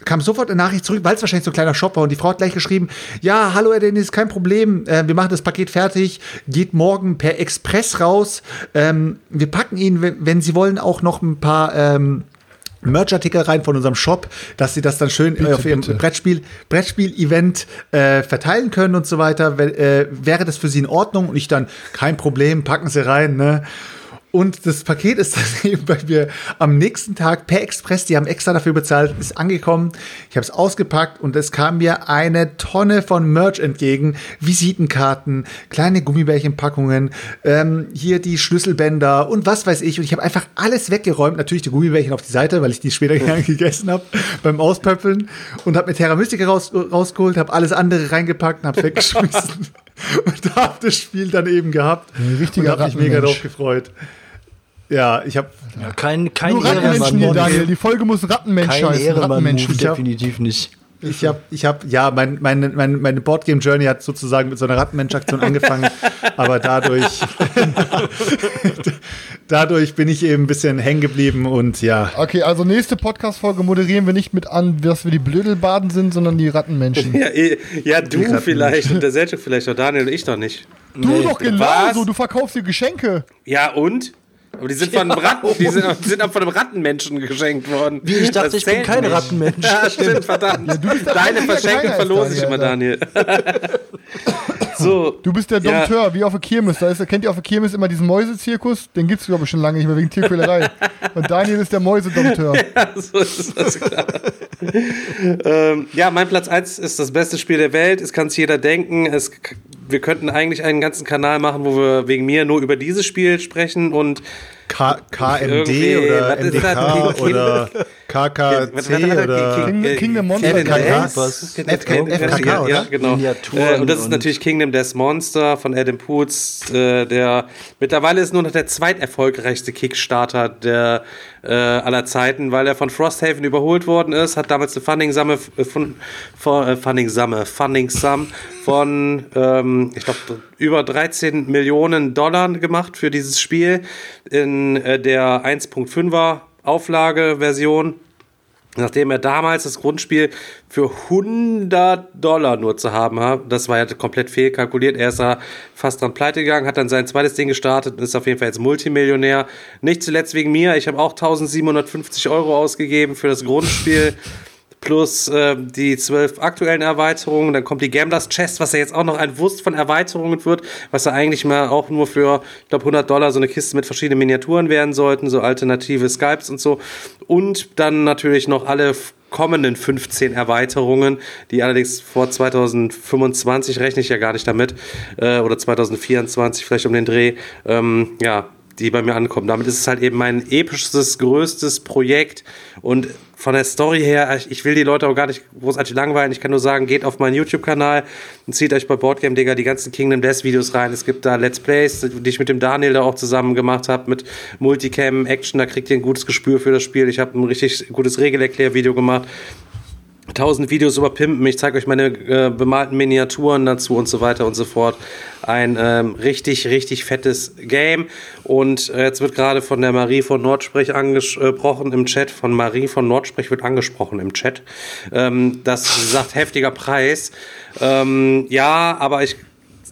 kam sofort eine Nachricht zurück, weil es wahrscheinlich so ein kleiner Shop war. Und die Frau hat gleich geschrieben: Ja, hallo Herr Dennis, kein Problem. Äh, wir machen das Paket fertig, geht morgen per Express raus. Ähm, wir packen Ihnen, wenn, wenn, Sie wollen, auch noch ein paar. Ähm, Merch-Artikel rein von unserem Shop, dass sie das dann schön bitte, auf ihrem Brettspiel, Brettspiel-Event äh, verteilen können und so weiter. Äh, wäre das für sie in Ordnung? Und ich dann, kein Problem, packen sie rein, ne? Und das Paket ist dann eben bei mir am nächsten Tag per Express, die haben extra dafür bezahlt, ist angekommen. Ich habe es ausgepackt und es kam mir eine Tonne von Merch entgegen. Visitenkarten, kleine Gummibärchenpackungen, ähm, hier die Schlüsselbänder und was weiß ich. Und ich habe einfach alles weggeräumt. Natürlich die Gummibärchen auf die Seite, weil ich die später gegessen habe beim Auspöppeln. Und habe mir Terra Mystica raus, rausgeholt, habe alles andere reingepackt und habe weggeschmissen. und habe das Spiel dann eben gehabt. Ein richtiger und habe mich mega drauf gefreut. Ja, ich habe ja, kein kein Nur Rattenmenschen hier, Daniel. Die Folge muss Rattenmensch kein heißen. Rattenmenschen definitiv nicht. Ich habe, ich habe, ja, mein, meine, meine, meine Boardgame Journey hat sozusagen mit so einer Rattenmensch-Aktion angefangen, aber dadurch, dadurch bin ich eben ein bisschen hängen geblieben und ja. Okay, also nächste Podcast-Folge moderieren wir nicht mit an, dass wir die Blödelbaden sind, sondern die Rattenmenschen. Ja, eh, ja du vielleicht und der Selchuk vielleicht, aber Daniel und ich doch nicht. Du nee. doch genauso, du verkaufst dir Geschenke. Ja, und? Aber die sind von einem Ratten, die sind, die sind auch von einem Rattenmenschen geschenkt worden. Wie, ich dachte, das ich bin kein nicht. Rattenmensch. Ja, stimmt, verdammt. Ja, Deine Verschenke verlose ich immer, Daniel. so. Du bist der Dompteur, ja. wie auf der Kirmes. Da ist, kennt ihr auf der Kirmes immer diesen Mäusezirkus? Den gibt es, glaube ich, schon lange nicht mehr wegen Tierquälerei. Und Daniel ist der Mäusedompteur. Ja, so ist das klar. ähm, ja, mein Platz 1 ist das beste Spiel der Welt. Es kann es jeder denken. Es wir könnten eigentlich einen ganzen Kanal machen, wo wir wegen mir nur über dieses Spiel sprechen und K KMD oder MDK oder KKC oder Kingdom Monster FKK, ja, genau. Äh, und das ist natürlich Kingdom Death Monster von Adam Poots, äh, der mittlerweile ist nur noch der zweiterfolgreichste Kickstarter der äh, aller Zeiten, weil er von Frosthaven überholt worden ist, hat damals eine Funding-Summe von, von Funding-Summe, Funding-Sum von, ähm, ich glaube, über 13 Millionen Dollar gemacht für dieses Spiel in äh, der 1.5er Auflage-Version. Nachdem er damals das Grundspiel für 100 Dollar nur zu haben hat, das war ja komplett fehlkalkuliert. Er ist da fast dran pleite gegangen, hat dann sein zweites Ding gestartet und ist auf jeden Fall jetzt Multimillionär. Nicht zuletzt wegen mir. Ich habe auch 1750 Euro ausgegeben für das Grundspiel. Plus äh, die zwölf aktuellen Erweiterungen. Dann kommt die Gamblers Chest, was ja jetzt auch noch ein Wurst von Erweiterungen wird, was ja eigentlich mal auch nur für, ich glaube, 100 Dollar so eine Kiste mit verschiedenen Miniaturen werden sollten, so alternative Skypes und so. Und dann natürlich noch alle kommenden 15 Erweiterungen, die allerdings vor 2025 rechne ich ja gar nicht damit, äh, oder 2024 vielleicht um den Dreh, ähm, ja, die bei mir ankommen. Damit ist es halt eben mein episches, größtes Projekt und von der Story her, ich, will die Leute auch gar nicht großartig langweilen. Ich kann nur sagen, geht auf meinen YouTube-Kanal und zieht euch bei Boardgame Digger die ganzen Kingdom Death Videos rein. Es gibt da Let's Plays, die ich mit dem Daniel da auch zusammen gemacht habe, mit Multicam, Action. Da kriegt ihr ein gutes Gespür für das Spiel. Ich habe ein richtig gutes Regelerklärvideo gemacht. 1000 Videos über Pimpen, ich zeige euch meine äh, bemalten Miniaturen dazu und so weiter und so fort. Ein ähm, richtig, richtig fettes Game. Und äh, jetzt wird gerade von der Marie von Nordsprech angesprochen im Chat. Von Marie von Nordsprech wird angesprochen im Chat. Ähm, das sagt heftiger Preis. Ähm, ja, aber ich,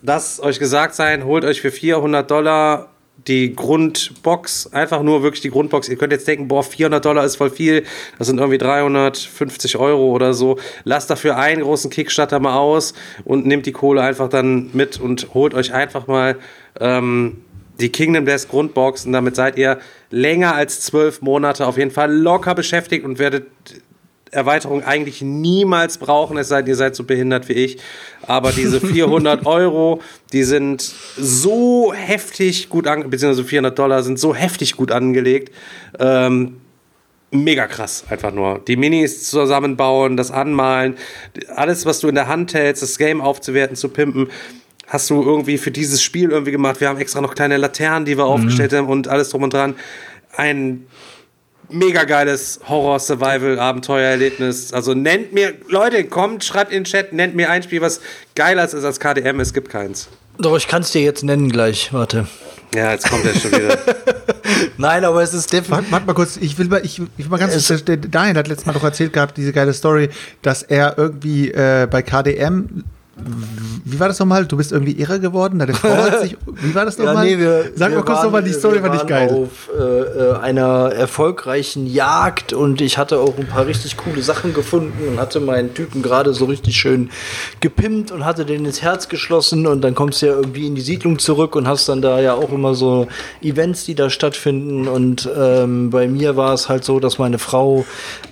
lasst euch gesagt sein, holt euch für 400 Dollar die Grundbox, einfach nur wirklich die Grundbox. Ihr könnt jetzt denken, boah, 400 Dollar ist voll viel, das sind irgendwie 350 Euro oder so. Lasst dafür einen großen Kickstarter mal aus und nehmt die Kohle einfach dann mit und holt euch einfach mal ähm, die Kingdom Death Grundbox und damit seid ihr länger als zwölf Monate auf jeden Fall locker beschäftigt und werdet Erweiterung eigentlich niemals brauchen, es sei denn, ihr seid so behindert wie ich. Aber diese 400 Euro, die sind so heftig gut angelegt, beziehungsweise 400 Dollar sind so heftig gut angelegt. Ähm, mega krass, einfach nur. Die Minis zusammenbauen, das Anmalen, alles, was du in der Hand hältst, das Game aufzuwerten, zu pimpen hast du irgendwie für dieses Spiel irgendwie gemacht. Wir haben extra noch kleine Laternen, die wir mhm. aufgestellt haben und alles drum und dran. Ein mega geiles Horror-Survival-Abenteuererlebnis. Also nennt mir, Leute, kommt, schreibt in den Chat, nennt mir ein Spiel, was geiler ist als KDM. Es gibt keins. Doch, ich kann es dir jetzt nennen gleich. Warte. Ja, jetzt kommt er schon wieder. Nein, aber es ist definitiv. Warte mal kurz, ich will mal, ich, ich will mal ganz kurz, Daniel hat letztes Mal doch erzählt gehabt, diese geile Story, dass er irgendwie äh, bei KDM wie war das nochmal? Du bist irgendwie irre geworden? Deine Frau hat sich, wie war das nochmal? Ja, nee, wir, Sag wir mal kurz nochmal, die Story fand ich geil. auf äh, äh, einer erfolgreichen Jagd und ich hatte auch ein paar richtig coole Sachen gefunden und hatte meinen Typen gerade so richtig schön gepimpt und hatte den ins Herz geschlossen und dann kommst du ja irgendwie in die Siedlung zurück und hast dann da ja auch immer so Events, die da stattfinden und ähm, bei mir war es halt so, dass meine Frau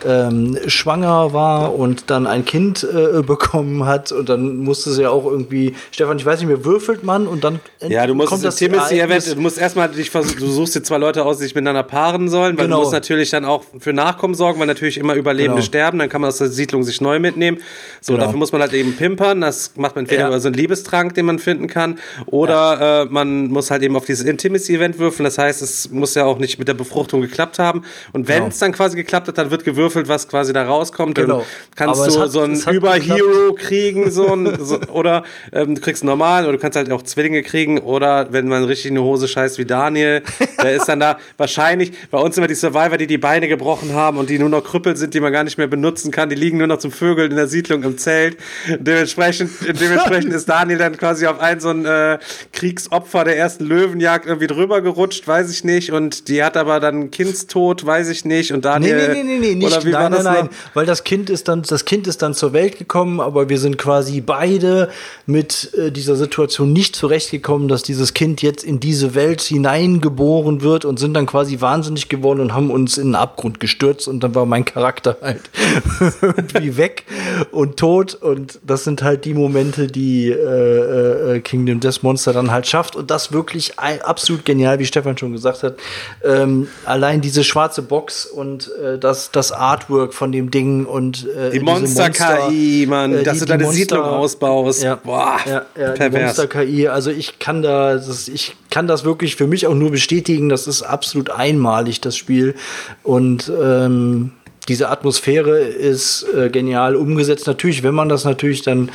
ähm, schwanger war und dann ein Kind äh, bekommen hat und dann muss musste sie ja auch irgendwie, Stefan, ich weiß nicht mehr, würfelt man und dann Ja, du musst kommt das Timothy Event, du musst erstmal dich versuchen, du suchst dir zwei Leute aus, die sich miteinander paaren sollen, weil genau. du musst natürlich dann auch für Nachkommen sorgen, weil natürlich immer Überlebende genau. sterben, dann kann man aus der Siedlung sich neu mitnehmen. So, genau. dafür muss man halt eben pimpern, das macht man entweder ja. über so einen Liebestrank, den man finden kann, oder ja. äh, man muss halt eben auf dieses Intimacy-Event würfeln, das heißt, es muss ja auch nicht mit der Befruchtung geklappt haben und wenn genau. es dann quasi geklappt hat, dann wird gewürfelt, was quasi da rauskommt, dann genau. kannst Aber du hat, so einen Über-Hero kriegen, so ein, so, oder ähm, du kriegst normal oder du kannst halt auch Zwillinge kriegen oder wenn man richtig eine Hose scheißt wie Daniel, der ist dann da wahrscheinlich bei uns immer die Survivor, die die Beine gebrochen haben und die nur noch Krüppel sind, die man gar nicht mehr benutzen kann, die liegen nur noch zum Vögeln in der Siedlung im Zelt. Dementsprechend, dementsprechend ist Daniel dann quasi auf ein so ein äh, Kriegsopfer der ersten Löwenjagd irgendwie drüber gerutscht, weiß ich nicht und die hat aber dann Kindstod, weiß ich nicht und Daniel Nee, nee, nee, nee, nicht, oder wie nein, war das nein, nein, weil das Kind ist dann das Kind ist dann zur Welt gekommen, aber wir sind quasi beide mit äh, dieser Situation nicht zurechtgekommen, dass dieses Kind jetzt in diese Welt hineingeboren wird und sind dann quasi wahnsinnig geworden und haben uns in den Abgrund gestürzt und dann war mein Charakter halt irgendwie weg und tot und das sind halt die Momente, die äh, äh, Kingdom Death Monster dann halt schafft und das wirklich ein, absolut genial, wie Stefan schon gesagt hat. Ähm, allein diese schwarze Box und äh, das, das Artwork von dem Ding und äh, die Monster-KI, Monster, Mann, äh, dass die, du deine Siedlung ausbaust. Ja, Boah, ja, ja, pervers. Monster-KI. Also ich kann da, das, ich kann das wirklich für mich auch nur bestätigen. Das ist absolut einmalig, das Spiel. Und ähm, diese Atmosphäre ist äh, genial umgesetzt. Natürlich, wenn man das natürlich dann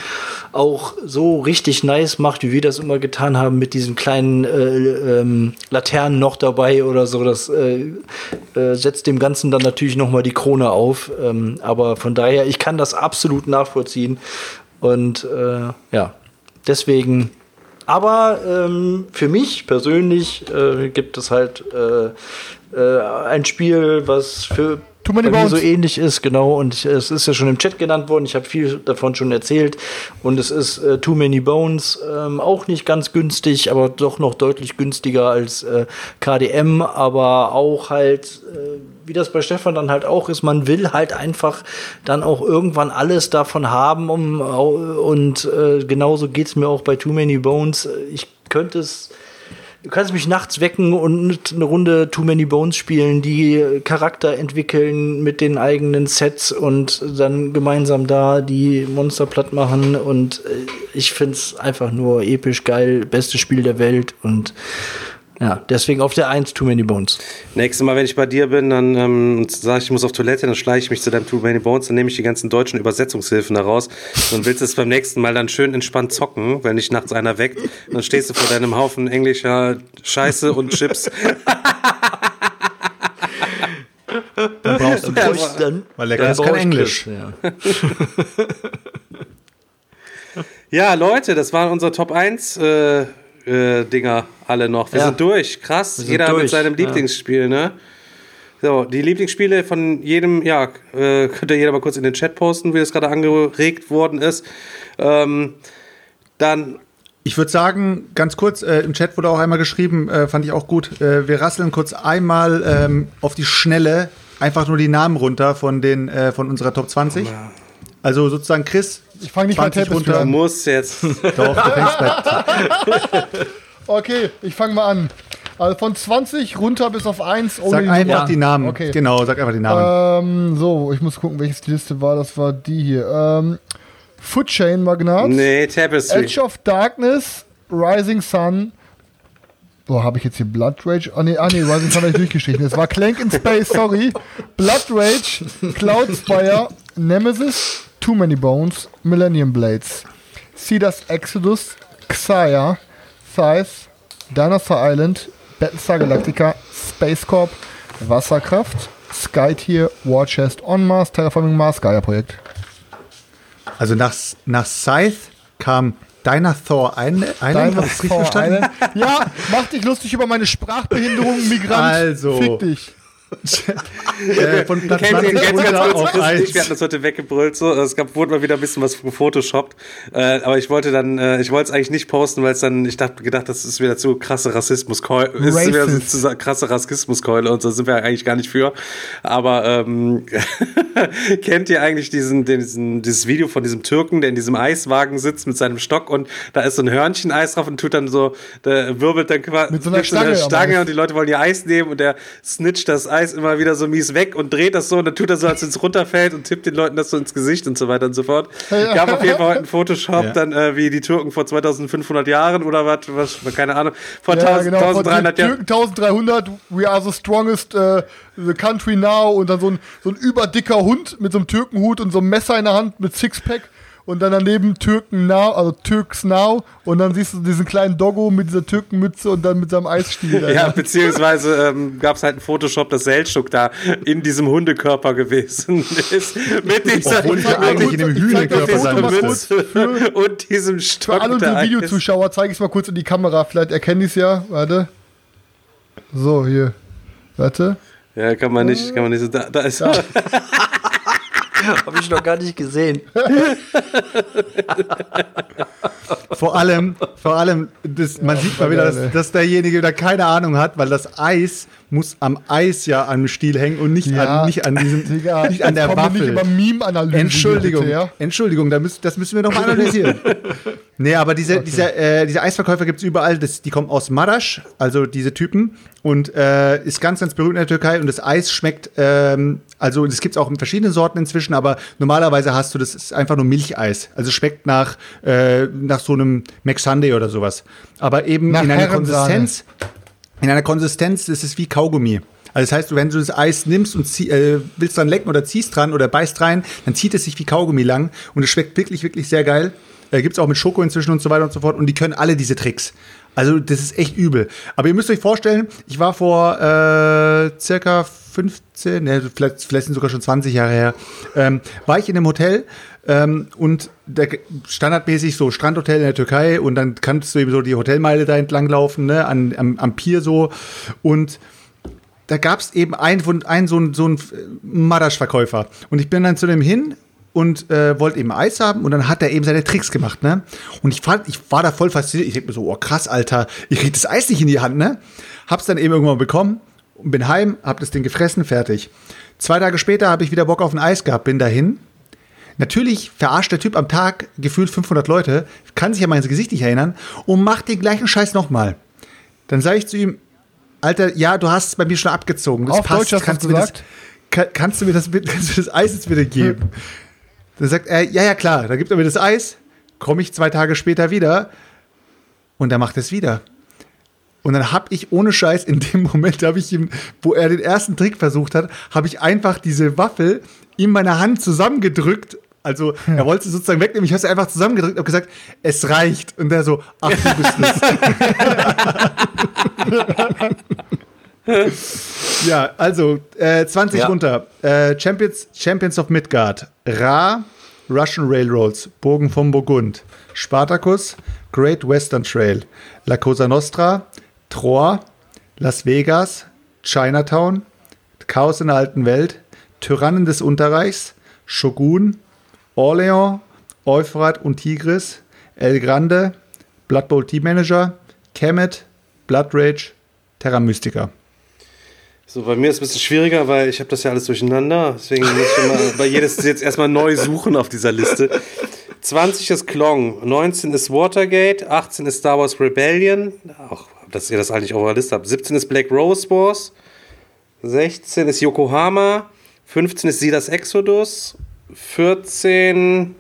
auch so richtig nice macht, wie wir das immer getan haben, mit diesen kleinen äh, ähm, Laternen noch dabei oder so, das äh, äh, setzt dem Ganzen dann natürlich noch mal die Krone auf. Ähm, aber von daher, ich kann das absolut nachvollziehen und äh, ja, deswegen. Aber ähm, für mich persönlich äh, gibt es halt äh, äh, ein Spiel, was für Too Many mir so Bones. ähnlich ist, genau. Und ich, es ist ja schon im Chat genannt worden. Ich habe viel davon schon erzählt. Und es ist äh, Too Many Bones, ähm, auch nicht ganz günstig, aber doch noch deutlich günstiger als äh, KDM, aber auch halt, äh, wie das bei Stefan dann halt auch ist, man will halt einfach dann auch irgendwann alles davon haben. Um, und äh, genauso geht's mir auch bei Too Many Bones. Ich könnte es Du kannst mich nachts wecken und eine Runde Too Many Bones spielen, die Charakter entwickeln mit den eigenen Sets und dann gemeinsam da die Monster platt machen. Und äh, ich find's einfach nur episch geil, bestes Spiel der Welt und ja, deswegen auf der 1 Too Many Bones. Nächstes Mal, wenn ich bei dir bin, dann ähm, sage ich, ich muss auf Toilette, dann schleiche ich mich zu deinem Too Many Bones, dann nehme ich die ganzen deutschen Übersetzungshilfen da raus und willst es beim nächsten Mal dann schön entspannt zocken, wenn dich nachts einer weckt. Dann stehst du vor deinem Haufen englischer Scheiße und Chips. Dann brauchst du ich dann, weil er kann kein Englisch. Ja. Ja, Leute, das waren unsere Top 1 äh, äh, Dinger alle noch. Wir Ja. sind durch. Krass. sind Jeder mit durch, seinem ja. Lieblingsspiel, ne? So, die Lieblingsspiele von jedem, ja, äh, könnt ihr jeder mal kurz in den Chat posten, wie das gerade angeregt worden ist. Ähm, dann Ich würde sagen, ganz kurz, äh, im Chat wurde auch einmal geschrieben, äh, fand ich auch gut, äh, wir rasseln kurz einmal ähm, auf die Schnelle einfach nur die Namen runter von, den, äh, von unserer Top 20. Also sozusagen Chris, Ich fange nicht bei 20 Tapestry runter. an. muss jetzt. doch, du fängst bei Okay, ich fange mal an. Also von 20 runter bis auf 1. ohne Sag die einfach die Namen. Okay. Genau, sag einfach die Namen. Ähm, so, ich muss gucken, welches die Liste war. Das war die hier. Ähm, Food Chain Magnat. Nee, Tapestry. Edge of Darkness, Rising Sun. Boah, habe ich jetzt hier Blood Rage? Ah, nee, ah, nee Rising Sun habe ich durchgestrichen. Es war Clank in Space, sorry. Blood Rage, Cloudspire, Nemesis, Too Many Bones, Millennium Blades, Cedars Exodus, Xayah, Scythe, Dinosaur Island, Battlestar Galactica, Space Corp, Wasserkraft, Skytier, War Chest, On Mars, Terraforming Mars, Gaia Projekt. Also nach, nach Scythe kam Dinosaur Island. Island hab ich's richtig verstanden? Island. Ja, mach dich lustig über meine Sprachbehinderung, Migrant. Also. Fick dich. Äh, von Platz Kennt ihr 20 jetzt ganz runter kurz auf 1. wir hatten das heute weggebrüllt, so. Es gab, wurde mal wieder ein bisschen was gefotoshoppt. Äh, aber ich wollte dann, äh, ich wollte es eigentlich nicht posten, weil es dann, ich dachte, gedacht, das ist wieder zu krasse Rassismuskeule, ist wieder so krasse Rassismuskeule und so sind wir eigentlich gar nicht für. Aber ähm, kennt ihr eigentlich diesen, diesen, dieses Video von diesem Türken, der in diesem Eiswagen sitzt mit seinem Stock und da ist so ein Hörnchen-Eis drauf und tut dann so, der wirbelt dann quasi Mit so einer Stange Stange und die Leute wollen ihr Eis nehmen und der snitcht das Eis immer wieder so mies weg und dreht das so und dann tut er so, als es runterfällt und tippt den Leuten das so ins Gesicht und so weiter und so fort. Gab auf jeden Fall heute einen Photoshop, Ja. dann äh, wie die Türken vor 2500 Jahren oder was, was keine Ahnung, vor Ja, 1000, genau, von 1300 Jahren. Türken 1300, we are the strongest uh, the country now. Und dann so ein, so ein überdicker Hund mit so einem Türkenhut und so einem Messer in der Hand mit Sixpack. Und dann daneben Türken now, also Türks now. Und dann siehst du diesen kleinen Doggo mit dieser Türkenmütze und dann mit seinem Eisstiel. Ja, Alter. beziehungsweise ähm, gab es halt einen Photoshop, dass Seltschuk da in diesem Hundekörper gewesen ist. Mit dieser, Obwohl ich ja mit eigentlich in dem Hühnerkörper sein müsste. und diesem Stock. Für alle unsere. Videozuschauer zeige ich es mal kurz in die Kamera. Vielleicht erkennen die es ja. Warte. So, hier. Warte. Ja, kann man nicht, kann man nicht so. Da, da ist Habe ich noch gar nicht gesehen. Vor allem, vor allem, das, man sieht mal wieder, dass, dass derjenige wieder keine Ahnung hat, weil das Eis muss am Eis ja am Stiel hängen und nicht, an, nicht an diesem, Digga, nicht an der Waffel. Meme-Analyse. Entschuldigung, Bitte, ja? Entschuldigung, da müssen, das müssen wir noch mal analysieren. Nee, aber diese, diese, äh, diese Eisverkäufer gibt es überall. Das, die kommen aus Marasch, also diese Typen. Und äh, ist ganz, ganz berühmt in der Türkei. Und das Eis schmeckt, ähm, also das gibt es auch in verschiedenen Sorten inzwischen, aber normalerweise hast du, das ist einfach nur Milcheis. Also schmeckt nach, äh, nach so einem McSunday oder sowas. Aber eben Nach in einer. Konsistenz, in einer Konsistenz, ist wie Kaugummi. Also das heißt, wenn du das Eis nimmst und zieh, äh, willst dran lecken oder ziehst dran oder beißt rein, dann zieht es sich wie Kaugummi lang und es schmeckt wirklich, wirklich sehr geil. Äh, Gibt es auch mit Schoko inzwischen und so weiter und so fort und die können alle diese Tricks. Also das ist echt übel. Aber ihr müsst euch vorstellen, ich war vor äh, circa 15, ne, vielleicht, vielleicht sind sogar schon 20 Jahre her, ähm, war ich in einem Hotel ähm, und der, standardmäßig so Strandhotel in der Türkei und dann kannst du eben so die Hotelmeile da entlang laufen, ne, an, am, am Pier so und da gab es eben einen, einen so einen so einen Madasch-Verkäufer. Und ich bin dann zu dem hin und äh, wollte eben Eis haben und dann hat er eben seine Tricks gemacht, ne? Und ich, fand, ich war da voll fasziniert. Ich denke mir so, oh krass, Alter, ich krieg das Eis nicht in die Hand, ne? Hab's dann eben irgendwann bekommen und bin heim, hab das Ding gefressen, fertig. Zwei Tage später habe ich wieder Bock auf ein Eis gehabt, bin dahin. Natürlich verarscht der Typ am Tag gefühlt 500 Leute, kann sich an mein Gesicht nicht erinnern und macht den gleichen Scheiß nochmal. Dann sage ich zu ihm, Alter, ja, du hast es bei mir schon abgezogen. Das Auf Deutsch hast kannst, du mir das, gesagt? kann, kannst, du mir das, kannst du das Eis jetzt wieder geben? Dann sagt er, ja, ja, klar. Dann gibt er mir das Eis, komme ich zwei Tage später wieder und er macht es wieder. Und dann habe ich ohne Scheiß in dem Moment, habe ich ihm, wo er den ersten Trick versucht hat, habe ich einfach diese Waffel in meiner Hand zusammengedrückt. Also er wollte sie sozusagen wegnehmen. Ich habe sie einfach zusammengedrückt und gesagt, es reicht. Und der so, ach du bist es. ja, also äh, 20 Ja. runter. Äh, Champions, Champions of Midgard. Ra, Russian Railroads, Burgen von Burgund. Spartacus, Great Western Trail. La Cosa Nostra, Troyes, Las Vegas, Chinatown, Chaos in der alten Welt, Tyrannen des Unterreichs, Shogun, Orleans, Euphrat und Tigris, El Grande, Blood Bowl Team Manager, Kemet, Blood Rage, Terra Mystica. So, bei mir ist es ein bisschen schwieriger, weil ich habe das ja alles durcheinander. Deswegen muss ich immer bei jedes jetzt erstmal neu suchen auf dieser Liste. 20 ist Klong, 19 ist Watergate, 18 ist Star Wars Rebellion, auch dass ihr das eigentlich auf der Liste habt. 17 ist Black Rose Wars, 16 ist Yokohama, 15 ist Sidas Exodus, 14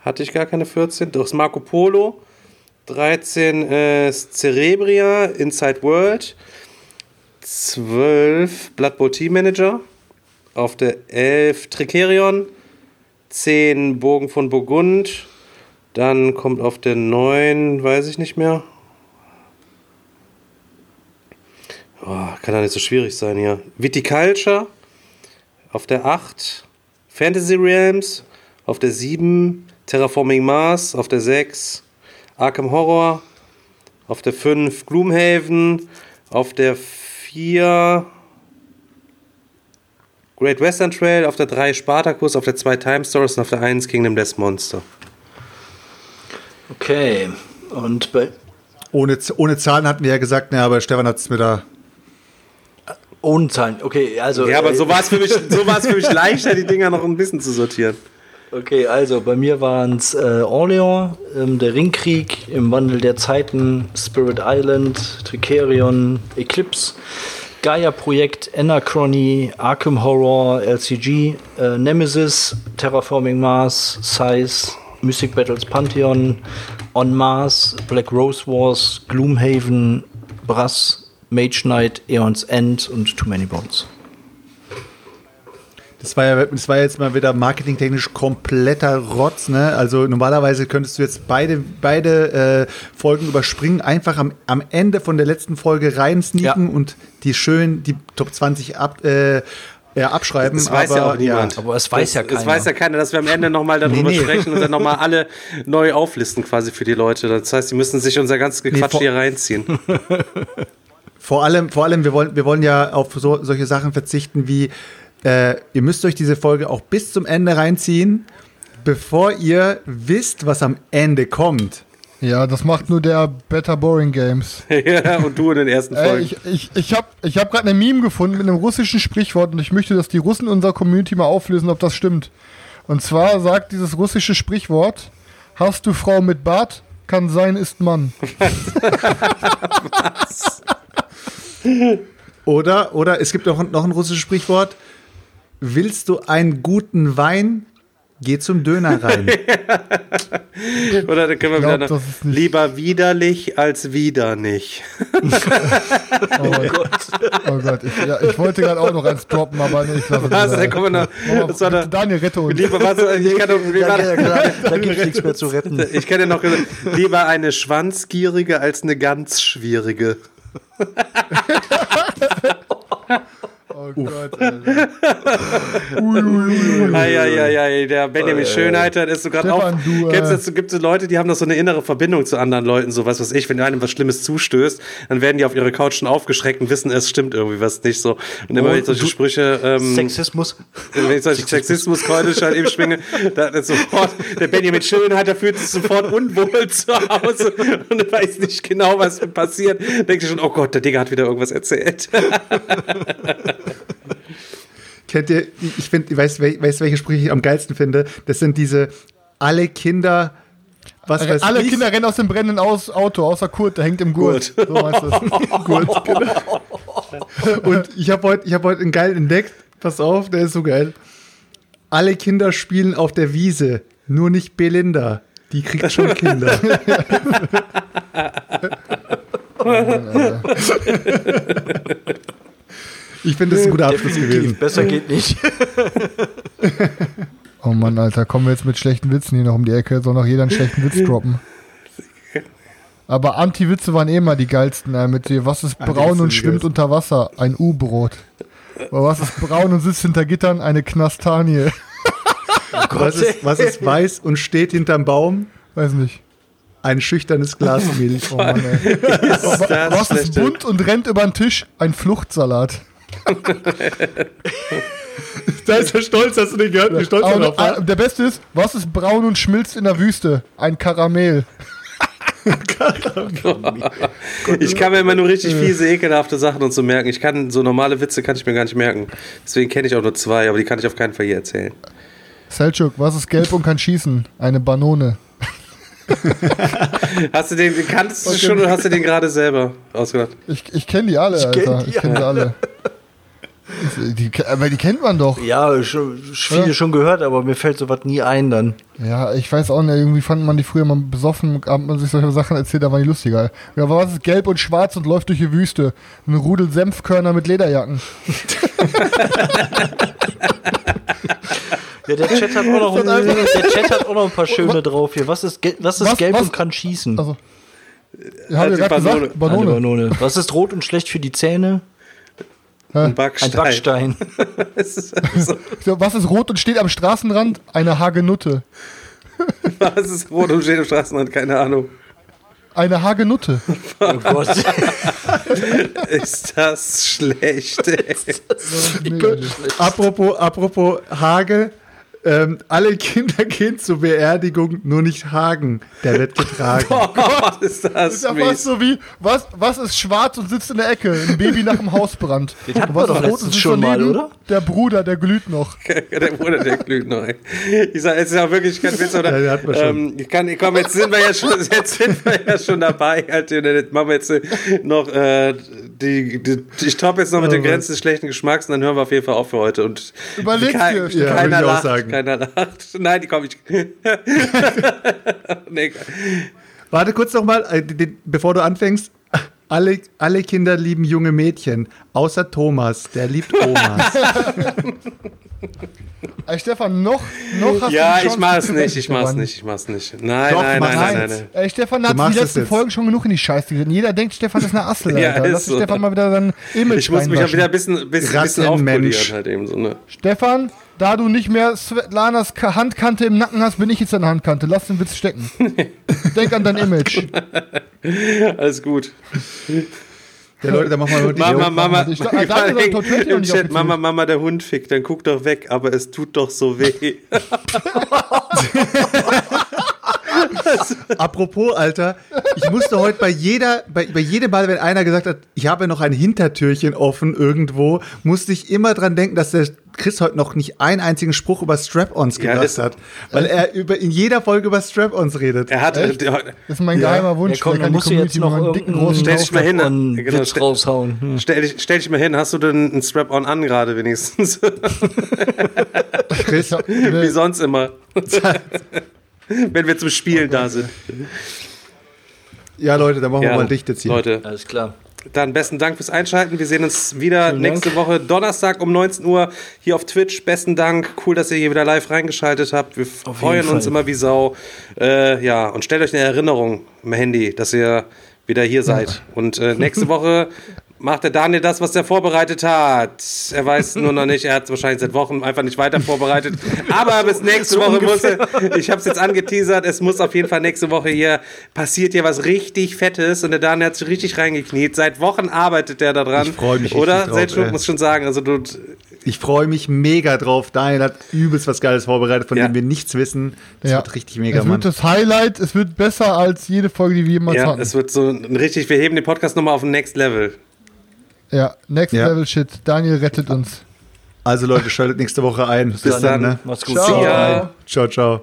hatte ich gar keine 14, doch ist Marco Polo, 13 ist Cerebria, Inside World, 12 Blood Bowl Team Manager, auf der 11 Tricerion, 10 Bogen von Burgund, dann kommt auf der 9, weiß ich nicht mehr. Oh, kann ja nicht so schwierig sein hier. Viticulture, auf der 8 Fantasy Realms, auf der 7 Terraforming Mars, auf der 6 Arkham Horror, auf der 5 Gloomhaven, auf der 4 Great Western Trail, auf der 3 Spartacus, auf der 2 Time Stories und auf der 1 Kingdom Death Monster. Okay. Und bei, Ohne, ohne Zahlen hatten wir ja gesagt, ne, aber Stefan hat es mir da. ohne Zahlen. Okay, also. Ja, aber so war es für, mich- so war es für mich leichter, die Dinger noch ein bisschen zu sortieren. Okay, also bei mir waren es äh, Orleans, ähm, der Ringkrieg, im Wandel der Zeiten, Spirit Island, Tricerion, Eclipse, Gaia-Projekt, Anachrony, Arkham Horror, LCG, äh, Nemesis, Terraforming Mars, Size, Mystic Battles Pantheon, On Mars, Black Rose Wars, Gloomhaven, Brass, Mage Knight, Aeon's End und Too Many Bones. Das war ja, das war jetzt mal wieder marketingtechnisch kompletter Rotz, ne? Also normalerweise könntest du jetzt beide, beide äh, Folgen überspringen, einfach am, am Ende von der letzten Folge reinsneaken Ja. und die schön die Top 20 ab, äh, ja, abschreiben. Das weiß ja aber, auch niemand. Aber es weiß das, ja keiner. Das weiß ja keiner, dass wir am Ende nochmal darüber Nee, nee. sprechen und dann nochmal alle neu auflisten quasi für die Leute. Das heißt, die müssen sich unser ganzes Gequatsch vor- hier reinziehen. Vor allem, vor allem, wir wollen, wir wollen ja auf so, solche Sachen verzichten wie, äh, ihr müsst euch diese Folge auch bis zum Ende reinziehen, bevor ihr wisst, was am Ende kommt. Ja, das macht nur der Better Boring Games. ja, und du in den ersten Ey, Folgen. ich ich, ich habe ich hab gerade eine Meme gefunden mit einem russischen Sprichwort und ich möchte, dass die Russen unserer Community mal auflösen, ob das stimmt. Und zwar sagt dieses russische Sprichwort: Hast du Frau mit Bart? Kann sein, ist Mann. Oder, oder es gibt auch noch ein russisches Sprichwort. Willst du einen guten Wein? Geh zum Döner rein. Oder dann können wir glaub, wieder noch, lieber widerlich als wieder nicht. Oh, Gott. Oh Gott, ich, ja, ich wollte gerade auch noch eins droppen, aber nee, ich lasse Was? das. Da kommen noch. Das war der, Daniel, rette uns. lieber, was, ich kann doch, wie war Ja, klar, da gibt es nichts mehr zu retten. Ich kenne noch gesagt, lieber eine schwanzgierige als eine ganz schwierige. Oh Gott. Eieiei, der Benjamin Schönheiter, der ist so gerade du, Kennst äh, es gibt so Leute, die haben noch so eine innere Verbindung zu anderen Leuten, so was weiß ich, wenn einem was Schlimmes zustößt, dann werden die auf ihre Couch schon aufgeschreckt und wissen, es stimmt irgendwie was nicht so. Und immer wenn ich solche Sprüche, ähm, Sexismus. wenn ich solche Sexismuskeule halt eben schwinge, da ist sofort, der Benjamin Schönheiter fühlt sich sofort unwohl zu Hause und weiß nicht genau, was passiert. Denkt sich schon, oh Gott, der Digger hat wieder irgendwas erzählt. Kennt ihr, ich finde, ich weiß, weißt du, welche Sprüche ich am geilsten finde? Das sind diese alle Kinder, was weiß Alle ich. Kinder rennen aus dem brennenden aus Auto, außer Kurt, der hängt im Gurt. Gurt. So meinst du es. Gut, genau. Und ich habe heute ich hab heut einen geilen entdeckt. Pass auf, der ist so geil. Alle Kinder spielen auf der Wiese, nur nicht Belinda. Die kriegt schon Kinder. Ich finde, das ist ein guter Abschluss gewesen. Besser geht nicht. Oh Mann, Alter, kommen wir jetzt mit schlechten Witzen hier noch um die Ecke, soll noch jeder einen schlechten Witz droppen. Aber Anti-Witze waren eh mal die geilsten. Äh, mit dir, was ist braun Anti-Witze und schwimmt unter Wasser? Ein U-Brot. Was ist braun und sitzt hinter Gittern? Eine Knastanie. Was ist, was ist weiß und steht hinterm Baum? Weiß nicht. Ein schüchternes Glas Milch. Oh Mann, ey. Das Was ist bunt und rennt über den Tisch? Ein Fluchtsalat. Da ist er stolz, dass du den gehört, wie stolz war. äh, der beste ist, was ist braun und schmilzt in der Wüste? Ein Karamell. Ich kann mir immer nur richtig fiese, ekelhafte Sachen und so merken. Ich kann so normale Witze kann ich mir gar nicht merken. Deswegen kenne ich auch nur zwei, aber die kann ich auf keinen Fall hier erzählen. Selchuk, was ist gelb und kann schießen? Eine Banone. Hast du den, kanntest du schon oder hast du den gerade selber ausgedacht? Ich, ich kenne die alle, kenn Alter. die ich kenne sie alle. Die, aber die kennt man doch. Ja, schon, viele Ja. schon gehört, aber mir fällt sowas nie ein dann. Ja, ich weiß auch nicht, irgendwie fand man die früher mal besoffen, hat man sich solche Sachen erzählt, da waren die lustiger. Ja, aber was ist gelb und schwarz und läuft durch die Wüste? Ein Rudel Senfkörner mit Lederjacken. Ja, der Chat hat auch noch, der Chat hat auch noch ein paar schöne drauf hier. Was ist, was ist Was- gelb was- und kann schießen? Also, ich habe die ja gerade Banone. gesagt, Banone. Banone. Was ist rot und schlecht für die Zähne? Ein Ein Backstein. Backstein. Es ist so, So, Was ist rot und steht am Straßenrand? Eine Hagenutte. was ist rot und steht im Straßenrand? Keine Ahnung. Eine Hagenutte. Oh Gott. Ist das schlecht? ey. Apropos, apropos Hagel. Ähm, alle Kinder gehen zur Beerdigung, nur nicht Hagen. Der wird getragen. Oh Gott, ist das ist ja fast so wie, was, was ist schwarz und sitzt in der Ecke? Ein Baby nach dem Hausbrand. Den hatten was wir doch letztens schon mal, oder? Der Bruder, der glüht noch. der Bruder, der glüht noch. Ey. Ich sag, es ist ja wirklich kein Witz, oder? Ja, den ähm, ich kann, komm, jetzt sind wir ja schon, jetzt sind wir ja schon dabei. Alter, jetzt machen wir jetzt äh, noch, äh, die, die, ich toppe jetzt noch mit den Grenzen des schlechten Geschmacks und dann hören wir auf jeden Fall auf für heute. Und Überleg's kein- dir, Ja, keiner lacht, sagen. Keiner lacht. Nein, die komm ich. nee, Warte kurz noch mal, äh, bevor du anfängst. Alle, alle Kinder lieben junge Mädchen, außer Thomas, der liebt Omas. Ey, Stefan, noch, noch hast ja, du die ich mach's nicht, ich mach's nicht, ich mach's nicht. Nein, Doch, nein, nein, nein, nein, nein. Ey, Stefan hat die letzten. Folgen schon genug in die Scheiße geritten. Jeder denkt, Stefan ist eine Assel, Ja, Alter. ist Lass so. Stefan mal wieder sein Image Ich muss mich ja wieder ein bisschen, bisschen, bisschen aufpolieren halt eben so, ne? Stefan, da du nicht mehr Svetlanas Ka- Handkante im Nacken hast, bin ich jetzt deine Handkante. Lass den Witz stecken. Denk an dein Image. Alles gut. Ja, Leute, dann machen wir heute Mama, Mama, Ich im Chat. Mama, Mama, der Hund fickt, dann guck doch weg, aber es tut doch so weh. Apropos, Alter, ich musste heute bei jeder, bei, bei jedem Mal, wenn einer gesagt hat, ich habe noch ein Hintertürchen offen irgendwo, musste ich immer dran denken, dass der Chris heute noch nicht einen einzigen Spruch über Strap-ons Ja, gebracht ist- hat. Weil er über, in jeder Folge über Strap-ons redet. Er hat, Echt? Das ist mein Ja. geheimer Ja, Wunsch. komm, Vielleicht dann musst du jetzt noch einen dicken, großen Stell dich mal hin, einen genau, Witz stell- raushauen. Hm. stell, dich, stell dich mal hin, hast du denn ein Strap-on an gerade wenigstens? Chris, Wie sonst immer. wenn wir zum Spielen da sind. ja, Leute, dann machen wir Ja, mal dicht jetzt hier. Leute, Alles klar. dann besten Dank fürs Einschalten. Wir sehen uns wieder Vielen nächste Dank. Woche Donnerstag um 19 Uhr hier auf Twitch. Besten Dank. Cool, dass ihr hier wieder live reingeschaltet habt. Wir Auf freuen uns immer wie Sau. Äh, ja, und stellt euch eine Erinnerung im Handy, dass ihr wieder hier seid. Und äh, nächste Woche macht der Daniel das, was er vorbereitet hat. Er weiß nur noch nicht, er hat es wahrscheinlich seit Wochen einfach nicht weiter vorbereitet. Aber bis nächste Woche muss er, ich habe es jetzt angeteasert, es muss auf jeden Fall nächste Woche hier, passiert hier was richtig Fettes und der Daniel hat sich richtig reingekniet. Seit Wochen arbeitet er daran. Ich freu mich Oder? drauf, Selchuk ey. muss schon sagen, also du, Ich freue mich mega drauf. Daniel hat übelst was Geiles vorbereitet, von Ja. dem wir nichts wissen. Das Ja. wird richtig mega, Es Mann. wird das Highlight, es wird besser als jede Folge, die wir jemals ja, hatten. es wird so ein richtig, wir heben den Podcast nochmal auf ein Next Level. Ja, Next Ja. Level Shit. Daniel rettet uns. Also Leute, schaltet nächste Woche ein. Bis, dann. dann. Ne? Macht's gut. Ciao. Ciao, ciao.